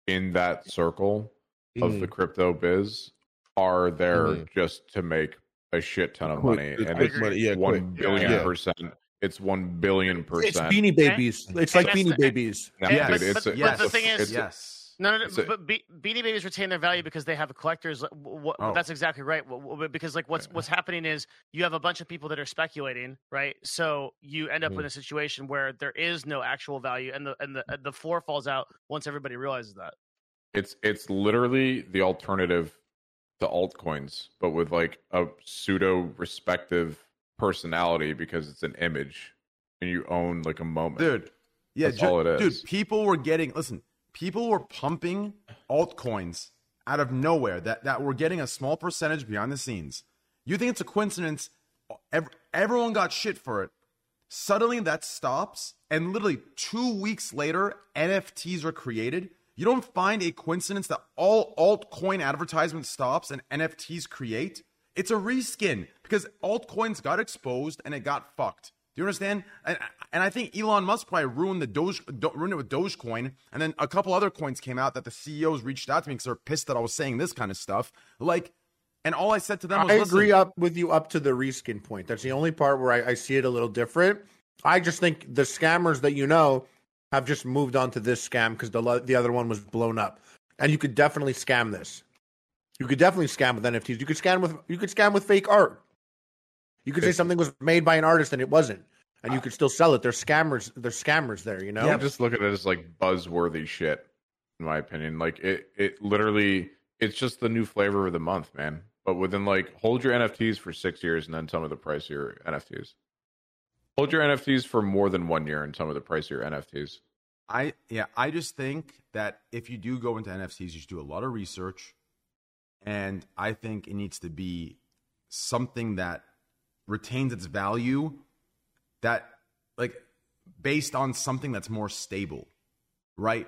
in that circle of the Mhm. crypto biz are there Mhm. just to make a shit ton of Quick- money, quick and money, it's yeah, one quick. billion Yeah. percent. It's one billion percent. it's beanie babies it's like beanie the- babies No, Yeah, dude, it's but- a- but the thing is- it's a- No, no, no It's a- but Be- Beanie Babies retain their value because they have a collector's. wh- wh- Oh. That's exactly right. Wh- wh- Because like what's what's happening is you have a bunch of people that are speculating, right? So you end up Mm-hmm. in a situation where there is no actual value, and the and the the floor falls out once everybody realizes that. It's it's literally the alternative to altcoins, but with like a pseudo respective personality because it's an image and you own like a moment. dude. Yeah, That's ju- all it is. dude. People were getting listen. People were pumping altcoins out of nowhere that that were getting a small percentage behind the scenes. You think it's a coincidence? Ev- everyone got shit for it. Suddenly that stops, and literally two weeks later, NFTs are created. You don't find a coincidence that all altcoin advertisement stops and NFTs create. It's a reskin because altcoins got exposed and it got fucked. Do you understand? And, and I think Elon Musk probably ruined the Doge, do- ruined it with Dogecoin, and then a couple other coins came out that the CEOs reached out to me because they're pissed that I was saying this kind of stuff. Like, and all I said to them was, I agree up with you up to the reskin point. That's the only part where I, I see it a little different. I just think the scammers that you know have just moved on to this scam because the the other one was blown up, and you could definitely scam this. You could definitely scam with NFTs. You could scam with you could scam with fake art. You could say something was made by an artist and it wasn't, and you could still sell it. There's scammers. There's scammers there. You know. Yeah, just look at it as like buzzworthy shit, in my opinion. Like it, it literally, it's just the new flavor of the month, man. but within like hold your NFTs for six years and then tell me the price of your NFTs. Hold your NFTs for more than one year and tell me the price of your NFTs. I yeah, I just think that if you do go into NFTs, you should do a lot of research, and I think it needs to be something that retains its value, that like based on something that's more stable, right?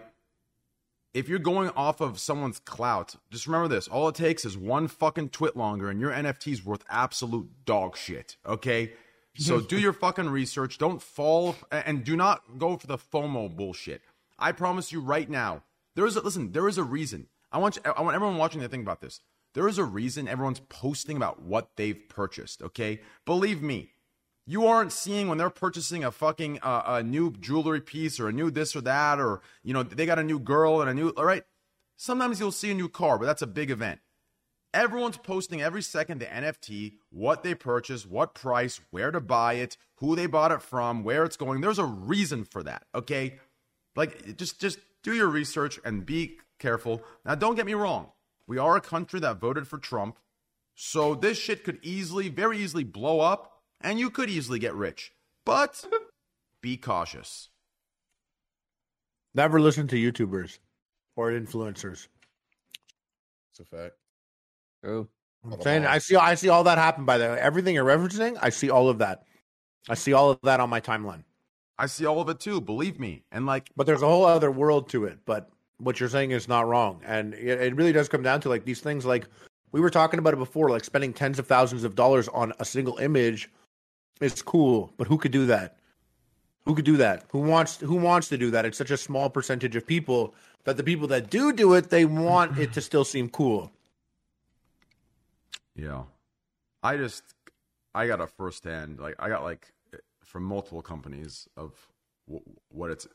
If you're going off of someone's clout, just remember this: all it takes is one fucking twit longer, and your NFT's worth absolute dog shit. Okay. So do your fucking research. Don't fall and do not go for the FOMO bullshit. I promise you right now, there is a listen, there is a reason. I want you, I want everyone watching to think about this. There is a reason everyone's posting about what they've purchased, okay? Believe me, you aren't seeing when they're purchasing a fucking uh, a new jewelry piece or a new this or that or you know, they got a new girl and a new all right? Sometimes you'll see a new car, but that's a big event. Everyone's posting every second the NFT, what they purchased, what price, where to buy it, who they bought it from, where it's going. There's a reason for that, okay? Like just just do your research and be careful. Now don't get me wrong. We are a country that voted for Trump. So this shit could easily, very easily blow up and you could easily get rich. But be cautious. Never listen to YouTubers or influencers. It's a fact. True. I'm saying I see I see all that happen by the way. Everything you're referencing, I see all of that. I see all of that on my timeline. I see all of it too, believe me. And like But there's a whole other world to it. But what you're saying is not wrong. And it, it really does come down to like these things like we were talking about it before, like spending tens of thousands of dollars on a single image is cool, but who could do that? Who could do that? Who wants who wants to do that? It's such a small percentage of people that the people that do do it, they want it to still seem cool. Yeah. I just I got a first hand like I got like from multiple companies of what it's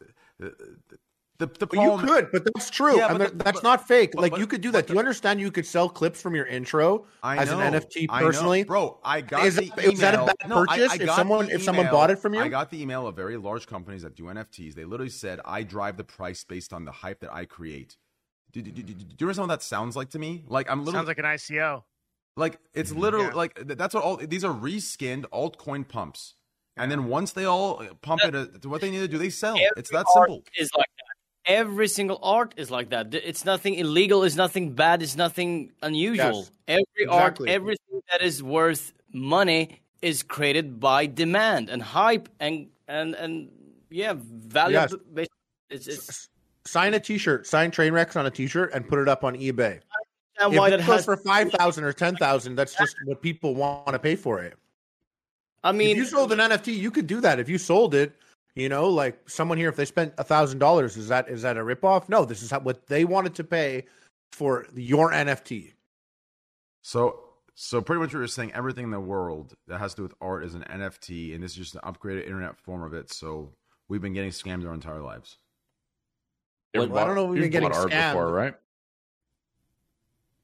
the the, the But you could, but that's true, Yeah, and but the- that's but- not fake. but- like but- you could do that. Do you understand? You could sell clips from your intro I as know, an NFT I know. personally, bro. I got Is the it- is that a bad No, purchase I if someone- the if someone bought it from you? I got the email of very large companies that do NFTs. They literally said, "I drive the price based on the hype that I create." Do, do, do, do, do you understand what that sounds like to me? Like I'm literally Sounds like an ICO. like it's literally Yeah. like that's what all these are reskinned altcoin pumps. And then once they all pump it uh, to what they need to do, they sell. It's that simple. Is like that. Every single art is like that. It's nothing illegal. It's nothing bad. It's nothing unusual. Yes, Every art, everything that is worth money is created by demand and hype and and and yeah, value. Yes. It's, it's sign a T-shirt, sign Trainwrecks on a T-shirt, and put it up on eBay. and if why it goes for five thousand or ten thousand, that's just what people want to pay for it. I mean, if you sold an NFT, you could do that. If you sold it, you know, like someone here, if they spent a thousand dollars, is that is that a ripoff? No, this is how, what they wanted to pay for your NFT. So so pretty much what you're saying, everything in the world that has to do with art is an NFT, and this is just an upgraded internet form of it. So we've been getting scammed our entire lives. You Well, I don't know if we've been getting bought art scammed. before, right?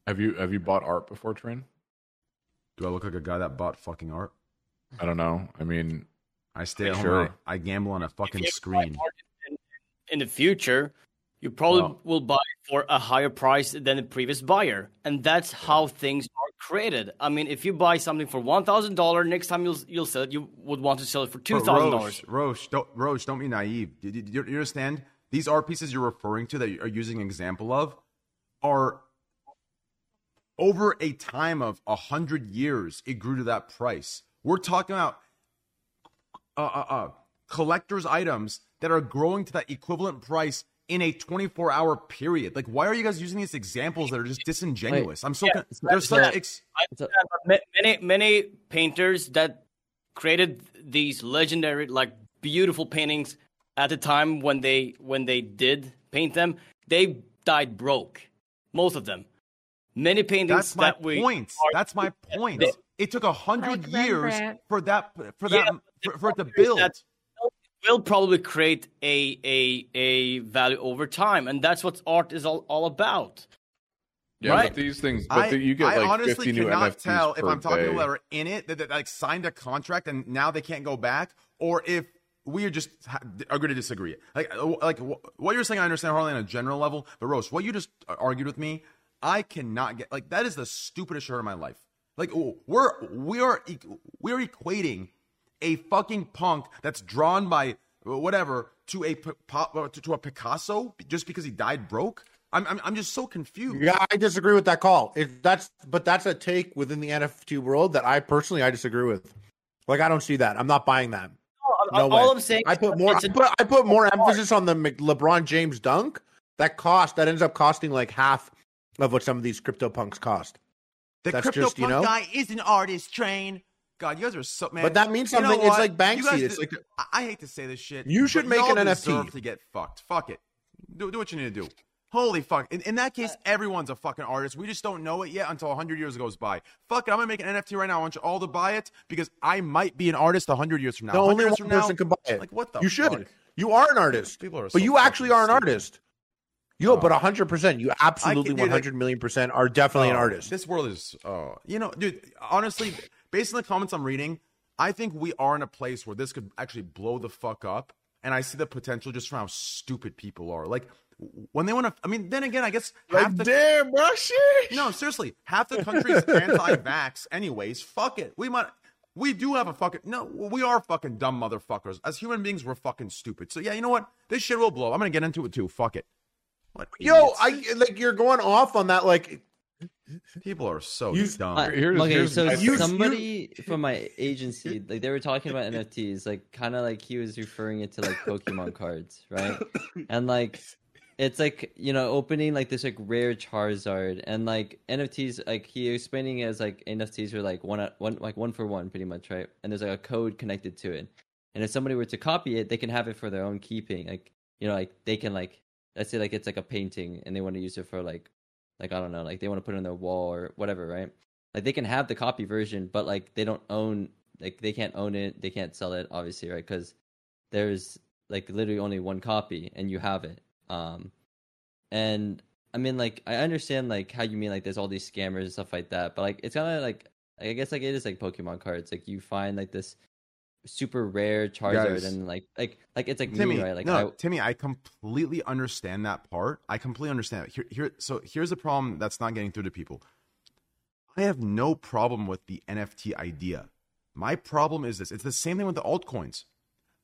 Have you have you bought art before, Train? Do I look like a guy that bought fucking art? I don't know. I mean, I stay at home. Sure. I, I gamble on a fucking screen. in, in the future, you probably Well- will buy for a higher price than the previous buyer, and that's how things are created. I mean, if you buy something for one thousand dollar, next time you'll you'll sell it, you would want to sell it for two thousand dollars. Rosh, Rosh, don't, Rosh, don't be naive. You, you, you understand? These art pieces you're referring to that you are using an example of are over a time of a hundred years. It grew to that price. We're talking about uh, uh, uh, collectors' items that are growing to that equivalent price in a 24 hour period. Like, why are you guys using these examples that are just disingenuous? I'm so Yeah, con- there's yeah. such ex- I understand, but ma- many many painters that created these legendary, like beautiful paintings at the time when they when they did paint them, they died broke. Most of them. Many paintings That's my that point. are- That's my point. They- It took a hundred Like years for that for that but for, for the problem is build. that will probably create a a a value over time, and that's what art is all, all about. yeah, Right. but these things, but I, the, you get I like honestly 50 new cannot NFTs tell if I'm talking to day. people that are in it that, that like signed a contract and now they can't go back, or if we are just ha- are going to disagree. Like uh, like what you're saying, I understand Harley on a general level, but Rose, what you just argued with me, I cannot get like that is the stupidest shirt of my life. Like oh, we're we are e- we're equating a fucking punk that's drawn by uh, whatever to a P- Po- uh, to, to a Picasso just because he died broke. I'm I'm, I'm just so confused. Yeah, I disagree with that call. It, that's but that's a take within the NFT world that I personally I disagree with. Like I don't see that. I'm not buying that. No all way. I'm saying I put more. I put, I put more emphasis on the Mc- LeBron James dunk. That cost that ends up costing like half of what some of these crypto punks cost. The That's crypto just, you punk know? guy is an artist. Train. God, you guys are so man. But that means You know something. It's like You Banksy. guys It's like I, I hate to say this shit. You should make an NFT. to get fucked. Fuck it. Do, do what you need to do. Holy fuck. In, in that case, uh, everyone's a fucking artist. We just don't know it yet until 100 years goes by. Fuck it. I'm going to make an NFT right now. I want you all to buy it because I might be an artist 100 years from now. the only one from now, person can buy it. Like, what the You should. fuck? You are an artist. People are but you actually are an stupid. artist. You, but hundred percent. You absolutely dude, hundred million percent are definitely an Oh, artist. This world is, oh, you know, dude. Honestly, based on the comments I'm reading, I think we are in a place where this could actually blow the fuck up, and I see the potential just from how stupid people are. Like when they want to. I mean, then again, I guess half the damn, bro, shit. no, seriously, half the country's [LAUGHS] anti-vax. Anyways, fuck it. We might. We do have a fucking no. We are fucking dumb motherfuckers. As human beings, we're fucking stupid. So yeah, you know what? This shit will blow. I'm gonna get into it too. Fuck it. What Yo, idiots. I like you're going off on that. Like people are so You- dumb. Uh, Here's- okay, here's so my- You- somebody from my agency, like they were talking about NFTs, like kind of like he was referring it to like Pokemon cards, right? And like it's like you know opening like this like rare Charizard, and like NFTs, like he was explaining it as like NFTs are like one one like one for one, pretty much, right? And there's like a code connected to it, and if somebody were to copy it, they can have it for their own keeping, like you know, like they can like let's say like it's like a painting, and they want to use it for like like I don't know, like they want to put it on their wall or whatever, right? Like they can have the copy version, but like they don't own, like they can't own it, they can't sell it, obviously, right? Because there's like literally only one copy, and you have it. Um, and I mean, like I understand like how you mean like there's all these scammers and stuff like that, but like it's kind of like I guess like it is like Pokemon cards. Like you find like this super rare Charizard, Guys. and like like like it's like Timmy, me, right? Like no, I, Timmy, I completely understand that part. I completely understand it. Here, here, so here's the problem that's not getting through to people. I have no problem with the NFT idea. My problem is this: it's the same thing with the altcoins.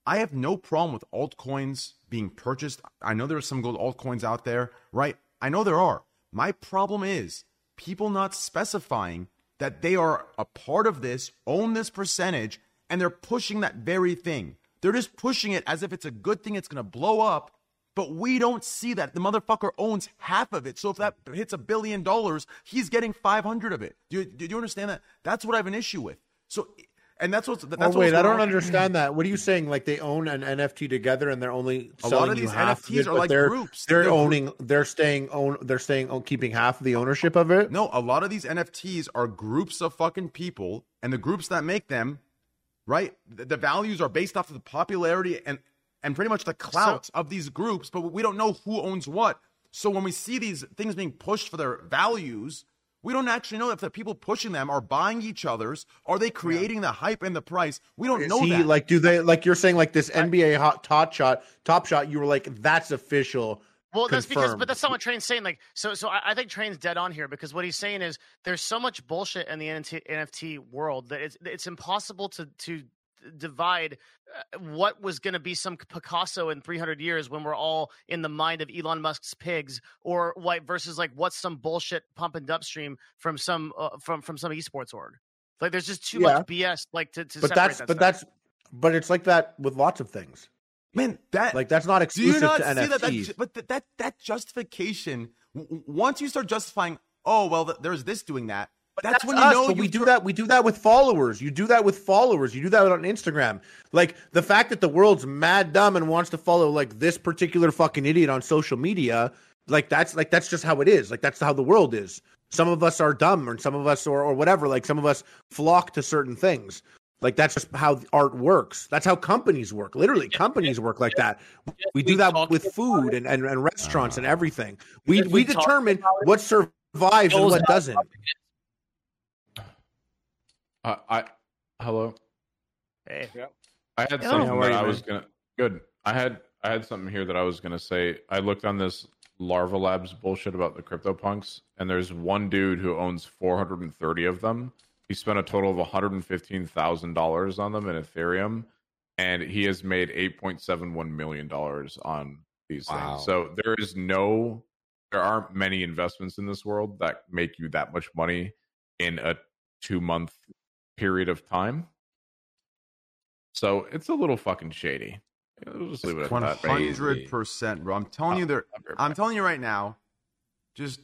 I have no problem with altcoins being purchased. I know there are some gold altcoins out there, right? I know there are. My problem is people not specifying that they are a part of this, own this percentage, and they're pushing that very thing. They're just pushing it as if it's a good thing, it's going to blow up. But we don't see that. The motherfucker owns half of it. So if that hits a billion dollars, he's getting 500 of it. Do you, do you understand that? That's what I have an issue with. So, and that's what's, that's oh wait, I don't on. understand that. What are you saying? Like they own an NFT together and they're only A lot selling of these half NFTs it, are like they're, groups. They're, They're owning. They're staying own. They're staying own, keeping half of the ownership of it. No, a lot of these NFTs are groups of fucking people, and the groups that make them, right? The, the values are based off of the popularity and and pretty much the clout of these groups, but we don't know who owns what. So when we see these things being pushed for their values, we don't actually know if the people pushing them are buying each other's. Are they creating the hype and the price? We don't know See, that. like, do they like you're saying like this NBA hot top shot, top shot? You were like, that's official. Well, that's because, but that's not what Train's saying. Like, so, so I, I think Train's dead on here because what he's saying is there's so much bullshit in the NFT, NFT world that it's it's impossible to to divide uh, what was going to be some Picasso in 300 years when we're all in the mind of Elon Musk's pigs, or like versus like what's some bullshit pump and dump from some uh, from from some esports org. Like, there's just too Yeah. much BS. Like to, to but separate that's that but stuff. that's but it's like that with lots of things. Man, that like that's not Do you exclusive not to see that, NFTs. that? But that that, that justification. Once you start justifying, oh well, th- there's this doing that. But that's, when you us, know you we do that. We do that with followers. You do that with followers. You do that on Instagram. Like the fact that the world's mad dumb and wants to follow like this particular fucking idiot on social media. Like that's like that's just how it is. Like that's how the world is. Some of us are dumb, or some of us or or whatever. Like some of us flock to certain things. Like that's just how art works. That's how companies work. Literally, companies work like that. We do that with food and, and, and restaurants and ah. everything. We we we determine what survives and what doesn't. I, I hello. Hey. I had something How are that I was gonna good. I had I had something here that I was gonna say. I looked on this Larva Labs bullshit about the CryptoPunks, and there's one dude who owns 430 of them. He spent a total of 115 thousand dollars on them in Ethereum, and he has made 8.71 million dollars on these Wow. things. So there is no, there aren't many investments in this world that make you that much money in a two month period of time. So it's a little fucking shady. We'll just leave it at One that. hundred percent, bro. I'm telling uh, you, there. I'm telling you right now, just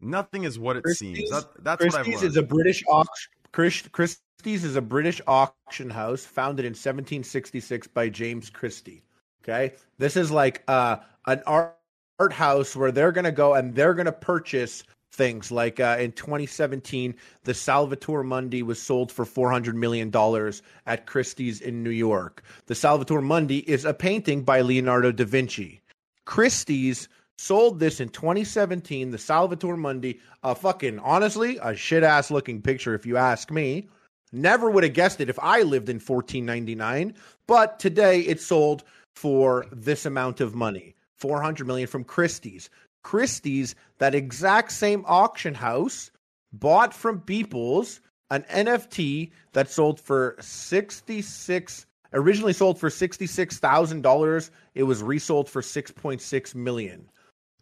nothing is what it seems. That, that's what I've Christie's learned. is a British auction. Chris, Christie's is a British auction house founded in 1766 by James Christie. Okay, this is like uh, an art, art house where they're gonna go and they're gonna purchase things. Like uh, in 2017, the Salvatore Mundi was sold for 400 million dollars at Christie's in New York. The Salvatore Mundi is a painting by Leonardo da Vinci. Christie's sold this in 2017. The Salvatore Mundi, a fucking honestly a shit ass looking picture, if you ask me. Never would have guessed it if I lived in 1499. But today it sold for this amount of money, 400 million from Christie's. Christie's, that exact same auction house, bought from Beeples an NFT that sold for 66 originally sold for $66,000. It was resold for 6.6 million.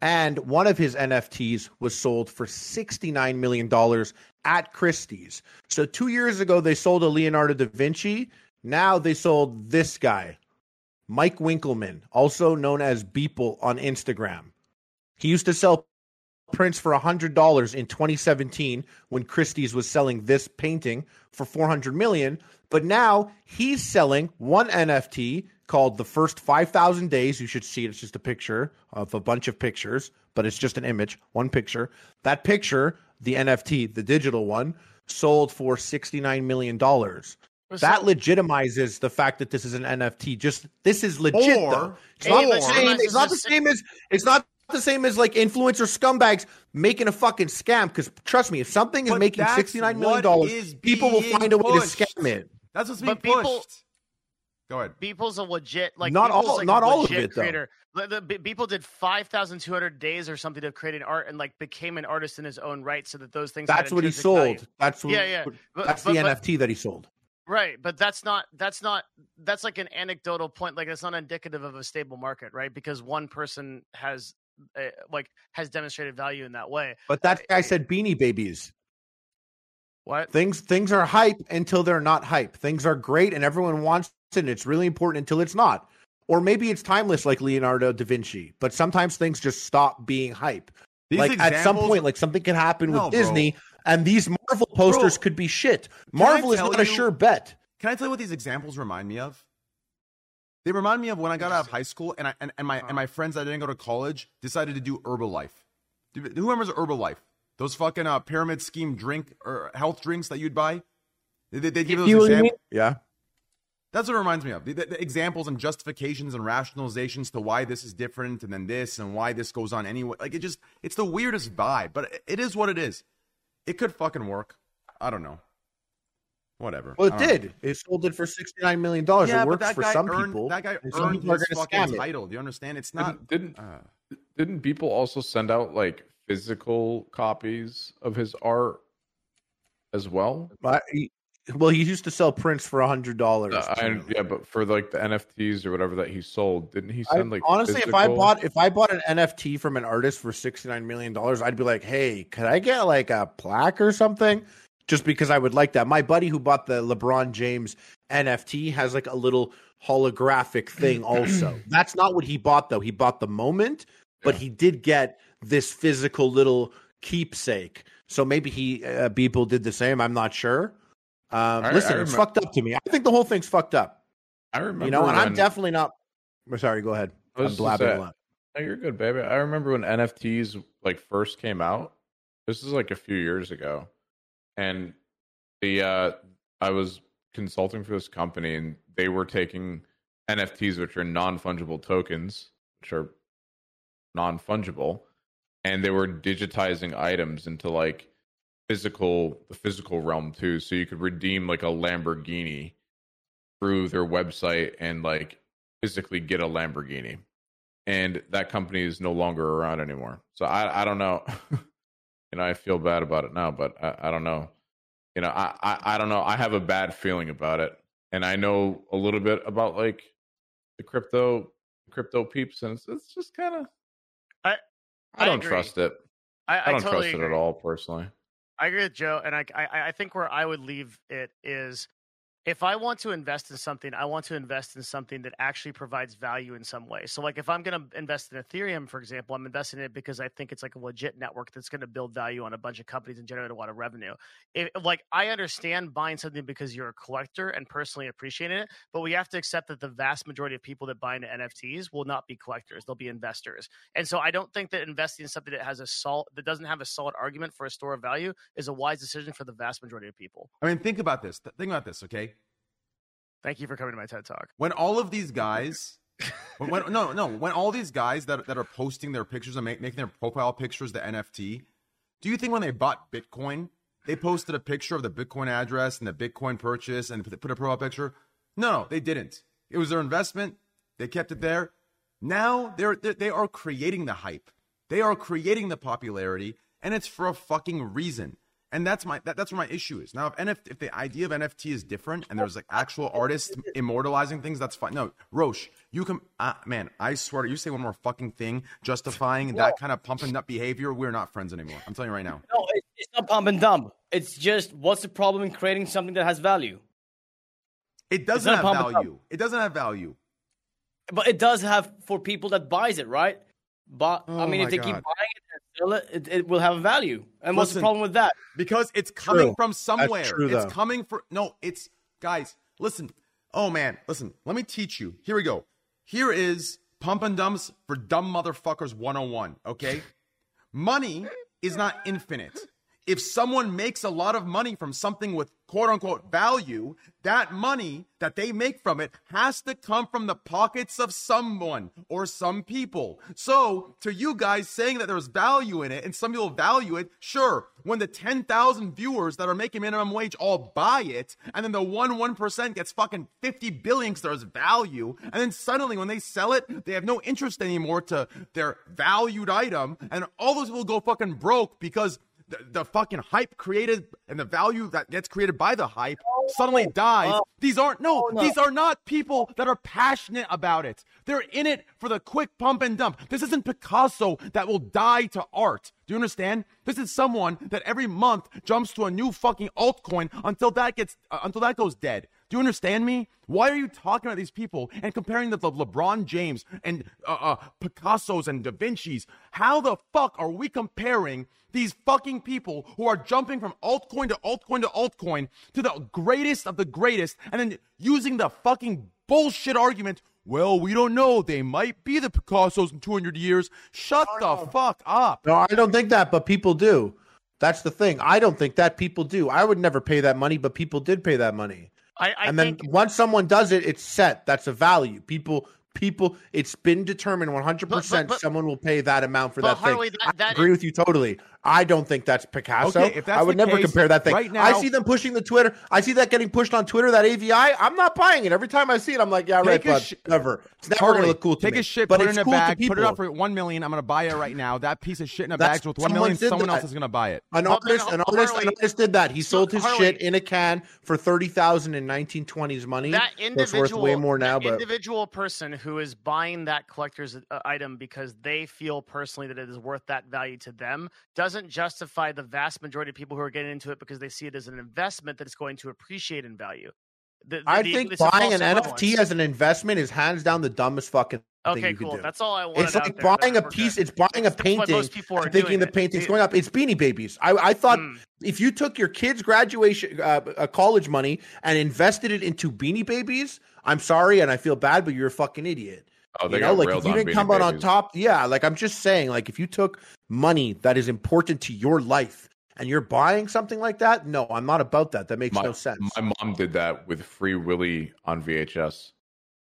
And one of his NFTs was sold for $69 million at Christie's. So 2 years ago they sold a Leonardo da Vinci, now they sold this guy, Mike Winkelmann, also known as Beeple on Instagram. He used to sell prints for $100 in 2017 when Christie's was selling this painting for 400 million, but now he's selling one NFT called The First 5000 Days. You should see it. It's just a picture of a bunch of pictures, but it's just an image, one picture. That picture, the NFT, the digital one, sold for 69 million dollars. That legitimizes the fact that this is an NFT. Just this is legit Or- though. It's not the same. It's not the same as it's not the same as like influencer scumbags making a fucking scam. Because trust me, if something is making sixty nine million dollars, people will being find a way to scam it. That's what's being But people- pushed. Go ahead. Beeple's a legit like Not Beeple's all- like not all of legit it, though. creator. The, the, Beeple did five thousand two hundred days or something to create an art and like became an artist in his own right, so that those things. That's what he sold. value. That's what, yeah, yeah. But- that's but- the but- NFT that he sold. Right, but that's not that's not that's like an anecdotal point. Like it's not indicative of a stable market, right? Because one person has uh, like has demonstrated value in that way. But that guy said Beanie Babies. What things things are hype until they're not hype. Things are great and everyone wants it. and It's really important until it's not. Or maybe it's timeless like Leonardo da Vinci. But sometimes things just stop being hype. These like at some point, like something can happen No, with bro. Disney, and these Marvel posters Bro, could be shit. Marvel is tell not a sure bet. Can I tell you what these examples remind me of? They remind me of when I got out of high school and I and, and my and uh-huh. my friends that didn't go to college decided to do Herbalife. Do- Who remembers Herbalife? Those fucking uh, pyramid scheme drink or health drinks that you'd buy. They, they, they'd give those You know what I mean? examples. Yeah. That's what it reminds me of. The, the- the examples and justifications and rationalizations to why this is different and then this and why this goes on anyway. Like it just, it's the weirdest vibe, but it- it is what it is. It could fucking work. I don't know. Whatever. Well, it I don't know. did. It sold it for sixty nine million dollars. Yeah, it works for some earned- people. That guy earned his fucking title. Do you understand? It's not. Didn't didn't, uh, didn't people also send out like physical copies of his art as well? But well, he used to sell prints for a hundred dollars. Uh, yeah, but for like the NFTs or whatever that he sold, didn't he send like honestly, if I bought if I bought an NFT from an artist for sixty nine million dollars, I'd be like, hey, could I get like a plaque or something? Just because I would like that. My buddy who bought the LeBron James NFT has like a little holographic thing. Also, [CLEARS THROAT] that's not what he bought though. He bought the moment, but he did get this physical little keepsake. So maybe he uh, people did the same. I'm not sure. Um, I- listen, I it's fucked up to me. I think the whole thing's fucked up. I remember You know, and I'm definitely not. Sorry, go ahead. I'm blabbing a lot. No, you're good, baby. I remember when NFTs like first came out. This is like a few years ago, and the uh, I was consulting for this company, and they were taking NFTs, which are non fungible tokens, which are non fungible, and they were digitizing items into like physical the physical realm too. So you could redeem like a Lamborghini through their website and like physically get a Lamborghini and that company is no longer around anymore. So I I don't know. [LAUGHS] you know, I feel bad about it now, but I, I don't know. You know, I, I I don't know. I have a bad feeling about it, and I know a little bit about like the crypto crypto peeps, and it's, it's just kind of I I I don't agree. trust it. I, I don't totally trust it at all, personally. I agree with Joe, and I, I I think where I would leave it is if I want to invest in something, I want to invest in something that actually provides value in some way. So, like if I'm going to invest in Ethereum, for example, I'm investing in it because I think it's like a legit network that's going to build value on a bunch of companies and generate a lot of revenue. Like I understand buying something because you're a collector and personally appreciating it, but we have to accept that the vast majority of people that buy into NFTs will not be collectors; they'll be investors. And so, I don't think that investing in something that has a that doesn't have a solid argument for a store of value is a wise decision for the vast majority of people. I mean, think about this. Think about this, okay? Thank you for coming to my TED Talk. When all of these guys, [LAUGHS] when, no, no, when all these guys that that are posting their pictures and make, making their profile pictures the NFT, do you think when they bought Bitcoin, they posted a picture of the Bitcoin address and the Bitcoin purchase and put a profile picture? No, no, they didn't. It was their investment. They kept it there. Now they're, they're they are creating the hype. They are creating the popularity, and it's for a fucking reason. And that's my that, that's where my issue is. Now, if NF, if the idea of NFT is different and there's like actual artists immortalizing things, that's fine. No, Rosh, you can, uh, man, I swear, to you say one more fucking thing justifying that kind of pumping up behavior, we're not friends anymore. I'm telling you right now. No, it's not pump and dump. It's just what's the problem in creating something that has value? It doesn't have pump and dump. value. It doesn't have value. But it does have for people that buys it, right? But I Oh mean, if my they keep buying it and sell it, it, it will have a value. And what's the problem with that? Because it's coming True. from That's somewhere. true, it's coming for no, it's guys, listen. Oh man, listen, let me teach you. Here we go. Here is pump and dumps for dumb motherfuckers 101, okay? Money is not infinite. If someone makes a lot of money from something with quote unquote value, that money that they make from it has to come from the pockets of someone or some people. So, to you guys saying that there's value in it and some people value it, sure, when the 10,000 viewers that are making minimum wage all buy it, and then the 1 1% gets fucking 50 billion because there's value, and then suddenly when they sell it, they have no interest anymore to their valued item, and all those people go fucking broke because the, the fucking hype created and the value that gets created by the hype suddenly dies. Oh. these aren't no, Oh, no. these are not people that are passionate about it. They're in it for the quick pump and dump. This isn't Picasso that will die to art. Do you understand? This is someone that every month jumps to a new fucking altcoin until that gets uh, until that goes dead. Do you understand me? Why are you talking about these people and comparing them to LeBron James and uh, uh, Picasso's and Da Vinci's? How the fuck are we comparing these fucking people who are jumping from altcoin to altcoin to altcoin to the greatest of the greatest and then using the fucking bullshit argument? Well, we don't know. They might be the Picassos in 200 years. Shut the fuck up. No, I don't think that, but people do. That's the thing. I don't think that people do. I would never pay that money, but people did pay that money. I, I and then think once someone does it, it's set. That's a value. People, people, it's been determined 100% But- but- but- someone will pay that amount for that thing. Harley, that- I agree is- with you totally. I don't think that's Picasso. Okay, if that's I would never case, compare that thing. right I see them pushing the Twitter. I see that getting pushed on Twitter, that AVI. I'm not buying it. Every time I see it, I'm like, yeah, right, Take a but sh- never. It's never going to look cool to take me. a shit, but put it in a cool bag, put it up for one million. I'm gonna buy it right now. That piece of shit in a That's- bag's worth million. Someone that. else is gonna buy it. An Well, then, artist, an artist, an artist did that. He sold his Harley- shit in a can for thirty thousand in nineteen twenties money. that So it's individual worth way more now. that But individual person who is buying that collector's uh, item because they feel personally that it is worth that value to them doesn't justify the vast majority of people who are getting into it because they see it as an investment that is going to appreciate in value. The- the- I the- think buying an. NFT as an investment is hands down the dumbest fucking thing you cool. do. That's all I want. It's like buying a piece. It's buying a painting. most people are and thinking the painting's It- going up. It's Beanie Babies. I, I thought Mm. if you took your kid's graduation, uh, uh, college money, and invested it into Beanie Babies, I'm sorry, and I feel bad, but you're a fucking idiot. Oh, they you know, got like if you didn't come out on top, yeah. Like I'm just saying, like if you took money that is important to your life and you're buying something like that, no, I'm not about that. That makes my, no sense. My mom did that with Free Willy on VHS.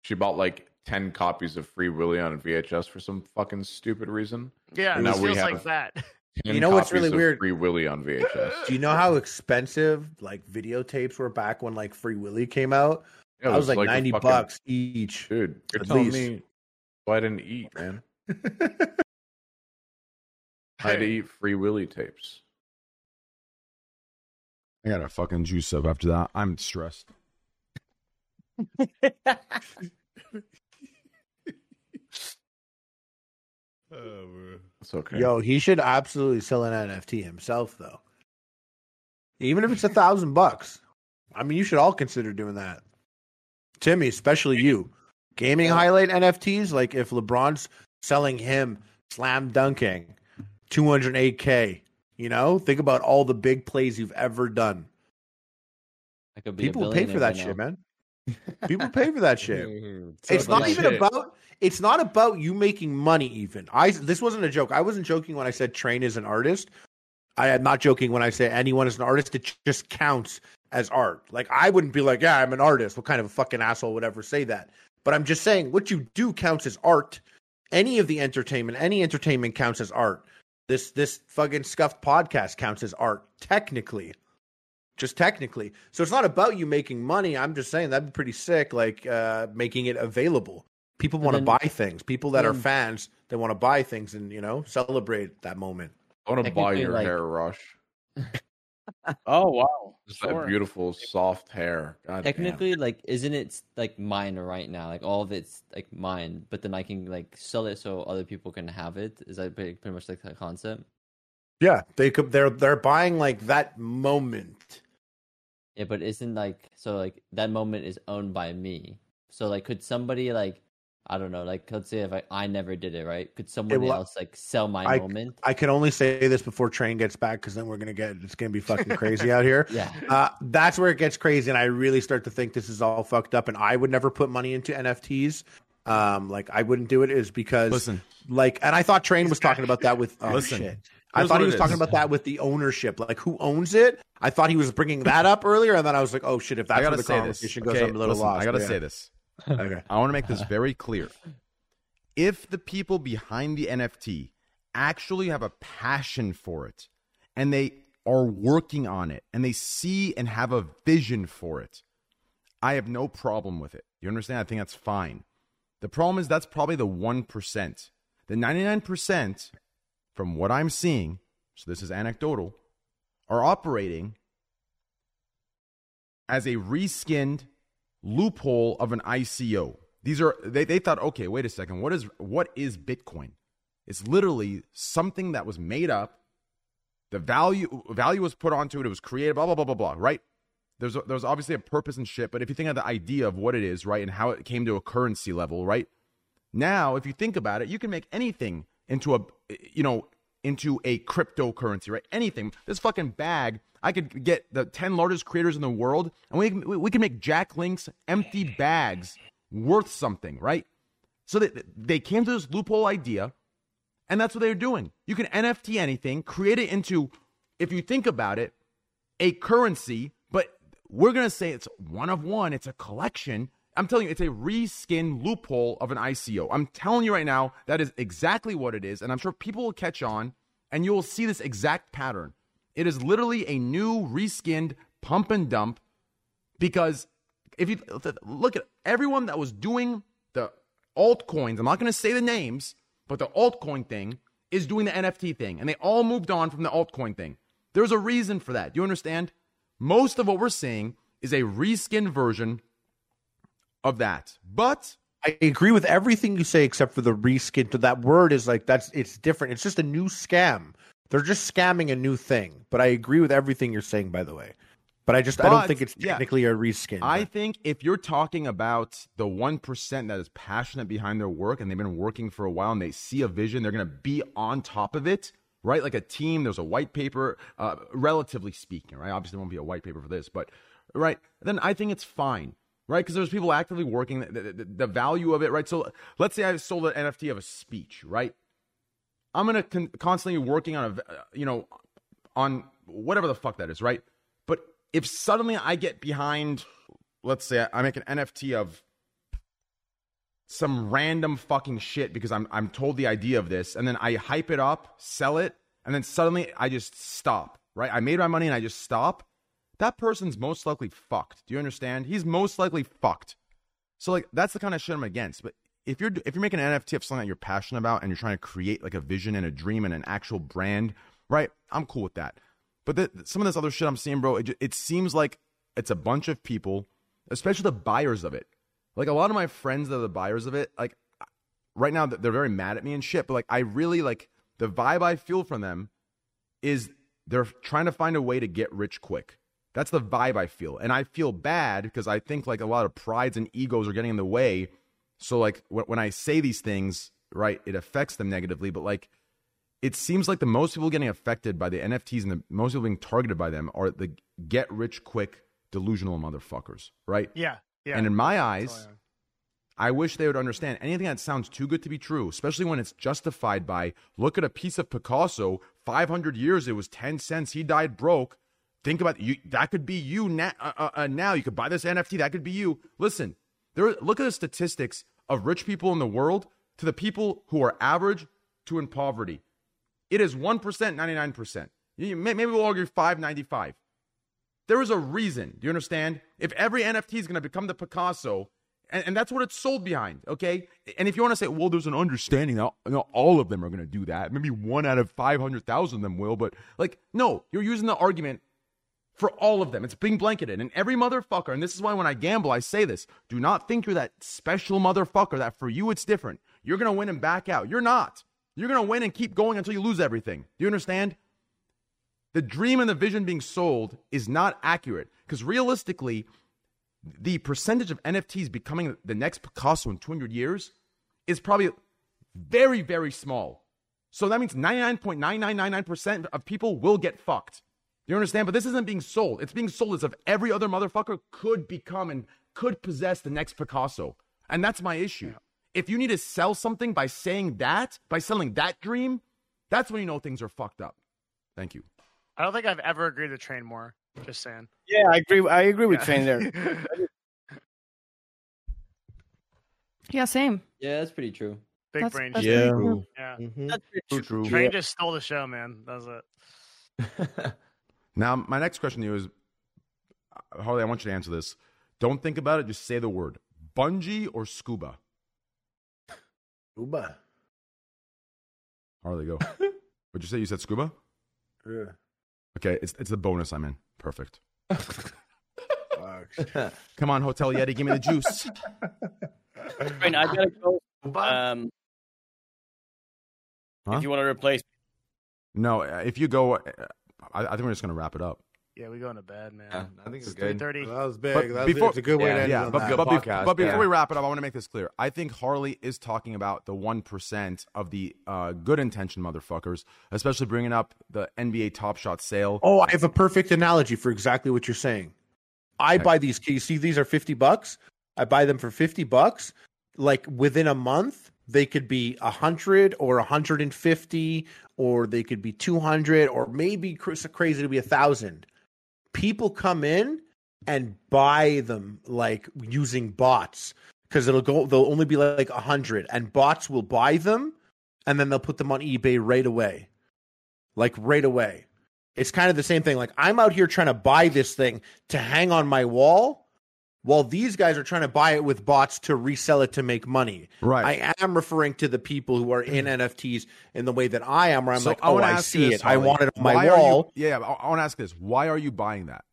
She bought like ten copies of Free Willy on VHS for some fucking stupid reason. Yeah, And it now we feels like that. You know what's really of weird? Free Willy on VHS. [LAUGHS] Do you know how expensive like videotapes were back when like Free Willy came out? Yeah, it that was was like, like 90 fucking- bucks each. Dude, you're At telling least. me why I didn't eat, man. [LAUGHS] I had to eat free willy tapes. I got to fucking juice up after that. I'm stressed. Oh, [LAUGHS] It's okay. Yo, he should absolutely sell an NFT himself, though. Even if it's a thousand bucks. I mean, you should all consider doing that. Timmy, especially you. Gaming highlight NFTs, like if LeBron's selling him slam dunking 208K, you know, think about all the big plays you've ever done. I could be People will pay for that shit, man. [LAUGHS] People pay for that shit. Mm-hmm. So it's not even shit. about it's not about you making money even. I this wasn't a joke. I wasn't joking when i said train is an artist. I am not joking when i say anyone is an artist. It just counts as art. Like i wouldn't be like yeah i'm an artist. What kind of a fucking asshole would ever say that but i'm just saying what you do counts as art any of the entertainment any entertainment counts as art this this fucking scuffed podcast counts as art technically just technically. So it's not about you making money. I'm just saying that'd be pretty sick, like uh, making it available. People want to buy things. People that are then- fans, they want to buy things and you know celebrate that moment. I want to buy Technically, your like- hair, Rush. [LAUGHS] Oh wow. [LAUGHS] Just Sure. that beautiful, soft hair. God damn. Technically, like, isn't it like mine right now? Like, all of it's like mine, but then I can like sell it so other people can have it. Is that pretty, pretty much like the concept? Yeah, they could. They're they're buying like that moment. Yeah, but isn't like so like that moment is owned by me. So like, could somebody like I don't know, like let's say if I, I never did it, right? Could someone will- else like sell my I- moment? I can only say this before train gets back because then we're gonna get it's gonna be fucking crazy out here. [LAUGHS] Yeah. Uh, that's where it gets crazy, and I really start to think this is all fucked up. And I would never put money into NFTs. Um, like I wouldn't do it is because Listen. like, and I thought Train was talking about that with oh, Listen. shit. I thought he was talking is. about that with the ownership, like who owns it. I thought he was bringing that up earlier, and then I was like, oh shit, if that's I where gotta the say this. conversation goes, Okay, I'm a little listen, lost. I gotta but yeah. say this. Okay. I want to make this very clear. If the people behind the NFT actually have a passion for it and they are working on it and they see and have a vision for it, I have no problem with it. You understand? I think that's fine. The problem is that's probably the 1%. The 99%, from what I'm seeing, so this is anecdotal, are operating as a reskinned loophole of an ICO. These are they, they thought, okay, wait a second, what is what is Bitcoin? It's literally something that was made up. The value value was put onto it, it was created, blah, blah, blah, blah, blah, right? There's a, there's obviously a purpose and shit, but if you think of the idea of what it is, right, and how it came to a currency level, right? Now, if you think about it, you can make anything into a you know, into a cryptocurrency, right? Anything. This fucking bag, I could get the 10 largest creators in the world and we we can make Jack Link's empty bags worth something, right? So they, they came to this loophole idea and that's what they're doing. You can NFT anything, create it into, if you think about it, a currency, but we're going to say it's one of one, it's a collection. I'm telling you, it's a reskin loophole of an ICO. I'm telling you right now, that is exactly what it is. And I'm sure people will catch on and you will see this exact pattern. It is literally a new reskinned pump and dump because if you look at everyone that was doing the altcoins, I'm not going to say the names, but the altcoin thing is doing the NFT thing, and they all moved on from the altcoin thing. There's a reason for that. Do you understand? Most of what we're seeing is a reskin version of that. But I agree with everything you say except for the reskin. To that word is like that's it's different. It's just a new scam. They're just scamming a new thing. But I agree with everything you're saying, by the way. But I just I don't think it's yeah. technically a reskin. I think if you're talking about the 1% that is passionate behind their work and they've been working for a while and they see a vision, they're to be on top of it, right? Like a team, there's a white paper, uh, relatively speaking, right? Obviously, there won't be a white paper for this, but, right? Then I think it's fine, right? Because there's people actively working, the, the, the value of it, right? So let's say I sold an NFT of a speech, right? I'm gonna con- constantly working on a, you know, on whatever the fuck that is, right? But if suddenly I get behind, let's say I make an NFT of some random fucking shit because I'm I'm told the idea of this, and then I hype it up, sell it, and then suddenly I just stop, right? I made my money and I just stop. That person's most likely fucked. Do you understand? He's most likely fucked. So like that's the kind of shit I'm against. But if you're if you're making an NFT of something that you're passionate about and you're trying to create like a vision and a dream and an actual brand, right? I'm cool with that. But the, some of this other shit I'm seeing, bro, it, it seems like it's a bunch of people, especially the buyers of it. Like a lot of my friends that are the buyers of it, like right now they're very mad at me and shit. But like I really like the vibe I feel from them is they're trying to find a way to get rich quick. That's the vibe I feel. And I feel bad because I think like a lot of prides and egos are getting in the way. So like when, when I say these things, right, it affects them negatively. But like it seems like the most people getting affected by the NFTs and the most people being targeted by them are the get rich quick delusional motherfuckers, right? Yeah, yeah. And in my eyes, all I am. I wish they would understand anything that sounds too good to be true, especially when it's justified by look at a piece of Picasso, 500 years it was 10 cents, he died broke. Think about you that could be you now uh, uh, uh, now you could buy this NFT, that could be you. Listen, there look at the statistics of rich people in the world to the people who are average to in poverty. It is 1%, 99%. You- Maybe we'll argue 595. There is a reason. Do you understand? If every NFT is going to become the Picasso, and, and that's what it's sold behind, okay? And if you want to say, well, there's an understanding that not all of them are going to do that. Maybe one out of 500,000 of them will, but like, no, you're using the argument for all of them. It's being blanketed. And every motherfucker, and this is why when I gamble, I say this do not think you're that special motherfucker that for you it's different. You're going to win and back out. You're not. You're going to win and keep going until you lose everything. Do you understand? The dream and the vision being sold is not accurate because realistically, the percentage of NFTs becoming the next Picasso in 200 years is probably very, very small. So that means 99.9999% of people will get fucked. Do you understand? But this isn't being sold. It's being sold as if every other motherfucker could become and could possess the next Picasso. And that's my issue. If you need to sell something by saying that, by selling that dream, that's when you know things are fucked up. Thank you. I don't think I've ever agreed to Train more. Just saying. Yeah, I agree. I agree with Yeah. Train there. [LAUGHS] Yeah, same. Yeah, that's pretty true. Big That's- brain. that's shit. pretty true. Yeah. Mm-hmm. That's pretty true. Train Yeah. just stole the show, man. That was it. [LAUGHS] Now, my next question to you is uh, Harley, I want you to answer this. Don't think about it, just say the word bungee or scuba. Scuba. Harley, go. [LAUGHS] What'd you say? You said scuba? Yeah. Okay, it's, it's the bonus I'm in. Perfect. [LAUGHS] Come on, Hotel Yeti, give me the juice. I gotta go. Um, Huh? if you want to replace, No, uh, if you go, uh, I, I think we're just going to wrap it up. Yeah, we going to bed, man. Yeah, I think it's three good. thirty. That was big. But That was, before- it's a good way to end Yeah, on but, that. but, podcast, but before yeah. we wrap it up, I want to make this clear. I think Harley is talking about the 1% of the uh, good intention motherfuckers, especially bringing up the NBA Top Shot sale. Oh, I have a perfect analogy for exactly what you're saying. I Okay. buy these keys. See, these are 50 bucks. I buy them for 50 bucks. Like within a month, they could be 100 or 150 or they could be 200 or maybe crazy to be a 1000. People come in and buy them like using bots because it'll go they'll only be like 100 and bots will buy them and then they'll put them on eBay right away. Like right away. It's kind of the same thing. Like I'm out here trying to buy this thing to hang on my wall, while these guys are trying to buy it with bots to resell it to make money. Right. I am referring to the people who are in mm. NFTs in the way that I am, where I'm So like, oh, I ask see this, it. I Harley. want it on my Why are you- wall. yeah, I, I want to ask this. Why are you buying that?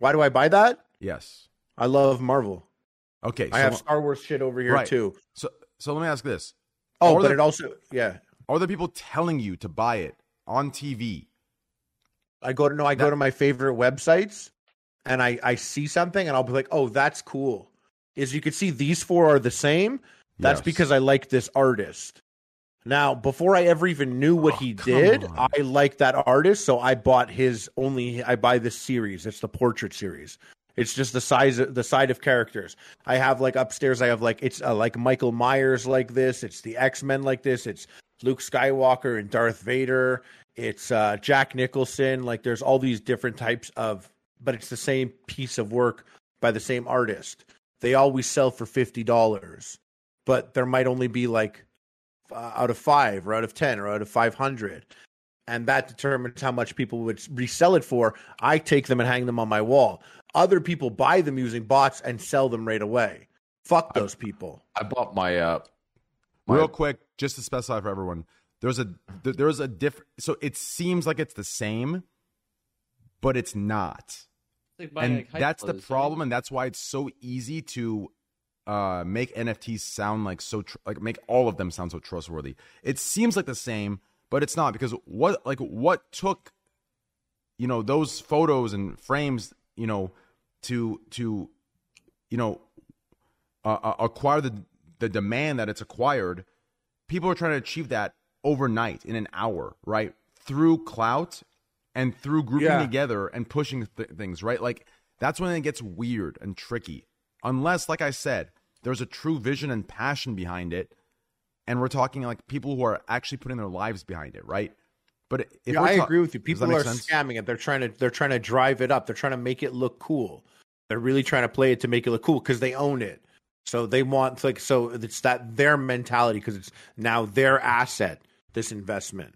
Why do I buy that? Yes. I love Marvel. Okay. I have Star Wars shit over here Right. too. So, so let me ask this. Oh, Are but the- it also, yeah. Are there people telling you to buy it on TV? I go to no, I go to my favorite websites, and I I see something, and I'll be like, oh, that's cool. Is you can see these four are the same. That's Yes. because I like this artist. Now, before I ever even knew what he did, on. I like that artist, so I bought his only. I buy this series. It's the portrait series. It's just the size, of, the side of characters. I have like upstairs. I have like it's uh, like Michael Myers like this. It's the X Men like this. It's Luke Skywalker and Darth Vader. It's uh, Jack Nicholson. Like there's all these different types of, but it's the same piece of work by the same artist. They always sell for fifty dollars, but there might only be like uh, out of five or out of ten or out of five hundred, and that determines how much people would resell it for. I take them and hang them on my wall. Other people buy them using bots and sell them right away Fuck those people. I bought my uh Real quick, just to specify for everyone, there's a there's a different. So it seems like it's the same, but it's not. like buying, and like, that's the problem, and that's why it's so easy to uh, make NFTs sound like so tr- like make all of them sound so trustworthy. It seems like the same, but it's not because what like what took you know those photos and frames you know to to you know uh, uh, acquire the the demand that it's acquired people are trying to achieve that overnight in an hour right through clout and through grouping Yeah. together and pushing th- things right like that's when it gets weird and tricky unless like i said there's a true vision and passion behind it and we're talking like people who are actually putting their lives behind it right but if yeah, I ta- agree with you. People are sense? scamming it. They're trying to they're trying to drive it up. They're trying to make it look cool. They're really trying to play it to make it look cool because they own it. So they want like so it's that their mentality because it's now their asset. This investment.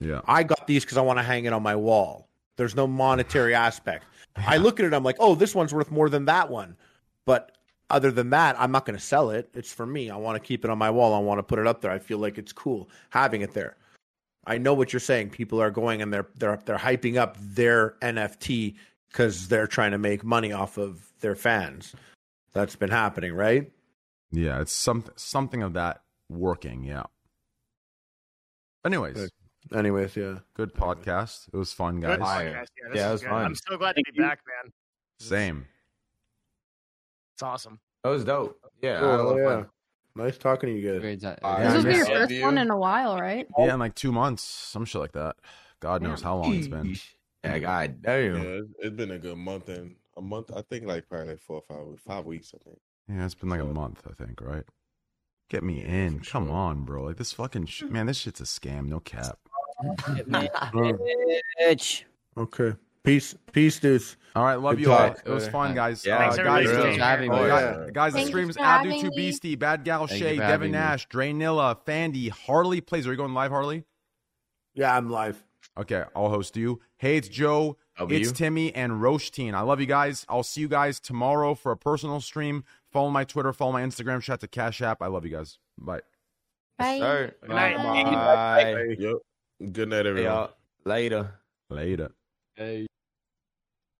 Yeah. I got these because I want to hang it on my wall. There's no monetary aspect. I look at it. I'm like, oh, this one's worth more than that one. But other than that, I'm not going to sell it. It's for me. I want to keep it on my wall. I want to put it up there. I feel like it's cool having it there. I know what you're saying. People are going and they're they're they're hyping up their NFT because they're trying to make money off of their fans. That's been happening, right? Yeah, it's some something of that working. Yeah. Anyways. Anyways, yeah. good podcast. It was fun, guys. Good podcast. Yeah, this Yeah, it is was good. fun. I'm so glad to be back, man. Same. It's awesome. That was dope. Yeah, I had a Cool, lot of yeah. fun. Nice talking to you guys. Great time. I This will be your first of one in a while, right? Yeah, in like two months, some shit like that. God knows how long it's been. Yeah, God Yeah, damn. it's, it's been a good month and a month. I think like probably like four or five weeks, five weeks. I think. Yeah, it's been like a month, I think, right? Get me in. Come on, bro. Like this fucking sh- man, this shit's a scam. No cap. Bitch. [LAUGHS] Okay. Peace. Peace, dudes. All right, love Good you all. It was fun, guys. Yeah, uh, Thanks, guys, everybody, for having me. Oh, yeah. guys, the Thank you streams for Abdu Two. Beastie, Bad Gal Thank Shay, Devin. Nash, Dre Nilla, Fandy, Harley plays. Are you going live, Harley? Yeah, I'm live. Okay, I'll host you. Hey, it's Joe. W? It's Timmy and Roshtein. I love you guys. I'll see you guys tomorrow for a personal stream. Follow my Twitter, follow my Instagram, shout to Cash App. I love you guys. Bye. Bye. Sir. Good night. Bye. Yep. Good night, Hey, everyone. Later. Later. Hey.